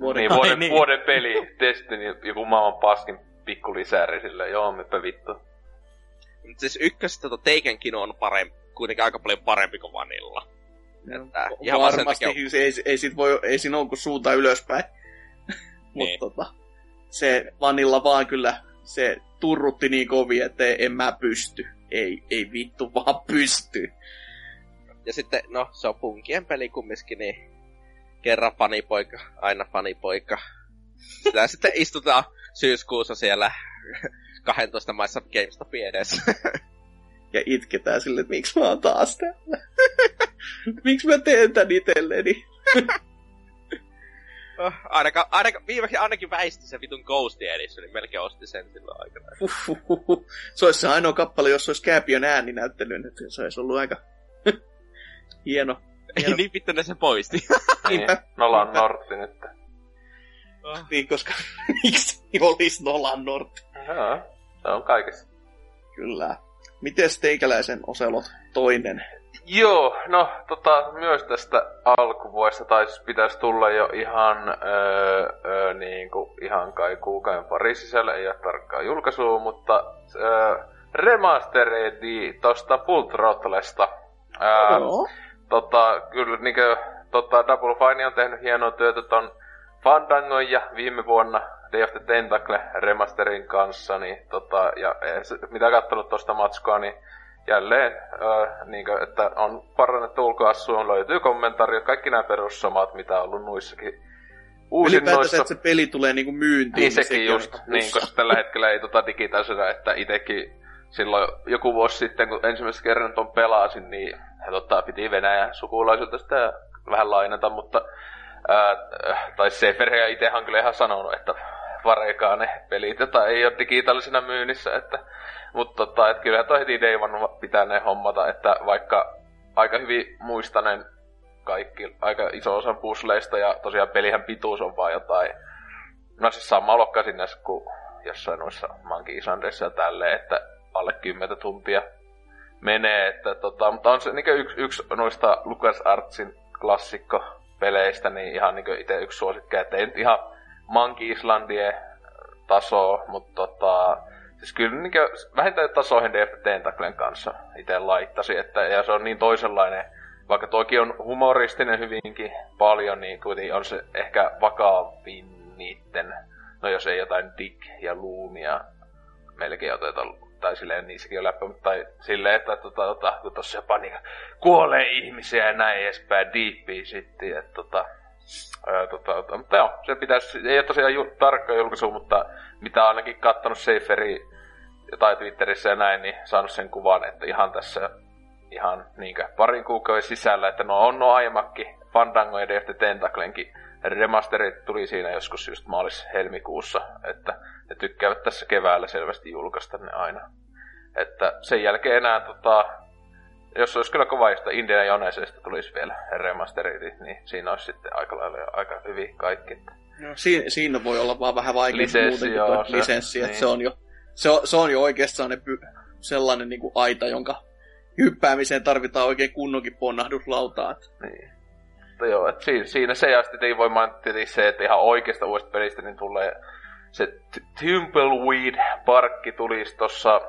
Vuoden, niin, vuoden, niin. vuoden peli, Destiny, joku maailman paskin pikku lisäri sille, joo, meppä vittu. Mutta siis ykköstä tota Takenkin on parempi, kuitenkin aika paljon parempi kuin Vanilla. No, että ihan varmasti, takia... ei, ei, sit voi, ei siinä ole kuin suunta ylöspäin. niin. Mutta tota, se Vanilla vaan kyllä, se turrutti niin kovin, että en mä pysty. Ei, ei vittu vaan pysty. Ja sitten, no, se on punkien peli kumminkin, niin kerran fanipoika, aina fanipoika. Sitä sitten istutaan syyskuussa siellä 12 maissa GameStopin edessä. ja itketään sille, että miksi mä oon taas täällä. miksi mä teen tän itelleni. Oh, ainakaan, ainakaan, viimeksi ainakin väisti se vitun Ghost niin melkein osti sen silloin aikana. se olisi se ainoa kappale, jos olisi Kääpiön ääni näyttelyyn, että se olisi ollut aika hieno. Hieno. niin vittu ne se poisti. niin, Nolan Nortti nyt. Oh. Niin, koska miksi olisi Nolan Nortti? Joo. Se on kaikessa. Kyllä. Miten teikäläisen Oselot toinen? Joo, no tota, myös tästä alkuvuodesta, tai siis pitäisi tulla jo ihan, öö, öö, niin kuin, ihan kai kuukauden pari sisällä, ei ole tarkkaa julkaisua, mutta öö, remasteredi tosta Full Throttlesta. Öö, no. Tota, kyllä niin kuin, tota, Double Fine on tehnyt hienoa työtä ton Fandangon ja viime vuonna Day of the Tentacle remasterin kanssa, niin tota, ja mitä katsonut tosta matskoa, niin jälleen, öö, niin kuin, että on parannettu ulkoassuun, löytyy kommentaariot, kaikki nämä perussamat, mitä on ollut noissakin Ylipäätänsä, että se peli tulee niinku myyntiin. Niin, niin sekin just, niinku niin, koska tällä hetkellä ei tota digitaalisena, että itekin silloin joku vuosi sitten, kun ensimmäisen kerran ton pelasin, niin he tota, piti Venäjän sukulaisilta sitä vähän lainata, mutta ää, tai Sefer ja on kyllä ihan sanonut, että vareikaa ne pelit, joita ei ole digitaalisena myynnissä, että, mutta tota, et kyllä toi heti Day pitää ne hommata, että vaikka aika hyvin muistanen kaikki, aika iso osa puzzleista, ja tosiaan pelihän pituus on vaan jotain, no siis sama lokka sinne kuin jossain noissa Monkey Islandeissa ja tälleen, että alle 10 tuntia menee, että tota, mutta on se niin yksi, yksi noista Lucas Artsin klassikko peleistä, niin ihan niin itse yksi suosikki, että ei nyt ihan Monkey Islandien tasoa, mutta tota, siis kyllä niin vähintään tasoihin DF Tentaclen kanssa itse laittasi, että ja se on niin toisenlainen, vaikka toki on humoristinen hyvinkin paljon, niin kuitenkin on se ehkä vakavin niitten, no jos ei jotain Dick ja Loomia melkein oteta tai silleen niissäkin on läppä, mutta tai silleen, että tota, tota, kun tossa jopa niin kuolee ihmisiä ja näin edespäin, diippiä sitten, että tota, ää, tota, tota, mutta joo, se pitäisi, ei ole tosiaan ju, tarkka julkaisu, mutta mitä ainakin kattonut Saferi tai Twitterissä ja näin, niin saanut sen kuvan, että ihan tässä ihan niinkö parin kuukauden sisällä, että no on no aiemmakin Fandango ja DFT Tentaclenkin remasterit tuli siinä joskus just maalis-helmikuussa, että ne tykkäävät tässä keväällä selvästi julkaista ne aina. Että sen jälkeen enää tota, jos olisi kyllä kova, että Indiana Jonesista tulisi vielä remasterit, niin siinä olisi sitten aika lailla aika hyvin kaikki. No, siinä, siinä voi olla vaan vähän vaikea lisenssi, joo, se, lisenssi, niin. että se on jo, se on, se on jo oikeastaan ne py, sellainen niin kuin aita, jonka hyppäämiseen tarvitaan oikein kunnonkin ponnahduslautaa. Niin. Mutta joo, että siinä, siinä se ja sitten voi mainita se, että ihan oikeasta uudesta pelistä niin tulee se Tumbleweed-parkki tulisi tossa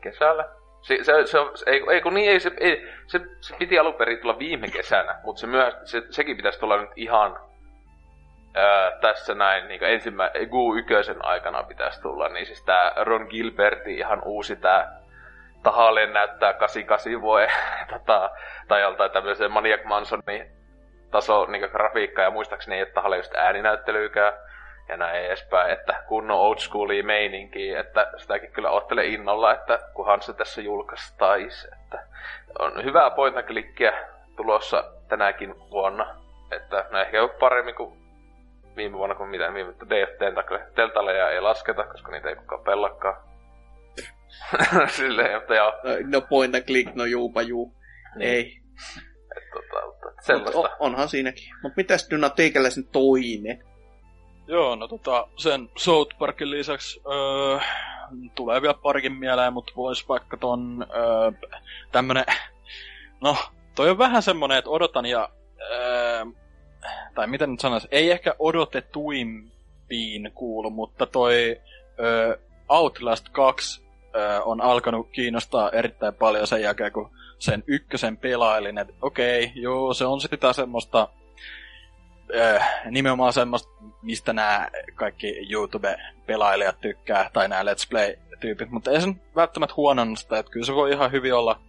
kesällä. Se, se, se, se, ei, ei, kun niin, ei, se, ei, se, se piti alun perin tulla viime kesänä, mutta se myös, se, sekin pitäisi tulla nyt ihan ää, tässä näin, niin ensimmäinen, Gu yköisen aikana pitäisi tulla, niin siis tää Ron Gilbertin ihan uusi tää tahalleen näyttää 88 vuoden tota, tai joltain tämmöisen Maniac Mansonin taso niin grafiikka ja muistaakseni ei ole tahalleen just ääninäyttelyykään ja näin edespäin, että kunnon old schoolia meininkiä, että sitäkin kyllä ottele innolla, että kunhan se tässä julkaistais, että on hyvää point klikkiä tulossa tänäkin vuonna, että no ehkä on paremmin kuin viime vuonna kuin mitä viime DF Teltaleja ei lasketa, koska niitä ei kukaan pellakaan. Silleen, mutta joo. No, no point and click, no juupa juu. Niin. Ei. Et, tota, mutta sellaista. Mut onhan siinäkin. Mutta mitäs Dyna teikäläisen toinen? Joo, no tota, sen South Parkin lisäksi öö, tulee vielä parikin mieleen, mutta vois vaikka ton öö, tämmönen, no, toi on vähän semmonen, että odotan ja, öö, tai miten nyt sanois, ei ehkä odotetuimpiin kuulu, mutta toi öö, Outlast 2 öö, on alkanut kiinnostaa erittäin paljon sen jälkeen, kun sen ykkösen pelailin, että okei, okay, joo, se on sitä semmoista äh, nimenomaan semmoista, mistä nämä kaikki YouTube-pelailijat tykkää, tai nämä Let's Play-tyypit, mutta ei se välttämättä huonosta, että kyllä se voi ihan hyvin olla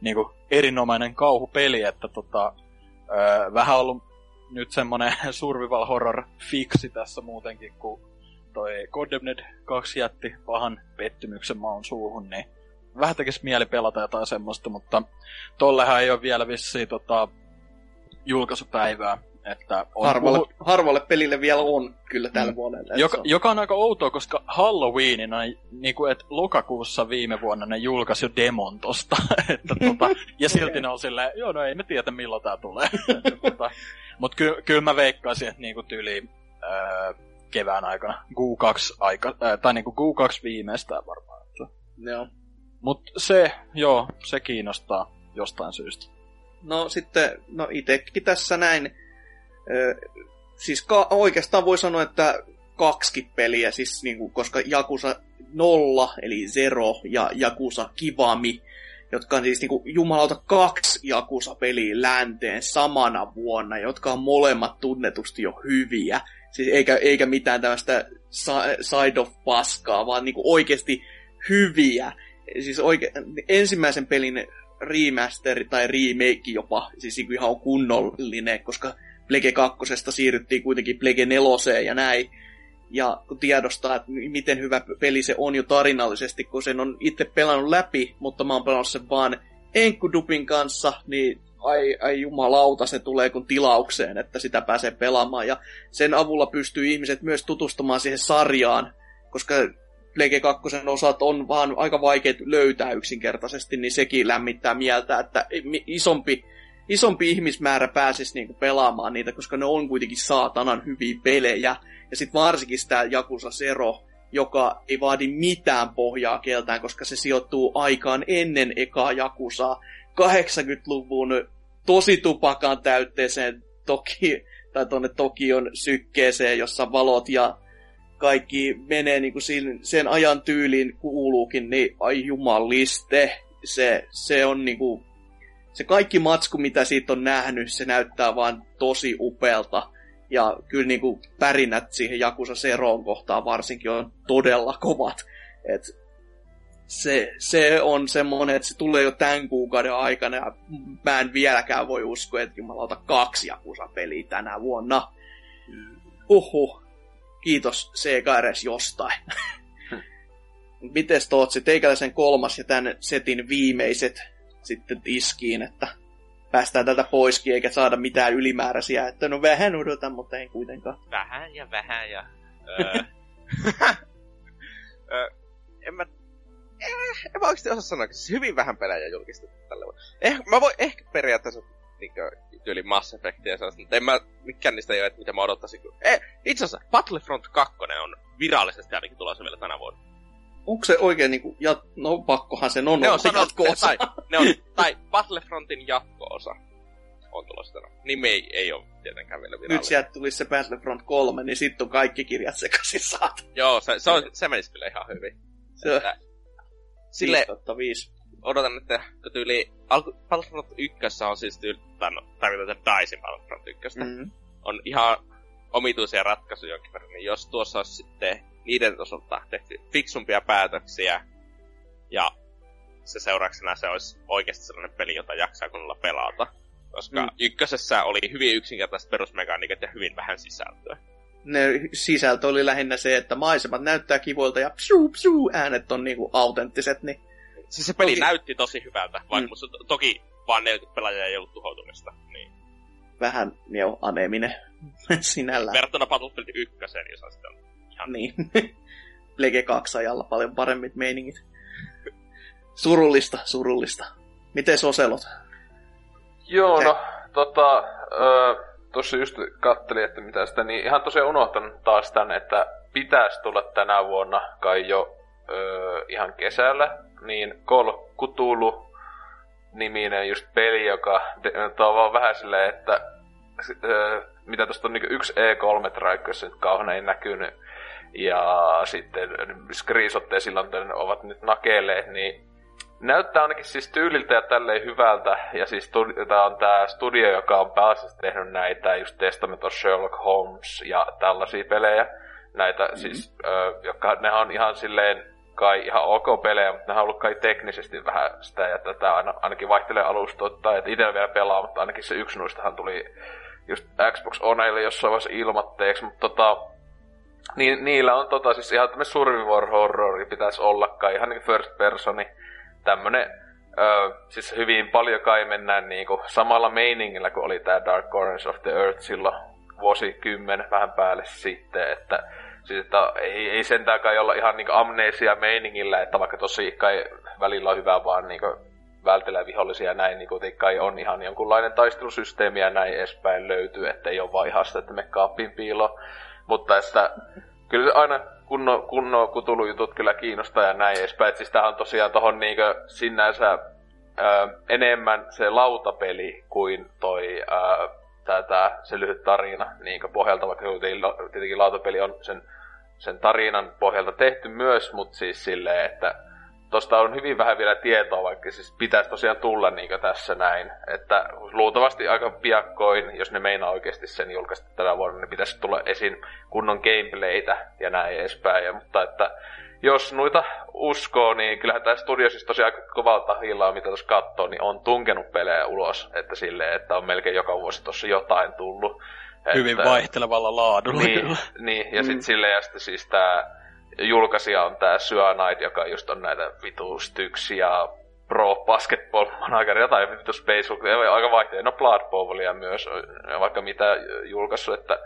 niinku, erinomainen kauhupeli, että tota, äh, vähän ollut nyt semmonen survival horror fiksi tässä muutenkin, kun toi Condemned 2 jätti pahan pettymyksen maun suuhun, niin vähän tekisi mieli pelata jotain semmoista, mutta tollehan ei ole vielä vissiin tota, julkaisupäivää, että on harvalle, puhu... harvalle pelille vielä on kyllä tällä mm. vuonna. Joka, on. joka on aika outoa, koska Halloweenina, niin kuin, että lokakuussa viime vuonna ne julkaisi jo demon tosta. että, tota, ja silti ne on silleen, joo no ei me tiedä milloin tää tulee. tota, Mutta ky, kyllä mä veikkaisin, että niinku tyyli öö, kevään aikana, Q2 aika, äh, tai niinku Q2 viimeistään varmaan. Että. Joo. Mut se, joo, se kiinnostaa jostain syystä. No sitten, no itekin tässä näin, siis ka- oikeastaan voi sanoa, että kaksi peliä, siis niinku, koska Jakusa 0, eli Zero, ja Jakusa Kivami, jotka on siis niinku jumalauta kaksi Jakusa-peliä länteen samana vuonna, jotka on molemmat tunnetusti jo hyviä. Siis eikä, eikä mitään tämmöistä side of paskaa, vaan niinku oikeasti hyviä. siis oike, ensimmäisen pelin remaster tai remake jopa, siis niinku ihan kunnollinen, koska Plege 2 siirryttiin kuitenkin Plege 4 ja näin. Ja kun tiedostaa, että miten hyvä peli se on jo tarinallisesti, kun sen on itse pelannut läpi, mutta mä oon pelannut sen vaan Enkudupin kanssa, niin ai, ai jumalauta, se tulee kun tilaukseen, että sitä pääsee pelaamaan. Ja sen avulla pystyy ihmiset myös tutustumaan siihen sarjaan, koska Plege 2 osat on vaan aika vaikeat löytää yksinkertaisesti, niin sekin lämmittää mieltä, että isompi, isompi ihmismäärä pääsisi niinku pelaamaan niitä, koska ne on kuitenkin saatanan hyviä pelejä. Ja sitten varsinkin sitä Jakusa Zero, joka ei vaadi mitään pohjaa keltään, koska se sijoittuu aikaan ennen ekaa Jakusaa. 80-luvun tosi tupakan täytteeseen toki, tai tuonne Tokion sykkeeseen, jossa valot ja kaikki menee niin kuin sen, sen ajan tyyliin kuuluukin, niin ai jumaliste, se, se on niin kuin, se kaikki matsku, mitä siitä on nähnyt, se näyttää vaan tosi upealta. Ja kyllä niin kuin pärinät siihen Jakusa Seroon kohtaan varsinkin on todella kovat. Et se, se on semmonen, että se tulee jo tämän kuukauden aikana ja mä en vieläkään voi uskoa, että jumalauta kaksi Jakusa-peliä tänä vuonna. Huhhuh. Kiitos Sega edes jostain. Mites Tootsi, teikäläisen kolmas ja tämän setin viimeiset sitten iskiin, että päästään tältä poiskin eikä saada mitään ylimääräisiä, että no vähän odotan, mutta ei kuitenkaan. Vähän ja vähän ja... Öö, öö, en mä... Eh, en mä oikeesti osaa sanoa, siis hyvin vähän pelejä julkistettu tällä vuonna. Eh, mä voin ehkä periaatteessa niinkö, tyyli Mass Effectia ja sellaista, mutta en mä, mikään niistä ei ole, että mitä mä odottaisin. Eh, itse asiassa Battlefront 2 on virallisesti ainakin tulossa vielä tänä vuonna onko se oikein niinku, ja, no pakkohan sen on ne on jatko-osa. Tai, ne on, tai Battlefrontin jatko-osa on tulossa tänä. Nimi ei, ei ole tietenkään vielä virallinen. Nyt sieltä tulisi se Battlefront 3, niin sitten on kaikki kirjat sekaisin saat. Joo, se, se, on, se menisi kyllä ihan hyvin. Se että, sille, 5. odotan, että kun tyyli alku, Battlefront 1 on siis tyyli, tai no, tarkoitan Dicein Battlefront 1, mm-hmm. on ihan omituisia ratkaisuja jonkin verran, niin jos tuossa olisi sitten niiden osalta tehty fiksumpia päätöksiä, ja se seurauksena se olisi oikeasti sellainen peli, jota jaksaa kunnolla pelata. Koska mm. ykkösessä oli hyvin yksinkertaiset perusmekaniikat ja hyvin vähän sisältöä. Ne sisältö oli lähinnä se, että maisemat näyttää kivoilta ja psu, psu, äänet on niinku autenttiset, niin... Siis se peli toki... näytti tosi hyvältä, vaikka mm. to- toki vaan 40 pelaajaa ei ollut tuhoutumista. Niin. Vähän niin aneminen sinällään. Verrattuna Battlefield 1, jos on sitten ihan... Niin. Lege 2 ajalla paljon paremmit meiningit. Surullista, surullista. Miten Oselot? Joo, no, tota, öö, tuossa just kattelin, että mitä sitä, niin ihan tosiaan unohtanut taas tän, että pitäisi tulla tänä vuonna kai jo öö, ihan kesällä, niin Call Cthulhu niminen just peli, joka on vaan vähän silleen, että öö, mitä tuosta on niin yksi E3 nyt kauhean ei näkynyt, ja sitten screenshotteja silloin ovat nyt nakeleet, niin näyttää ainakin siis tyyliltä ja tälleen hyvältä. Ja siis tämä on tämä studio, joka on pääasiassa tehnyt näitä just Testament of Sherlock Holmes ja tällaisia pelejä. Näitä mm-hmm. siis, ö, jotka ne on ihan silleen kai ihan ok pelejä, mutta ne on ollut kai teknisesti vähän sitä ja tätä aina, ainakin vaihtelee alustoittaa, että itse vielä pelaa, mutta ainakin se yksi noistahan tuli just Xbox Oneille jossain vaiheessa ilmatteeksi, mutta tota, niin, niillä on tota, siis ihan tämmöinen survivor horrori pitäisi kai, ihan niin first personi, tämmönen, öö, siis hyvin paljon kai mennään niinku samalla meiningillä kuin oli tää Dark Corners of the Earth silloin vuosikymmen vähän päälle sitten, että siis että ei, ei sentään kai olla ihan niinku amnesia meiningillä, että vaikka tosi kai välillä on hyvä vaan niinku vältellä vihollisia ja näin, niin kuitenkin kai on ihan jonkunlainen taistelusysteemi ja näin edespäin löytyy, että ei ole vaan ihan sitä, että me kaappiin piilo. Mutta että kyllä aina kunno, kunno kutulujutut kyllä kiinnostaa ja näin edespäin. Et siis on tosiaan tohon niinkö sinänsä ö, enemmän se lautapeli kuin toi ö, tää, tää, se lyhyt tarina niinkö pohjalta, vaikka tietenkin lautapeli on sen, sen tarinan pohjalta tehty myös, mutta siis silleen, että tosta on hyvin vähän vielä tietoa, vaikka siis pitäisi tosiaan tulla niin tässä näin. Että luultavasti aika piakkoin, jos ne meinaa oikeasti sen julkaista tänä vuonna, niin pitäisi tulla esiin kunnon gameplaytä ja näin edespäin. Ja, mutta että jos noita uskoo, niin kyllähän tämä studio siis tosiaan kovalta tahillaan, mitä tuossa katsoo, niin on tunkenut pelejä ulos, että silleen, että on melkein joka vuosi tuossa jotain tullut. Hyvin että, vaihtelevalla laadulla. Niin, niin ja sitten mm. silleen, ja sitten siis tää julkaisija on tää Cyanide, joka just on näitä vitu Styx ja Pro Basketball Manager, jotain vittu Space aika vaihtelee. No Blood Bowlia myös, vaikka mitä julkaissut, että,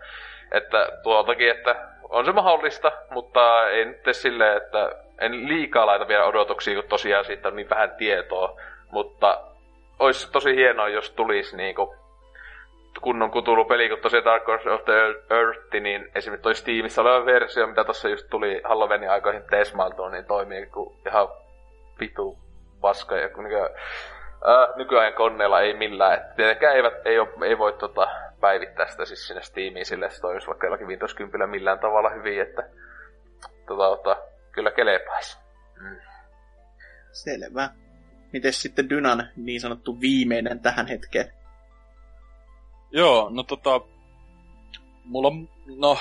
että tuoltakin, että on se mahdollista, mutta ei nyt silleen, että en liikaa laita vielä odotuksia, kun tosiaan siitä on niin vähän tietoa, mutta olisi tosi hienoa, jos tulisi niinku kunnon kutulu peli, kun tosiaan Dark of the Earth, niin esimerkiksi toi Steamissa oleva versio, mitä tuossa just tuli Halloweenin aikoihin tesmailtua, niin toimii kuin ihan vitu paska. Ja kun niin, äh, nykyajan koneella ei millään. Et tietenkään eivät, ei, ole, ei voi tota, päivittää sitä siis sinne Steamiin sille, että se toimisi vaikka jollakin Windows 10 millään tavalla hyvin, että tota, tota, kyllä kelepäis. Mm. Selvä. Miten sitten Dynan niin sanottu viimeinen tähän hetkeen? Joo, no tota... Mulla on... No,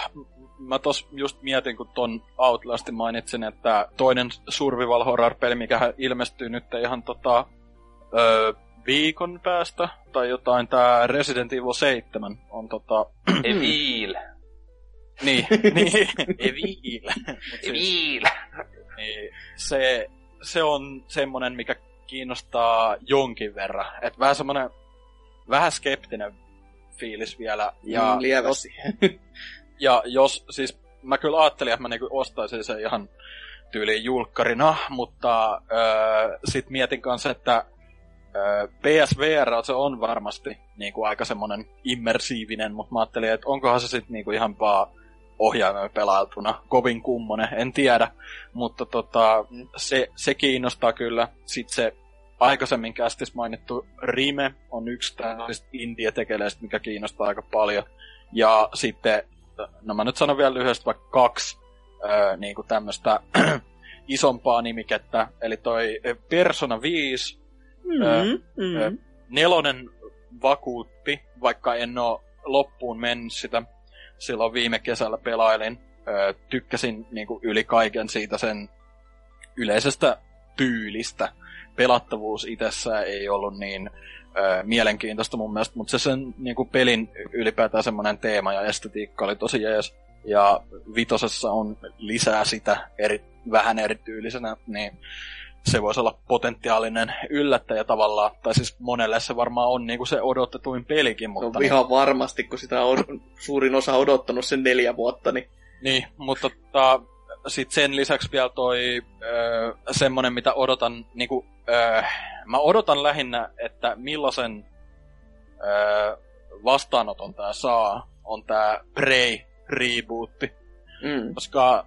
mä tos just mietin, kun ton Outlastin mainitsin, että toinen survival horror-peli, mikä ilmestyy nyt ihan tota... Öö, viikon päästä, tai jotain, tää Resident Evil 7 on tota... Evil. niin, niin, Evil. Evil. niin, se, se on semmonen, mikä kiinnostaa jonkin verran. Et vähän semmonen, vähän skeptinen fiilis vielä. Ja mm, lievästi. Jos, ja jos, siis mä kyllä ajattelin, että mä niinku ostaisin sen ihan tyyliin julkkarina, mutta öö, sit mietin kanssa, että öö, PSVR se on varmasti niinku aika semmonen immersiivinen, mutta mä ajattelin, että onkohan se sitten niinku ihan vaan ohjaimen pelailtuna kovin kummonen, en tiedä, mutta tota, mm. se, se kiinnostaa kyllä. Sitten se aikaisemmin kästis mainittu Rime on yksi tällaisista indie-tekeleistä, mikä kiinnostaa aika paljon. Ja sitten, no mä nyt sanon vielä lyhyesti vaikka kaksi öö, niin kuin tämmöistä isompaa nimikettä. Eli toi Persona 5, mm-hmm, öö, mm-hmm. nelonen vakuutti, vaikka en oo loppuun mennyt sitä. Silloin viime kesällä pelailin. Öö, tykkäsin niin kuin yli kaiken siitä sen yleisestä tyylistä pelattavuus itsessään ei ollut niin ö, mielenkiintoista mun mielestä, mutta se sen niin kuin pelin ylipäätään semmoinen teema ja estetiikka oli tosi jees. Ja vitosessa on lisää sitä eri, vähän erityylisenä, niin se voisi olla potentiaalinen yllättäjä tavallaan. Tai siis monelle se varmaan on niin kuin se odotetuin pelikin. Mutta no, ihan varmasti, kun sitä on suurin osa odottanut sen neljä vuotta. Niin, niin mutta tota, sitten sen lisäksi vielä toi öö, semmonen, mitä odotan, niinku, öö, mä odotan lähinnä, että millaisen öö, vastaanoton tää saa, on tää Prey rebootti. Mm. Koska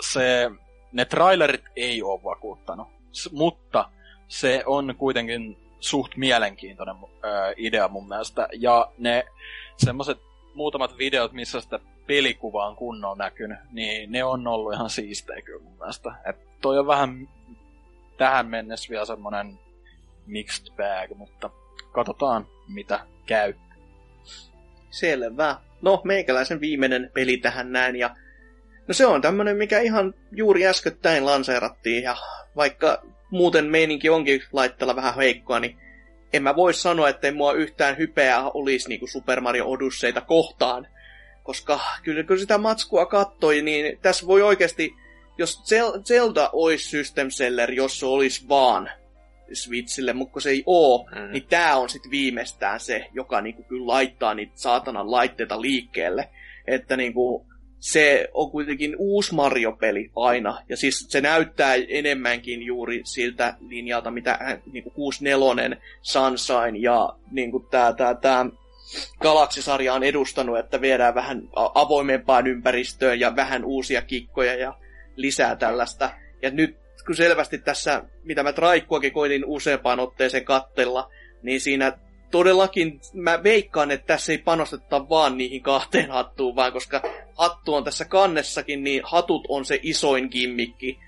se, ne trailerit ei ole vakuuttanut, S- mutta se on kuitenkin suht mielenkiintoinen öö, idea mun mielestä. Ja ne semmoset muutamat videot, missä sitä pelikuva on kunnon näkynyt, niin ne on ollut ihan siistejä kyllä mun mielestä. Et toi on vähän tähän mennessä vielä semmonen mixed bag, mutta katsotaan mitä käy. Selvä. No, meikäläisen viimeinen peli tähän näin ja No se on tämmönen, mikä ihan juuri äskettäin lanseerattiin ja vaikka muuten meininki onkin laitteella vähän heikkoa, niin en mä voi sanoa, että ei mua yhtään hypeä olisi niinku Super Mario Odysseita kohtaan. Koska kyllä kun sitä matskua kattoi, niin tässä voi oikeasti, jos Zelda olisi System Seller, jos se olisi vaan Switchille, mutta kun se ei oo, mm. niin tää on sitten viimeistään se, joka niinku kyllä laittaa niitä saatanan laitteita liikkeelle. Että niinku, se on kuitenkin uusi Mario-peli aina, ja siis se näyttää enemmänkin juuri siltä linjalta, mitä niin kuin 64 Sunshine ja niin kuin tää, tää, tää Galaxy-sarja on edustanut, että viedään vähän avoimempaan ympäristöön ja vähän uusia kikkoja ja lisää tällaista. Ja nyt kun selvästi tässä, mitä mä Traikkuakin koitin useampaan otteeseen kattella, niin siinä todellakin mä veikkaan, että tässä ei panosteta vaan niihin kahteen hattuun, vaan koska hattu on tässä kannessakin, niin hatut on se isoin gimmikki.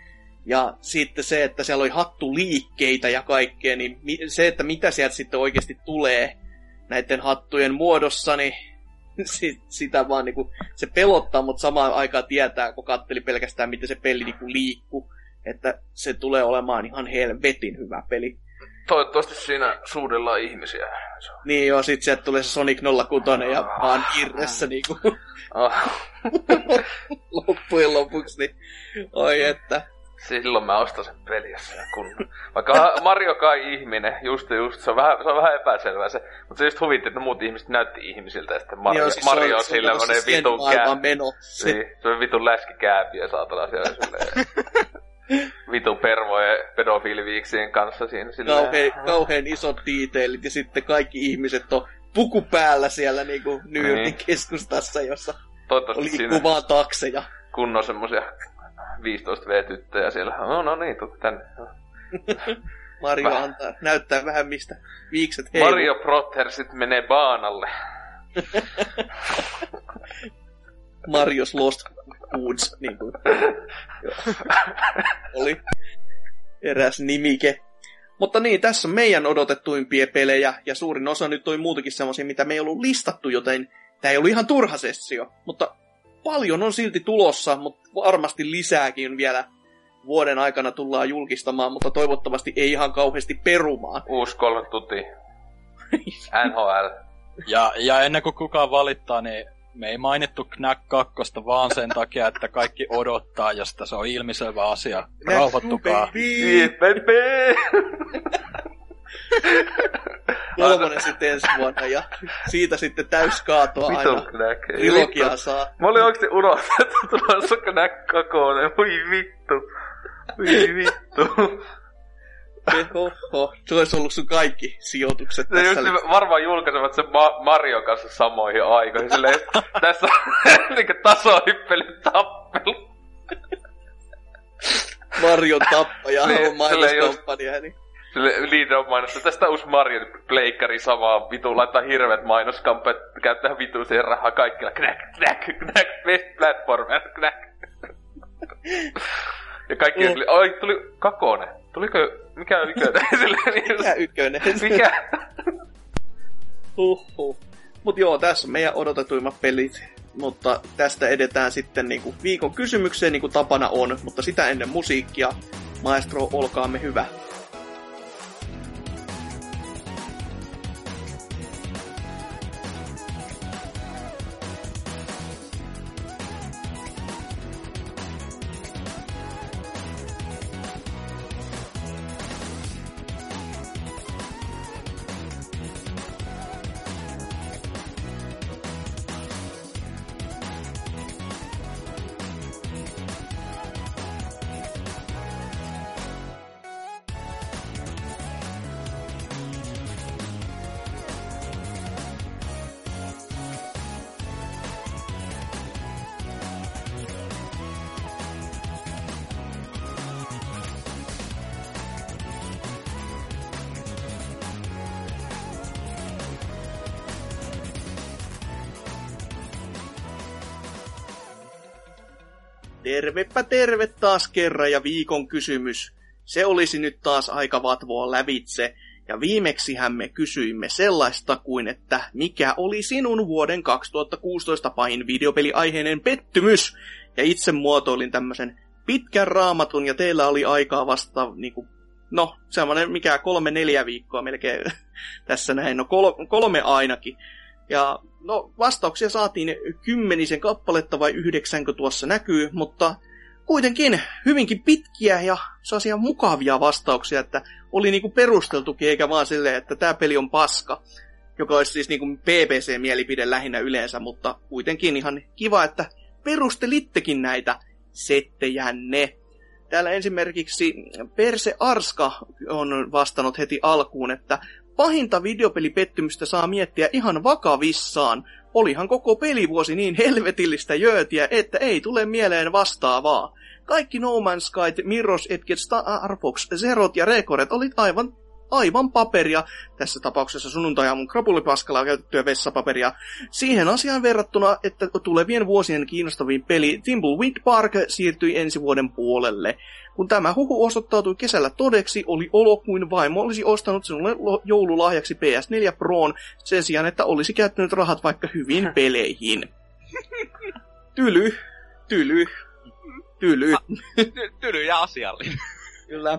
Ja sitten se, että siellä oli hattuliikkeitä ja kaikkea, niin se, että mitä sieltä sitten oikeasti tulee näiden hattujen muodossa, niin si- sitä vaan niinku, se pelottaa, mutta samaan aikaan tietää, kun katteli pelkästään, miten se peli niinku liikkuu, että se tulee olemaan ihan helvetin hyvä peli. Toivottavasti siinä suudellaan ihmisiä. Niin joo, sit sieltä tulee se Sonic 06 ja vaan irressä niinku Ah, loppujen lopuksi, niin oi että. Silloin mä ostan sen pelissä ja kun... Vaikka Mario kai ihminen, just just, se on vähän, se on vähän epäselvää se. Mutta se just huvitti, että muut ihmiset näytti ihmisiltä ja sitten Mario, Joo, siis Mario on sillä se monen sen vitun kää... meno. Se, Niin, se on vitun läskikääpiä saatana siellä silleen. vitun pervojen pedofiiliviiksien kanssa siinä silleen. kauhean, kauhean isot detailit ja sitten kaikki ihmiset on puku päällä siellä niinku New Yorkin Niin. keskustassa, jossa Toivottavasti siinä liikkuu vaan takseja. kunnon semmosia 15 V-tyttöjä siellä. No, no niin, tuu tänne. Mario Väh. antaa, näyttää vähän mistä viikset heiluu. Mario Prothersit menee baanalle. Marios Lost Woods, niin kuin oli eräs nimike. Mutta niin, tässä on meidän odotettuimpia pelejä, ja suurin osa nyt toi muutakin semmoisia, mitä me ei ollut listattu, joten tämä ei ollut ihan turha sessio. Mutta paljon on silti tulossa, mutta varmasti lisääkin vielä vuoden aikana tullaan julkistamaan, mutta toivottavasti ei ihan kauheasti perumaan. Uusi kolme tuti. NHL. Ja, ja ennen kuin kukaan valittaa, niin me ei mainittu Knack 2 vaan sen takia, että kaikki odottaa, ja sitä se on ilmiselvä asia. Rauhoittukaa. Niin, baby! Kolmonen sitten ensi vuonna, ja siitä sitten täyskaatoa aina. Knack. ei Trilogiaa vittu. saa. Mä olin oikeesti unohtanut, että tulossa Knack kakonen. Voi vittu. Voi vittu. Oho, se olisi ollut sun kaikki sijoitukset Ne just tässä. varmaan julkaisevat sen Ma- Mario kanssa samoihin aikoihin. Silleen, tässä on niinku tasohyppely tappelu. Marion tappaja Niin, on silleen Niin. Leader on mainosta. Tästä uusi Mario pleikkari samaa vitu laittaa hirveät mainoskampeet, käyttää vitu siihen rahaa kaikilla. Knack, knack, knack, best platformer, knack. Ja kaikki Mm. tuli, oi tuli kakone. Tuliko, mikä on ykönen? Silleen niin- Mikä ykkönen? Mikä? Huhhuh. Mut joo, tässä on meidän odotetuimmat pelit. Mutta tästä edetään sitten niinku viikon kysymykseen, niin kuin tapana on. Mutta sitä ennen musiikkia. Maestro, olkaamme hyvä. Tervepä terve taas kerran ja viikon kysymys. Se olisi nyt taas aika vatvoa lävitse. Ja viimeksihän me kysyimme sellaista kuin, että mikä oli sinun vuoden 2016 pahin videopeliaiheinen pettymys? Ja itse muotoilin tämmöisen pitkän raamatun ja teillä oli aikaa vasta niinku, no semmoinen mikä kolme neljä viikkoa melkein tässä näin, no kol- kolme ainakin. Ja no vastauksia saatiin kymmenisen kappaletta vai yhdeksänkö tuossa näkyy, mutta kuitenkin hyvinkin pitkiä ja sellaisia mukavia vastauksia, että oli niinku perusteltukin, eikä vaan silleen, että tämä peli on paska, joka olisi siis niinku PPC-mielipide lähinnä yleensä, mutta kuitenkin ihan kiva, että perustelittekin näitä settejänne. Täällä esimerkiksi Perse Arska on vastannut heti alkuun, että pahinta videopelipettymystä saa miettiä ihan vakavissaan. Olihan koko pelivuosi niin helvetillistä jöötiä, että ei tule mieleen vastaavaa. Kaikki No Man's Sky, Mirror's Edge, Star Fox, Zerot ja Rekoret olit aivan aivan paperia, tässä tapauksessa sunnuntai-aamun krapulipaskalaa käytettyä vessapaperia, siihen asiaan verrattuna, että tulevien vuosien kiinnostavin peli Thimbleweed Park siirtyi ensi vuoden puolelle. Kun tämä huhu osoittautui kesällä todeksi, oli olo kuin vaimo olisi ostanut sinulle joululahjaksi PS4 Proon sen sijaan, että olisi käyttänyt rahat vaikka hyvin peleihin. Tyly, tyly, tyly. Ty- tyly ja asiallinen. Kyllä.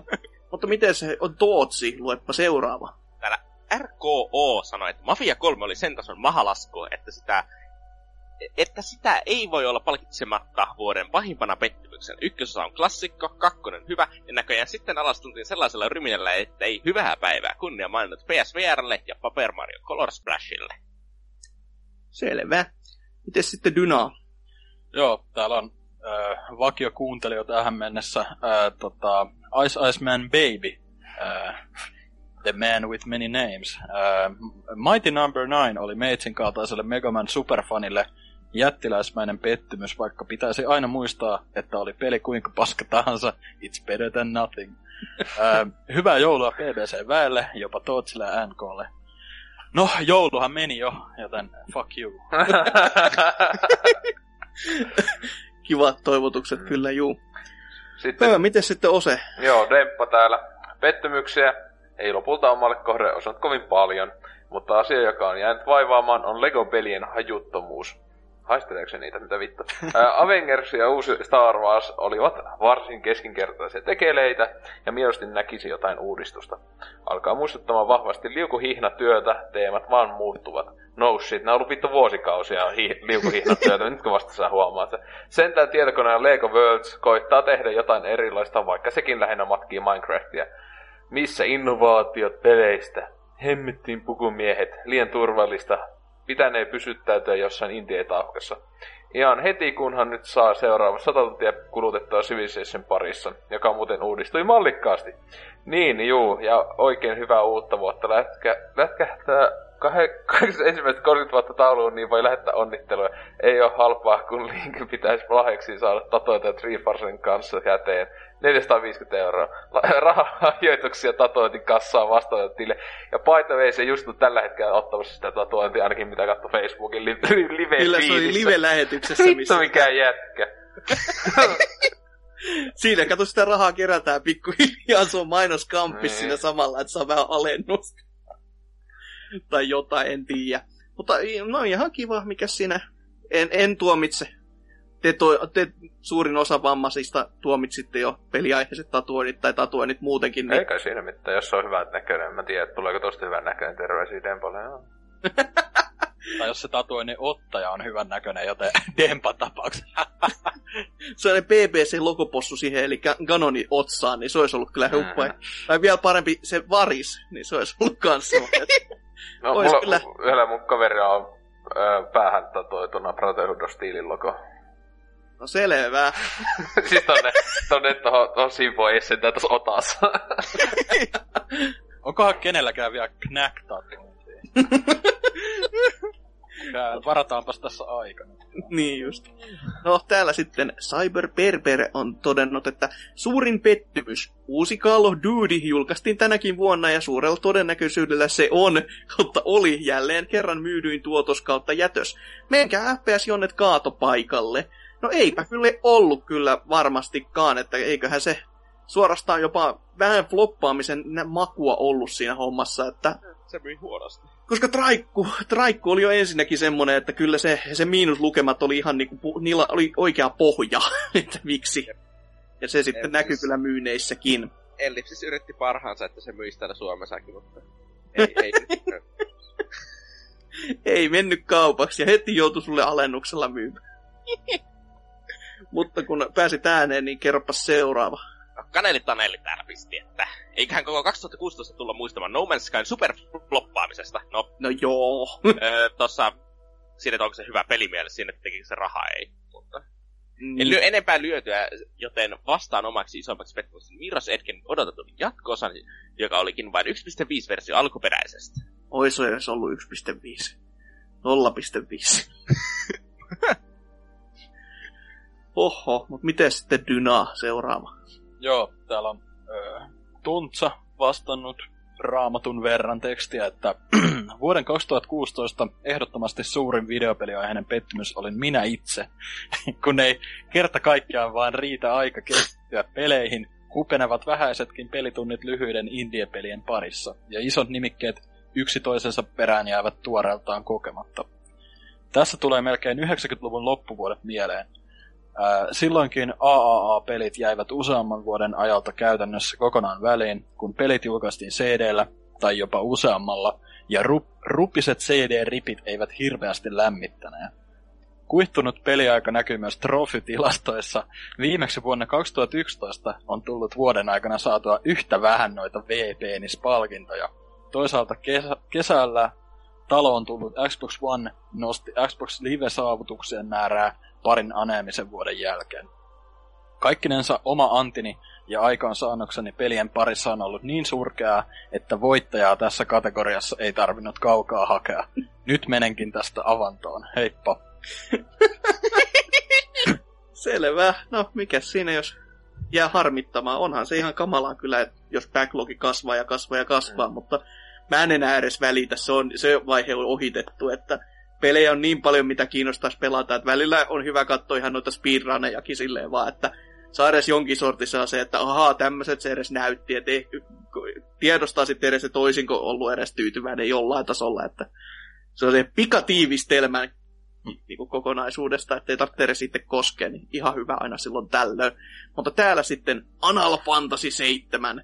Mutta miten se on Tootsi? Luepa seuraava. Täällä RKO sanoi, että Mafia 3 oli sen tason mahalasku, että sitä, että sitä ei voi olla palkitsematta vuoden pahimpana pettymyksen. Ykkösosa on klassikko, kakkonen hyvä, ja näköjään sitten alastultiin sellaisella ryminällä, että ei hyvää päivää kunnia maininnut PSVRlle ja Paper Mario Color Splashille. Selvä. Miten sitten Dyna? Joo, täällä on äh, kuuntelija tähän mennessä. Äh, tota, Ice Ice Man Baby. Äh, The Man with Many Names. Äh, Mighty Number no. 9 oli Meitsin kaltaiselle Megaman superfanille jättiläismäinen pettymys, vaikka pitäisi aina muistaa, että oli peli kuinka paska tahansa, it's better than nothing. Äh, hyvää joulua BBC-väelle, jopa Tootsille ja NKlle. No, jouluhan meni jo, joten fuck you. Kivat toivotukset, mm. kyllä juu. Sitten, Öö, miten sitten Ose? joo, Demppa täällä. Pettymyksiä ei lopulta omalle kohdalle osannut kovin paljon, mutta asia, joka on jäänyt vaivaamaan, on Lego-pelien hajuttomuus. Haisteleeko niitä, mitä vittu? Avengers ja uusi Star Wars olivat varsin keskinkertaisia tekeleitä, ja mieluusti näkisi jotain uudistusta. Alkaa muistuttamaan vahvasti liukuhihnatyötä, teemat vaan muuttuvat. No shit, nää on ollut vittu vuosikausia hi- liukuhihnatyötä, nytkö vasta sä huomaat se. Sentään tietokone ja Lego Worlds koittaa tehdä jotain erilaista, vaikka sekin lähinnä matkii Minecraftia. Missä innovaatiot peleistä? Hemmettiin pukumiehet, liian turvallista, pitänee pysyttäytyä jossain Intietaukassa. Ihan heti, kunhan nyt saa seuraava 100 tuntia kulutettua Civilization parissa, joka muuten uudistui mallikkaasti. Niin, juu, ja oikein hyvää uutta vuotta. Lätkä, lätkähtää kah- ensimmäiset 30 vuotta tauluun, niin voi lähettää onnitteluja. Ei ole halpaa, kun Link pitäisi lahjaksi saada tatoita Treefarsen kanssa käteen. 450 euroa. Rahajoituksia tatointin kassaan vastaanotille. Ja the way, se just tällä hetkellä ottamassa sitä tatuointia, ainakin mitä katsoi Facebookin li- live Kyllä se oli live-lähetyksessä, Vittu mikä jätkä. siinä kato sitä rahaa kerätään pikkuhiljaa, se on mainoskampis Niin. siinä samalla, että saa vähän alennusta. Tai jotain, en tiedä. Mutta no ihan kiva, mikä siinä. En, en tuomitse. Te, to, te suurin osa vammaisista tuomitsitte jo peliaiheiset tatuoinnit tai tatuoinnit muutenkin. Niin Eikä siinä mitään, jos se on hyvän näköinen. Mä tiedän, että tuleeko tosta hyvän näköinen terveisiä Dempalle. Joo. Tai jos se tatuoinnin ottaja on hyvän näköinen, joten Dempan tapauksessa. se on BBC-logopossu siihen, eli Ganoni otsaan, niin se olisi ollut kyllä huppa. Mm. Tai vielä parempi se varis, niin se olisi ollut kanssa. No, Ois mulla, kyllä. yhdellä mun kaverilla on ö, päähän tatoituna Brotherhood of Steelin logo. no selvä. siis tonne, tonne tohon, tohon Simpo Essen tai tossa otassa. Onkohan kenelläkään vielä knack Kää, Varataanpas tässä aikana. niin just. No täällä sitten Cyber Berber on todennut, että suurin pettymys. Uusi Call of Duty julkaistiin tänäkin vuonna ja suurella todennäköisyydellä se on, kautta oli jälleen kerran myydyin tuotos kautta jätös. Menkää FPS jonnet kaatopaikalle. No eipä kyllä ollut kyllä varmastikaan, että eiköhän se suorastaan jopa vähän floppaamisen makua ollut siinä hommassa, että Se myi huonosti. koska traikku, traikku oli jo ensinnäkin semmonen, että kyllä se, se miinuslukemat oli ihan niinku, niillä oli oikea pohja, että miksi. Ja se sitten Et näkyy kyllä myynneissäkin. Ellipsis yritti parhaansa, että se myisi täällä Suomessakin, mutta ei, ei. Ei mennyt kaupaksi ja heti joutui sulle alennuksella myymään. Mutta kun pääsit ääneen, niin kerropas seuraava. No, Kaneli Taneli täällä pisti, että eiköhän koko 2016 tulla muistamaan No Man's Skyn superfloppaamisesta. No, No joo. öö, tossa, siinä että onko se hyvä pelimiele, siinä tekikö se raha ei. Mutta Mm. en lyö enempää lyötyä, joten vastaan omaksi isommaksi pettymyksen Miros Edgen odotetun jatko-osan, joka olikin vain 1.5 versio alkuperäisestä. Ois se edes ollut 1.5. 0.5. Oho, mutta miten sitten Dyna seuraava? Joo, täällä on öö, Tuntsa vastannut. raamatun verran tekstiä, että vuoden 2016 ehdottomasti suurin videopeliaiheinen pettymys olin minä itse, kun ei kerta kaikkiaan vaan riitä aika keskittyä peleihin, hupenevat vähäisetkin pelitunnit lyhyiden indiepelien parissa, ja isot nimikkeet yksi toisensa perään jäävät tuoreeltaan kokematta. Tässä tulee melkein 90-luvun loppuvuodet mieleen. Silloinkin AAA-pelit jäivät useamman vuoden ajalta käytännössä kokonaan väliin, kun pelit julkaistiin cd tai jopa useammalla, ja rup, ruppiset CD-ripit eivät hirveästi lämmittäneet. Kuihtunut peliaika näkyy myös trofitilastoissa. Viimeksi vuonna 2011 on tullut vuoden aikana saatua yhtä vähän noita V-penis-palkintoja. Toisaalta kesä, kesällä talo on tullut Xbox One nosti Xbox Live-saavutuksien määrää parin aneemisen vuoden jälkeen. Kaikkinensa oma antini ja aikaansaannokseni pelien parissa on ollut niin surkeaa, että voittajaa tässä kategoriassa ei tarvinnut kaukaa hakea. Nyt menenkin tästä avantoon. Heippa! Selvä. No, mikä siinä, jos jää harmittamaan. Onhan se ihan kamalaa kyllä, jos backlogi kasvaa ja kasvaa ja kasvaa, mm. mutta mä en enää edes välitä. Se, on, se vaihe on ohitettu, että pelejä on niin paljon, mitä kiinnostaisi pelata, että välillä on hyvä katsoa ihan noita speedrunnejakin silleen vaan, että saa edes jonkin sortissa se, että ahaa, tämmöiset se edes näytti, että ei, tiedostaa sitten edes, että toisinko ollut edes tyytyväinen jollain tasolla, että se on se pikatiivistelmän niin kuin kokonaisuudesta, ettei tarvitse edes sitten koskea, niin ihan hyvä aina silloin tällöin. Mutta täällä sitten Anal Fantasy 7,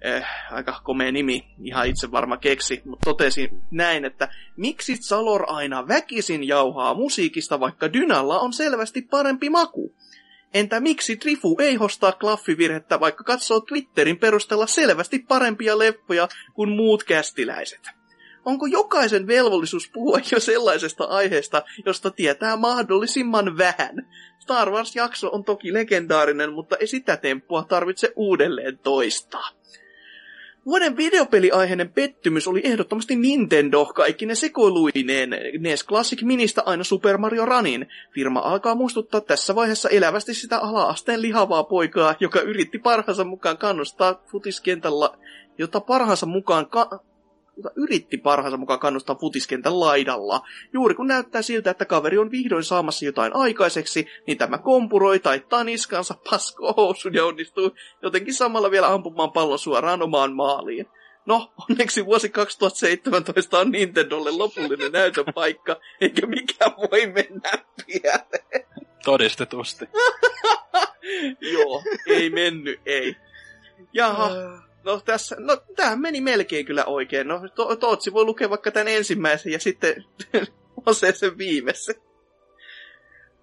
eh, aika komea nimi, ihan itse varma keksi, mutta totesin näin, että miksi Salor aina väkisin jauhaa musiikista, vaikka Dynalla on selvästi parempi maku? Entä miksi Trifu ei hostaa klaffivirhettä, vaikka katsoo Twitterin perusteella selvästi parempia leppoja kuin muut kästiläiset? Onko jokaisen velvollisuus puhua jo sellaisesta aiheesta, josta tietää mahdollisimman vähän? Star Wars-jakso on toki legendaarinen, mutta ei sitä temppua tarvitse uudelleen toistaa. Vuoden videopeliaiheinen pettymys oli ehdottomasti Nintendo, kaikki ne sekoiluineen NES Classic Ministä aina Super Mario Runin. Firma alkaa muistuttaa tässä vaiheessa elävästi sitä ala-asteen lihavaa poikaa, joka yritti parhaansa mukaan kannustaa futiskentällä, jota parhaansa mukaan ka- jota yritti parhaansa mukaan kannustaa futiskentän laidalla. Juuri kun näyttää siltä, että kaveri on vihdoin saamassa jotain aikaiseksi, niin tämä kompuroi taittaa niskansa paskohousun ja onnistuu jotenkin samalla vielä ampumaan pallon suoraan omaan maaliin. No, onneksi vuosi 2017 on Nintendolle lopullinen näytön paikka, eikä mikään voi mennä pieleen. Todistetusti. Joo, ei mennyt, ei. Jaha, No tässä, no tämähän meni melkein kyllä oikein. No to, Tootsi voi lukea vaikka tämän ensimmäisen ja sitten on se sen viimeisen.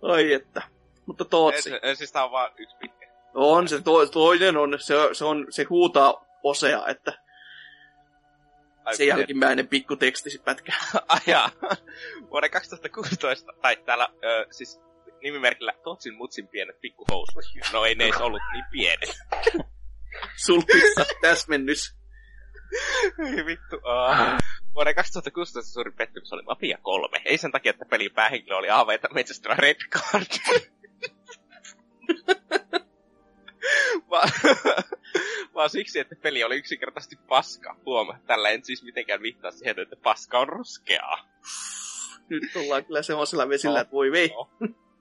Ai että. Mutta Tootsi. En, siis tää on vaan yksi pitkä. On se, to, toinen on, se, se, on, se huutaa osea, että Ai, se jälkimmäinen pikku tekstipätkä. Ajaa. Vuoden 2016, tai täällä, ö, siis nimimerkillä Totsin mutsin pienet pikkuhousut. No ei ne edes ollut niin pienet. Sulkissa täsmennys. Ei vittu. Uh. Vuoden 2016 suuri pettymys oli Mafia 3. Ei sen takia, että pelin päähenkilö oli aaveita metsästävä Red Card. vaan, vaan siksi, että peli oli yksinkertaisesti paska. Huoma, tällä en siis mitenkään viittaa siihen, että paska on ruskeaa. Nyt ollaan kyllä semmoisella vesillä, no, että voi vei. No.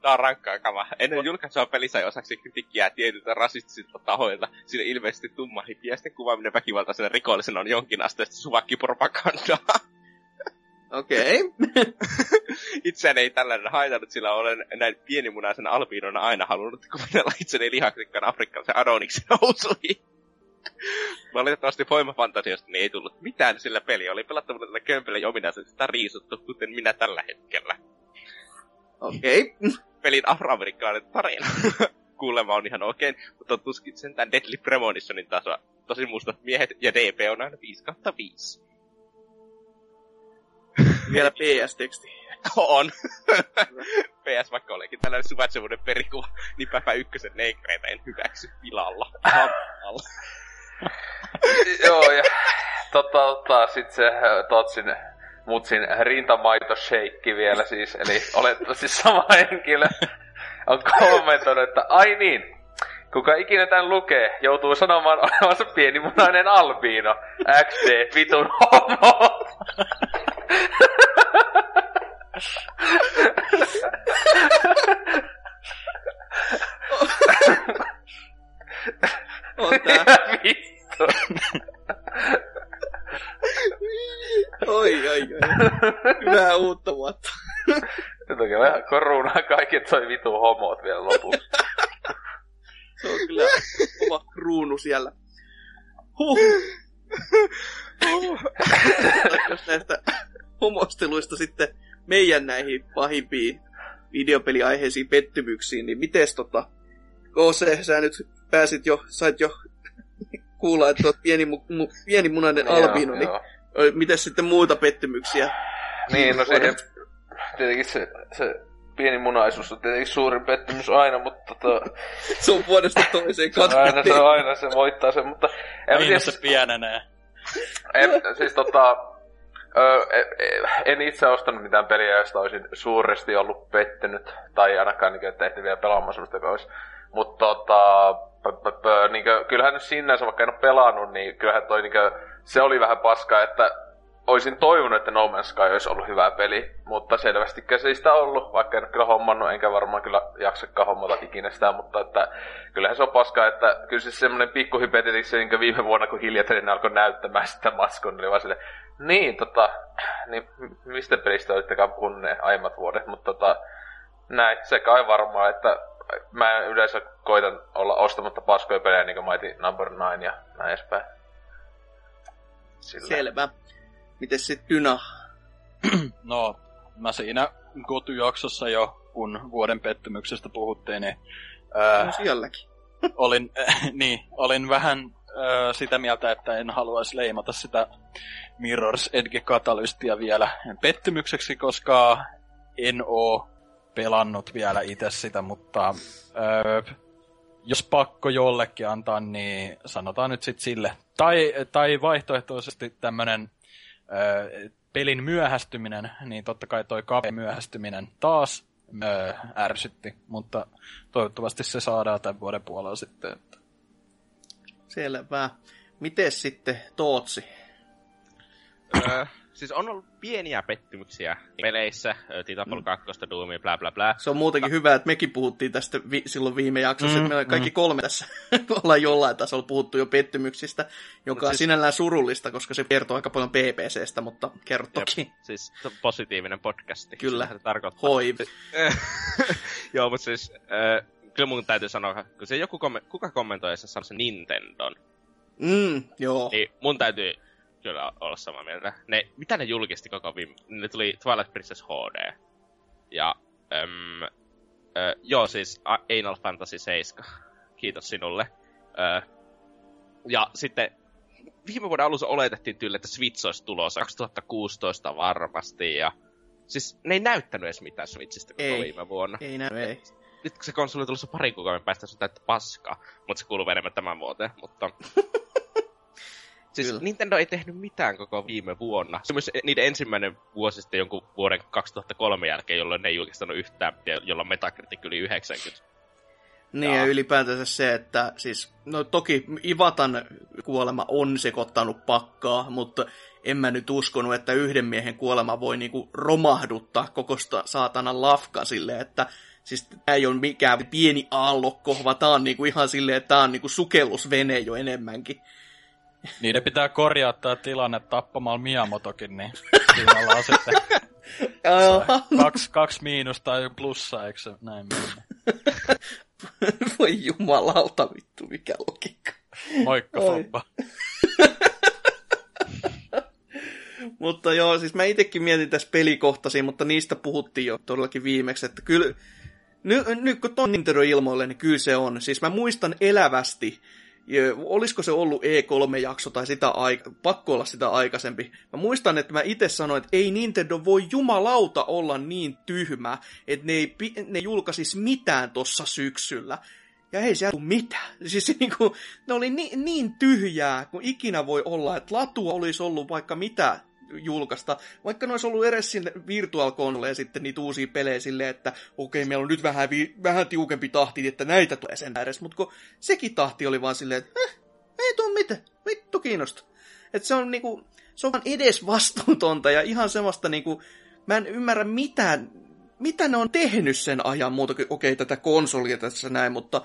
Tää on rankkaa kama. Ennen julkaisua pelissä ei osaksi kritiikkiä tietyiltä rasistisilta tahoilta, sillä ilmeisesti tumma hippi ja sitten kuvaaminen väkivaltaisena rikollisena on jonkin asteista suvakkipropagandaa. Okei. Okay. Itseäni ei tällainen haitannut, sillä olen näin pienimunaisena albiinona aina halunnut kuvitella itseni lihakrikkaan afrikkalaisen Adoniksen housuihin. Valitettavasti voimafantasiasta niin ei tullut mitään, sillä peli oli pelattavuudelta kömpelön ominaisuudesta riisuttu, kuten minä tällä hetkellä. Okei. Okay. Pelin afroamerikkalainen tarina. Kuulemma on ihan oikein, mutta tuskin sentään Deadly Premonitionin tasoa. Tosi mustat miehet ja DP on aina 5 5. Vielä PS-teksti. on. PS vaikka olekin tällainen suvaitsevuuden perikuva, niin Päpä ykkösen neikreitä en hyväksy pilalla. Joo, ja tota, tota, sit se Totsin mutsin rintamaito shake vielä siis, eli olettavasti sama henkilö on kommentoinut, että ai niin, Kuka ikinä tän lukee, joutuu sanomaan olevansa pienimunainen albiino. XD, vitun homo. On tää. Vittu. Oi, oi, oi. Hyvää uutta vuotta. Nyt on kyllä korunaa kaikki toi vitu homot vielä lopuksi. Se on kyllä kova kruunu siellä. Huh. Jos näistä homosteluista sitten meidän näihin pahimpiin videopeliaiheisiin pettymyksiin, niin mites tota, KC, sä nyt pääsit jo, sait jo kuulla, että oot pieni, mu, mu, pienimunainen albino, niin Joo. miten sitten muita pettymyksiä? Niin, no siihen tietenkin se, se pieni munaisuus on tietenkin suurin pettymys aina, mutta tota, Se on vuodesta toiseen se on aina, se on aina se voittaa sen, mutta en, Aina tiedä, se pienenee. en, siis tota, ö, e- en itse ostanut mitään peliä, josta olisin suuresti ollut pettynyt, tai ainakaan niin, että ehti vielä pelaamaan semmoista, joka olisi. Mutta tota, p- p- p- niin kuin, kyllähän nyt sinänsä, vaikka en ole pelannut, niin kyllähän toi niin kuin, se oli vähän paskaa, että olisin toivonut, että No Man's Sky olisi ollut hyvä peli, mutta selvästikään se ei sitä ollut, vaikka en ole kyllä hommannut, enkä varmaan kyllä jaksakaan hommata ikinä sitä, mutta että kyllähän se on paskaa, että kyllä se semmoinen pikkuhypetetik se niin viime vuonna, kun hiljaten alkoi näyttämään sitä matskua, niin vaan sille, niin tota, niin mistä pelistä olittekaan puhuneet aiemmat vuodet, mutta tota, näin, se kai varmaan, että mä yleensä koitan olla ostamatta paskoja pelejä, niin kuin Mighty Number 9 ja näin edespäin. Sillä. Selvä. Mites sitten Dyna? No, mä siinä Gotu-jaksossa jo, kun vuoden pettymyksestä puhuttiin, niin ää, No sielläkin. olin, niin, olin vähän ää, sitä mieltä, että en haluaisi leimata sitä Mirror's Edge Catalystia vielä pettymykseksi, koska en oo pelannut vielä itse sitä, mutta ää, jos pakko jollekin antaa, niin sanotaan nyt sitten sille. Tai, tai vaihtoehtoisesti tämmönen ää, pelin myöhästyminen, niin totta kai toi kape myöhästyminen taas ää, ärsytti, mutta toivottavasti se saadaan tämän vuoden puolella sitten. Että. Selvä. Mites sitten Tootsi? Siis on ollut pieniä pettymyksiä peleissä, Titanfall 2, Doomia, bla bla bla. Se on muutenkin hyvä, että mekin puhuttiin tästä vi- silloin viime jaksossa, Mm, että me kaikki mm. kolme tässä ollaan jollain tasolla puhuttu jo pettymyksistä, joka on siis- sinällään surullista, koska se kertoo aika paljon PPCstä, mutta kerro toki. Siis to- positiivinen podcasti. Kyllä. Sitähän se tarkoittaa. Hoi. Joo, mutta siis, äh, kyllä mun täytyy sanoa, kun se joku komme- kuka kommentoi se sanoi se Nintendon, Mm, joo. niin mun täytyy kyllä olla samaa mieltä. Ne, mitä ne julkisti koko viime... Ne tuli Twilight Princess HD. Ja, äm, äh, joo siis A- Anal Fantasy 7. Kiitos sinulle. Äh, ja sitten viime vuoden alussa oletettiin tyyli, että Switch olisi tulossa 2016 varmasti. Ja siis ne ei näyttänyt edes mitään Switchistä koko Ei. viime vuonna Ei näy, ei. nyt kun se konsoli on tulossa pari kuukauden päästä, se on täyttä paskaa, mutta se kuuluu enemmän tämän vuoteen, mutta... siis Kyllä. Nintendo ei tehnyt mitään koko viime vuonna. Se myös niiden ensimmäinen vuosi sitten jonkun vuoden 2003 jälkeen, jolloin ne ei julkistanut yhtään, ja jolla Metacritic yli 90. Niin ja Jaa. ylipäätänsä se, että siis, no toki Ivatan kuolema on sekoittanut pakkaa, mutta en mä nyt uskonut, että yhden miehen kuolema voi niinku romahduttaa koko saatanan lafka silleen, että siis tää ei ole mikään pieni aallokko, vaan tää on niinku ihan silleen, että tää on niinku sukellusvene jo enemmänkin. Niiden pitää korjaa tämä tilanne tappamalla Miyamotokin, niin siinä ollaan sitten kaksi, kaksi miinusta tai plussa, eikö se näin mennä? Voi jumalauta vittu, mikä logiikka. Moikka, Oi. Foppa. Mutta joo, siis mä itekin mietin tässä pelikohtaisia, mutta niistä puhuttiin jo todellakin viimeksi, että kyllä, nyt, nyt kun ton Nintendo ilmoille, niin kyllä se on. Siis mä muistan elävästi, olisiko se ollut E3-jakso tai sitä aika, pakko olla sitä aikaisempi. Mä muistan, että mä itse sanoin, että ei Nintendo voi jumalauta olla niin tyhmä, että ne ei, ne julkaisis mitään tossa syksyllä. Ja ei siellä tule mitään. Siis se niinku, ne oli niin, niin tyhjää kuin ikinä voi olla, että latua olisi ollut vaikka mitä julkaista. Vaikka ne olisi ollut edes sinne Virtual sitten niitä uusia pelejä silleen, että okei, okay, meillä on nyt vähän, vi- vähän tiukempi tahti, että näitä tulee sen edes. Mutta kun sekin tahti oli vaan silleen, että eh, ei tuu mitään, vittu kiinnosta. Että se on niinku, se on vaan edes vastuutonta ja ihan semmoista niinku, mä en ymmärrä mitään, mitä ne on tehnyt sen ajan muuta kuin, okei, okay, tätä konsolia tässä näin, mutta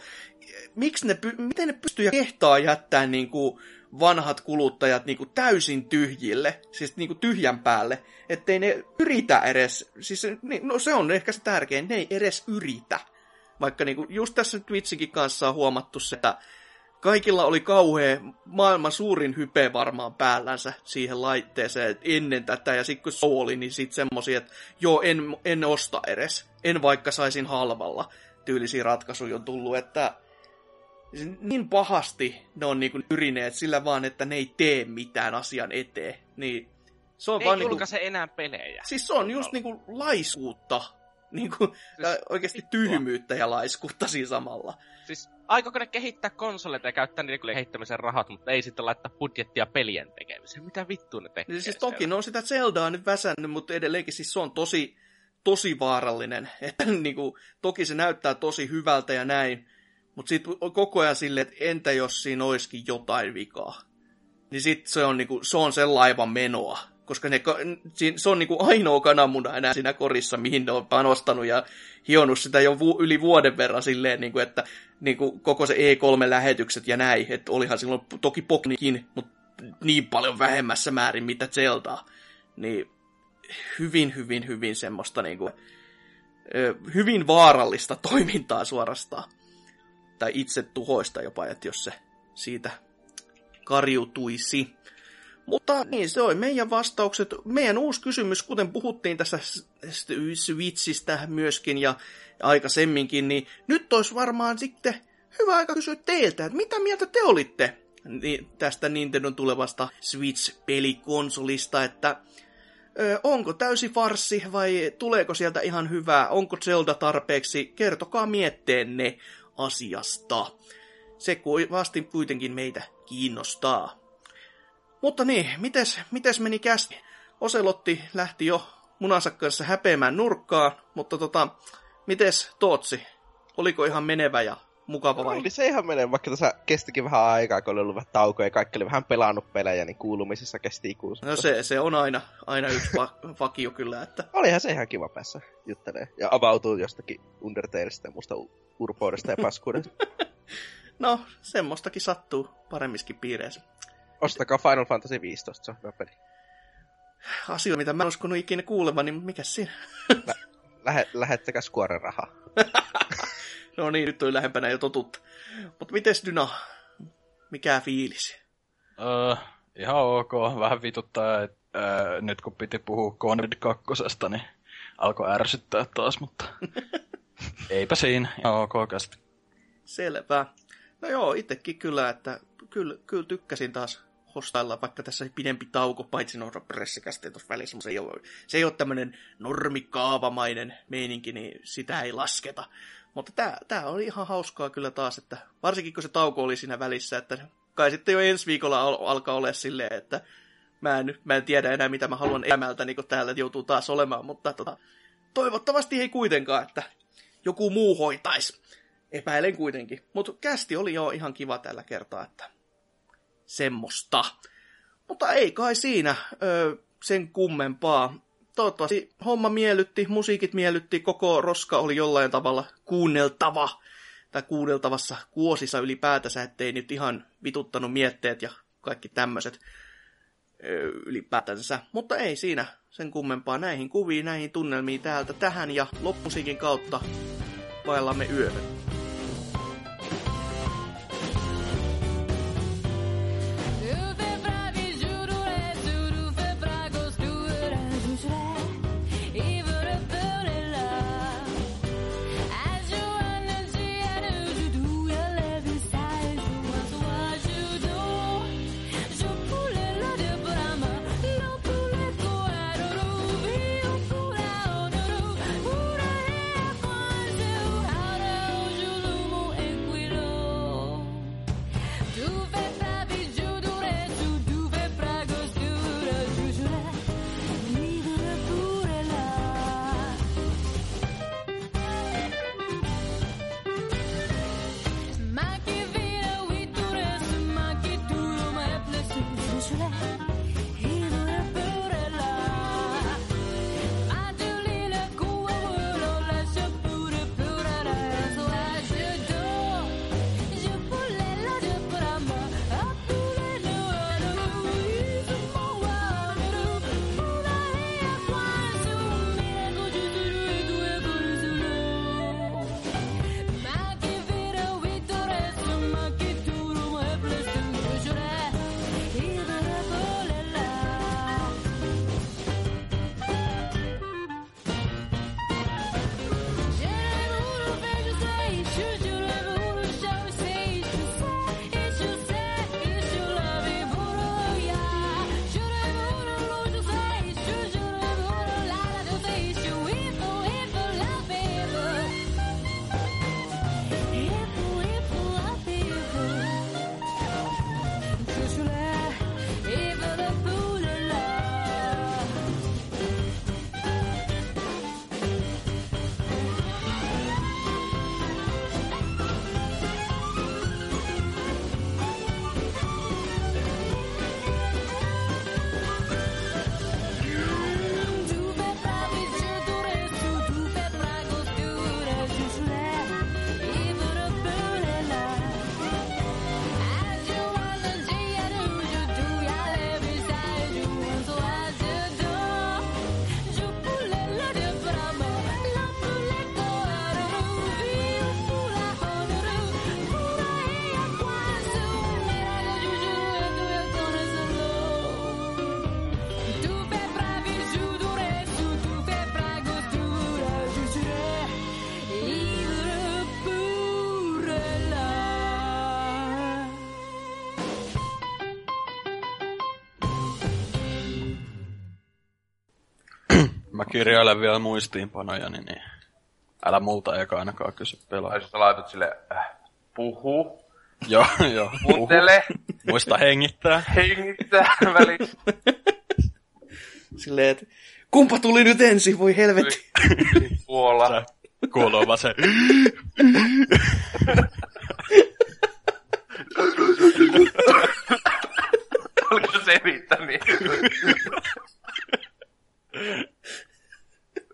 miksi ne, miten ne pystyy kehtaa jättää niinku vanhat kuluttajat niinku täysin tyhjille, siis niinku tyhjän päälle, ettei ne yritä edes, siis no se on ehkä se tärkein, ne ei edes yritä. Vaikka niinku just tässä Twitchikin kanssa on huomattu se, että kaikilla oli kauhea maailman suurin hype varmaan päällänsä siihen laitteeseen ennen tätä. Ja sitten kun se oli, niin sitten semmosia, että joo, en, en osta edes. En vaikka saisin halvalla. Tyylisiä ratkaisuja on tullut, että niin pahasti ne on niinku yrineet sillä vaan, että ne ei tee mitään asian eteen. Niin se on ei vaan julkaise niinku, enää pelejä. Siis se on just niinku laisuutta. Niinku, siis, oikeasti tyhmyyttä ja laiskuutta siinä samalla. Siis aikoiko ne kehittää konsoleita ja käyttää niiden kehittämisen rahat, mutta ei sitten laittaa budjettia pelien tekemiseen? Mitä vittu ne tekee? Niin siis toki ne on sitä Zeldaa nyt väsännyt, mutta edelleenkin siis se on tosi, tosi vaarallinen. Että niinku, toki se näyttää tosi hyvältä ja näin, mutta sitten koko ajan silleen, että entä jos siinä olisikin jotain vikaa. Niin sitten se on, niinku, se on sen laivan menoa. Koska ne, se on niinku ainoa kananmuna enää siinä korissa, mihin ne on panostanut ja hionut sitä jo vu, yli vuoden verran silleen, niinku, että niinku, koko se E3-lähetykset ja näin. Että olihan silloin toki Poknikin, mutta niin paljon vähemmässä määrin mitä Zeldaa. Niin hyvin, hyvin, hyvin semmoista niinku, hyvin vaarallista toimintaa suorastaan tai itse tuhoista jopa, että jos se siitä karjutuisi. Mutta niin, se oli meidän vastaukset. Meidän uusi kysymys, kuten puhuttiin tässä Switchistä myöskin ja aikaisemminkin, niin nyt olisi varmaan sitten hyvä aika kysyä teiltä, että mitä mieltä te olitte tästä Nintendon tulevasta Switch-pelikonsolista, että onko täysi farsi vai tuleeko sieltä ihan hyvää, onko Zelda tarpeeksi, kertokaa mietteenne asiasta. Se vasti kuitenkin meitä kiinnostaa. Mutta niin, mites, mites meni kästi? Oselotti lähti jo munansa kanssa häpeämään nurkkaa, mutta tota, mites Tootsi? Oliko ihan menevä ja mukava vai? Oli se ihan menevä, vaikka tässä kestikin vähän aikaa, kun oli ollut vähän taukoja ja kaikki oli vähän pelannut pelejä, niin kuulumisissa kesti ikuisuus. No se, se on aina, aina yksi va- vakio kyllä, että... Olihan se ihan kiva päässä juttelee ja avautuu jostakin Undertaleista ja musta urpoudesta ja paskuudesta. no, semmoistakin sattuu paremmiskin piireissä. Ostakaa Final Fantasy 15, se on hyvä peli. Asioita, mitä mä en uskonut ikinä kuulevan, niin mikä siinä? Lä- lähe, lähettäkää Square rahaa. no niin, nyt on lähempänä jo totutta. Mutta mites Dyna? Mikä fiilis? Öö, ihan ok. Vähän vituttaa, että öö, nyt kun piti puhua Conrad 2, niin alkoi ärsyttää taas, mutta eipä siinä. Ihan ok kästi. Selvä. No joo, itsekin kyllä, että kyllä, kyllä tykkäsin taas hostailla, vaikka tässä pidempi tauko, paitsi noita pressikästeet tuossa välissä, mutta se ei ole, se ei ole tämmöinen normikaavamainen meininki, niin sitä ei lasketa. Mutta tämä, tämä oli ihan hauskaa kyllä taas, että varsinkin kun se tauko oli siinä välissä, että kai sitten jo ensi viikolla al- alkaa olla silleen, että mä en, mä en tiedä enää mitä mä haluan elämältä, niin täällä joutuu taas olemaan, mutta tota, toivottavasti ei kuitenkaan, että joku muu hoitaisi. Epäilen kuitenkin. Mutta kästi oli jo ihan kiva tällä kertaa, että semmoista. Mutta ei kai siinä ö, sen kummempaa. Toivottavasti homma miellytti, musiikit miellytti, koko roska oli jollain tavalla kuunneltava. Tai kuunneltavassa kuosissa ylipäätänsä, ettei nyt ihan vituttanut mietteet ja kaikki tämmöiset ylipäätänsä. Mutta ei siinä sen kummempaa näihin kuviin, näihin tunnelmiin täältä tähän ja loppusikin kautta vaellamme yöhön. kirjaile vielä muistiinpanoja, niin, niin älä multa eka ainakaan kysy pelaa. Jos sä laitat sille, äh, puhu. joo, joo. Kuuntele. Muista hengittää. hengittää välissä. Silleen, että kumpa tuli nyt ensin, voi helvetti. Kuola. Kuolo vaan se. Oliko se selittänyt?